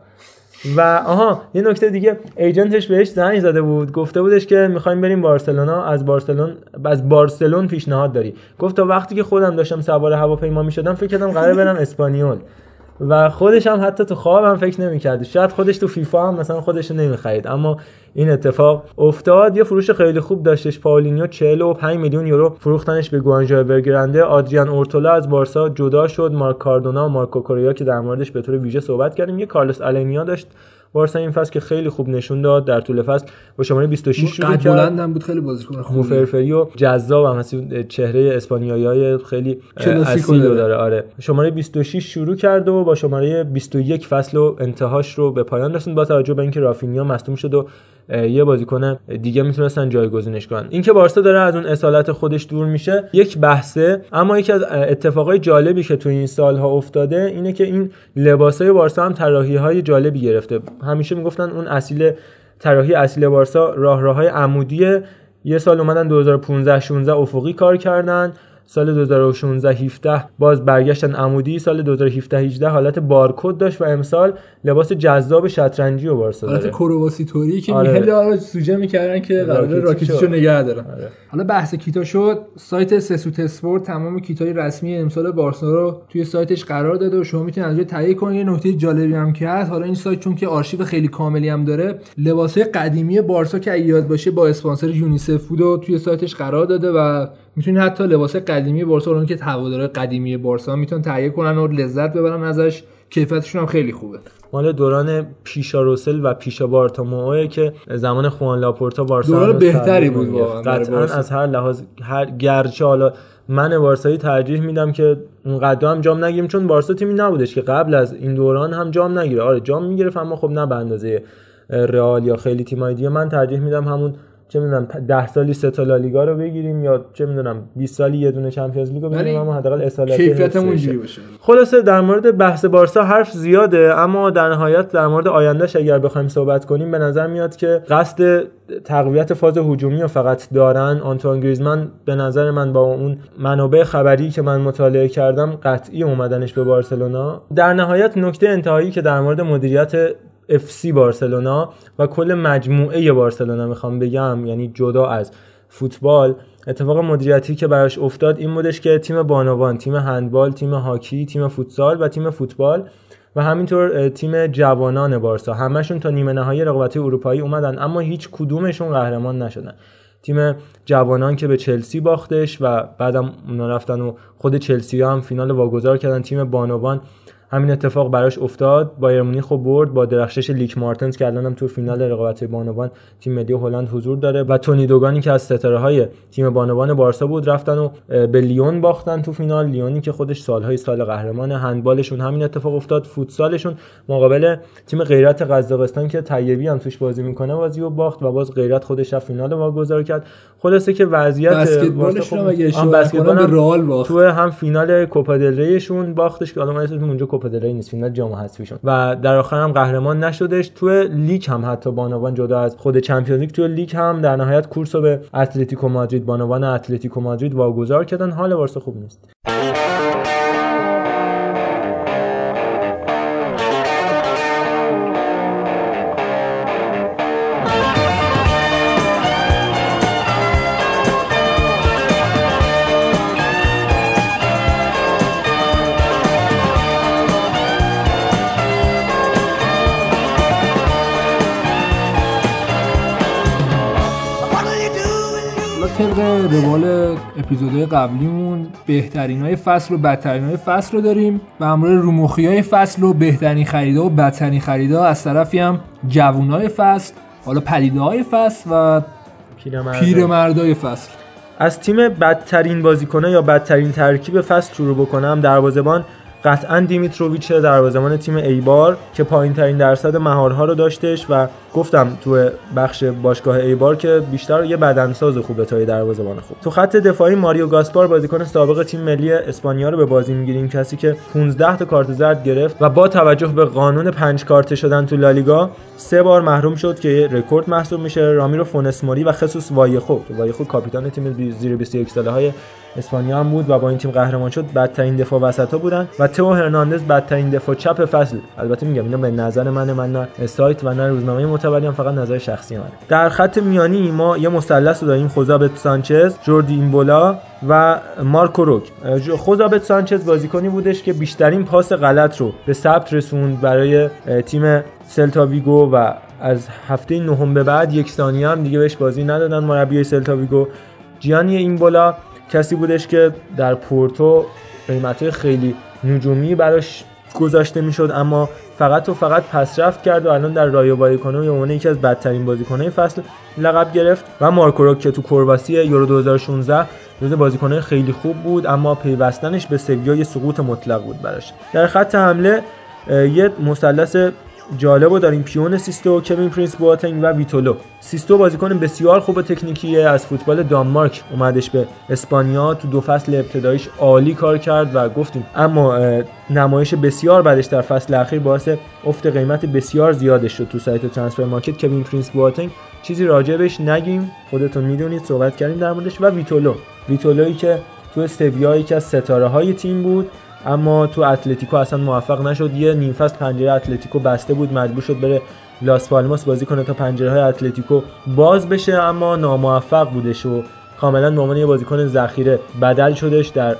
و آها یه نکته دیگه ایجنتش بهش زنگ زده بود. گفته بودش که می‌خوایم بریم بارسلونا از بارسلون از بارسلون پیشنهاد داری. گفت تا وقتی که خودم داشتم سوار هواپیما می‌شدم فکر کردم قرار برم اسپانیول. و خودش هم حتی تو خوابم فکر نمی‌کرد. شاید خودش تو فیفا هم مثلا خودش نمی‌خرید. اما این اتفاق افتاد. یه فروش خیلی خوب داشتش. پاولینیو 45 میلیون یورو فروختنش به گوانجا برگرنده. آدریان اورتولا از بارسا جدا شد. مارک کاردونا و مارکو کوریا که در موردش به طور ویژه صحبت کردیم. یه کارلوس النیا داشت بارسا این فصل که خیلی خوب نشون داد در طول فصل با شماره 26 شروع کرد. بلند هم بود خیلی بازیکن خوبی. موفرفری و جذاب هم هست. چهره اسپانیایی های خیلی اصیل رو داره. داره. آره. شماره 26 شروع کرد و با شماره 21 فصل و انتهاش رو به پایان رسوند با توجه به اینکه رافینیا مصدوم شد و یه بازیکن دیگه می‌تونستن جایگزینش کنن. اینکه بارسا داره از اون اصالت خودش دور میشه یک بحثه. اما یکی از اتفاقای جالبی که تو این سالها افتاده اینه که این لباسای بارسا هم طراحی های جالبی گرفته. همیشه می‌گفتن اون اصیل طراحی اصیل بارسا راه راههای عمودیه یه سال اومدن 2015 16 افقی کار کردن. سال 2016 17 باز برگشتن عمودی سال 2017 18 حالت بارکد داشت و امسال لباس جذاب شطرنجی و بارسا حالت داره کرواسی توری که آره. میهل آره سوژه می‌کردن که قرار راکیتیچو. نگه دارن آره. حالا بحث کیتا شد سایت سسوت اسپورت تمام کیتای رسمی امسال بارسا رو توی سایتش قرار داده و شما می‌تونید از اونجا تهیه کنید یه نکته جالبی هم که هست حالا این سایت چون که آرشیو خیلی کاملی هم داره لباسای قدیمی بارسا که یاد باشه با اسپانسر یونیسف بود و توی سایتش قرار داده و می‌تونید حتی لباس قدیمی بارسا اون که هواداره قدیمی بارسا می‌تونن تهیه کنن و لذت ببرن ازش کیفیتشون هم خیلی خوبه مال دوران پیشا روسل و پیشا بارتومئو که زمان خوان لاپورتا بارسا دوران بهتری بود. واقعاً. از هر لحاظ هر گرچه حالا من بارسایی ترجیح میدم که اونقدر هم جام نگیریم چون بارسا تیمی نبودش که قبل از این دوران هم جام نگیره آره جام می‌گرفت اما خب نه به اندازه رئال یا خیلی تیمای دیگه من ترجیح میدم همون چه می‌دونم 10 سالی سه تا لالیگا رو بگیریم یا چه می‌دونم 20 سالی یه دونه چمپیونز لیگ رو بگیریم اما حداقل اصالت کیفیتمون اینجوری باشه. خلاصه در مورد بحث بارسا حرف زیاده اما در نهایت در مورد آیندهش اگر بخوایم صحبت کنیم به نظر میاد که قصد تقویت فاز هجومی رو فقط دارن آنتوان گریزمان. به نظر من با اون منابع خبری که من مطالعه کردم قطعی اومدنش به بارسلونا. در نهایت نکته انتهایی که در مورد مدیریت FC بارسلونا و کل مجموعه بارسلونا می‌خوام بگم یعنی جدا از فوتبال اتفاق مدیریتی که براش افتاد این بودش که تیم بانوان تیم هندبال تیم هاکی تیم فوتسال و تیم فوتبال و همینطور تیم جوانان بارسا. همشون تا نیمه نهایی رقابت اروپایی اومدن اما هیچ کدومشون قهرمان نشدن. تیم جوانان که به چلسی باختش و بعدم اونا رفتن و خود چلسی هم فینال واگذار کردن تیم بانوان همین اتفاق براش افتاد. بایرن مونیخ برد با درخشش لیکه مارتنز که الانم تو فینال رقابت بانوان تیم ملی هلند حضور داره و تونی دوگانی که از ستاره های تیم بانوان بارسا بود رفتن و به لیون باختن تو فینال. لیونی که خودش سالهای سال قهرمان هندبالشون همین اتفاق افتاد. فوتسالشون مقابل تیم کایرات قزاقستان که طیبی هم توش بازی می‌کنه بازی و باخت و باز کایرات خودش رفت فینال واگذار کرد. خلاصه که وضعیت بسکتبالش رو به رئال باخت. تو هم فینال کوپا دل ریشون باختش که الان اونجا کوپا دل ری نیست فینال جام حذفیشون و در آخر هم قهرمان نشدش. تو لیگ هم حتی بانوان جدا از خود چمپیونز لیگ تو لیگ هم در نهایت کورس رو به اتلتیکو مادرید بانوان اتلتیکو مادرید واگذار کردن. حال بارسا خوب نیست. طبق روال اپیزودهای قبلیمون. بهترین های فصل و بدترین های فصل رو داریم و همراه رومخی های فصل و بهترین خریده و بدترین خریده از طرفی هم جوون های فصل حالا پدیده های فصل و پیرمردای. فصل. از تیم بدترین بازیکنه یا بدترین ترکیب فصل شروع بکنم. دروازه‌بان قطعا دیمیتروویچ دروازه‌بان تیم ایبار که پایین ترین درصد مهارها رو داشتش و گفتم تو بخش باشگاه ایبار که بیشتر یه بدنساز خوبه تا دروازه‌بان خوب. تو خط دفاعی ماریو گاسپار بازیکن سابق تیم ملی اسپانیا رو به بازی می‌گیریم کسی که 15 تا کارت زرد گرفت و با توجه به قانون پنج کارت شدن تو لالیگا سه بار محروم شد که رکورد محسوب میشه. رامیرو فونس موری و خسوس وایخو. وایخو کاپیتان تیم زیر 21 ساله های اسپانیا هم بود و با این تیم قهرمان شد. بدترین دفاع وسطا بودن و تئو هرناندز بدترین دفاع چپ فصل البته میگم اینا به نظر من من نه سایت و نه روزنامه معتبری فقط نظر شخصی من. در خط میانی ما یه مثلث رو داریم خوزابد سانچز جوردی ایمبولا و مارکو روگ. خوزابد سانچز بازیکنی بودش که بیشترین پاس غلط رو به ثبت رسوند برای تیم سلتا ویگو و از هفته نهم به بعد یک ثانیه هم دیگه بهش بازی ندادن. مربی سلتا ویگو جیانلی ایمبولا کسی بودش که در پورتو قیمت خیلی نجومی براش گذاشته می‌شد اما فقط و فقط پسرفت کرد و الان در رایو وایکانو به عنوان یکی از بدترین بازیکنهای فصل لقب گرفت و مارکو که تو کرواسی یورو 2016 جز بازیکنهای خیلی خوب بود اما پیوستنش به سویا سقوط مطلق بود براش. در خط حمله یه مثلث جالب و داریم. پیونه سیستو کوین پرینس بواتنگ و ویتولو. سیستو بازیکن بسیار خوب تکنیکیه از فوتبال دانمارک اومدش به اسپانیا. تو دو فصل ابتداییش عالی کار کرد و گفتیم. اما نمایش بسیار بدش در فصل اخیر باعث افت قیمت بسیار زیادش شد تو سایت ترانسفر مارکت. کوین پرینس بواتنگ چیزی راجبش نگیم. خودتون می‌دونید صحبت کردیم در موردش. و ویتولو. ویتولویی که تو سویا که از ستاره های تیم بود. اما تو اتلتیکو اصلا موفق نشد. یه نیم فصل پنجره اتلتیکو بسته بود مجبور شد بره لاس پالماس بازی کنه تا پنجره های اتلتیکو باز بشه اما ناموفق بودش و کاملا به عنوان یه بازیکن ذخیره بدل شدش در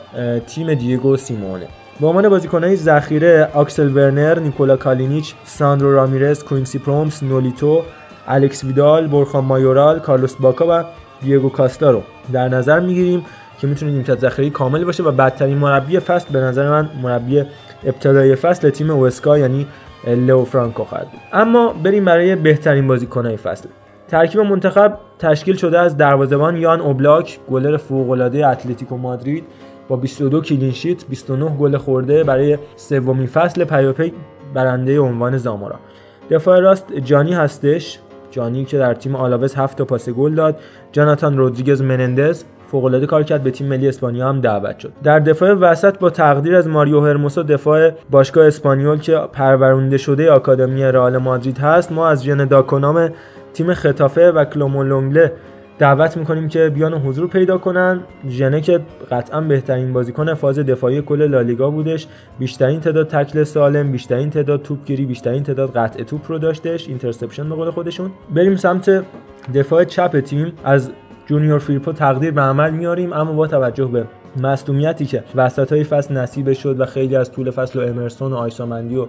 تیم دیگو سیمونه. به عنوان بازیکنهای ذخیره آکسل ورنر، نیکولا کالینیچ، ساندرو رامیرز، کوینسی پرومس، نولیتو، الکس ویدال، برخا مایورال، کارلوس باکا و دیگو کاستا رو در نظر می‌گیریم که می‌تونه نیمکت ذخیره کامل باشه و بدترین مربی فصل به نظر من مربی ابتدای فصل تیم اوسکا یعنی لئو فرانکو خواهد اما بریم برای بهترین بازیکنهای فصل. ترکیب منتخب تشکیل شده از دروازه‌بان یان اوبلاک گلر فوق‌العاده اتلتیکو مادرید با 22 کلین شیت 29 گل خورده برای سومین فصل پیاپی برنده عنوان زامورا. دفاع راست جانی هستش. جانی که در تیم آلاوز هفت تا پاس گل داد. جاناتان رودریگز منندز فوق‌العاده کار کرد به تیم ملی اسپانیا هم دعوت شد. در دفاع وسط با تقدیر از ماریو هرموسا دفاع باشگاه اسپانیول که پرورونده شده آکادمی رئال مادرید هست ما از ژن داکونام تیم خطافه و کلومولونگله دعوت می‌کنیم که بیان حضور پیدا کنن. ژنه که قطعا بهترین بازیکن فاز دفاعی کل لالیگا بودش. بیشترین تعداد تکل سالم بیشترین تعداد توپگیری بیشترین تعداد قطع توپ رو داشتش. interception به قول خودشون. بریم سمت دفاع چپ تیم. از جونیور فیرپو تقدیر به عمل میاریم اما با توجه به مصدومیتی که وسط های فصل نصیب شد و خیلی از طول فصل و امرسون و عیسی ماندی و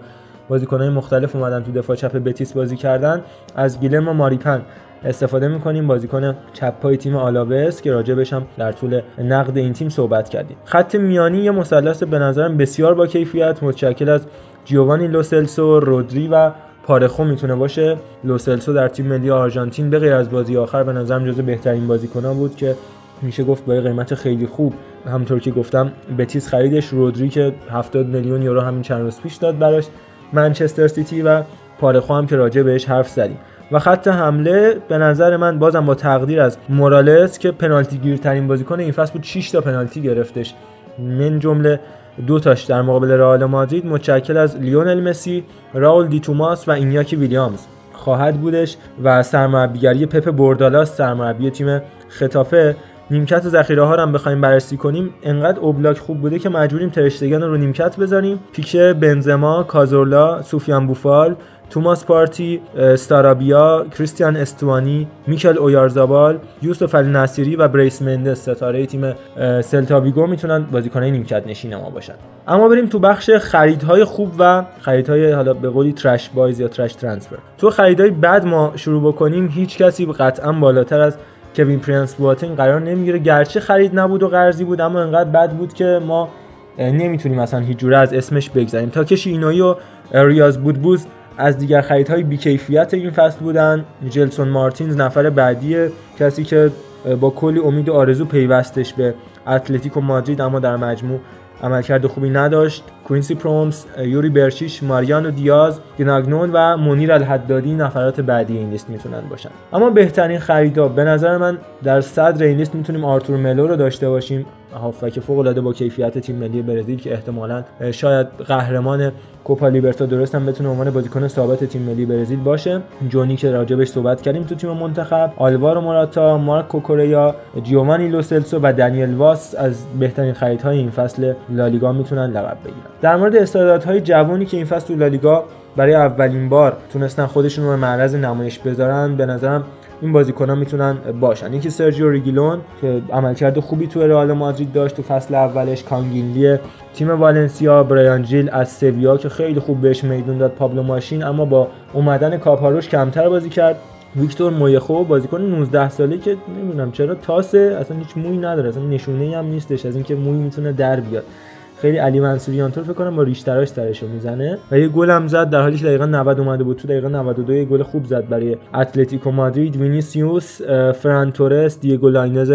بازیکنهای مختلف اومدن تو دفاع چپ بتیس بازی کردن از گیلرمو ماریپن استفاده می‌کنیم. بازیکن چپ پای تیم آلاوس که راجبش هم در طول نقد این تیم صحبت کردیم. خط میانی یه مثلث به نظرم بسیار با کیفیت متشکل از جیوانی لوسلسو رودری و پارخو می‌تونه باشه. لوسلسو در تیم ملی آرژانتین به غیر از بازی آخر به نظرم جزو بهترین بازیکنان بود که میشه گفت با قیمت خیلی خوب. همونطور که گفتم بتیس خریدش رودری که 70 میلیون یورو همین چند روز پیش داد براش منچستر سیتی و پارخو هم که راجع بهش حرف زدیم. و خط حمله به نظر من بازم با تقدیر از مورالس که پنالتی گیرترین بازیکن این فصل بود 6 تا پنالتی گرفتش. من جمله دو تاش در مقابل رئال مادرید متشکل از لیونل مسی، راول دی توماس و اینیاکی ویلیامز. خواهد بودش و سرمربیگری پپ بوردالاس سرمربی تیم خطافه. نیمکت ذخیره ها هم بخوایم بررسی کنیم. انقدر اوبلاک خوب بوده که مجبوریم ترشتگن رو نیمکت بذاریم. پیکه بنزما کازورلا سوفیان بوفال توماس پارتی سارابیا کریستیان استوانی میکل اویارزابال یوسف النصیری و بریس مندس ستاره تیم سلتاویگو می‌تونن بازیکنای نیمکت نشین ما باشن. اما بریم تو بخش خریدهای خوب و خریدهای حالا به قولی trash buys یا trash transfer تو خریدهای بد ما شروع بکنیم هیچ کسی قطعا بالاتر از کوین پرینس بواتنگ قرار نمی‌گیره. گرچه خرید نبود و قرضی بود اما انقدر بد بود که ما نمی‌تونیم اصلا هیچ جوره از اسمش بگذریم تاکاشی اینوی و ریاض بودبوز از دیگر خریدهای بیکیفیت این فصل بودن. جلسون مارتینز نفر بعدی کسی که با کلی امید و آرزو پیوستش به اتلتیکو مادرید اما در مجموع عملکرد خوبی نداشت. کوینسی پرومس یوری برشیش ماریانو دیاز گناگنون و مونیر الحدادی نفرات بعدی این لیست می‌تونن باشن. اما بهترین خریدها به نظر من در صدر این لیست می‌تونیم آرتور ملو رو داشته باشیم هافک فوق العاده با کیفیت تیم ملی برزیل که احتمالا شاید قهرمان کوپا لیبرتا درست هم بتونه عنوان بازیکن ثابت تیم ملی برزیل باشه. جونی که راجبش صحبت کردیم تو تیم منتخب آلوارو موراتا مارک کوکوریا جیومانی لوسلسو و دنیل واس از بهترین خریدهای این فصل لالیگا می‌تونن لقب بگیرن. در مورد استعدادهای جوانی که این فصل تو لالیگا برای اولین بار تونستن خودشون رو معرض نمایش بذارن به نظرم این بازیکن‌ها می‌تونن باشن. یکی سرجیو ریگیلون که عملکرد خوبی تو رئال مادرید داشت تو فصل اولش کانگین لی تیم والنسیا برایان جیل از سویا که خیلی خوب بهش میدون داد پابلو ماشین اما با اومدن کاپاروش کمتر بازی کرد. ویکتور مویخو بازیکن 19 ساله که نمی‌دونم چرا طاسه اصلا هیچ موی نداره اصلا نشونه هم نیستش از اینکه موی می‌تونه در بیاد. خیلی علی منصوریان فکر کنم با ریشتراش سرشو می‌زنه. و یه گل هم زد در حالی که دقیقا 90 اومده بود. تو دقیقه 92 یه گل خوب زد برای اتلتیکو مادرید. وینیسیوس فران تورس دیگو لاینز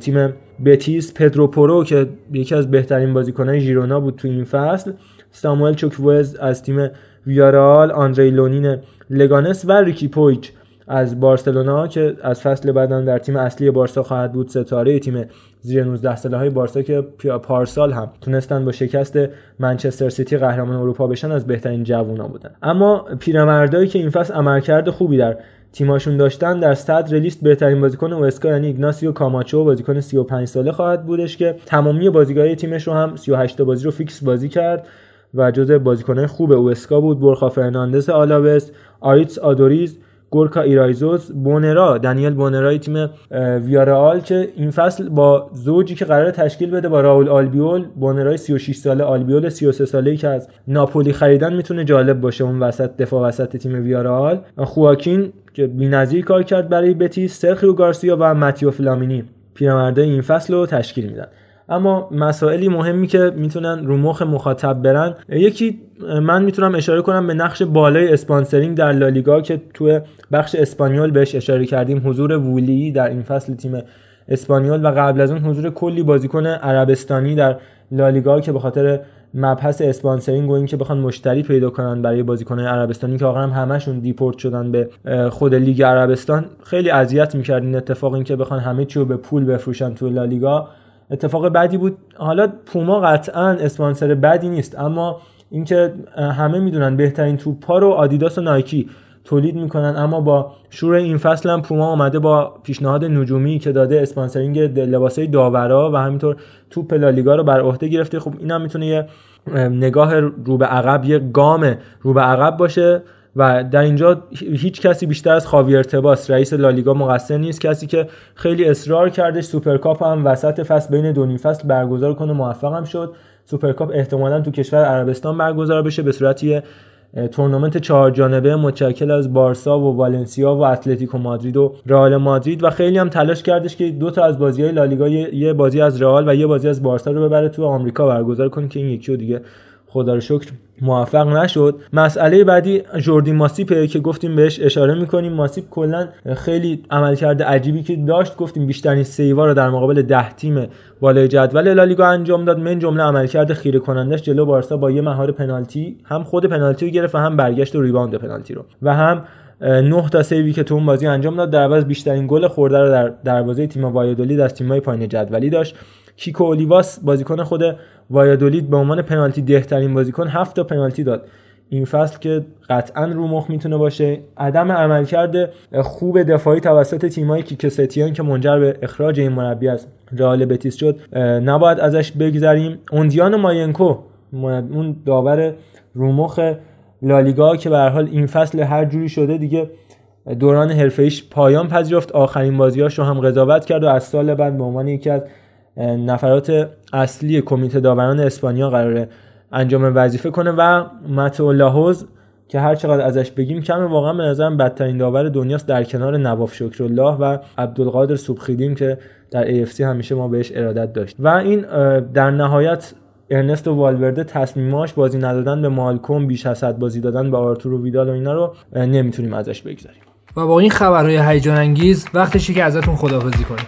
تیم بتیس پدرو پورو که یکی از بهترین بازیکنان ژیرونا بود تو این فصل. ساموئل چوکوزه از تیم ویارال آندری لونین لگانس و ریکی پویچ از بارسلونا که از فصل بعد در تیم اصلی بارسا خواهد بود ستاره تیم زیر 19 ساله های بارسا که پارسال هم تونستن با شکست منچستر سیتی قهرمان اروپا بشن از بهترین جوونا بودن. اما پیرمردایی که این فصل عملکرد خوبی در تیماشون داشتن در صدر لیست بهترین بازیکن اوسکا یعنی ایگناسیو کاماچو بازیکن 35 ساله خواهد بودش که تمامی بازیهای تیمش رو هم 38 تا بازی رو فیکس بازی کرد و جزء بازیکنان خوب اوسکا بود. برخا فرناندز آلاوس آریتس آدوریز گورکا ایرایزوس بونرا دنیل بونرای تیم ویارال که این فصل با زوجی که قرار تشکیل بده با راول آلبیول بونرای 36 ساله آلبیول 33 ساله که از ناپولی خریدن می‌تونه جالب باشه اون وسط دفاع وسط تیم ویارال خواکین که بی‌نظیر کار کرد برای بتیس سرخیو گارسیا و ماتیو فلامینی. پیرمردای این فصل رو تشکیل میدن. اما مسائلی مهمی که می‌تونن رو مخ مخاطب برن یکی من می‌تونم اشاره کنم به نقش بالای sponsoring در لالیگا که توی بخش اسپانیول بهش اشاره کردیم. حضور وو لی در این فصل تیم اسپانیول و قبل از اون حضور کلی بازیکن عربستانی در لالیگا که به خاطر مبحث sponsoring و اینکه بخوان مشتری پیدا کنن برای بازیکنان عربستانی که واقعا همشون دیپورت شدن به خود لیگ عربستان خیلی اذیت می‌کرد این اتفاق اینکه بخوان همه چی رو به پول بفروشن تو لالیگا. اتفاق بدی بود. حالا پوما قطعا اسپانسر بدی نیست اما اینکه همه می‌دونن بهترین توپا رو آدیداس و نایکی تولید می‌کنن اما با شور این فصل هم پوما اومده با پیشنهاد نجومی که داده sponsoring لباسای داورا و همینطور توپ لالیگا رو بر عهده گرفته. خب اینم می‌تونه یه نگاه رو به عقب یه گام رو به عقب باشه. و در اینجا هیچ کسی بیشتر از خاویر تباس رئیس لالیگا مقصر نیست. کسی که خیلی اصرار کردش سوپرکاپ هم وسط فصل بین دو نیم فصل برگزار کنه هم شد. سوپرکاپ احتمالا تو کشور عربستان برگزار بشه به صورت یه تورنمنت چهار جانبه متشکل از بارسا و والنسیا و اتلتیکو مادرید و رئال مادرید و خیلی هم تلاش کردش که دو تا از بازی های لالیگا یه بازی از رئال و یه بازی از بارسا رو ببره تو آمریکا برگزار کنه که این یکی رو دیگه خدا رو شکر موفق نشد. مسئله بعدی جوردی ماسیپه که گفتیم بهش اشاره می‌کنیم. ماسیپ کلا خیلی عملکرد عجیبی که داشت گفتیم بیشترین سیوا رو در مقابل ده تیم بالای جدول لالیگا انجام داد. من جمله عملکرد خیره کنندش جلو بارسا با یه مهار پنالتی هم خود پنالتی رو گرفت و هم برگشت و ریباوند پنالتی رو. و هم نه تا سیوی که تو اون بازی انجام داد در عوض بیشترین گل خورده رو در دروازه تیم وایادولید از تیم‌های پایین جدولی داشت. کیکو اولیواس بازیکن خود وایادولید به عنوان پنالتی دهترین بازیکن هفت تا پنالتی داد. این فصل که قطعا رو مخ می‌تونه باشه. عدم عملکرد خوب دفاعی توسط تیمایی کیکستیان که منجر به اخراج این مربی از رئال بتیس شد نباید ازش بگذریم. اوندیان ماینکو اون داور رومخ لالیگا که به حال این فصل هر جوری شده دیگه دوران حرفه‌ایش پایان پذیرفت. آخرین بازیاش رو هم قضاوت کرد و از سال بعد به عنوان یکی از نفرات اصلی کمیته داوران اسپانیا قراره انجام وظیفه کنه و متو لاهوز که هر چقدر ازش بگیم کمه واقعا به نظرم بدترین داور دنیاست در کنار نواف شکرالله و عبدالقادر سوبخیدیم که در AFC همیشه ما بهش ارادت داشت و این در نهایت ارنست والورده تصمیماش بازی ندادن به مالکوم بیش از حد بازی دادن به آرتورو ویدال و اینا رو نمی‌تونیم ازش بگذاریم. و با این خبرهای هیجان انگیز وقتشه که ازتون خداحافظی کنیم.